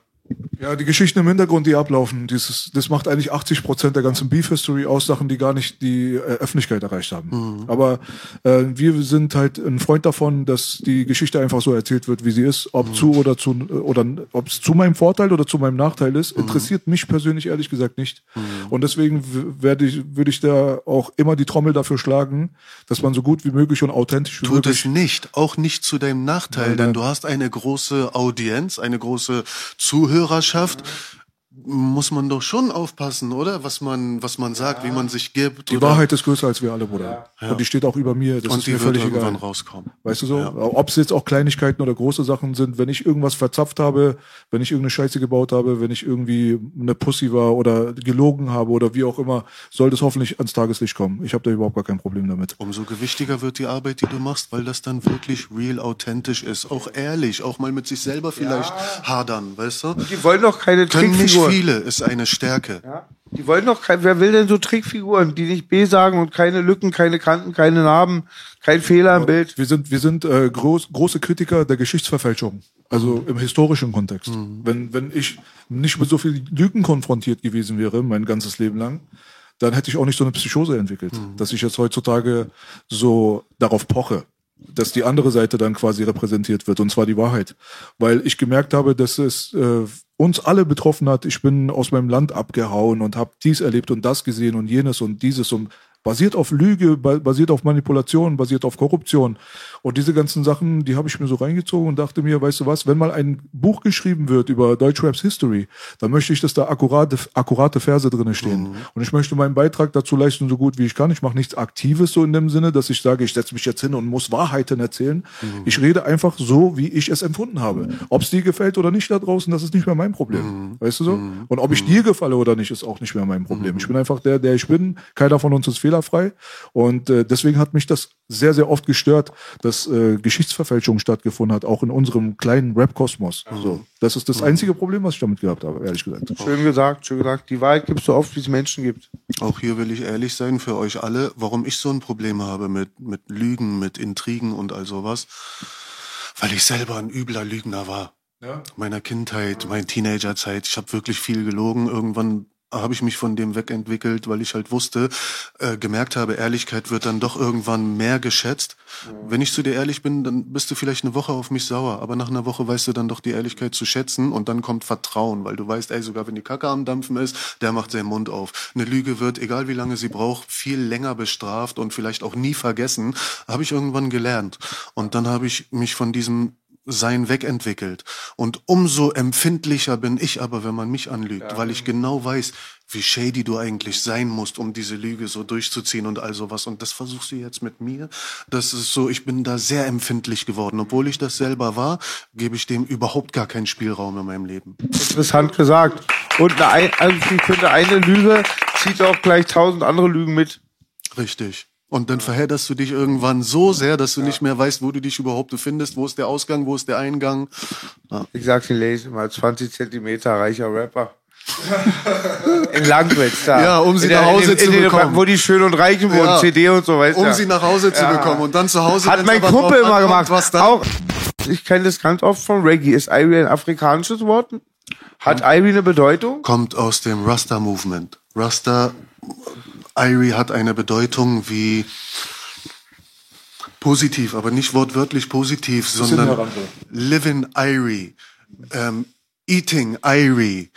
Ja, die Geschichten im Hintergrund, die ablaufen, dieses, das macht eigentlich 80 Prozent der ganzen Beef-History aus, Sachen, die gar nicht die äh, Öffentlichkeit erreicht haben. Mhm. Aber äh, wir sind halt ein Freund davon, dass die Geschichte einfach so erzählt wird, wie sie ist, ob zu oder zu oder ob es zu meinem Vorteil oder zu meinem Nachteil ist, Mhm. interessiert mich persönlich ehrlich gesagt nicht. Und deswegen werde ich würde ich da auch immer die Trommel dafür schlagen, dass man so gut wie möglich und authentisch wie Tut möglich es nicht, auch nicht zu deinem Nachteil, Nein, denn nein. du hast eine große Audienz, eine große Zuhörerschaft. Muss man doch schon aufpassen, oder? Was man, was man sagt, wie man sich gibt. die oder? Wahrheit ist größer als wir alle, Bruder. Und die steht auch über mir. Das und ist mir die wird völlig irgendwann egal. rauskommen. Weißt du so? Ob es jetzt auch Kleinigkeiten oder große Sachen sind, wenn ich irgendwas verzapft habe, wenn ich irgendeine Scheiße gebaut habe, wenn ich irgendwie eine Pussy war oder gelogen habe oder wie auch immer, soll das hoffentlich ans Tageslicht kommen. Ich habe da überhaupt gar kein Problem damit. Umso gewichtiger wird die Arbeit, die du machst, weil das dann wirklich real authentisch ist. Auch ehrlich, auch mal mit sich selber vielleicht hadern, weißt du? Die wollen doch keine Trickfiguren. Viele, ist eine Stärke. Ja? Die wollen doch kein, wer will denn so Trickfiguren, die nicht B sagen und keine Lücken, keine Kanten, keine Narben, kein Fehler im Bild. Wir sind, wir sind äh, groß, große Kritiker der Geschichtsverfälschung, also im historischen Kontext. Wenn, wenn ich nicht mit so viel Lügen konfrontiert gewesen wäre, mein ganzes Leben lang, dann hätte ich auch nicht so eine Psychose entwickelt, dass ich jetzt heutzutage so darauf poche, dass die andere Seite dann quasi repräsentiert wird, und zwar die Wahrheit. Weil ich gemerkt habe, dass es äh, uns alle betroffen hat. Ich bin aus meinem Land abgehauen und habe dies erlebt und das gesehen und jenes und dieses und basiert auf Lüge, ba- basiert auf Manipulation, basiert auf Korruption. Und diese ganzen Sachen, die habe ich mir so reingezogen und dachte mir, weißt du was, wenn mal ein Buch geschrieben wird über Deutschraps History, dann möchte ich, dass da akkurate, akkurate Verse drinne stehen. Und ich möchte meinen Beitrag dazu leisten, so gut wie ich kann. Ich mache nichts Aktives so in dem Sinne, dass ich sage, ich setze mich jetzt hin und muss Wahrheiten erzählen. Ich rede einfach so, wie ich es empfunden habe. Ob es dir gefällt oder nicht da draußen, das ist nicht mehr mein Problem. Weißt du so? Und ob ich dir gefalle oder nicht, ist auch nicht mehr mein Problem. Ich bin einfach der, der ich bin. Keiner von uns ist fehlerfrei. fehlerfrei. Und äh, deswegen hat mich das sehr, sehr oft gestört, dass äh, Geschichtsverfälschung stattgefunden hat, auch in unserem kleinen Rap-Kosmos. So, das ist das einzige Problem, was ich damit gehabt habe, ehrlich gesagt. Schön gesagt, schön gesagt. Die Wahrheit gibt es so oft, wie es Menschen gibt. Auch hier will ich ehrlich sein für euch alle, warum ich so ein Problem habe mit, mit Lügen, mit Intrigen und all sowas. Weil ich selber ein übler Lügner war. Ja. Meiner Kindheit, meiner Teenagerzeit. Ich habe wirklich viel gelogen. Irgendwann habe ich mich von dem wegentwickelt, weil ich halt wusste, äh, gemerkt habe, Ehrlichkeit wird dann doch irgendwann mehr geschätzt. Wenn ich zu dir ehrlich bin, dann bist du vielleicht eine Woche auf mich sauer, aber nach einer Woche weißt du dann doch die Ehrlichkeit zu schätzen und dann kommt Vertrauen, weil du weißt, ey, sogar wenn die Kacke am Dampfen ist, der macht seinen Mund auf. Eine Lüge wird, egal wie lange sie braucht, viel länger bestraft und vielleicht auch nie vergessen, habe ich irgendwann gelernt. Und dann habe ich mich von diesem sein wegentwickelt. Und umso empfindlicher bin ich aber, wenn man mich anlügt, weil ich genau weiß, wie shady du eigentlich sein musst, um diese Lüge so durchzuziehen und all sowas. Und das versuchst du jetzt mit mir. Das ist so, ich bin da sehr empfindlich geworden. Obwohl ich das selber war, gebe ich dem überhaupt gar keinen Spielraum in meinem Leben. Interessant gesagt. Und eine, ein- also ich finde, eine Lüge zieht auch gleich tausend andere Lügen mit. Richtig. Und dann verhedderst du dich irgendwann so sehr, dass du nicht mehr weißt, wo du dich überhaupt befindest, wo ist der Ausgang, wo ist der Eingang. Ich sag's dir, lese mal, 20 Zentimeter reicher Rapper. In Langwitz, da. Ja, um sie In der- nach Hause in zu in bekommen. Wo die schön und reichen wohnen, Ja. CD und so, weißt du. Um sie nach Hause zu Ja. bekommen und dann zu Hause. Hat mein Kumpel immer gemacht. Was dann? Auch, ich kenne das ganz oft von Reggae. Ist Irie ein afrikanisches Wort? Hat Irie eine Bedeutung? kommt aus dem Rasta Movement. Rasta, Irie hat eine Bedeutung wie positiv, aber nicht wortwörtlich positiv, sondern living Irie, ähm, eating Irie,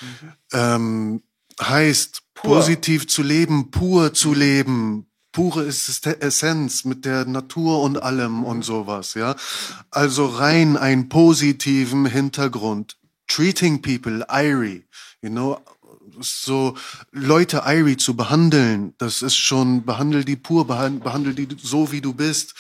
ähm, heißt positiv zu leben, pur zu leben, pure Essenz mit der Natur und allem und sowas, ja. Also rein einen positiven Hintergrund. Treating people Irie, you know, so Leute Irie zu behandeln, das ist schon, behandel die pur, behan- behandel die so, wie du bist,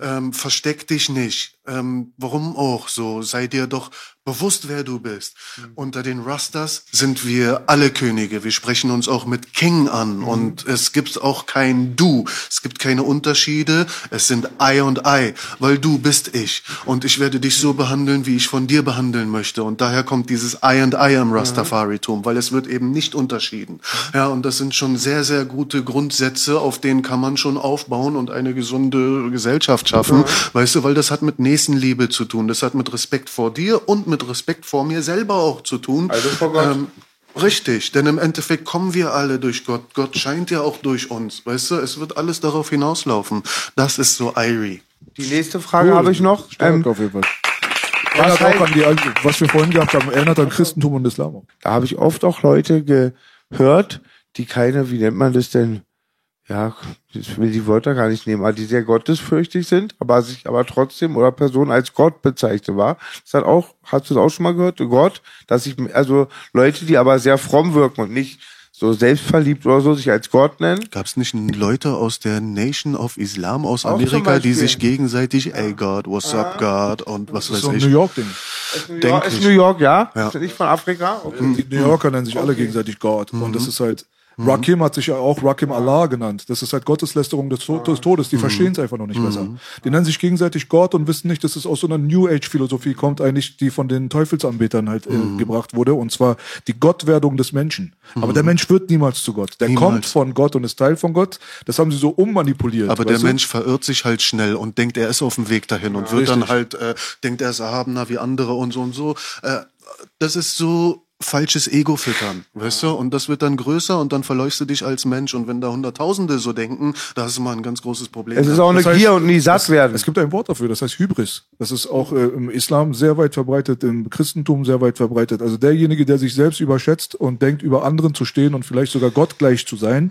ähm, versteck dich nicht. Ähm, warum auch so? Sei dir doch bewusst, wer du bist. Unter den Rastas sind wir alle Könige. Wir sprechen uns auch mit King an und es gibt auch kein Du. Es gibt keine Unterschiede. Es sind I und I, weil du bist ich und ich werde dich so behandeln, wie ich von dir behandeln möchte. Und daher kommt dieses I and I am Rastafaritum, weil es wird eben nicht unterschieden. Ja, und das sind schon sehr, sehr gute Grundsätze, auf denen kann man schon aufbauen und eine gesunde Gesellschaft schaffen. Weißt du, weil das hat mit Nächstenliebe zu tun. Das hat mit Respekt vor dir und mit Respekt vor mir selber auch zu tun. Also vor Gott. Ähm, Richtig, denn im Endeffekt kommen wir alle durch Gott. Gott scheint ja auch durch uns, weißt du? Es wird alles darauf hinauslaufen. Das ist so Irie. Die nächste Frage habe ich noch. Stark Ähm, auf jeden Fall. Erinnert heißt- auch an die, was wir vorhin gehabt haben, erinnert an Christentum und Islam. da habe ich oft auch Leute gehört, die keine, wie nennt man das denn? Ja, ich will die Wörter gar nicht nehmen, aber die sehr gottesfürchtig sind, aber sich aber trotzdem oder Person als Gott bezeichnet war. Das hat auch, hast du das auch schon mal gehört? Gott, dass ich, also Leute, die aber sehr fromm wirken und nicht so selbstverliebt oder so, sich als Gott nennen. Gab es nicht Leute aus der Nation of Islam aus Auch Amerika, die sich gegenseitig, ey God, what's up God und was Das ist weiß so ein ich. New York-Ding. New Denk York, ist ich. New York, ja? Ja. Ist nicht von Afrika? Okay. Die New Yorker nennen sich alle gegenseitig Gott. Und das ist halt, Rakim hat sich ja auch Rakim Allah genannt. Das ist halt Gotteslästerung des, To- des Todes. Die verstehen es einfach noch nicht besser. Die nennen sich gegenseitig Gott und wissen nicht, dass es aus so einer New Age-Philosophie kommt, eigentlich, die von den Teufelsanbetern halt äh, gebracht wurde. Und zwar die Gottwerdung des Menschen. Aber der Mensch wird niemals zu Gott. Der Niemals. kommt von Gott und ist Teil von Gott. Das haben sie so ummanipuliert. Aber der du? Mensch verirrt sich halt schnell und denkt, er ist auf dem Weg dahin und wird dann richtig. halt, äh, denkt, er ist erhabener wie andere und so und so. Äh, das ist so falsches Ego füttern, weißt du? Und das wird dann größer und dann verläufst du dich als Mensch. Und wenn da Hunderttausende so denken, da hast du mal ein ganz großes Problem. Es ist auch eine Das heißt, Gier und nie satt werden. Es gibt ein Wort dafür, das heißt Hybris. Das ist auch äh, im Islam sehr weit verbreitet, im Christentum sehr weit verbreitet. Also derjenige, der sich selbst überschätzt und denkt, über anderen zu stehen und vielleicht sogar Gott gleich zu sein,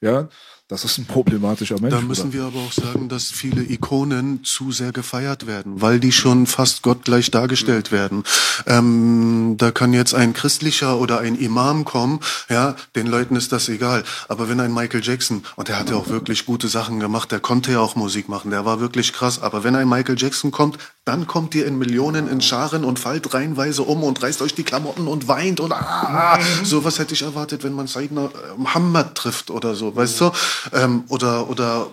ja, das ist ein problematischer Mensch. Da müssen Bruder. wir aber auch sagen, dass viele Ikonen zu sehr gefeiert werden, weil die schon fast gottgleich dargestellt werden. Ähm, da kann jetzt ein christlicher oder ein Imam kommen, ja, den Leuten ist das egal. Aber wenn ein Michael Jackson, und der hat ja auch wirklich gute Sachen gemacht, der konnte ja auch Musik machen, der war wirklich krass, aber wenn ein Michael Jackson kommt, dann kommt ihr in Millionen, in Scharen und fallt reihenweise um und reißt euch die Klamotten und weint und ah, so was hätte ich erwartet, wenn man Sayyidina äh, Muhammad trifft oder so, weißt du? Ähm, oder, oder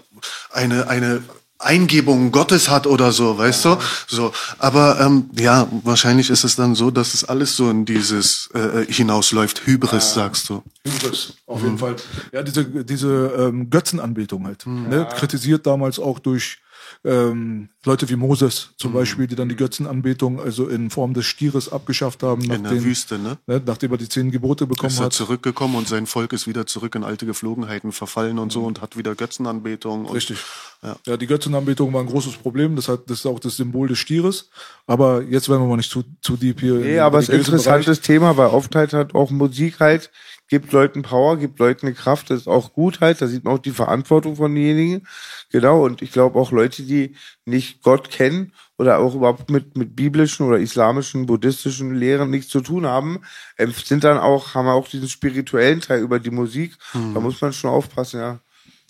eine, eine Eingebungen Gottes hat oder so, weißt ja. du? So, aber ähm, ja, wahrscheinlich ist es dann so, dass es alles so in dieses äh, äh hinausläuft. Hybris, ja. sagst du. Hybris, auf mhm. jeden Fall. Ja, diese diese ähm, Götzenanbetung halt. Mhm. Ne? Kritisiert damals auch durch ähm, Leute wie Moses zum mhm. Beispiel, die dann die Götzenanbetung also in Form des Stieres abgeschafft haben. In der Wüste, ne? ne? Nachdem er die zehn Gebote bekommen ist er hat. zurückgekommen und sein Volk ist wieder zurück in alte Geflogenheiten verfallen und so mhm. und hat wieder Götzenanbetung. Und, Richtig. Ja. ja, die Götzenanbetung war ein großes Problem. Das, hat, das ist auch das Symbol des Stieres. Aber jetzt werden wir mal nicht zu, zu deep hier. Nee, aber es ist ein interessantes Thema, weil oft halt hat auch Musik halt gibt Leuten Power, gibt Leuten eine Kraft, das ist auch gut halt, da sieht man auch die Verantwortung von denjenigen. Genau, und ich glaube auch Leute, die nicht Gott kennen oder auch überhaupt mit, mit biblischen oder islamischen, buddhistischen Lehren nichts zu tun haben, ähm, sind dann auch, haben auch diesen spirituellen Teil über die Musik. Mhm. Da muss man schon aufpassen, ja.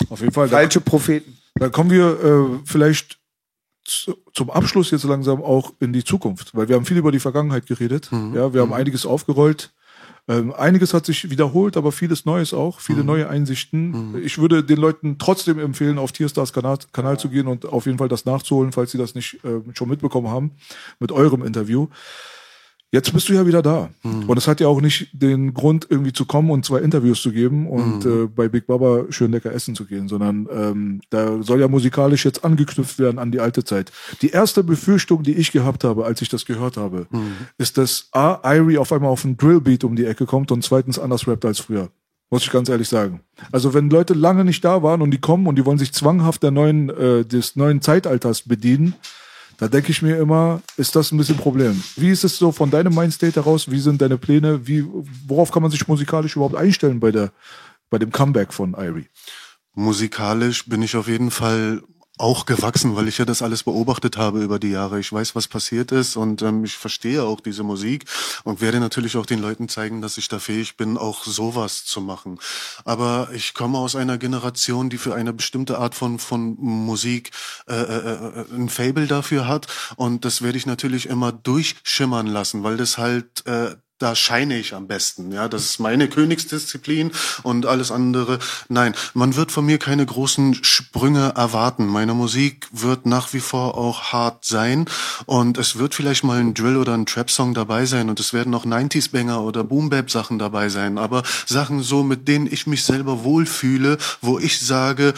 Auf jeden Fall. Falsche da, Propheten. Dann kommen wir äh, vielleicht zum Abschluss jetzt langsam auch in die Zukunft, weil wir haben viel über die Vergangenheit geredet. Mhm. Ja, wir haben mhm. einiges aufgerollt. Ähm, einiges hat sich wiederholt, aber vieles Neues auch, viele mhm. neue Einsichten. Mhm. Ich würde den Leuten trotzdem empfehlen, auf Tierstars Kanal, Kanal zu gehen und auf jeden Fall das nachzuholen, falls sie das nicht äh, schon mitbekommen haben, mit eurem Interview. Jetzt bist du ja wieder da. Mhm. Und es hat ja auch nicht den Grund, irgendwie zu kommen und zwei Interviews zu geben und mhm. äh, bei Big Baba schön lecker essen zu gehen, sondern ähm, da soll ja musikalisch jetzt angeknüpft werden an die alte Zeit. Die erste Befürchtung, die ich gehabt habe, als ich das gehört habe, mhm. ist, dass A, Irie auf einmal auf einen Drillbeat um die Ecke kommt und zweitens anders rappt als früher. Muss ich ganz ehrlich sagen. Also wenn Leute lange nicht da waren und die kommen und die wollen sich zwanghaft der neuen, äh, des neuen Zeitalters bedienen, da denke ich mir immer, ist das ein bisschen ein Problem. Wie ist es so von deinem Mindstate heraus? Wie sind deine Pläne? Wie, worauf kann man sich musikalisch überhaupt einstellen bei der, bei dem Comeback von Irie? Musikalisch bin ich auf jeden Fall auch gewachsen, weil ich ja das alles beobachtet habe über die Jahre. Ich weiß, was passiert ist und ähm, ich verstehe auch diese Musik und werde natürlich auch den Leuten zeigen, dass ich da fähig bin, auch sowas zu machen. Aber ich komme aus einer Generation, die für eine bestimmte Art von von Musik äh, äh, äh ein Fable dafür hat und das werde ich natürlich immer durchschimmern lassen, weil das halt äh, da scheine ich am besten. Ja, das ist meine Königsdisziplin und alles andere. Nein, man wird von mir keine großen Sprünge erwarten. Meine Musik wird nach wie vor auch hart sein und es wird vielleicht mal ein Drill oder ein Trap-Song dabei sein und es werden auch 90s-Banger oder Boom-Bap-Sachen dabei sein. Aber Sachen so, mit denen ich mich selber wohlfühle, wo ich sage,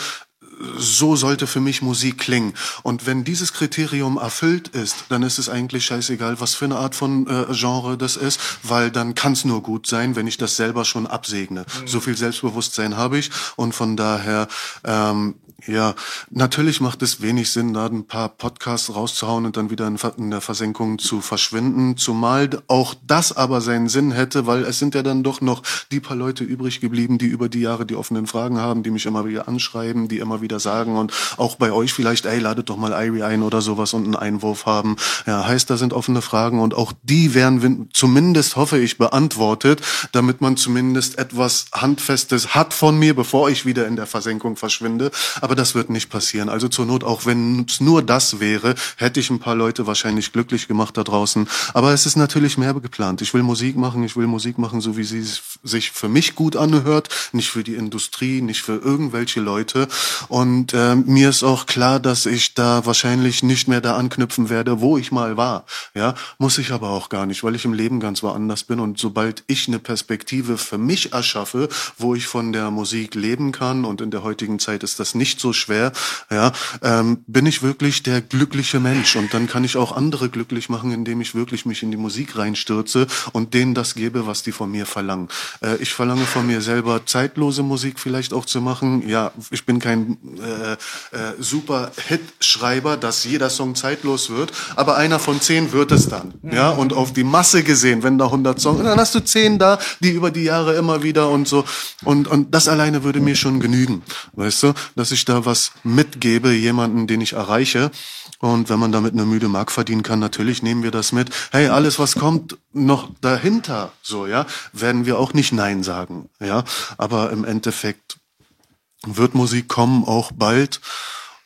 so sollte für mich Musik klingen. Und wenn dieses Kriterium erfüllt ist, dann ist es eigentlich scheißegal, was für eine Art von äh, Genre das ist, weil dann kann es nur gut sein, wenn ich das selber schon absegne. Mhm. So viel Selbstbewusstsein habe ich und von daher ähm, ja, natürlich macht es wenig Sinn, da ein paar Podcasts rauszuhauen und dann wieder in der Versenkung zu verschwinden, zumal auch das aber seinen Sinn hätte, weil es sind ja dann doch noch die paar Leute übrig geblieben, die über die Jahre die offenen Fragen haben, die mich immer wieder anschreiben, die immer wieder sagen und auch bei euch vielleicht, ey, ladet doch mal Irie ein oder sowas und einen Einwurf haben. Ja, heißt, da sind offene Fragen und auch die werden zumindest, hoffe ich, beantwortet, damit man zumindest etwas Handfestes hat von mir, bevor ich wieder in der Versenkung verschwinde. Aber aber das wird nicht passieren. Also zur Not, auch wenn es nur das wäre, hätte ich ein paar Leute wahrscheinlich glücklich gemacht da draußen. Aber es ist natürlich mehr geplant. Ich will Musik machen, ich will Musik machen, so wie sie sich für mich gut anhört, nicht für die Industrie, nicht für irgendwelche Leute. Und äh, mir ist auch klar, dass ich da wahrscheinlich nicht mehr da anknüpfen werde, wo ich mal war. Ja, muss ich aber auch gar nicht, weil ich im Leben ganz woanders bin. Und sobald ich eine Perspektive für mich erschaffe, wo ich von der Musik leben kann, und in der heutigen Zeit ist das nicht so so schwer, ja, ähm, bin ich wirklich der glückliche Mensch und dann kann ich auch andere glücklich machen, indem ich wirklich mich in die Musik reinstürze und denen das gebe, was die von mir verlangen. Äh, ich verlange von mir selber zeitlose Musik vielleicht auch zu machen. Ja, ich bin kein äh, äh, super Hit-Schreiber, dass jeder Song zeitlos wird, aber einer von zehn wird es dann. Ja, und auf die Masse gesehen, wenn da 100 Songs, dann hast du zehn da, die über die Jahre immer wieder und so und und das alleine würde mir schon genügen, weißt du, dass ich da was mitgebe, jemanden, den ich erreiche. Und wenn man damit eine müde Mark verdienen kann, natürlich nehmen wir das mit. Hey, alles, was kommt noch dahinter, so, ja, werden wir auch nicht Nein sagen, ja. Aber im Endeffekt wird Musik kommen, auch bald.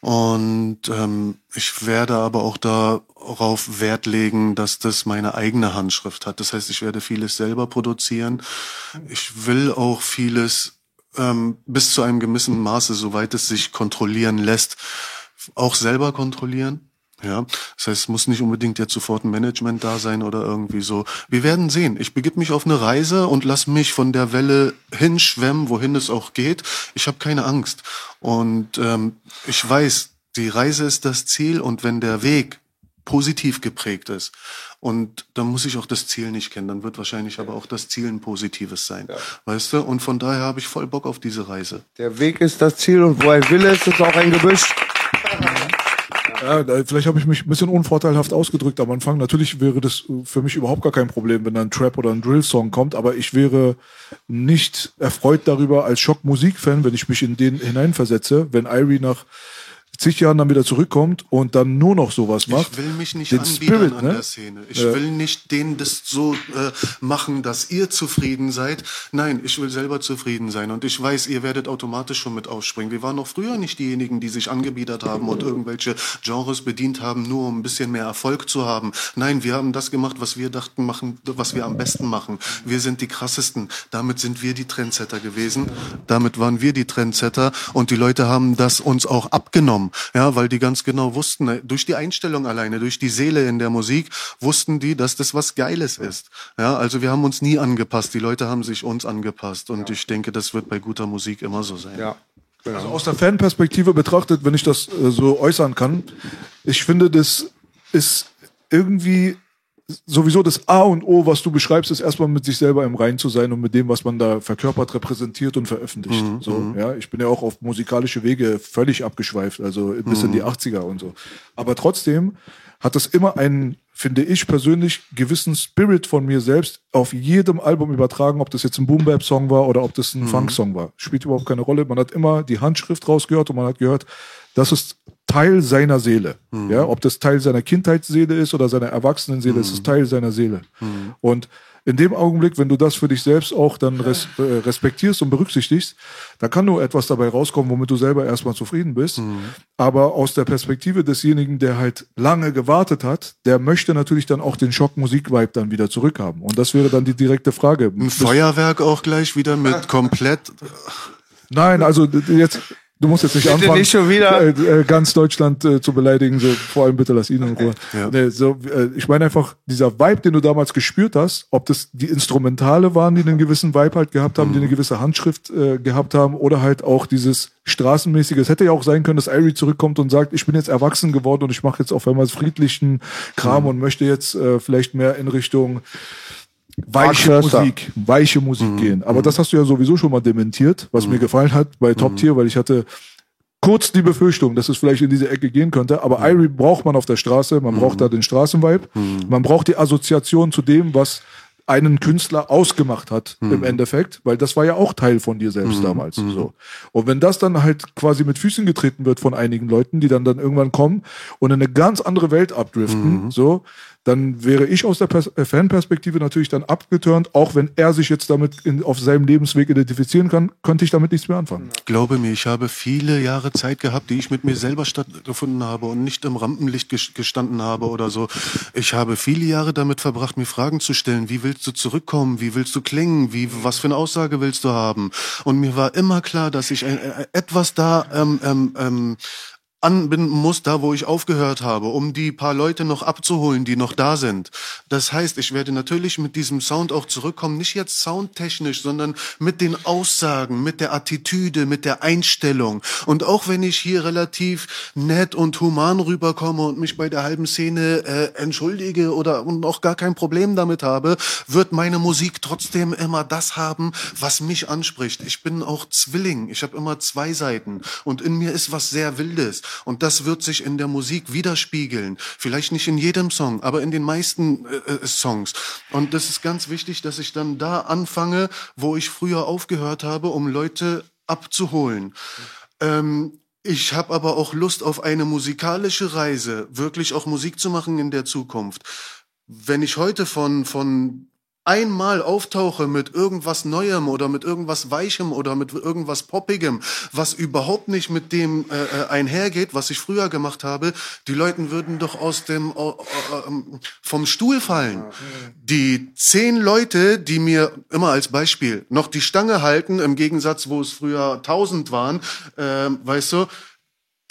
Und ähm, ich werde aber auch darauf Wert legen, dass das meine eigene Handschrift hat. Das heißt, ich werde vieles selber produzieren. Ich will auch vieles ähm, bis zu einem gewissen Maße, soweit es sich kontrollieren lässt, auch selber kontrollieren. Ja, das heißt, es muss nicht unbedingt jetzt sofort ein Management da sein oder irgendwie so. Wir werden sehen. Ich begib mich auf eine Reise und lass mich von der Welle hinschwemmen, wohin es auch geht. Ich habe keine Angst. Und ähm, ich weiß, die Reise ist das Ziel und wenn der Weg positiv geprägt ist. Und dann muss ich auch das Ziel nicht kennen. Dann wird wahrscheinlich aber auch das Ziel ein positives sein. Ja. Weißt du? Und von daher habe ich voll Bock auf diese Reise. Der Weg ist das Ziel und wo ein Wille ist, ist auch ein Gebüsch. Ja, vielleicht habe ich mich ein bisschen unvorteilhaft ausgedrückt am Anfang. Natürlich wäre das für mich überhaupt gar kein Problem, wenn da ein Trap oder ein Drill-Song kommt, aber ich wäre nicht erfreut darüber als Schockmusik-Fan, wenn ich mich in den hineinversetze, wenn Irie nach zig Jahren dann wieder zurückkommt und dann nur noch sowas macht. Ich will mich nicht den Spirit, an ne? der Szene. Ich ja. will nicht denen das so äh, machen, dass ihr zufrieden seid. Nein, ich will selber zufrieden sein. Und ich weiß, ihr werdet automatisch schon mit aufspringen. Wir waren noch früher nicht diejenigen, die sich angebiedert haben und irgendwelche Genres bedient haben, nur um ein bisschen mehr Erfolg zu haben. Nein, wir haben das gemacht, was wir dachten, machen, was wir am besten machen. Wir sind die krassesten. Damit sind wir die Trendsetter gewesen. Damit waren wir die Trendsetter. Und die Leute haben das uns auch abgenommen. Ja, weil die ganz genau wussten, äh, durch die Einstellung alleine, durch die Seele in der Musik, wussten die, dass das was Geiles ist. Ja, also wir haben uns nie angepasst. Die Leute haben sich uns angepasst. Und ja. ich denke, das wird bei guter Musik immer so sein. Ja. Genau. Also aus der Fanperspektive betrachtet, wenn ich das äh, so äußern kann, ich finde, das ist irgendwie sowieso das A und O, was du beschreibst, ist erstmal mit sich selber im Rein zu sein und mit dem, was man da verkörpert, repräsentiert und veröffentlicht. Mhm. So, mhm. ja, ich bin ja auch auf musikalische Wege völlig abgeschweift, also bis mhm. in die 80er und so. Aber trotzdem hat das immer einen, finde ich persönlich, gewissen Spirit von mir selbst auf jedem Album übertragen, ob das jetzt ein Boom Bap Song war oder ob das ein mhm. Funk Song war. Spielt überhaupt keine Rolle. Man hat immer die Handschrift rausgehört und man hat gehört, das ist Teil seiner Seele. Mhm. Ja, ob das Teil seiner Kindheitsseele ist oder seiner Erwachsenenseele, mhm. ist es Teil seiner Seele. Mhm. Und in dem Augenblick, wenn du das für dich selbst auch dann res äh, respektierst und berücksichtigst, da kann nur etwas dabei rauskommen, womit du selber erstmal zufrieden bist. Mhm. Aber aus der Perspektive desjenigen, der halt lange gewartet hat, der möchte natürlich dann auch den Schock-Musik-Vibe dann wieder zurückhaben. Und das wäre dann die direkte Frage. Ein Feuerwerk auch gleich wieder mit komplett Nein, also jetzt Du musst jetzt nicht bitte anfangen, nicht schon wieder. Äh, äh, ganz Deutschland äh, zu beleidigen. So, vor allem bitte lass ihn in Ruhe. Ja. Nee, so, ich meine einfach, dieser Vibe, den du damals gespürt hast, ob das die Instrumentale waren, die einen gewissen Vibe halt gehabt haben, mhm. die eine gewisse Handschrift gehabt haben, oder halt auch dieses straßenmäßige. Es hätte ja auch sein können, dass Irie zurückkommt und sagt, ich bin jetzt erwachsen geworden und ich mache jetzt auf einmal friedlichen Kram mhm. und möchte jetzt vielleicht mehr in Richtung weiche Musik, weiche Musik mhm. gehen. Aber mhm. das hast du ja sowieso schon mal dementiert, was mhm. mir gefallen hat bei Top mhm. Tier, weil ich hatte kurz die Befürchtung, dass es vielleicht in diese Ecke gehen könnte. Aber mhm. Irie braucht man auf der Straße, man braucht mhm. da den Straßenvibe, man braucht die Assoziation zu dem, was einen Künstler ausgemacht hat mhm. im Endeffekt, weil das war ja auch Teil von dir selbst mhm. damals. Mhm. So. Und wenn das dann halt quasi mit Füßen getreten wird von einigen Leuten, die dann dann irgendwann kommen und in eine ganz andere Welt abdriften, so, dann wäre ich aus der äh, Fanperspektive natürlich dann abgeturnt, auch wenn er sich jetzt damit in, auf seinem Lebensweg identifizieren kann, könnte ich damit nichts mehr anfangen. Glaube mir, ich habe viele Jahre Zeit gehabt, die ich mit mir selber stattgefunden habe und nicht im Rampenlicht gestanden habe oder so. Ich habe viele Jahre damit verbracht, mir Fragen zu stellen. Wie willst du zurückkommen? Wie willst du klingen? Wie, was für eine Aussage willst du haben? Und mir war immer klar, dass ich ein, äh, etwas da ähm, ähm, ähm, anbinden muss, da wo ich aufgehört habe, um die paar Leute noch abzuholen, die noch da sind. Das heißt, ich werde natürlich mit diesem Sound auch zurückkommen, nicht jetzt soundtechnisch, sondern mit den Aussagen, mit der Attitüde, mit der Einstellung. Und auch wenn ich hier relativ nett und human rüberkomme und mich bei der halben Szene äh, entschuldige oder und auch gar kein Problem damit habe, wird meine Musik trotzdem immer das haben, was mich anspricht. Ich bin auch Zwilling, ich habe immer zwei Seiten und in mir ist was sehr Wildes. Und das wird sich in der Musik widerspiegeln. Vielleicht nicht in jedem Song, aber in den meisten äh, äh, Songs. Und das ist ganz wichtig, dass ich dann da anfange, wo ich früher aufgehört habe, um Leute abzuholen. Ähm, ich habe aber auch Lust auf eine musikalische Reise, wirklich auch Musik zu machen in der Zukunft. Wenn ich heute von, von einmal auftauche mit irgendwas Neuem oder mit irgendwas Weichem oder mit irgendwas Poppigem, was überhaupt nicht mit dem äh, äh einhergeht, was ich früher gemacht habe, die Leute würden doch aus dem äh, vom Stuhl fallen. Die zehn Leute, die mir immer als Beispiel noch die Stange halten, im Gegensatz, wo es früher tausend waren, äh, weißt du,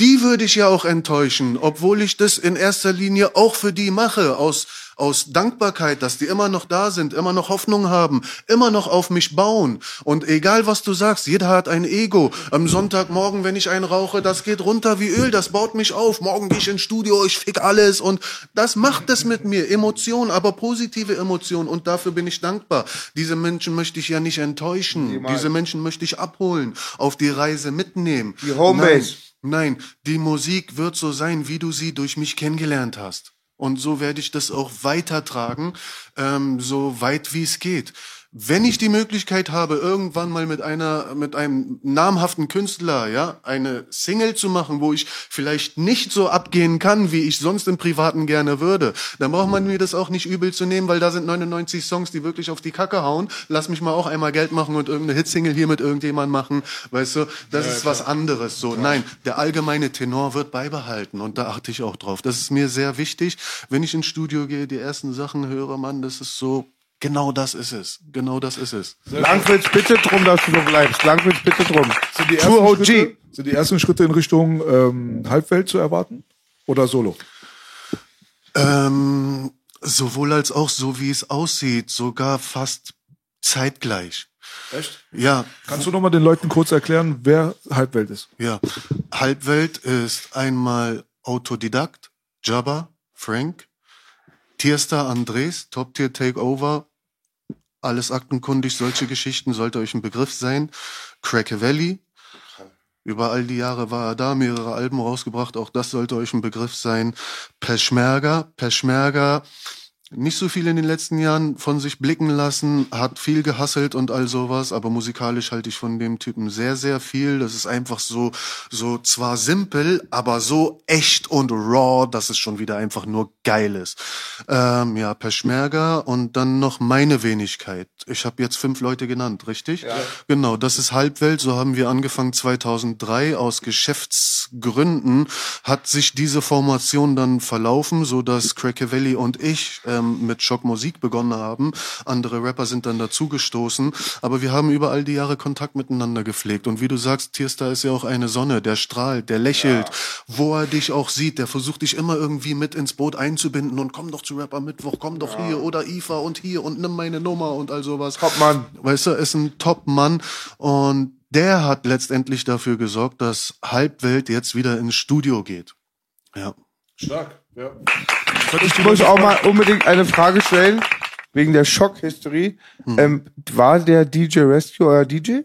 die würde ich ja auch enttäuschen, obwohl ich das in erster Linie auch für die mache, aus, aus Dankbarkeit, dass die immer noch da sind, immer noch Hoffnung haben, immer noch auf mich bauen. Und egal was du sagst, jeder hat ein Ego. Am Sonntagmorgen, wenn ich einen rauche, das geht runter wie Öl, das baut mich auf. Morgen gehe ich ins Studio, ich fick alles und das macht es mit mir. Emotionen, aber positive Emotionen und dafür bin ich dankbar. Diese Menschen möchte ich ja nicht enttäuschen. Niemals. Diese Menschen möchte ich abholen, auf die Reise mitnehmen. Die Homebase. Nein. Nein, die Musik wird so sein, wie du sie durch mich kennengelernt hast. Und so werde ich das auch weitertragen, ähm, so weit wie es geht. Wenn ich die Möglichkeit habe, irgendwann mal mit einer, mit einem namhaften Künstler, ja, eine Single zu machen, wo ich vielleicht nicht so abgehen kann, wie ich sonst im Privaten gerne würde, dann braucht man mir das auch nicht übel zu nehmen, weil da sind 99 Songs, die wirklich auf die Kacke hauen. Lass mich mal auch einmal Geld machen und irgendeine Hitsingle hier mit irgendjemand machen. Weißt du, das ist was anderes. So, nein, der allgemeine Tenor wird beibehalten und da achte ich auch drauf. Das ist mir sehr wichtig. Wenn ich ins Studio gehe, die ersten Sachen höre, Mann, das ist so, Genau das ist es. Genau das ist es. Langwitz, bitte drum, dass du so bleibst. Langwitz, bitte drum. Sind die ersten, OG. Schritte, sind die ersten Schritte in Richtung ähm, Halbwelt zu erwarten? Oder Solo? Ähm, sowohl als auch so, wie es aussieht, sogar fast zeitgleich. Echt? Ja, Kannst du nochmal den Leuten kurz erklären, wer Halbwelt ist? ja. Halbwelt ist einmal Autodidakt, Jabba, Frank, Tierstar Andres, Top Tier Takeover, alles aktenkundig, solche Geschichten sollte euch ein Begriff sein. Crack Valley, über all die Jahre war er da, mehrere Alben rausgebracht, auch das sollte euch ein Begriff sein. Peschmerga, Peschmerga, nicht so viel in den letzten Jahren von sich blicken lassen, hat viel gehasselt und all sowas, aber musikalisch halte ich von dem Typen sehr, sehr viel. Das ist einfach so, so zwar simpel, aber so echt und raw, dass es schon wieder einfach nur geil ist. Ähm, ja, Peschmerga und dann noch meine Wenigkeit. Ich habe jetzt fünf Leute genannt, richtig? Ja. Genau, das ist Halbwelt. So haben wir angefangen 2003. Aus Geschäftsgründen hat sich diese Formation dann verlaufen, so dass Crackaveli und ich ähm, mit Schock Musik begonnen haben. Andere Rapper sind dann dazugestoßen. Aber wir haben über all die Jahre Kontakt miteinander gepflegt. Und wie du sagst, Tierstar ist ja auch eine Sonne, der strahlt, der lächelt, wo er dich auch sieht. Der versucht dich immer irgendwie mit ins Boot einzubinden und komm doch zu Rapper Mittwoch, komm doch hier oder IFA und hier und nimm meine Nummer und all sowas. Topmann. Weißt du, ist ein Top-Mann und der hat letztendlich dafür gesorgt, dass Halbwelt jetzt wieder ins Studio geht. Ja. Stark, ja. Ich muss auch mal unbedingt eine Frage stellen, wegen der Schockhistorie. Hm. Ähm, war der DJ Rescue euer DJ?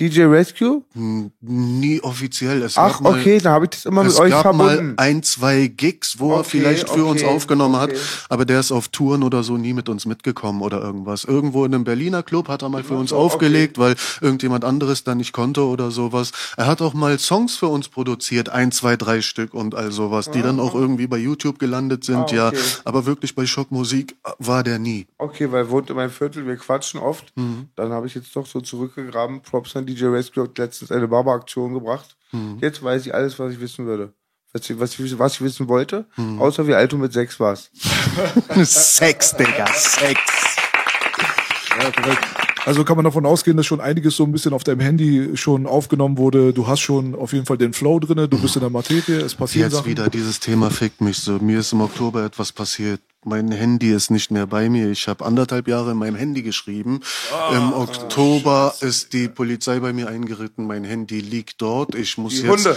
DJ Rescue? Hm, Nie offiziell. Es Ach, gab mal, okay, da habe ich das immer mit es euch gab verbunden. mal ein, zwei Gigs, wo er Okay, vielleicht für uns okay, aufgenommen hat, okay. aber der ist auf Touren oder so nie mit uns mitgekommen oder irgendwas. Irgendwo in einem Berliner Club hat er mal für uns so, aufgelegt, weil irgendjemand anderes da nicht konnte oder sowas. Er hat auch mal Songs für uns produziert, ein, zwei, drei Stück und all sowas, die dann auch irgendwie bei YouTube gelandet sind, Ah, ja. Aber wirklich bei Schockmusik war der nie. Okay, weil er wohnt in meinem Viertel, wir quatschen oft. Mhm. Dann habe ich jetzt doch so zurückgegraben. Props an DJ Rescue hat letztens eine Barber-Aktion gebracht. Mhm. Jetzt weiß ich alles, was ich wissen würde. Was ich, was ich, was ich wissen wollte. Mhm. Außer wie alt du mit sechs warst. Sex, Digga, Sex. Ja, korrekt. Also kann man davon ausgehen, dass schon einiges so ein bisschen auf deinem Handy schon aufgenommen wurde. Du hast schon auf jeden Fall den Flow drinne, du bist in der Materie, es passieren Jetzt Sachen. wieder dieses Thema fickt mich so. Mir ist im Oktober etwas passiert. Mein Handy ist nicht mehr bei mir. Ich habe anderthalb Jahre in meinem Handy geschrieben. Ah, Im Oktober ist die Polizei bei mir eingeritten. Mein Handy liegt dort. Ich muss Die jetzt Hunde.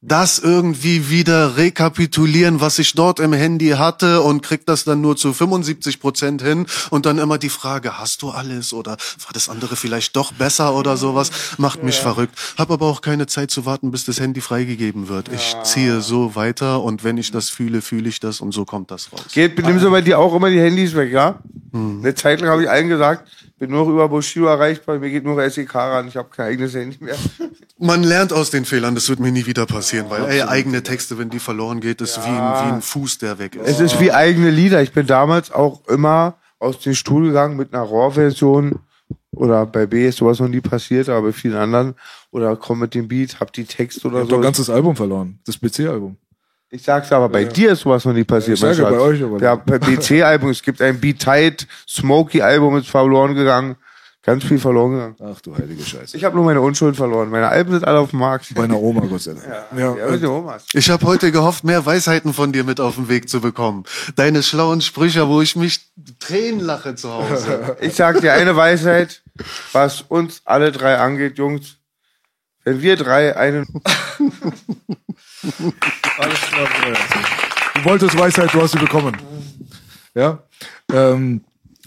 Das irgendwie wieder rekapitulieren, was ich dort im Handy hatte und krieg das dann nur zu 75 Prozent hin und dann immer die Frage, hast du alles oder war das andere vielleicht doch besser oder sowas, macht mich verrückt. Hab aber auch keine Zeit zu warten, bis das Handy freigegeben wird. Ich ziehe so weiter und wenn ich das fühle, fühle ich das und so kommt das raus. Geht, nimm so bei dir auch immer die Handys weg, ja? Hm. Eine Zeit lang habe ich allen gesagt, bin nur über Bushido erreichbar, mir geht nur SEK ran, ich habe kein eigenes Handy mehr. Man lernt aus den Fehlern, das wird mir nie wieder passieren, weil ey, eigene Texte, wenn die verloren geht, ist wie, ein, wie ein Fuß, der weg ist. Es ist wie eigene Lieder. Ich bin damals auch immer aus dem Stuhl gegangen mit einer RAW-Version. Oder bei B ist sowas noch nie passiert, aber bei vielen anderen. Oder komm mit dem Beat, hab die Text oder Ich hab doch so. ein ganzes Album verloren. Das BC-Album. Ich sag's aber, bei dir ist sowas noch nie passiert. Ich sage bei euch aber Ja, bei BC-Album, es gibt ein Beat Tight, Smokey-Album ist verloren gegangen. Ganz viel verloren gegangen. Ach du heilige Scheiße. Ich habe nur meine Unschuld verloren. Meine Alben sind alle auf dem Markt. Bei einer Oma, Gott sei Dank. Ja, Ja, den Omas. Ich habe heute gehofft, mehr Weisheiten von dir mit auf den Weg zu bekommen. Deine schlauen Sprüche, wo ich mich Tränen lache zu Hause. Ich sag dir eine Weisheit, was uns alle drei angeht, Jungs. Wenn wir drei einen Alles klar. Du wolltest Weisheit, du hast sie bekommen. Ja. Ähm,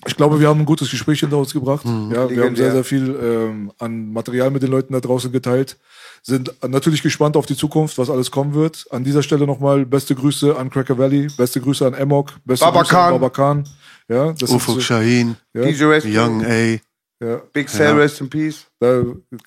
ich glaube, wir haben ein gutes Gespräch hinter uns gebracht. Ja, wir haben sehr, sehr viel ähm, an Material mit den Leuten da draußen geteilt. Sind natürlich gespannt auf die Zukunft, was alles kommen wird. An dieser Stelle nochmal beste Grüße an Cracker Valley, beste Grüße an Emok, beste Baba Grüße an Khan. Baba Khan. Ja, das Ufuk ist, Shaheen, ja, DJ Young A. ja, Big Cell, Rest in Peace. da,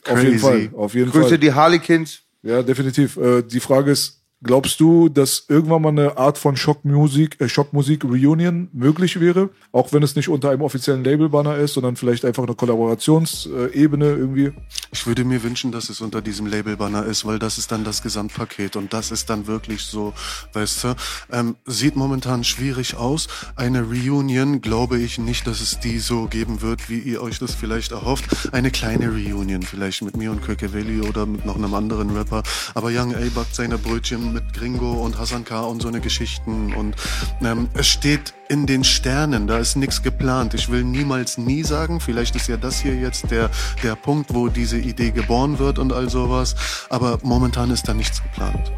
auf jeden. Fall, auf jeden Grüße Fall. die Harlequins. Ja, definitiv. Äh, die Frage ist, glaubst du, dass irgendwann mal eine Art von Schockmusik, äh, Schockmusik Reunion möglich wäre? Auch wenn es nicht unter einem offiziellen Labelbanner ist, sondern vielleicht einfach eine Kollaborationsebene irgendwie? Ich würde mir wünschen, dass es unter diesem Labelbanner ist, weil das ist dann das Gesamtpaket und das ist dann wirklich so, weißt du, ähm, sieht momentan schwierig aus. Eine Reunion glaube ich nicht, dass es die so geben wird, wie ihr euch das vielleicht erhofft. Eine kleine Reunion, vielleicht mit mir und Kökevelli oder mit noch einem anderen Rapper. Aber Young A backt seine Brötchen mit Gringo und Hassan K. und so eine Geschichten und ähm, es steht in den Sternen, da ist nichts geplant. Ich will niemals nie sagen, vielleicht ist ja das hier jetzt der, der Punkt, wo diese Idee geboren wird und all sowas, aber momentan ist da nichts geplant.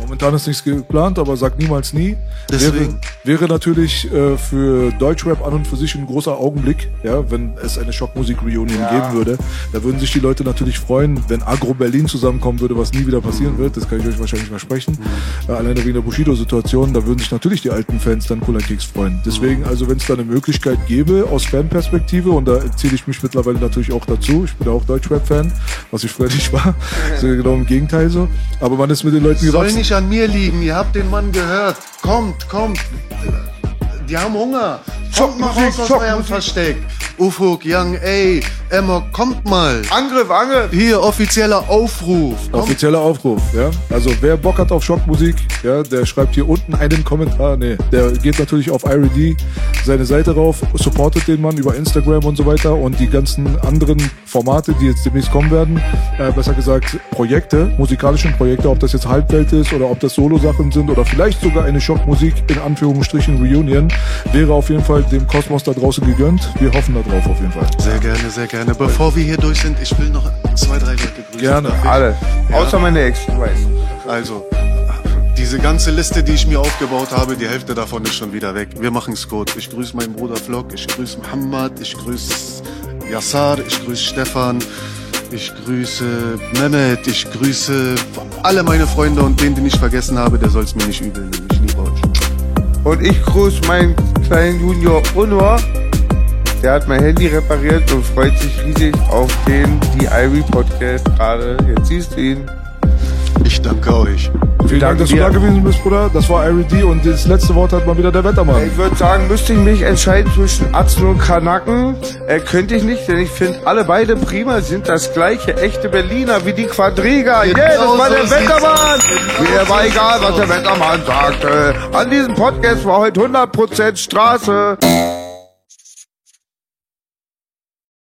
Momentan ist nichts geplant, aber sag niemals nie. Deswegen- Wäre, wäre natürlich äh, für Deutschrap an und für sich ein großer Augenblick, ja, wenn es eine Schockmusik-Reunion geben würde. Da würden sich die Leute natürlich freuen, wenn Agro Berlin zusammenkommen würde, was nie wieder passieren wird. Das kann ich euch wahrscheinlich versprechen. Äh, alleine wegen der Bushido-Situation, da würden sich natürlich die alten Fans dann Cola Keks freuen. Deswegen, also wenn es da eine Möglichkeit gäbe aus Fanperspektive, und da zähle ich mich mittlerweile natürlich auch dazu, ich bin ja auch Deutschrap-Fan, was ich früher nicht war, so genau im Gegenteil so. Aber man ist mit den Leuten Soll gewachsen. nicht an mir liegen, ihr habt den Mann gehört. Kommt, kommt. Die haben Hunger. Kommt mal Schockmusik, raus aus eurem Versteck. Ufuk, Young A, Emma, kommt mal. Angriff, Angriff. Hier, offizieller Aufruf. Kommt Offizieller Aufruf, ja. Also wer Bock hat auf Schockmusik, ja, der schreibt hier unten einen Kommentar. Nee, der geht natürlich auf IRD seine Seite rauf, supportet den Mann über Instagram und so weiter und die ganzen anderen Formate, die jetzt demnächst kommen werden, äh, besser gesagt Projekte, musikalischen Projekte, ob das jetzt Halbwelt ist oder ob das Solo-Sachen sind oder vielleicht sogar eine Schockmusik in Anführungsstrichen Reunion, wäre auf jeden Fall dem Kosmos da draußen gegönnt. Wir hoffen da drauf auf jeden Fall. Sehr gerne, sehr gerne. Bevor wir hier durch sind, ich will noch zwei, drei Leute grüßen. Gerne. Alle. Außer meine Ex. Also, diese ganze Liste, die ich mir aufgebaut habe, die Hälfte davon ist schon wieder weg. Wir machen's gut. Ich grüße meinen Bruder Vlog, ich grüße Muhammad, ich grüße Yassar, ich grüße Stefan, ich grüße Mehmet, ich grüße alle meine Freunde und den, den ich vergessen habe, der soll's mir nicht übel nehmen. Ich liebe euch. Und ich grüße meinen kleinen Junior Unor. Der hat mein Handy repariert und freut sich riesig auf den die Ivy Podcast gerade. Jetzt siehst du ihn. Ich danke euch. Vielen Dank, dass du da gewesen bist, Bruder. Das war IRD und das letzte Wort hat mal wieder der Wettermann. Ich würde sagen, müsste ich mich entscheiden zwischen Atzen und Kanaken. Äh, könnte ich nicht, denn ich finde alle beide prima, sind das gleiche echte Berliner wie die Quadriga. Yeah, das Genau war der Wettermann. aus. Mir war egal, was der Wettermann sagte. An diesem Podcast war heute 100% Straße.